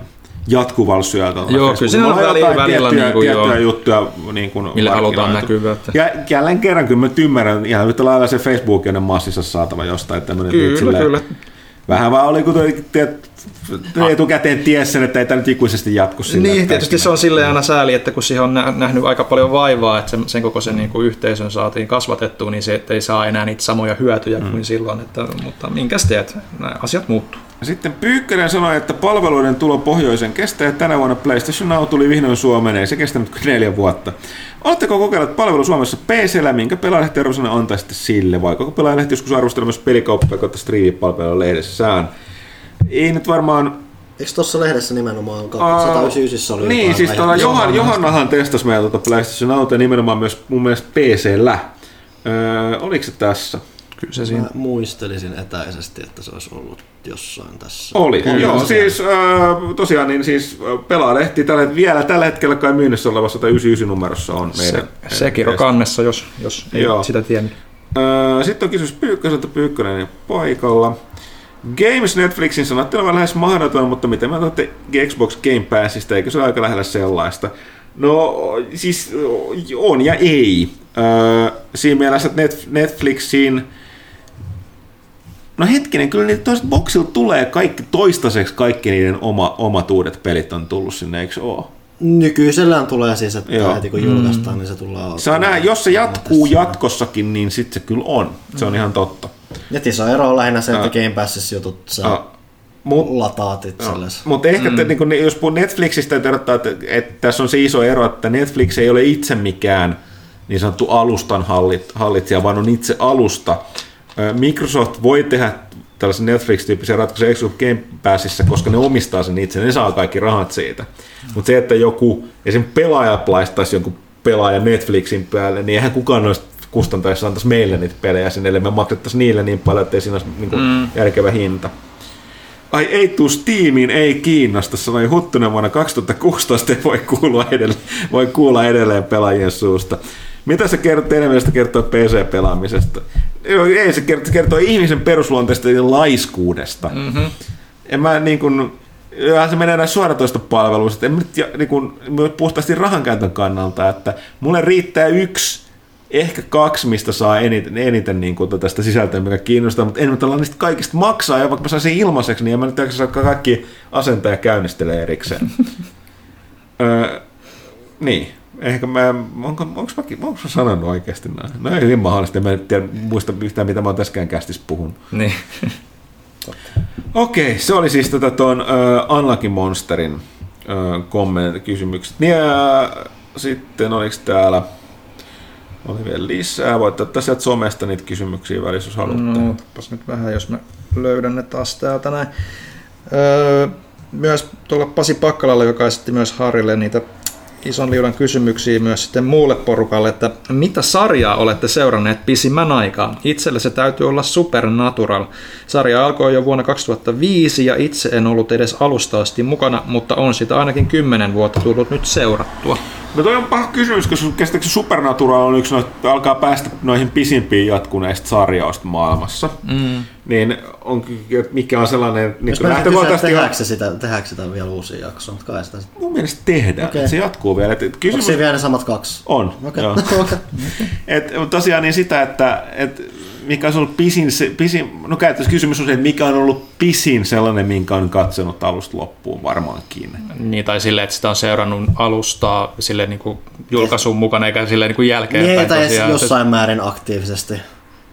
jatkuvalla syötöllä. Joo, kyllä siinä on välillä- välillä tiettyjä, niin kuin tiettyjä joo. juttuja niin kuin Millä halutaan näkyvyyttä. Ja jälleen kerran, kyllä mä ymmärrän, ihan yhtä lailla se Facebook on massissa saatava jostain tämmöinen Kyllä, silleen- kyllä. Vähän vaan oli, kun toi, tiedät, etukäteen ties sen, että ei tämä nyt ikuisesti jatku sillä. Niin, tietysti se on silleen aina sääli, että kun siihen on nä- nähnyt aika paljon vaivaa, että sen, sen koko sen niin kuin yhteisön saatiin kasvatettua, niin se että ei saa enää niitä samoja hyötyjä mm. kuin silloin. Että, mutta minkäs teet, nämä asiat muuttuu. Sitten Pyykkönen sanoi, että palveluiden tulo pohjoisen kestää ja tänä vuonna PlayStation Now tuli vihdoin Suomeen, ei se kestänyt kuin neljä vuotta. Oletteko kokeilleet palvelu Suomessa PCllä, minkä pelaajalehti arvosana antaisitte sille, vai koko pelaajalehti joskus arvostella myös pelikauppaa kautta striimipalvelua lehdessään? Ei nyt varmaan Eikö tuossa lehdessä nimenomaan Aa, 199 oli Niin, siis tuolla? Johan, Johannahan testasi meillä tuota PlayStation Auto nimenomaan myös mun mielestä PCllä. Öö, oliko se tässä? Kyllä se siinä. Mä muistelisin etäisesti, että se olisi ollut jossain tässä. Oli, Kyllä, joo, se- siis äh, tosiaan niin siis äh, pelaalehti tällä, vielä tällä hetkellä kai myynnissä olevassa tai 99 numerossa on Se, meidän. Sekiro kannessa, jos, jos ei Joo. sitä tiennyt. Äh, Sitten on kysymys Pyykköseltä, Pyykkönen paikalla. Games Netflixin sanottiin olevan lähes mahdoton, mutta miten mä olette Xbox Game Passista, eikö se ole aika lähellä sellaista? No siis on ja ei. Öö, siinä mielessä, että Net- Netflixiin No hetkinen, kyllä niitä toiset boxilta tulee kaikki toistaiseksi kaikki niiden oma, omat uudet pelit on tullut sinne, eikö oo? Nykyisellään tulee siis, että Joo. heti kun julkaistaan, niin se tullaan... Saa nähdä, jos se jatkuu tässä. jatkossakin, niin sitten se kyllä on. Se on ihan totta. Ja iso ero on lähinnä se, että Joo. Game Passissa jutut sä Ah, Mut, lataat itsellesi. Mutta ehkä, mm. niin kun, jos puhun Netflixistä, että, erottaa, että, että tässä on se iso ero, että Netflix ei ole itse mikään niin sanottu alustan hallit, hallitsija, vaan on itse alusta. Microsoft voi tehdä tällaisen Netflix-tyyppisen ratkaisun Xbox Game Passissa, koska ne omistaa sen itse, ne saa kaikki rahat siitä. Mutta se, että joku esimerkiksi pelaaja laistaisi jonkun pelaajan Netflixin päälle, niin eihän kukaan noista kustantaisi antaisi meille niitä pelejä sinne, eli me maksettaisiin niille niin paljon, että ei siinä olisi niin kuin mm. järkevä hinta. Ai ei tuu Steamiin, ei kiinnosta, sanoi Huttunen vuonna 2016, ei voi kuulla edelleen, voi kuulla edelleen pelaajien suusta. Mitä se kertoo, teidän mielestä kertoo PC-pelaamisesta? Ei, se kertoo, kertoo ihmisen perusluonteesta ja laiskuudesta. Mm-hmm. En mä niin kuin, se menee näissä suoratoistopalveluissa, en mä nyt, niin kuin, puhtaasti rahankäytön kannalta, että mulle riittää yksi ehkä kaksi, mistä saa eniten, eniten niin kuin, tästä sisältöä, mikä kiinnostaa, mutta en nyt olla niistä kaikista maksaa, ja vaikka mä saisin ilmaiseksi, niin en mä nyt jaksa kaikki asentaa ja käynnistele erikseen. *laughs* öö, niin, ehkä mä, onko, onko, mä, onko mä sanonut oikeasti näin? No ei niin mahdollista, mä en tiedä, muista yhtään, mitä mä oon tässäkään kästissä puhunut. Niin. Okei, se oli siis tätä tuon uh, Unlucky Monsterin uh, kommentit, kysymykset. Niin, uh, sitten oliko täällä, oli vielä lisää, voitte ottaa sieltä somesta niitä kysymyksiä välissä, jos haluatte. No, otapas nyt vähän, jos mä löydän ne taas täältä näin. Öö, myös tuolla Pasi Pakkalalla, joka esitti myös Harille niitä ison liudan kysymyksiä myös sitten muulle porukalle, että mitä sarjaa olette seuranneet pisimmän aikaa? Itselle se täytyy olla Supernatural. Sarja alkoi jo vuonna 2005 ja itse en ollut edes alusta asti mukana, mutta on sitä ainakin 10 vuotta tullut nyt seurattua. No toi on paha kysymys, koska käsittääkseni Supernatural on yksi noista, alkaa päästä noihin pisimpiin jatkuneista sarjoista maailmassa. Mm. Niin on, mikä on sellainen, niin Jos lähtökohtaisesti tehdäänkö se sitä, tehdäänkö sitä vielä uusia jaksoja, mutta kai sitä mun mielestä tehdään, että se jatkuu vielä. Et Onko kysymys, siinä vielä ne samat kaksi? On, Okei. joo. *laughs* Okei. Et, tosiaan niin sitä, että et, mikä on ollut pisin, se, pisin, no käytännössä kysymys on se, että mikä on ollut pisin sellainen, minkä on katsonut alusta loppuun varmaankin. Niin, tai silleen, että sitä on seurannut alusta silleen niin kuin julkaisun mukana, eikä silleen niin kuin jälkeenpäin Niin, tai jossain määrin aktiivisesti.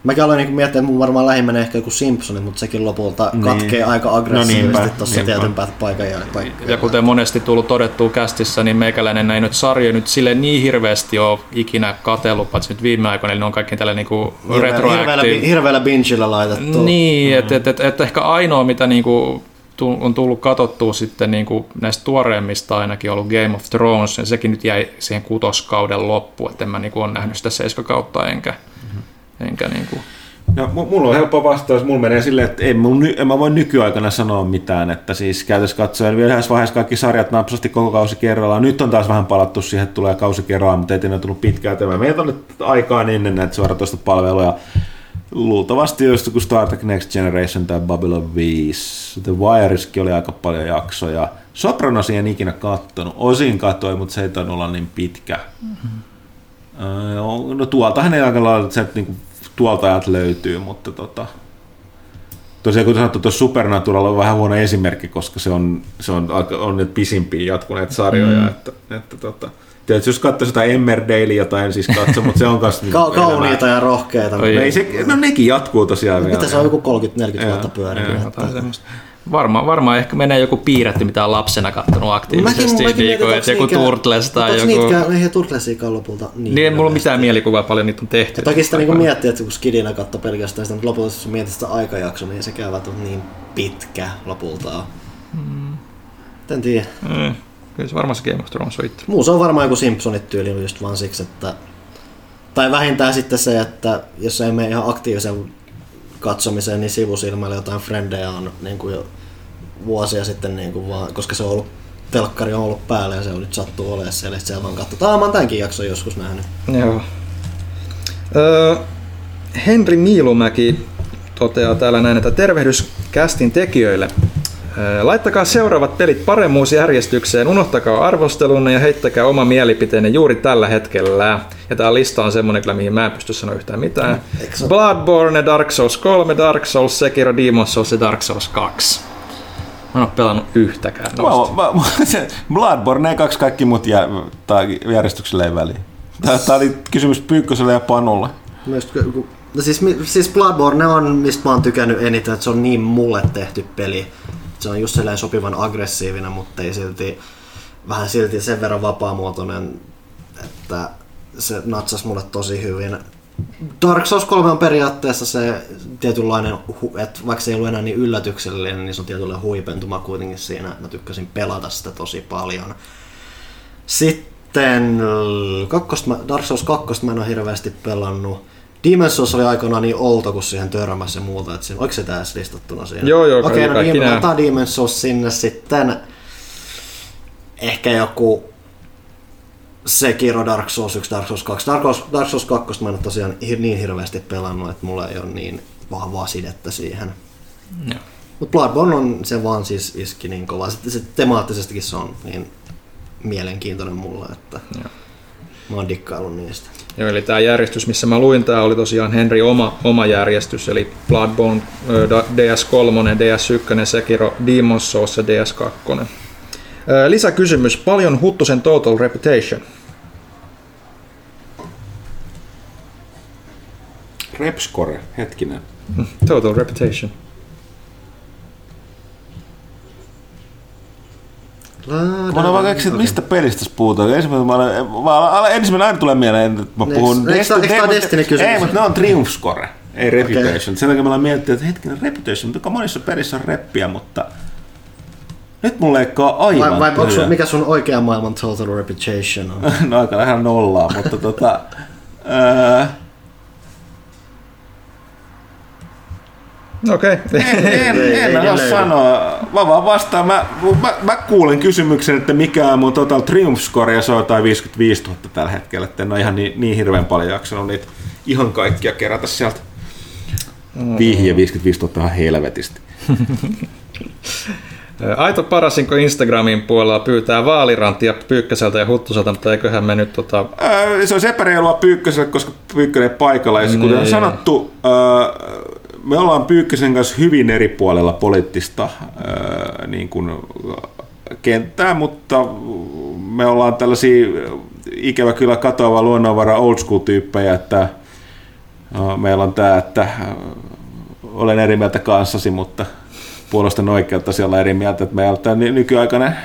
Mäkin aloin niin miettiä, että mun varmaan lähimmänä ehkä joku Simpsoni, mutta sekin lopulta Niin. katkee aika No aggressiivisesti niinpä, tuossa tietyn paikan jälkeen. Ja kuten monesti tullut todettua kästissä, niin meikäläinen ei nyt sarjoja nyt sille niin hirveästi ole ikinä katsellut, paitsi nyt viime aikoina, eli ne on kaikki tällä niinku Hirveällä, hirveällä, hirveällä bingillä laitettu. Niin, että et, et, et ehkä ainoa, mitä niinku on tullut katsottua sitten niinku näistä tuoreimmista ainakin ollut Game of Thrones, ja sekin nyt jäi siihen kutoskauden loppuun, että en mä niinku ole nähnyt sitä seiskakautta enkä, enkä niinku, No, mu- mulla on helppo vastaus. Mulla menee silleen, että ei, mun, en mä voi nykyaikana sanoa mitään. Että siis käytössä katsoen vielä yhdessä vaiheessa kaikki sarjat napsasti koko kausi kerrallaan. Nyt on taas vähän palattu siihen, että tulee kausi kerrallaan, mutta ei tiedä, tullut pitkään tämä. On nyt aikaa niin ennen näitä suoratoistopalveluja. Luultavasti just joku Star Trek Next Generation tai Babylon 5. The Wireskin oli aika paljon jaksoja. Sopranosia en ikinä kattonut. Osin katsoin, mutta se ei tainnut olla niin pitkä. Mm-hmm. No tuoltahan ei aika lailla, että se niinku, tuolta ajat löytyy, mutta tota, tosiaan kuten sanottu, tuossa Supernatural on vähän huono esimerkki, koska se on, se on, on nyt pisimpiä jatkuneita sarjoja, mm. että, että tota, Tiedätkö, jos katsoisi jotain Emmerdalea tai en siis katso, mutta se on kanssa... *laughs* niin Ka- kauniita ja rohkeita. No, ei se, no nekin jatkuu tosiaan vielä. Mitä se on joku 30-40 Joo, vuotta pyörinyt? Varmaan, varmaan ehkä menee joku piirretty, mitä on lapsena kattonut aktiivisesti, mäkin niin kuin, että joku Turtles tai joku... Niitkään, eihän Turtlesiakaan lopulta niin. Niin, ei mulla ole mitään mielikuvaa paljon niitä on tehty. Ja toki sitä niinku miettii, että kun skidinä katsoi pelkästään sitä, mutta lopulta jos mietit sitä aikajaksoa, niin se käyvät on niin pitkä lopulta. Mm. En tiedä. Mm. Kyllä se varmaan se Game of Thrones on itse. Muu se on varmaan joku Simpsonit tyyli just vaan siksi, että... Tai vähintään sitten se, että jos ei mene ihan aktiivisen katsomiseen niin sivusilmällä jotain frendejä on niin kuin jo vuosia sitten, niin kuin vaan, koska se on ollut telkkari on ollut päällä ja se on nyt sattuu olemaan siellä, ja siellä vaan katsotaan. Ah, mä oon tämänkin jakson joskus nähnyt. Joo. Öö, Henri Miilumäki toteaa täällä näin, että tervehdys kästin tekijöille. Laittakaa seuraavat pelit paremmuusjärjestykseen, unohtakaa arvostelunne ja heittäkää oma mielipiteenne juuri tällä hetkellä. Ja tää lista on semmonen kyllä, mihin mä en pysty sanoa yhtään mitään. Bloodborne, Dark Souls 3, Dark Souls, Sekiro, Demon's Souls ja Dark Souls 2. Mä en oo pelannut yhtäkään noista. Mä, mä, *laughs* se Bloodborne kaksi kaikki muut jär, tai järjestyksellä ei väliä. Tää, tää oli kysymys Pyykkoselle ja Panulle. Myös, no siis, mi- siis Bloodborne on, mistä mä oon tykännyt eniten, että se on niin mulle tehty peli. Se on just sellainen sopivan aggressiivinen, mutta ei silti, vähän silti sen verran vapaamuotoinen, että se natsas mulle tosi hyvin. Dark Souls 3 on periaatteessa se tietynlainen, että vaikka se ei ollut enää niin yllätyksellinen, niin se on tietynlainen huipentuma kuitenkin siinä. Mä tykkäsin pelata sitä tosi paljon. Sitten kakkosta, mä- Dark Souls 2 mä en ole hirveästi pelannut. Demon's Souls oli aikoinaan niin outo, kun siihen törmäsi ja muuta. Että siinä, oliko se tässä listattuna siinä? Joo, joo, Okei, kaikki- no niin, otetaan Demon's Souls sinne sitten. Ehkä joku Sekiro, Dark Souls 1, Dark Souls 2. Dark Souls, Dark Souls 2 mä en ole tosiaan niin hirveästi pelannut, että mulla ei ole niin vahvaa sidettä siihen. Joo. Mutta Bloodborne on, se vaan siis iski niin kovaa. Sitten se temaattisestikin se on niin mielenkiintoinen mulle, että Joo. mä oon dikkaillut niistä. Joo, eli tämä järjestys, missä mä luin, tämä oli tosiaan Henri oma, oma järjestys, eli Bloodborne, ö, Da- DS3, DS1, Sekiro, Demon's Souls ja DS2. Ö, Lisäkysymys, paljon Huttusen Total Reputation? Repscore, hetkinen. Total Reputation. Mä olen vaan keksin, että mistä pelistä tässä puhutaan. Ensimmäinen, mä olen, mä olen, ensimmäinen aina tulee mieleen, että mä puhun... eikö tää Desti- Destiny-kysymys? Ei, mutta ne on Triumph Score, ei Reputation. Sen takia mä olen miettinyt, että hetkinen, Reputation, mutta monissa pelissä on reppiä, mutta... Nyt mulla leikkaa aivan Vai, vai onko sun, mikä sun oikea maailman Total Reputation on? *laughs* No aika lähellä nollaa, mutta tota... *laughs* Ää, Okei. Okay. en, en, *laughs* en osaa löydy. sanoa. Mä vaan vastaan. Mä, mä, mä, kuulen kysymyksen, että mikä on mun Total Triumph Score, ja se on jotain 55 000 tällä hetkellä. Että en ole ihan niin, niin hirveän paljon jaksanut niitä ihan kaikkia kerätä sieltä. Vihje 55 000 ihan helvetisti. *laughs* Aito Parasinko Instagramin puolella pyytää vaaliranttia Pyykkäseltä ja Huttuselta, mutta eiköhän me nyt tota... Ää, se on epäreilua Pyykköselle, koska Pyykkönen ei paikalla. Ja se, kuten on Niin. sanottu, ää, me ollaan Pyykkösen kanssa hyvin eri puolella poliittista niin kuin, kenttää, mutta me ollaan tällaisia ikävä kyllä katoava luonnonvara old school tyyppejä, että ää, meillä on tämä, että ää, olen eri mieltä kanssasi, mutta puolustan oikeutta olla eri mieltä, että meillä on tämä ny- nykyaikainen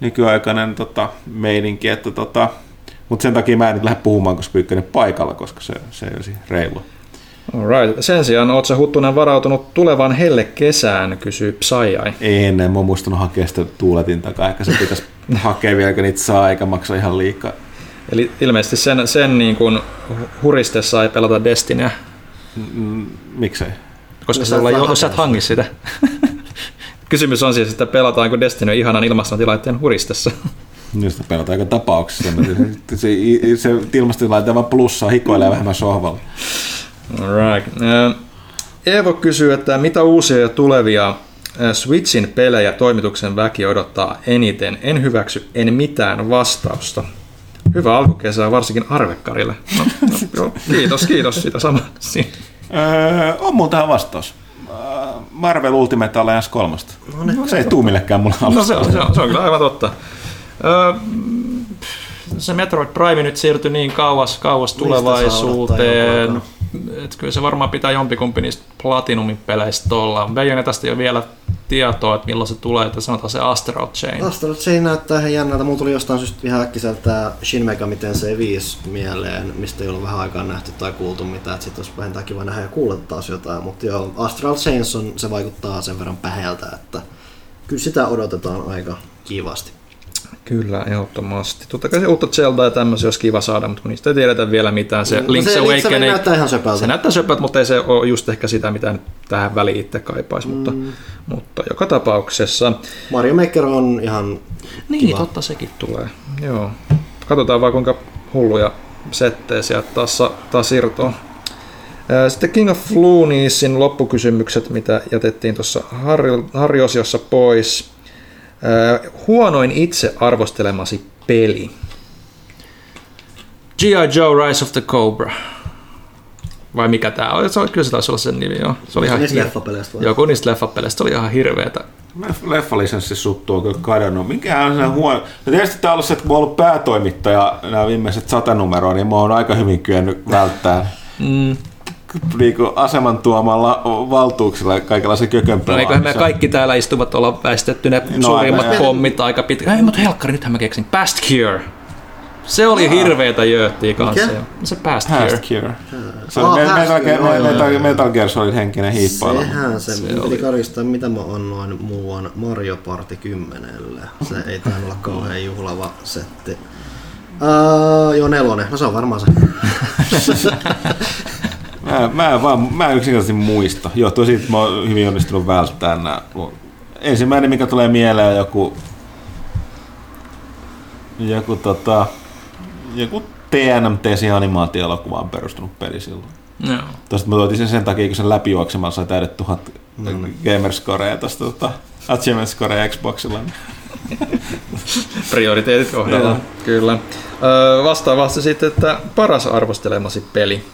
nykyaikainen tota, meininki, että tota, mutta sen takia mä en nyt lähde puhumaan, koska Pyykkönen paikalla, koska se, se ei olisi reilu. Alright. Sen sijaan, ootko sä Huttunen varautunut tulevaan helle kesään, kysyy Psyai. Ei ennen, mä muistanut hakea sitä tuuletin takaa, ehkä se pitäisi *laughs* hakea vielä, kun niitä saa, eikä maksa ihan liikaa. Eli ilmeisesti sen, sen niin kuin huristessa ei pelata Destinyä, Mm, miksei? koska No sä vaan ole, sä et hangi sitä. *laughs* Kysymys on siis, että pelataanko Destiny ihanan ilmastointilaitteen huristessa. *laughs* Nyt sitä pelataan aika tapauksessa. Se, se, se ilmastotilaite vaan plussaa, hikoilee vähemmän sohvalla. Alright. Ö, Eevo kysyy, että mitä uusia ja tulevia ö, Switchin pelejä toimituksen väki odottaa eniten. En hyväksy en mitään vastausta. Hyvä alkukesää varsinkin Arvekkarille. No, no, joo, kiitos, kiitos sitä samaa. Öö, on mulla tähän vastaus. Marvel Ultimate Alliance 3. No, se ei tuu millekään mulle No se on, se on, se on kyllä aivan totta. Se Metroid Prime nyt siirtyi niin kauas, kauas tulevaisuuteen. että kyllä se varmaan pitää jompikumpi niistä Platinumin peleistä olla. Bayonetasta ei ole vielä tietoa, että milloin se tulee, että sanotaan se Astral Chain. Astral Chain näyttää ihan jännältä. Mulla tuli jostain syystä ihan äkkiseltä Shin Megami Tensei 5 mieleen, mistä ei ole vähän aikaa nähty tai kuultu mitään. Että sit olisi vähintään kiva nähdä ja kuulla taas jotain. Mutta joo, Astral Chains on, se vaikuttaa sen verran päheältä, että kyllä sitä odotetaan aika kivasti. Kyllä, ehdottomasti. Totta kai se uutta Zelda ja tämmöisiä olisi kiva saada, mutta kun niistä ei tiedetä vielä mitään. Se No Link's se Awakening Awakening näyttää ihan söpältä. Se näyttää söpältä, mutta ei se ole just ehkä sitä, mitä nyt tähän väliin itse kaipaisi. Mutta, mutta joka tapauksessa Mario Maker on ihan Niin, Kiva. totta sekin. tulee. Joo. Katsotaan vaan kuinka hulluja settejä sieltä taas, taas irtoaa. Ää, Sitten King of Looniesin loppukysymykset, mitä jätettiin tuossa Harri, Harri-osiossa pois. Ää, Huonoin itse arvostelemasi peli. G.I. Joe Rise of the Cobra. Vai mikä tää on? Se oli, kyllä se taisi olla sen nimi, joo. Se oli ihan niistä leffapeleistä vai? Joku niistä leffapeleistä, oli ihan hirveetä. Leffalisenssisuttu on kyllä kadonnut. Mikä on se huono? No tietysti tämä on ollut se, että kun mä oon ollut päätoimittaja nämä viimeiset sata numeroa, niin mä oon aika hyvin kyennyt välttämään Mm. Niin aseman tuomalla valtuuksilla kaikenlaisen kökön No eiköhän me kaikki täällä istuvat olla väistetty ne no, suurimmat aika- pommit aika pitkään. Ei, mutta helkkari, nythän mä keksin. Past Cure. Se oli hirveetä jööttiä kanssa. Mikä? Se Past Past Cure. Cure. Se oli Metal, Past Cure, Gear- Metal. Metal Gear Solid henkinen hiippailu. Sehän se, se piti karistaa, mitä mä annoin muuan Mario Party 10. Se ei tainnut olla kauhean juhlava setti. Uh, joo, nelonen. No se on varmaan se. *laughs* Mä, mä, en vaan, mä en yksinkertaisesti muista. Johtuu siitä, että mä oon hyvin onnistunut välttämään nämä. Ensimmäinen, mikä tulee mieleen, on joku, joku, tota, joku TNMT siihen animaatioelokuvaan perustunut peli silloin. Joo. Tuosta mä tuotin sen sen takia, kun sen läpijuoksemalla sai täydet tuhat gamerscorea tuosta tota, achievement scorea Xboxilla. *laughs* Prioriteetit kohdalla. Kyllä. Öö, vastaavasti sitten, että paras arvostelemasi peli.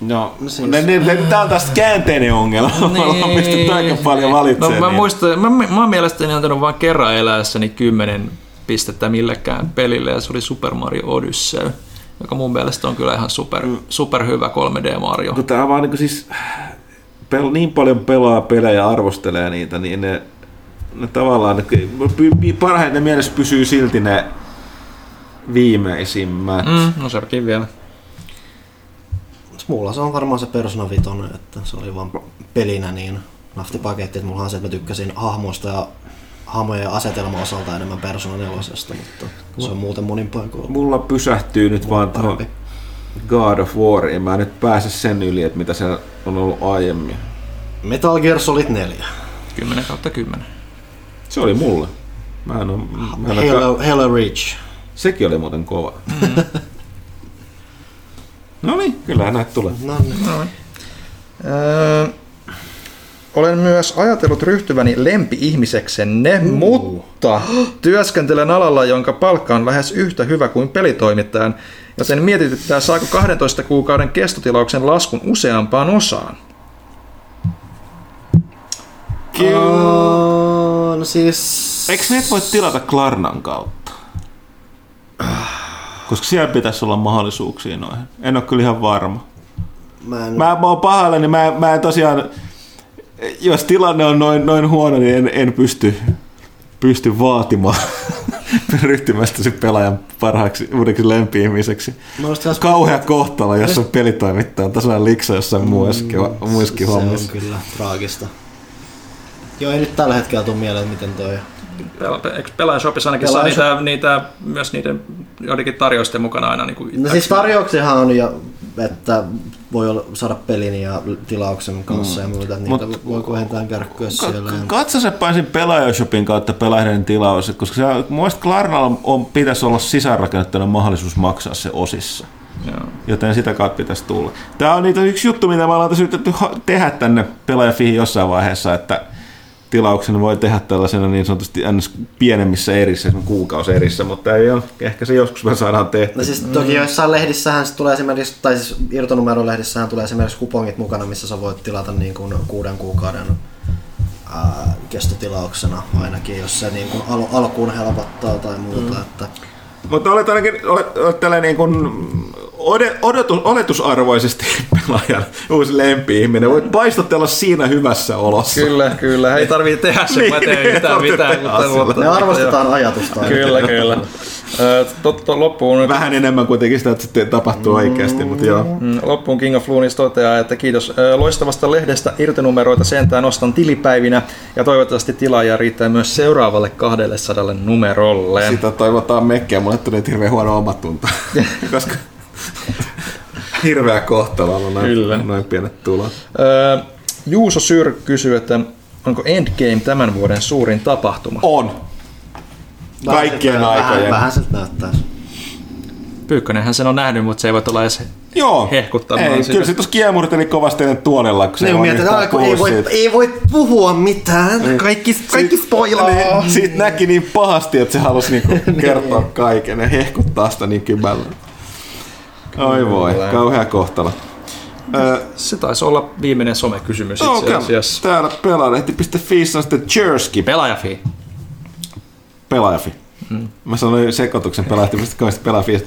No, No siis- ne, ne, ne, tää on taas käänteinen ongelma. Me ollaan pystytty aika paljon No valitsemaan. mä niitä. muistan, mä, mä oon mielestäni antanut vain kerran eläessäni kymmenen pistettä millekään pelille ja se oli Super Mario Odyssey, joka mun mielestä on kyllä ihan super, super hyvä 3D Mario. kun tää vaan niin siis pel, niin paljon pelaa pelejä ja arvostelee niitä, niin ne, ne tavallaan, ne, parhaiten mielessä pysyy silti ne viimeisimmät. Mm. Mm, no sekin vielä. Mulla se on varmaan se Persona 5, että se oli vaan pelinä niin naftipaketti, että mulla on se, että mä tykkäsin hahmoista ja hahmojen ja asetelman osalta enemmän Persona 4, mutta se on muuten monin paikoilla. Mulla pysähtyy nyt vaan tuohon Parempi. God of. Mä en nyt pääse sen yli, että mitä se on ollut aiemmin. Metal Gear Solid 4. 10 kautta 10. Se oli mulle. Mä en oo, mä en Halo, Halo Reach. sekin oli muuten kova. No niin, kyllähän näitä tulee. No, niin. Öö, olen myös ajatellut ryhtyväni lempi-ihmiseksenne, mutta työskentelen alalla, jonka palkka on lähes yhtä hyvä kuin pelitoimittajan, joten mietityttää saako 12 kuukauden kestotilauksen laskun useampaan osaan. Uh, no siis... Eikö ne voi tilata Klarnan kautta? Koska siellä pitäisi olla mahdollisuuksia noihin. En ole kyllä ihan varma. Mä en... Mä, mä oon pahalle, niin mä, mä en tosiaan, jos tilanne on noin, noin huono, niin en, en pysty, pysty vaatimaan *laughs* ryhtymästä sen pelaajan parhaaksi uudeksi lempi-ihmiseksi. Taas- Kauhea kohtalo, jos on pelitoimittaja, on tasainen liksa jossain muissakin, muissakin se on hommissa. kyllä traagista. Joo, ei nyt tällä hetkellä tule mieleen, miten toi... Pela- Eikö Pelaajashopissa ainakin saa Pelaaja- niitä, niitä, myös niiden joidenkin tarjousten mukana aina niin kuin No siis tarjouksiahan on jo, että voi olla, saada pelin ja tilauksen kanssa mm. ja muuta, että niitä voi kohentaen kärkkyä siellä. ja- Katso se paisin Pelaajashopin kautta pelaajien tilaus, koska se, mun mielestä Klarnalla on, pitäisi olla sisäänrakennettuna mahdollisuus maksaa se osissa. Joo. Joten sitä kautta pitäisi tulla. Tämä on niitä yksi juttu, mitä me ollaan tässä yritetty tehdä tänne pelaajafihin jossain vaiheessa, että tilauksen voi tehdä tällaisena niin sanotusti ns. pienemmissä erissä, esimerkiksi kuukauserissä, mutta ei ole. Ehkä se joskus me saadaan tehty. No siis toki joissain lehdissähän tulee esimerkiksi, tai siis irtonumerolehdissähän tulee esimerkiksi kupongit mukana, missä sä voit tilata niin kuin kuuden kuukauden ää, kestotilauksena ainakin, jos se niin kuin al- alkuun helpottaa tai muuta. Mm. Että, Mutta olet ainakin olet, olet tällä niin kuin odotus, oletusarvoisesti *laughs* pelaajan uusi lempi-ihminen. Voit paistotella siinä hyvässä olossa. Kyllä, kyllä. Ei tarvitse tehdä sen, mä Niin, teen ei yhtään mitään. Mutta, mutta, me arvostetaan ajatusta. Kyllä, kyllä. Totta loppuun, Vähän enemmän kuitenkin sitä, että sitten tapahtuu oikeasti, mutta joo. Mm, loppuun King of Loonis toteaa, että kiitos loistavasta lehdestä irtonumeroita sentään ostan tilipäivinä ja toivottavasti tilaajia riittää myös seuraavalle 200 numerolle. Sitä toivotaan mekkiä, mulle tuli nyt hirveän huono omatunto, *laughs* koska *laughs* hirveä kohtalo on noin, Kyllä. noin pienet tulot. Ö, Juuso Syr kysyy, että onko Endgame tämän vuoden suurin tapahtuma? On. Kaikkien Vähän- aikojen. Vähän siltä näyttäisi. Pyykkönenhän sen on nähnyt, mutta se ei voi olla edes Joo. hehkuttamaan Ei, sitä. kyllä se tuossa kiemurteli kovasti ennen tuolella, kun se Niin mietin, ei, voi, ei voi puhua mitään. Kaikki, kaikki spoilaa. Niin, siitä näki niin pahasti, että se halusi niinku *laughs* kertoa kaiken ja hehkuttaa sitä niin kymällä. Oi voi, kauhea kohtalo. Se taisi olla viimeinen somekysymys itse Okei, asiassa. täällä pelaalehti.fi on sitten Jersky, pelaajafi. pelaajafi. Mä sanoin sekoituksen pelaajafi.fi, pelaajafi.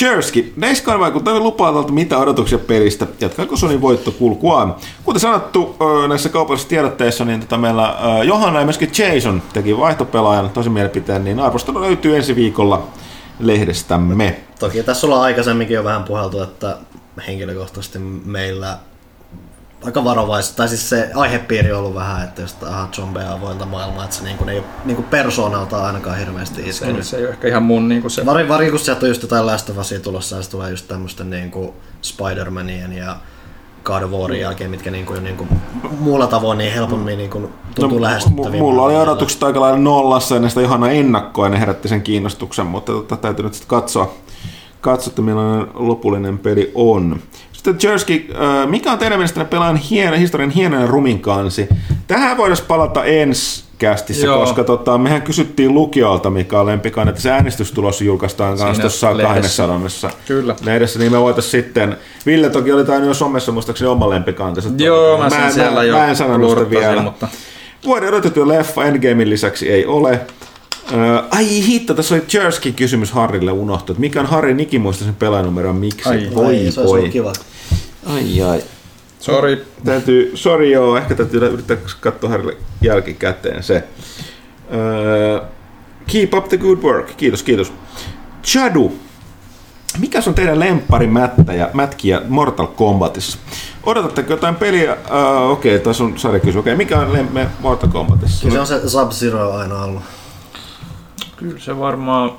Jersky, Days Gone vaikuttaa lupaavalta mitä odotuksia pelistä. Jatkaako Sonin voitto kulkuaan? Kuten sanottu näissä kaupallisissa tiedotteissa, niin tota meillä Johanna ja myöskin Jason teki vaihtopelaajan tosi mielipiteen, niin arvostelu löytyy ensi viikolla lehdestämme. Toki tässä ollaan aikaisemminkin jo vähän puheltu, että henkilökohtaisesti meillä aika varovaista, tai siis se aihepiiri on ollut vähän, että jos aha, zombeja avointa maailmaa, että se niin kuin, ei ole niin kuin persoonalta ainakaan hirveästi Se, iskenyt. se ei ole ehkä ihan mun niin se. Vari, vari kun sieltä on just jotain Usia tulossa, ja se tulee just tämmöisten niin kuin Spider-Manien ja God of Warin jälkeen, mitkä niin kuin, niin kuin, muulla tavoin niin helpommin niin kuin, tuntuu no, lähestyttäviin. mulla oli odotukset aika lailla nollassa ennen sitä Johanna ennakkoa ja ne herätti sen kiinnostuksen, mutta tota, täytyy nyt sitten katsoa, katsoa, että millainen lopullinen peli on. Sitten Jersky, äh, mikä on teidän mielestänne pelaajan hieno, historian hienoin ja rumin kansi? Tähän voitaisiin palata ensi kästissä, Joo. koska tota, mehän kysyttiin lukiolta, mikä on lempikaan, että se äänestystulos julkaistaan kanssa tuossa lehdessä. 200. Kyllä. Lehdessä, niin me voitaisiin sitten, Ville toki oli tainnut jo somessa muistaakseni oma lempikantansa. Joo, mä sen siellä jo Mä en sanonut sitä vielä. mutta- Vuoden odotettu leffa Endgamein lisäksi ei ole. Ö, ai hitto, tässä oli Jerskin kysymys Harrille unohtu. että Mikä on Harrin ikimuistaisen pelaajanumero miksi? Ai, voi, Ai, se olisi voi. ollut kiva. Ai, ai. Sori. Täytyy, sori joo, ehkä täytyy yrittää katsoa Harrille jälkikäteen se. Ö, keep up the good work. Kiitos, kiitos. Chadu. Mikä on teidän lemppari mättäjä, mätkiä Mortal Kombatissa? Odotatteko jotain peliä? Uh, Okei, okay, tässä on sarjakysymys. Okei, okay, mikä on lemme Mortal Kombatissa? Kyllä se on se Sub-Zero aina ollut. Kyllä se varmaan...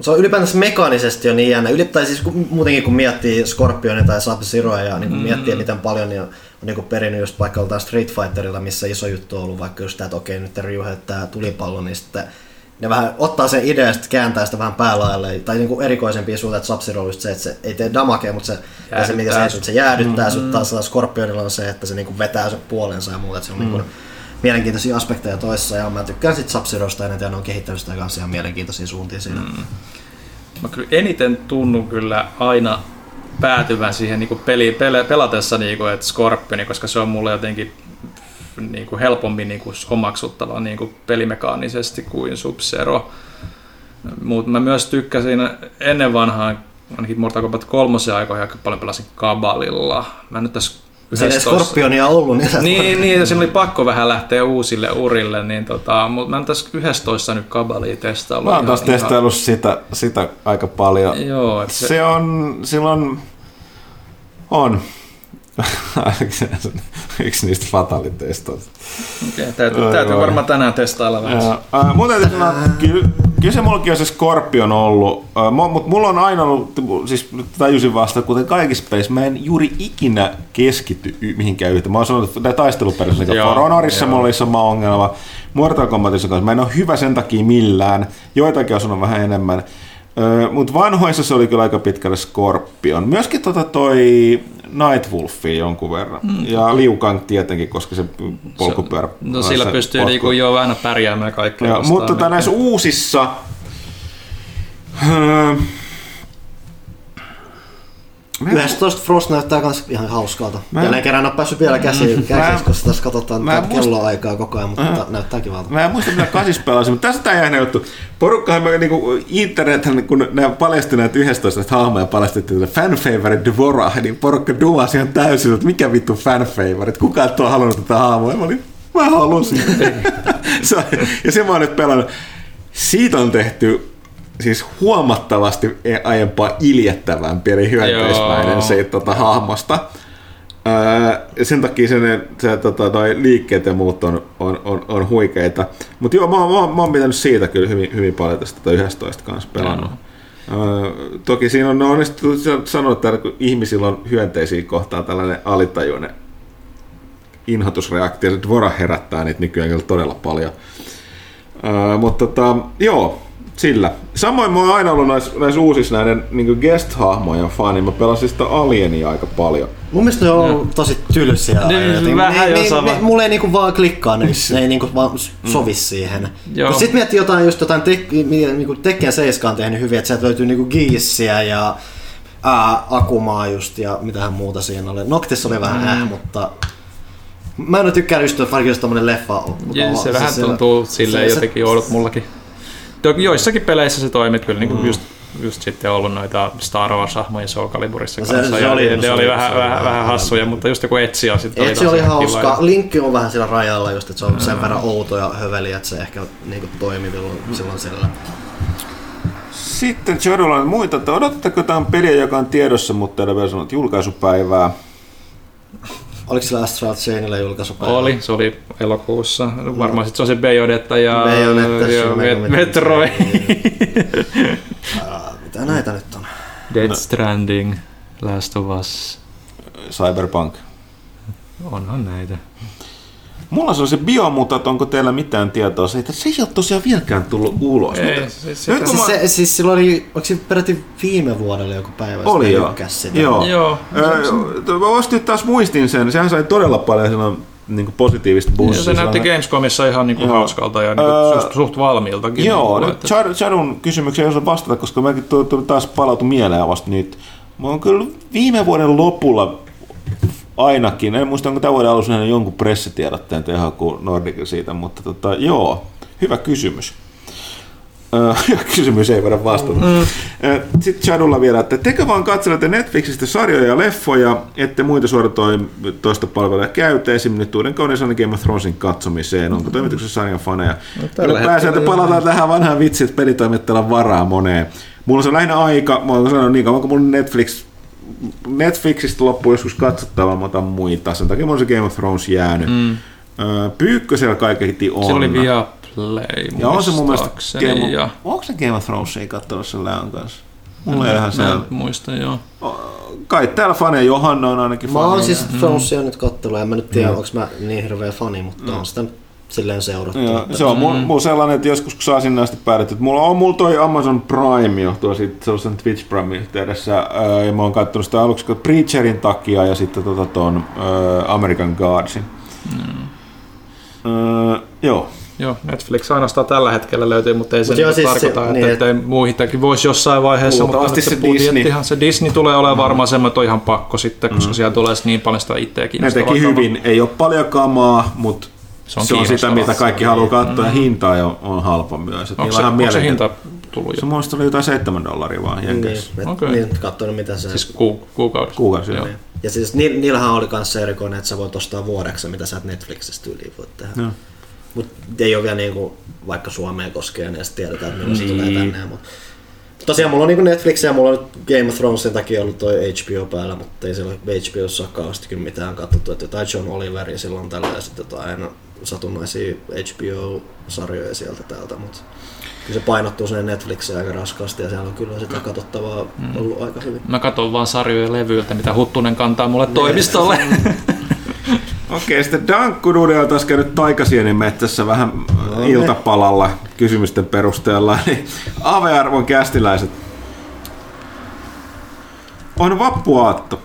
Se on ylipäätänsä mekaanisesti jo niin jännä. Ylipäätään siis kun, muutenkin kun miettii Scorpionia tai Sub-Zeroa ja niin kun mm. miettii miten paljon niin on, on niin perinyt just vaikka joltain Street Fighterilla, missä iso juttu on ollut vaikka just tämä, että okei nyt Ryu heittää tulipallo, niin sitten ne vähän ottaa sen idea ja sitten kääntää sitä vähän päälaille. Tai niin kuin erikoisempia että Sub-Zero on just se, että se ei tee damakea, mutta se, se, mitä se, se jäädyttää mm-hmm. sut taas Scorpionilla on se, että se niin kuin vetää sen puolensa ja muuta. Että se on mm. niin kuin, mielenkiintoisia aspekteja toissa ja mä tykkään sit eniten ja ne on kehittänyt sitä kanssa ihan mielenkiintoisia suuntia siinä. Mm. Mä kyllä eniten tunnun kyllä aina päätyvän siihen niin peli, pele, pelatessa, niin kuin, että Scorpioni, koska se on mulle jotenkin niin kuin helpommin niin kuin omaksuttava niin kuin pelimekaanisesti kuin Sub-Zero. Mutta mä myös tykkäsin ennen vanhaan, ainakin Mortal Kombat 3 aikoihin aika paljon pelasin Kabalilla. Mä nyt tässä Siinä ei 11 Skorpionia ollut, niin, niin, niin, ja siinä oli pakko vähän lähteä uusille urille, niin tota, mutta mä oon tässä 11 nyt Kabalia testailla. Mä oon taas testaillut sitä, sitä aika paljon. Joo, että se... se on, silloin on *laughs* yksi niistä fataliteista. Okay, täytyy, täytyy varmaan tänään testailla vähän. Ja, äh, mun täytyy sanoa, että kyllä, kyllä se mullakin on se Scorpion ollut, mutta mulla on aina ollut, siis tajusin vasta, kuten kaikissa pelissä, mä en juuri ikinä keskity mihinkään yhteen. Mä oon sanonut, että taisteluperäisessä, niin Honorissa mulla oli sama ongelma, Mortal Kombatissa kanssa, mä en ole hyvä sen takia millään, joitakin on sanonut vähän enemmän. Mutta vanhoissa se oli kyllä aika pitkälle Scorpion. Myöskin tota toi Nightwolfi jonkun verran. Mm. Ja Liu Kang tietenkin, koska se polkupyörä... No sillä se pystyy potku- niinku jo aina pärjäämään kaikkea vastaan. mutta tota, näissä uusissa... Öö, 11 Frost näyttää kans ihan hauskalta. Mä- Jälleen kerran en ole päässyt vielä käsiin, Mä- käsiin koska tässä katsotaan Mä tätä muist- kelloaikaa koko ajan, mutta näyttää kivalta. Mä en muista mitä kasis pelasin, mutta tästä tämä jähnä juttu. Porukkahan me niinku, internethän, kun ne paljasti näitä 11 näistä hahmoja paljastettiin, että fan favorite Dvora, niin porukka dumas ihan täysin, että mikä vittu fan favorite, kuka et ole halunnut tätä hahmoa. Mä olin, mä halusin. *laughs* *laughs* On- ja se mä oon nyt pelannut. Siitä on tehty siis huomattavasti aiempaa iljettävämpi eli hyönteismäinen siitä tota, hahmosta. Öö, sen takia sen, se, tota, toi liikkeet ja muut on, on, on, on huikeita. Mutta joo, mä, mä, mä oon pitänyt siitä kyllä hyvin, hyvin paljon tästä tota 11 kanssa pelannut. Öö, toki siinä on onnistuttu sanoa, että kun ihmisillä on hyönteisiä kohtaan tällainen alitajuinen inhotusreaktio, se Dvora herättää niitä nykyään kyllä todella paljon. Öö, mutta tota, joo, sillä. Samoin mä oon aina ollut näissä, näissä uusissa näiden niin guest-hahmojen fani. Mä pelasin sitä Alienia aika paljon. Mun mielestä ne on ollut tosi tylsiä. Niin, jotenkin. vähän ne, ne, ne, mulla ei niinku vaan klikkaa, ne, ne ei niinku vaan sovi siihen. Joo. Sitten miettii jotain, just jotain tek, niinku Tekken 7 on tehnyt hyvin, että sieltä löytyy niinku Giissiä ja ää, Akumaa just ja mitähän muuta siinä oli. Noctis oli vähän äh, mutta mä en ole tykkää just vaikka jos tommonen leffa on. Ja se Siis vähän tuntuu silleen se- jotenkin oudot mullakin. Joissakin peleissä se toimi kyllä niin kuin just, just sitten ollut noita Star Wars-hahmoja Soul Caliburissa se- kanssa. se ja oli- ne, se oli, vähän, se oli vähän, vähän- vähän hassuja, mutta just joku Ezio sitten Et se oli hauska. kiva. Linkki on vähän sillä rajalla just, että se on sen verran outo ja höveli, että se ehkä niinku toimi silloin, silloin sillä. Sitten Jodolla on muita, että odottaako tämän peliä, joka on tiedossa, mutta ei ole vielä sanonut julkaisupäivää. Oliko sillä Astral Chainilla julkaisupäivä? Oli, se oli elokuussa. Varmaan sitten se on se Bayonetta ja, Bayonetta, ja Met- Metroid. Ää, *laughs* Mitä näitä nyt on? Dead Stranding, Last of Us. Cyberpunk. Onhan näitä. Mulla se on se biomutat, onko teillä mitään tietoa siitä? Se ei ole tosiaan vieläkään tullut ulos. Ei, Mutta- siis Nyt Siis, mä- se, siis silloin oli, onko se peräti viime vuodelle joku päivä, jos Oli lykkäs sitä? Joo. Joo. Öö, mä nyt taas muistin sen. Sehän sai todella paljon silloin niin kuin positiivista boostia. se näytti Gamescomissa ihan niinku Joo. hauskalta ja niinku Öö, suht, suht valmiiltakin. Joo, nyt että- Chad- Chadun kysymykseen ei osaa vastata, koska mäkin tuli, tuli taas palautu mieleen vasta nyt. Mä oon kyllä viime vuoden lopulla ainakin, en muista onko tämän vuoden alussa jonkun pressitiedotteen ihan kuin Nordic siitä, mutta tota, joo, hyvä kysymys. *laughs* Hyvä kysymys, ei voida vastata. Mm. Sitten Chadulla vielä, että tekö vaan katselette Netflixistä sarjoja ja leffoja, ette muita suoratoista palveluja käytä, esimerkiksi nyt uuden kauden sanan Game of Thronesin katsomiseen. Onko toimituksessa sarjan faneja? No, pääsee, että palataan tähän vanhaan vitsiin, että pelitoimittajalla varaa moneen. Mulla on se lähinnä aika, mä oon sanonut niin kauan kuin mun Netflix Netflixistä loppuu joskus katsottavaa, mä otan muita. Sen takia on se Game of Thrones jäänyt. Mm. Pyykkösellä kaiketi on. Se oli Viaplay Ja on se mun mielestä Game of, ja... Onko se Game of Thrones ei katsonut sen Leon kanssa? Mulla ei ihan se. Muista, joo. Kai täällä faneja, Johanna on ainakin Mä oon siis Thronesia nyt kattellut, en mä nyt tiedä, onko mä niin hirveä fani, mutta on sitä silleen seurattu. Joo, se on mulla, mulla sellainen, että joskus kun saa sinne asti päädytty, että mulla on mulla toi Amazon Prime johtua siitä sellaisen Twitch Prime yhteydessä, ää, ja mä oon katsonut sitä aluksi Preacherin takia ja sitten tota ton ää, American Godsin. Mm. joo. Joo, Netflix ainoastaan tällä hetkellä löytyy, mutta ei se Mut joo, niinku siis tarkoita, se- että, niin, että ei muihinkin voisi jossain vaiheessa, mutta se, se budjettihan, se Disney tulee olemaan varmaan semmoinen, että on ihan pakko sitten, koska siellä tulee sitten niin paljon sitä itseä Ne teki hyvin, ei ole paljon kamaa, mutta Se se on se on sitä, mitä kaikki haluaa katsoa, ja hinta on, on halpa myös. Et Onko se, onko se hinta tullut Se jo? mun mielestä oli jotain 7 dollaria vaan Niin, Jenkeissä. et, Okei. niin, katsonut mitä se... Siis ku, kuukaudessa. Kuukausi, joo. Niin. Ja siis ni, niillähän oli myös se erikoinen, että sä voit ostaa vuodeksi, mitä sä et Netflixistä yli voit tehdä. Joo. Mutta ei ole vielä niinku, vaikka Suomeen koskee, niin sitten tiedetään, että milloin se tulee Niin. tänne. Mut. Tosiaan mulla on niinku Netflix ja mulla on nyt Game of Thronesin takia ollut toi HBO päällä, mutta ei siellä HBOssa ole kauheasti kyllä mitään katsottu. Että jotain John Oliveria silloin tällä ja sitten jotain satunnaisia HBO-sarjoja sieltä täältä. Mutta kyllä se painottuu sinne Netflixiin aika raskaasti ja siellä on kyllä sitä katsottavaa ollut aika hyvin. Mä katson vaan sarjoja levyiltä, mitä Huttunen kantaa mulle toimistolle. *laughs* Okei, sitten Dankkudude on taas käynyt metsässä vähän no, iltapalalla kysymysten perusteella. *laughs* Eli AV-arvon kästiläiset. On vappuaatto.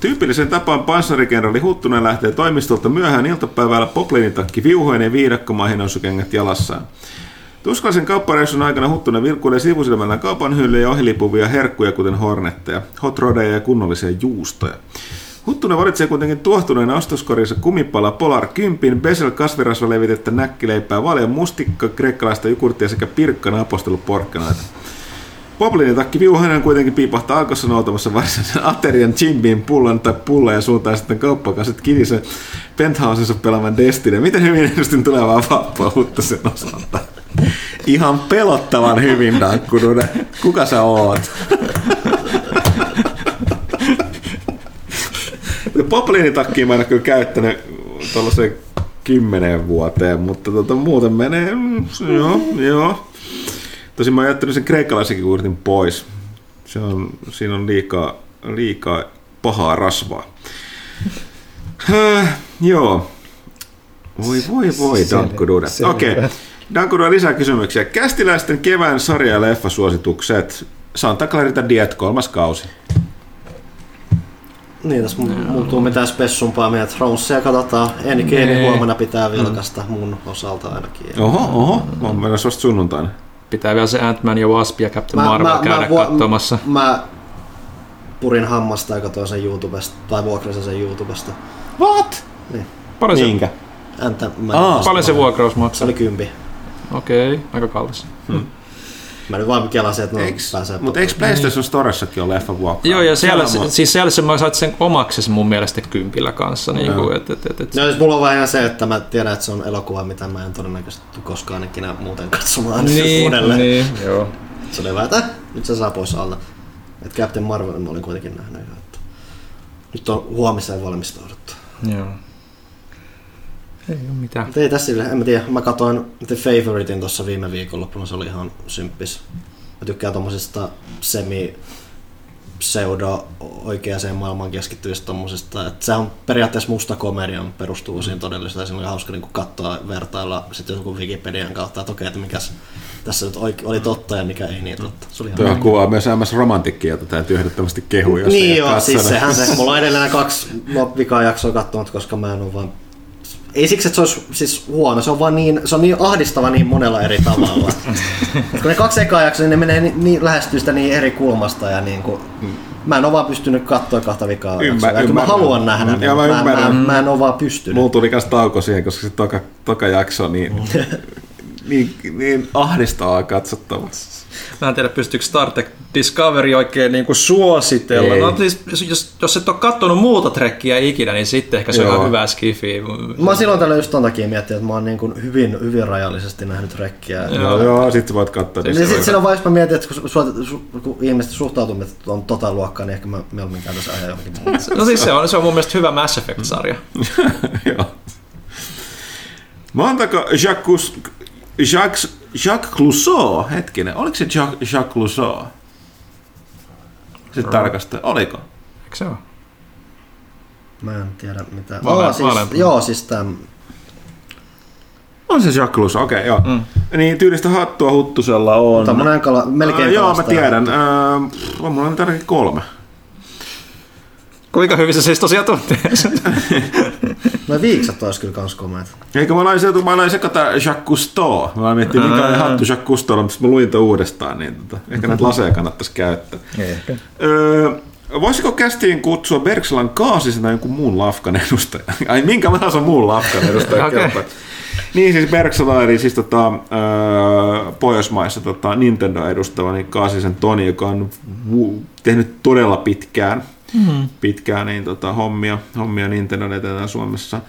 Tyypillisen tapaan panssarikenraali Huttunen lähtee toimistolta myöhään iltapäivällä poplinitakki viuhoinen ja viidakkomaihin nousukengät jalassaan. Tuskallisen kauppareissun aikana Huttunen vilkkuilee sivusilmällä kaupan hyllyjä ja ohilipuvia herkkuja, kuten hornetteja, hot rodeja ja kunnollisia juustoja. Huttunen valitsee kuitenkin tuohtuneen ostoskorinsa kumipala Polar 10, Besel kasvirasva levitettä näkkileipää, vaalean mustikka, kreikkalaista jukurttia sekä pirkkana aposteluporkkanoita. Poplinin takki viuhainen kuitenkin piipahtaa alkossa noutamassa varsinaisen aterian Jimbin pullon tai pulla ja suuntaa sitten kauppakaset kivisen penthousensa pelaavan Destiny. Miten hyvin ennustin tulevaa vappua Huttusen osalta? Ihan pelottavan hyvin, Dankkudunen. Kuka sä oot? Popliinitakkiin mä en kyllä käyttänyt tuollaiseen kymmeneen vuoteen, mutta tota, muuten menee, mm, joo, joo. Tosin mä oon jättänyt sen kreikkalaisenkin kuurtin pois. Se on, siinä on liikaa, liikaa pahaa rasvaa. Äh, joo. Voi voi voi, Dankkudude. selvä. Okei. *laughs* Okay. Dankkudude lisää kysymyksiä. Kästiläisten kevään sarja- ja leffasuositukset. Santa Clarita Diet, kolmas kausi. Niin, tässä mun, mun tuu mitään spessumpaa mieltä. Thronesia katsotaan. Endgame Nee. huomenna pitää vilkasta mun osalta ainakin. Oho, oho. Mä oon menossa vasta sunnuntaina. Pitää vielä se Ant-Man ja Wasp ja Captain Marvel käydä vuo- katsomassa. Mä purin hammasta ja katsoin sen YouTubesta, tai vuokrasin sen YouTubesta. What? Niin. Paljon se, Niinkä? Entä, mä Aa. paljon se vuokraus Se maksaa? oli kympi. Okei, aika kallis. Mä nyt vaan kelasin, että no Eiks, pääsee mutta eikö PlayStation Storessakin ole leffa vuokraa? Joo, ja siellä, Siellä on- siis siellä sä sait sen omaksi mun mielestä kympillä kanssa. Niin kuin, et, et, et, et. No siis mulla on ihan se, että mä tiedän, että se on elokuva, mitä mä en todennäköisesti koskaan ikinä muuten katsomaan *laughs* niin, uudelleen. niin, joo. Se oli vähän, että äh, nyt se saa pois alta. Että Captain Marvel mä olin kuitenkin nähnyt jo, että nyt on huomiseen valmistauduttu. joo. Ei ole mitään. Mutta ei tässä sille, en mä tiedä, mä katsoin The Favoritein tuossa viime viikonloppuna, se oli ihan symppis. Mä tykkään tommosista semi pseudo oikeaan maailmaan keskittyvistä tommosista. Että se on periaatteessa musta komedia, mutta perustuu siihen todellisuuteen. Siinä oli hauska niin katsoa, vertailla sitten joku Wikipedian kautta, että okei, että mikäs tässä nyt oli totta ja mikä ei niin totta. Se oli ihan Tuo kuvaa myös MS romantikkia, jota täytyy ehdottomasti kehua, jos niin joo, siis sehän se. Mulla on edelleen *laughs* kaksi no, vikaa jaksoa katsonut, koska mä en ole vaan... Ei siksi, että se olisi siis huono, se on vaan niin, se on niin ahdistava niin monella eri tavalla. *laughs* Kun ne kaksi ekaa jaksoa, niin ne menee niin, niin lähestyy sitä niin eri kulmasta ja niin kuin, mä en ole vaan pystynyt katsoa kahta vikaa Ymmär- jaksoa. Ja kyllä mä ymmärrän. haluan nähdä, Mm, niin, ja mä mä, mä, mä, ymmärrän. en ole vaan pystynyt. Mulla tuli myös tauko siihen, koska se toka, toka jakso niin, *laughs* niin, niin ahdistavaa katsottavaa. Mä en tiedä, pystyykö Star Trek Discovery oikein niin kuin suositella. Ei. No, siis, jos, jos et ole katsonut muuta trekkiä ikinä, niin sitten ehkä se on Joo. ihan hyvä skifi. Mä oon silloin tällä just ton takia miettinyt, että mä oon niin kuin hyvin, hyvin rajallisesti nähnyt rekkiä. Joo, joo sit sä voit katsoa. Niin sit silloin vaiheessa mä mietin, että kun, su, su, kun ihmiset suhtautumiset on tota luokkaa, niin ehkä mä mieluummin käyn tässä ajaa johonkin. No siis se on, se on mun mielestä hyvä Mass Effect-sarja. *laughs* Joo. Montako Jacques, Jacques, Jacques Clouseau, hetkinen, oliko se Jacques, Jacques Clouseau? Sitten tarkastaa, oliko? Eikö se ole? Mä en tiedä mitä. Vale- Aa, siis, vaaleanpunaa. joo, siis täm, On se Jacques Clouseau, okei, okay, joo. Mm. Niin tyylistä hattua Huttusella on. tämmönen kala, melkein Ää, joo, mä tiedän. Pff, on mulla nyt ainakin kolme. Kuinka hyvin se siis tosiaan tuntee sen? No viiksat ois kyllä kans komeet. Eikä mä sieltä, mä aloin sekata Jacques Cousteau. Mä miettiä, mikä oli hattu Jacques Cousteaulla, mutta sitten mä luin tämän uudestaan, niin tota, ehkä näitä laseja kannattaisi käyttää. Ehkä. Öö, voisiko kästiin kutsua Berksalan Kaasisen tai jonkun muun lafkan edustaja? *laughs* Ai minkä tahansa muun lafkan edustaja okay. Niin siis Berksala, eli siis tota, öö, Pohjoismaissa tota, Nintendo edustava, niin Kaasisen Toni, joka on vu- tehnyt todella pitkään, mm-hmm. pitkään niin, tota, hommia, hommia Nintendo eteen Suomessa.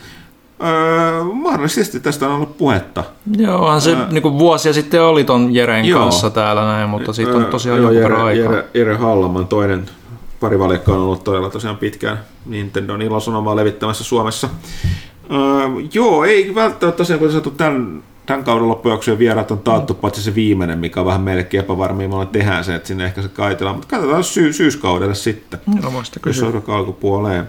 Öö, mahdollisesti tästä on ollut puhetta. Joo, se Ää. niin kuin vuosia sitten oli ton Jeren Joo. kanssa täällä näin, mutta siitä on Öö, tosiaan jonkun Jere, verran aikaa. Jere, Jere Hallaman, toinen parivaljakka on ollut todella tosiaan pitkään Nintendon ilosanomaa levittämässä Suomessa. Öö, joo, ei välttämättä tosiaan, kun saatu tämän, tämän kauden loppujaksojen vieraat on taattu, paitsi se viimeinen, mikä on vähän melkein epävarmi, me tehdään se, että sinne ehkä se kaitellaan, mutta katsotaan syy, syyskaudelle sitten, No voisitte jos kysyä. on alkupuoleen.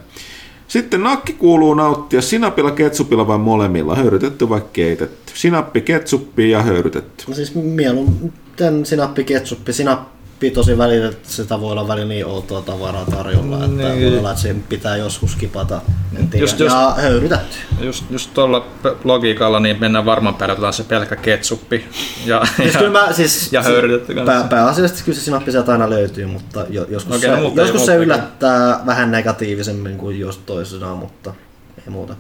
Sitten nakki kuuluu nauttia sinapilla, ketsupilla vai molemmilla, höyrytetty vai keitetty. Sinappi, ketsuppi ja höyrytetty. No siis mieluummin sinappi, ketsuppi, sinappi tosi välillä, että sitä voi olla välillä niin outoa tavaraa tarjolla, että Niin. voi olla, että sen pitää joskus kipata. Just- just- Ja höyrytetty. Just, just tuolla logiikalla niin mennään varmaan päälle, otetaan se pelkkä ketsuppi. Ja, *laughs* Siis ja, kyllä mä, siis, ja höyrytetty kanssa. Pää, pääasiallisesti kyllä se sinappi sieltä aina löytyy, mutta jo, joskus, Okei, se, no, mutta ei joskus se muuta. yllättää vähän negatiivisemmin kuin jos toisenaan, mutta ei muuta.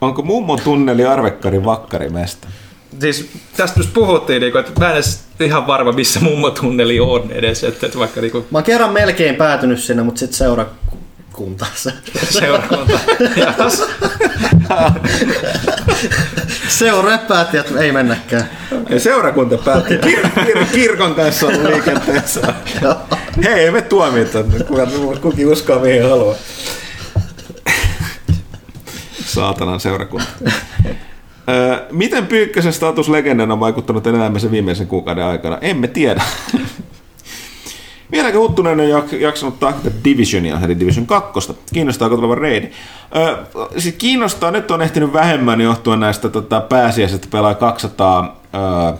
Onko mummon tunneli Arvekkarin vakkarimesta? Siis tästä just puhuttiin, niin kuin, että mä en edes ihan varma, missä mummotunneli on edes. Että, että vaikka niin kuin, Mä oon kerran melkein päätynyt sinne, mutta sitten seurakunta se. seurakunta. *laughs* Seura päätti, että ei mennäkään. Ja seurakunta päätti kir- kir- kirkon kanssa olla liikenteessä. *laughs* Hei, ei me tuomita, kuka, kukin uskoo mihin haluaa. Saatanan seurakunta. Miten Pyykkösen status legendana on vaikuttanut elämänsä viimeisen kuukauden aikana? Emme tiedä. *laughs* Vieläkö Huttunen on jak- jaksanut tahtita Divisionia, eli Division 2? Kiinnostaako tuleva reidi? Öö, siis kiinnostaa, nyt on ehtinyt vähemmän johtuen näistä tota, pääsiäisestä pelaa 200 öö,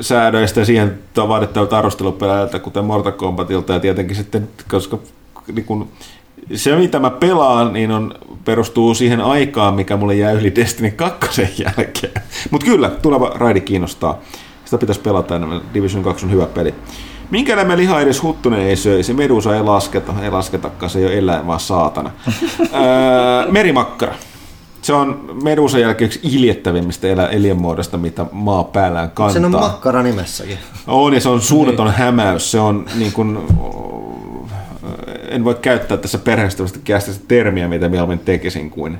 säädöistä ja siihen vaadittavilta arvostelupelaajilta, kuten Mortal Kombatilta ja tietenkin sitten, koska niin kun, se mitä mä pelaan, niin on, perustuu siihen aikaan, mikä mulle jää yli Destiny 2 jälkeen. Mutta kyllä, tuleva raidi kiinnostaa. Sitä pitäisi pelata enemmän. Division 2 on hyvä peli. Minkä eläimen lihaa edes huttunen ei söisi? Medusa ei lasketa, ei lasketakaan, se ei ole eläin, vaan saatana. *laughs* öö, merimakkara. Se on Medusan jälkeen yksi iljettävimmistä eliönmuodosta, mitä maa päällään kantaa. Sen on makkara nimessäkin. On, ja se on suunnaton niin. hämäys. Se on niin kuin, en voi käyttää tässä perheestävästä kästä termiä, mitä mieluummin tekisin kuin,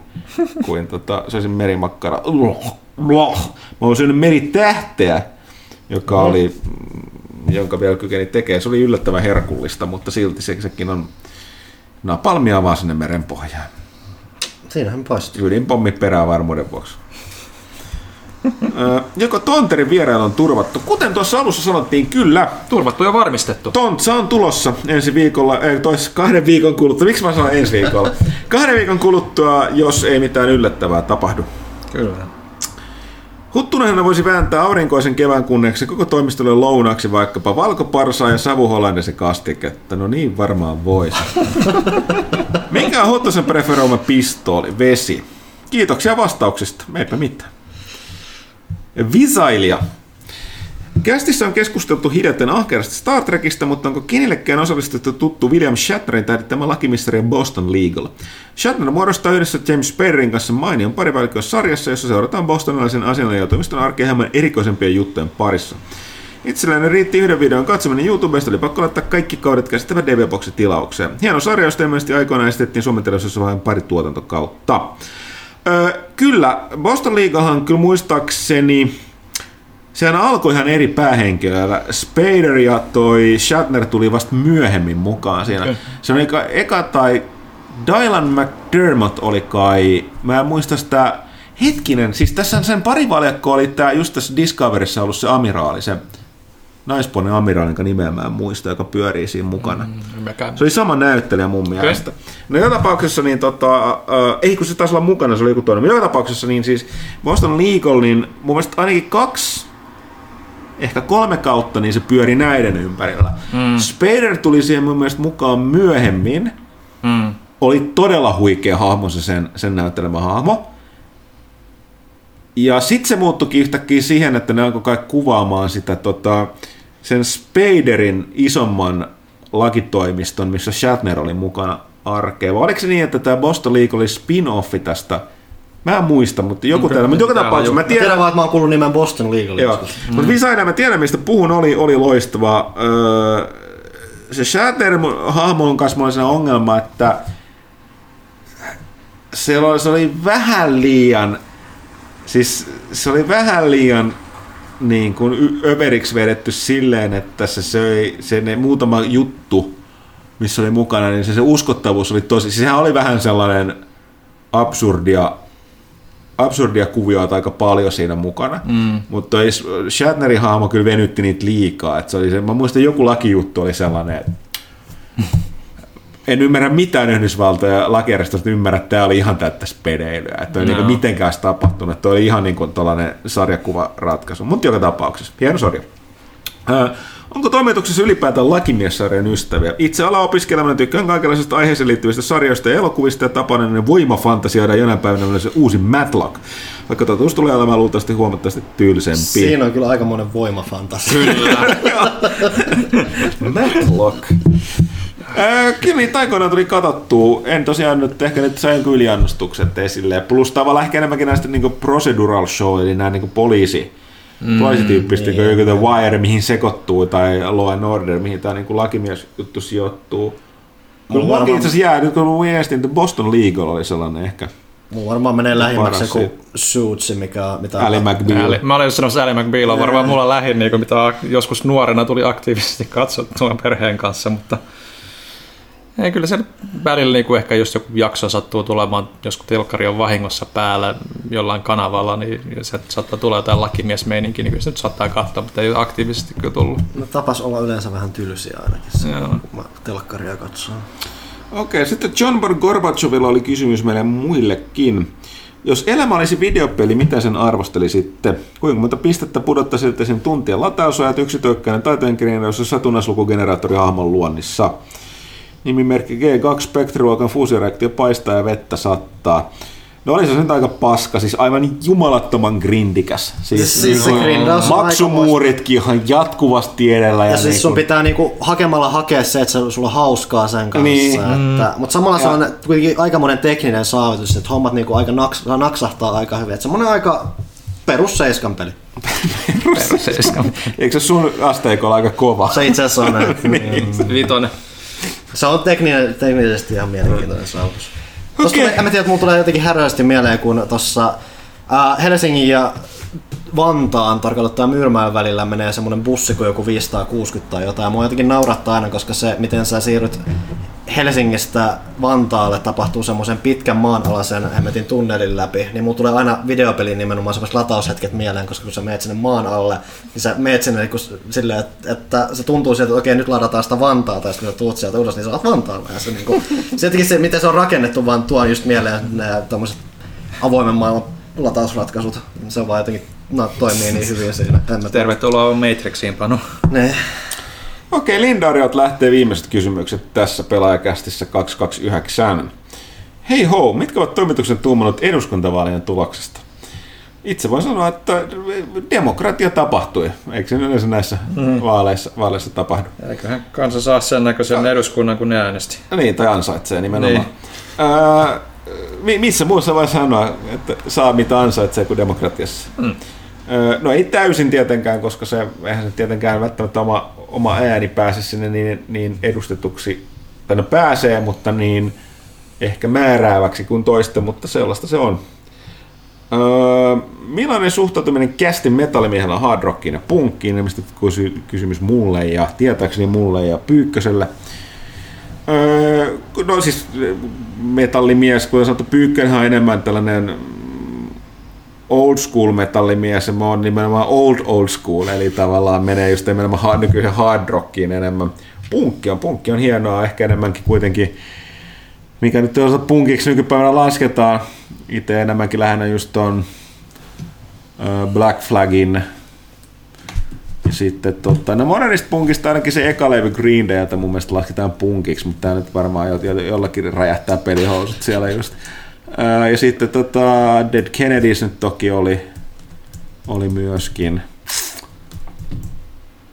kuin tota, se olisi merimakkara. Mä oon syönyt meritähteä, joka oli, jonka vielä kykeni tekee. Se oli yllättävän herkullista, mutta silti se, sekin on napalmia vaan sinne meren pohjaan. Siinähän paistuu. Ydinpommi perään varmuuden vuoksi. Ö, Joko Tonterin vierailu on turvattu? Kuten tuossa alussa sanottiin, kyllä. Turvattu ja varmistettu. Tontsa on tulossa ensi viikolla, ei tois kahden viikon kuluttua. Miksi mä sanon ensi viikolla? Kahden viikon kuluttua, jos ei mitään yllättävää tapahdu. Kyllä. Huttunenhan voisi vääntää aurinkoisen kevään kunniaksi koko toimistolle lounaksi vaikkapa valkoparsaa ja savuhollandisen kastiketta. No niin varmaan voisi. *laughs* Mikä on Huttusen preferoima pistooli? Vesi. Kiitoksia vastauksista. Eipä mitään. Visailia. Kästissä on keskusteltu hiljatten ahkerasta Star Trekista, mutta onko kenellekään osallistuttu tuttu William Shatnerin tähdittämä lakimisteri Boston Legal? Shatner muodostaa yhdessä James Sperrin kanssa mainion parivalikoissarjassa, jossa seurataan bostonilaisen asianajotoimiston arkea hieman erikoisempien juttujen parissa. Itselläni riitti yhden videon katsominen YouTubesta, oli pakko laittaa kaikki kaudet käsittävä DV-boksi tilaukseen. Hieno sarja, josta ilmeisesti aikoinaan esitettiin Suomen vain pari tuotantokautta. Öö, kyllä, Boston Leaguehan kyllä muistaakseni, sehän alkoi ihan eri päähenkilöillä. Spader ja toi Shatner tuli vasta myöhemmin mukaan siinä. Okei. Se oli eka, eka tai Dylan McDermott oli kai, mä en muista sitä, hetkinen, siis tässä sen parivaljakko oli tää just tässä Discoverissa ollut se amiraali, se naispuolinen amiraali, jonka nimeä mä en muista, joka pyörii siinä mukana. Mm. Mäkään. Se oli sama näyttelijä mun mielestä. No joka tapauksessa, niin tota, äh, ei kun se taisi olla mukana, se oli joku toinen. Joka tapauksessa, niin siis Boston Legal, niin mun mielestä ainakin kaksi, ehkä kolme kautta, niin se pyöri näiden ympärillä. Mm. Spader tuli siihen mun mielestä mukaan myöhemmin. Mm. Oli todella huikea hahmo se sen, sen näyttelemä hahmo. Ja sitten se muuttuikin yhtäkkiä siihen, että ne alkoi kai kuvaamaan sitä tota, sen Spaderin isomman lakitoimiston, missä Shatner oli mukana arkea. Vai oliko se niin, että tämä Boston League oli spin-offi tästä? Mä en muista, mutta joku täällä. Mutta joka tapauksessa mä Mä tiedän tiedän, vaan, että mä oon kuullut nimen Boston Legal. Joo. Mm. Mutta Visaina, mä tiedän, mistä puhun, oli, oli loistava. Öö, se Shatter-hahmon kanssa mulla oli ongelma, että se oli, se oli vähän liian, siis se oli vähän liian niin kuin överiksi vedetty silleen, että se söi se ne muutama juttu, missä oli mukana, niin se, se uskottavuus oli tosi, siis sehän oli vähän sellainen absurdia absurdia kuvioita aika paljon siinä mukana, mm. mutta Shatnerin hahmo kyllä venytti niitä liikaa. Et se oli se, mä muistan joku lakijuttu oli sellainen, että *laughs* en ymmärrä mitään Yhdysvaltoja lakijärjestöstä ymmärrä, että tämä oli ihan täyttä spedeilyä. Että ei No. niinku mitenkään olisi tapahtunut. Että oli ihan niinku tällainen sarjakuvaratkaisu. Mutta joka tapauksessa, hieno sarja. Onko toimituksessa ylipäätään lakimiessarjan ystäviä? Itse alaopiskeleminen tykkään kaikenlaisista aiheeseen liittyvistä sarjoista ja elokuvista ja tapainen voimafantasioida jonain päivänä se uusi Matlock. Vaikka totuus tulee olemaan luultavasti huomattavasti tyylisempi. Siinä on kyllä aikamoinen voimafantasia. *laughs* *laughs* Matlock. Niitä aikoinaan tuli katsottua. En tosiaan nyt ehkä nyt sain yliannostukset esille. Plus tavallaan ehkä enemmänkin näistä niinku procedural show, eli nämä niinku poliisi, mm, poliisityyppistä, niin, joku The Wire, mihin sekoittuu, tai Law and Order, mihin tämä niinku lakimies juttu sijoittuu. Kyllä Mulla varmaan- itse asiassa jää, nyt kun mä miestin, että Boston Legal oli sellainen ehkä. Mulla varmaan menee lähimmäksi joku Suitsi, mikä. Mitä Ali McBeal. Mä olin just sanomassa Ally McBeal on varmaan mulla lähin, niin kuin mitä joskus nuorena tuli aktiivisesti katsottua perheen kanssa, mutta ei kyllä se välillä niin kuin ehkä just joku jakso sattuu tulemaan, jos telkkari on vahingossa päällä jollain kanavalla, niin se saattaa tulla jotain lakimiesmeininki, niin kyllä se nyt saattaa katsoa, mutta ei ole aktiivisesti kyllä tullut. No, tapas olla yleensä vähän tylsiä ainakin, se, Joo. kun mä telkkaria katson. Okei, sitten John Bar Gorbachevilla oli kysymys meille muillekin. Jos elämä olisi videopeli, mitä sen arvostelisitte? Kuinka monta pistettä pudottaisitte sen tuntien latausajat, yksitöikkäinen taiteenkirjaus ja satunnaislukugeneraattori hahmon luonnissa? Nimimerkki G2 Spectre-luokan fuusioreaktio paistaa ja vettä sattaa. No oli se nyt aika paska, siis aivan jumalattoman grindikäs. Siis, Siis se niinku grindaus maksumuuritkin ihan jatkuvasti edellä. Ja siis sun niinku- pitää niinku hakemalla hakea se, että se, sulla on hauskaa sen kanssa. Niin. Että, mutta samalla se Ja- on kuitenkin aikamoinen tekninen saavutus, että hommat niinku aika naks, naksahtaa aika hyvin. Että semmonen aika perus seiskan peli. Eikö se sun asteikolla aika kova? Se itse asiassa on näin. *laughs* niin. Vitonen. Se on tekninen, teknisesti ihan mielenkiintoinen saavutus. Okei. tulee, en mä tiedä, että mulla tulee jotenkin häröisesti mieleen, kun tuossa äh, Helsingin ja Vantaan, ottaen Myyrmäen välillä menee semmoinen bussi kuin joku 560 tai jotain. Mua jotenkin naurattaa aina, koska se, miten sä siirryt Helsingistä Vantaalle tapahtuu semmoisen pitkän maanalaisen hemmetin tunnelin läpi, niin mulla tulee aina videopelin nimenomaan semmoiset lataushetket mieleen, koska kun sä meet sinne maan alle, niin sä meet sinne niin silleen, että, että, se tuntuu siltä, että okei nyt ladataan sitä Vantaata, sitten kun sä tuut sieltä ulos, niin sä oot Vantaalla. Ja se, niin kuin, *laughs* se, se, miten se on rakennettu, vaan tuo just mieleen ne tämmöiset avoimen maailman latausratkaisut. Se on vaan jotenkin, no, toimii niin hyvin siinä. En mä tiedä. Tervetuloa Matrixiin, Panu. Ne. Okei, Lindariot lähtee viimeiset kysymykset tässä pelaajakästissä 229. Hei ho, mitkä ovat toimituksen tuumannut eduskuntavaalien tuloksesta? Itse voin sanoa, että demokratia tapahtui. Eikö se yleensä näissä mm. vaaleissa, vaaleissa tapahdu? Eiköhän kansa saa sen näköisen eduskunnan, kun ne äänesti. Niin, tai ansaitsee nimenomaan. Niin. Ää, mi- missä muussa voi sanoa, että saa mitä ansaitsee kuin demokratiassa? Mm. No ei täysin tietenkään, koska se, eihän se tietenkään välttämättä oma, oma ääni pääse sinne niin, niin edustetuksi, tai no pääsee, mutta niin ehkä määrääväksi kuin toista, mutta sellaista se on. Öö, millainen suhtautuminen kästin metallimiehellä hard rockiin ja punkkiin? Ilmeisesti kysy- kysymys mulle ja tietääkseni mulle ja Pyykköselle. Öö, no siis metallimies, kuten sanottu, Pyykkönhän on enemmän tällainen old school metallimies ja mä oon nimenomaan old old school, eli tavallaan menee just nimenomaan nykyisen hard rockiin enemmän. Punkki on, punkki on hienoa, ehkä enemmänkin kuitenkin, mikä nyt tuossa punkiksi nykypäivänä lasketaan, itse enemmänkin lähinnä just ton Black Flagin ja sitten tota, no modernista punkista ainakin se eka levy Green Dayltä mun mielestä lasketaan punkiksi, mutta tämä nyt varmaan jo, jo, jollakin räjähtää pelihousut siellä just. Ja sitten tota, Dead Kennedys nyt toki oli, oli myöskin.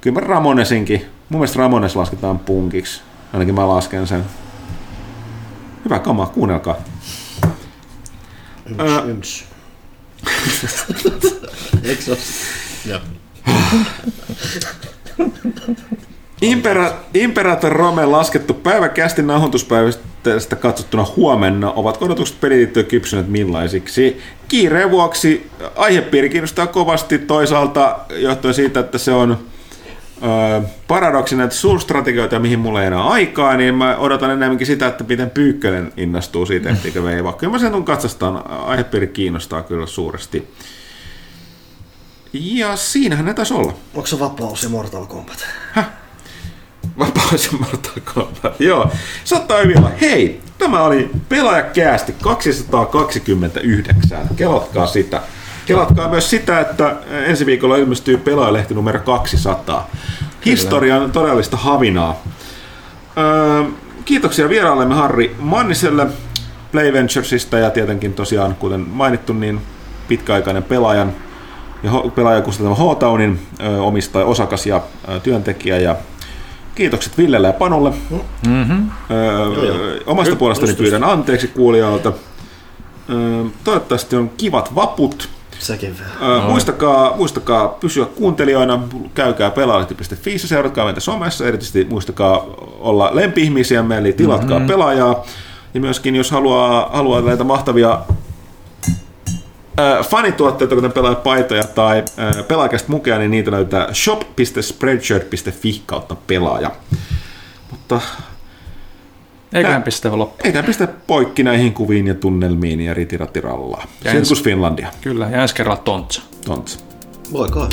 Kyllä mä Ramonesinkin, mun mielestä Ramones lasketaan punkiksi, ainakin mä lasken sen. Hyvä kama, kuunnelkaa. Ää, Yms. Eikö se ole? Joo. Impera, Imperator Rome laskettu päiväkästi nauhoituspäivästä katsottuna huomenna. Ovat odotukset peliliittoja kypsyneet millaisiksi? Kiireen vuoksi aihepiiri kiinnostaa kovasti toisaalta johtuen siitä, että se on ö, paradoksi näitä suurstrategioita, mihin mulla ei enää aikaa, niin mä odotan enemmänkin sitä, että miten Pyykkönen innostuu siitä, etteikö veiva. Kyllä mä sen tuun katsastaan, aihepiiri kiinnostaa kyllä suuresti. Ja siinähän ne taisi olla. Onko se vapaus ja Mortal Kombat? Vapaus ja Mortal Kombat. Joo, saattaa hyvin olla. Hei, tämä oli pelaajakäästi 229. Kelatkaa sitä. Kelatkaa myös sitä, että ensi viikolla ilmestyy pelaajalehti numero 200. Historian todellista havinaa. Öö, kiitoksia vieraallemme Harri Manniselle Play Venturesista ja tietenkin tosiaan, kuten mainittu, niin pitkäaikainen pelaajan ja ho- pelaajan kustantama H-Townin ö, omistaja, osakas ja työntekijä ja kiitokset Villelle ja Panulle. Mm-hmm. Öö, omasta puolestani pyydän anteeksi kuulijoilta. Öö, toivottavasti on kivat vaput. Sekin vielä. Öö, muistakaa, muistakaa pysyä kuuntelijoina, käykää pelaalehti.fi, seuratkaa meitä somessa, erityisesti muistakaa olla lempi-ihmisiämme, eli tilatkaa mm-hmm. pelaajaa. Ja myöskin jos haluaa, haluaa näitä mahtavia Äh, fanituotteita, kuten pelaajapaitoja tai äh, pelaajakästä mukia, niin niitä löytää shop.spreadshirt.fi kautta pelaaja. Mutta Eiköhän pistä loppu. ei tämä pistä poikki näihin kuviin ja tunnelmiin ja ritiratirallaa. Ja Sirkus Finlandia. Kyllä, ja ensi kerralla tontsa. Tontsa. Voiko?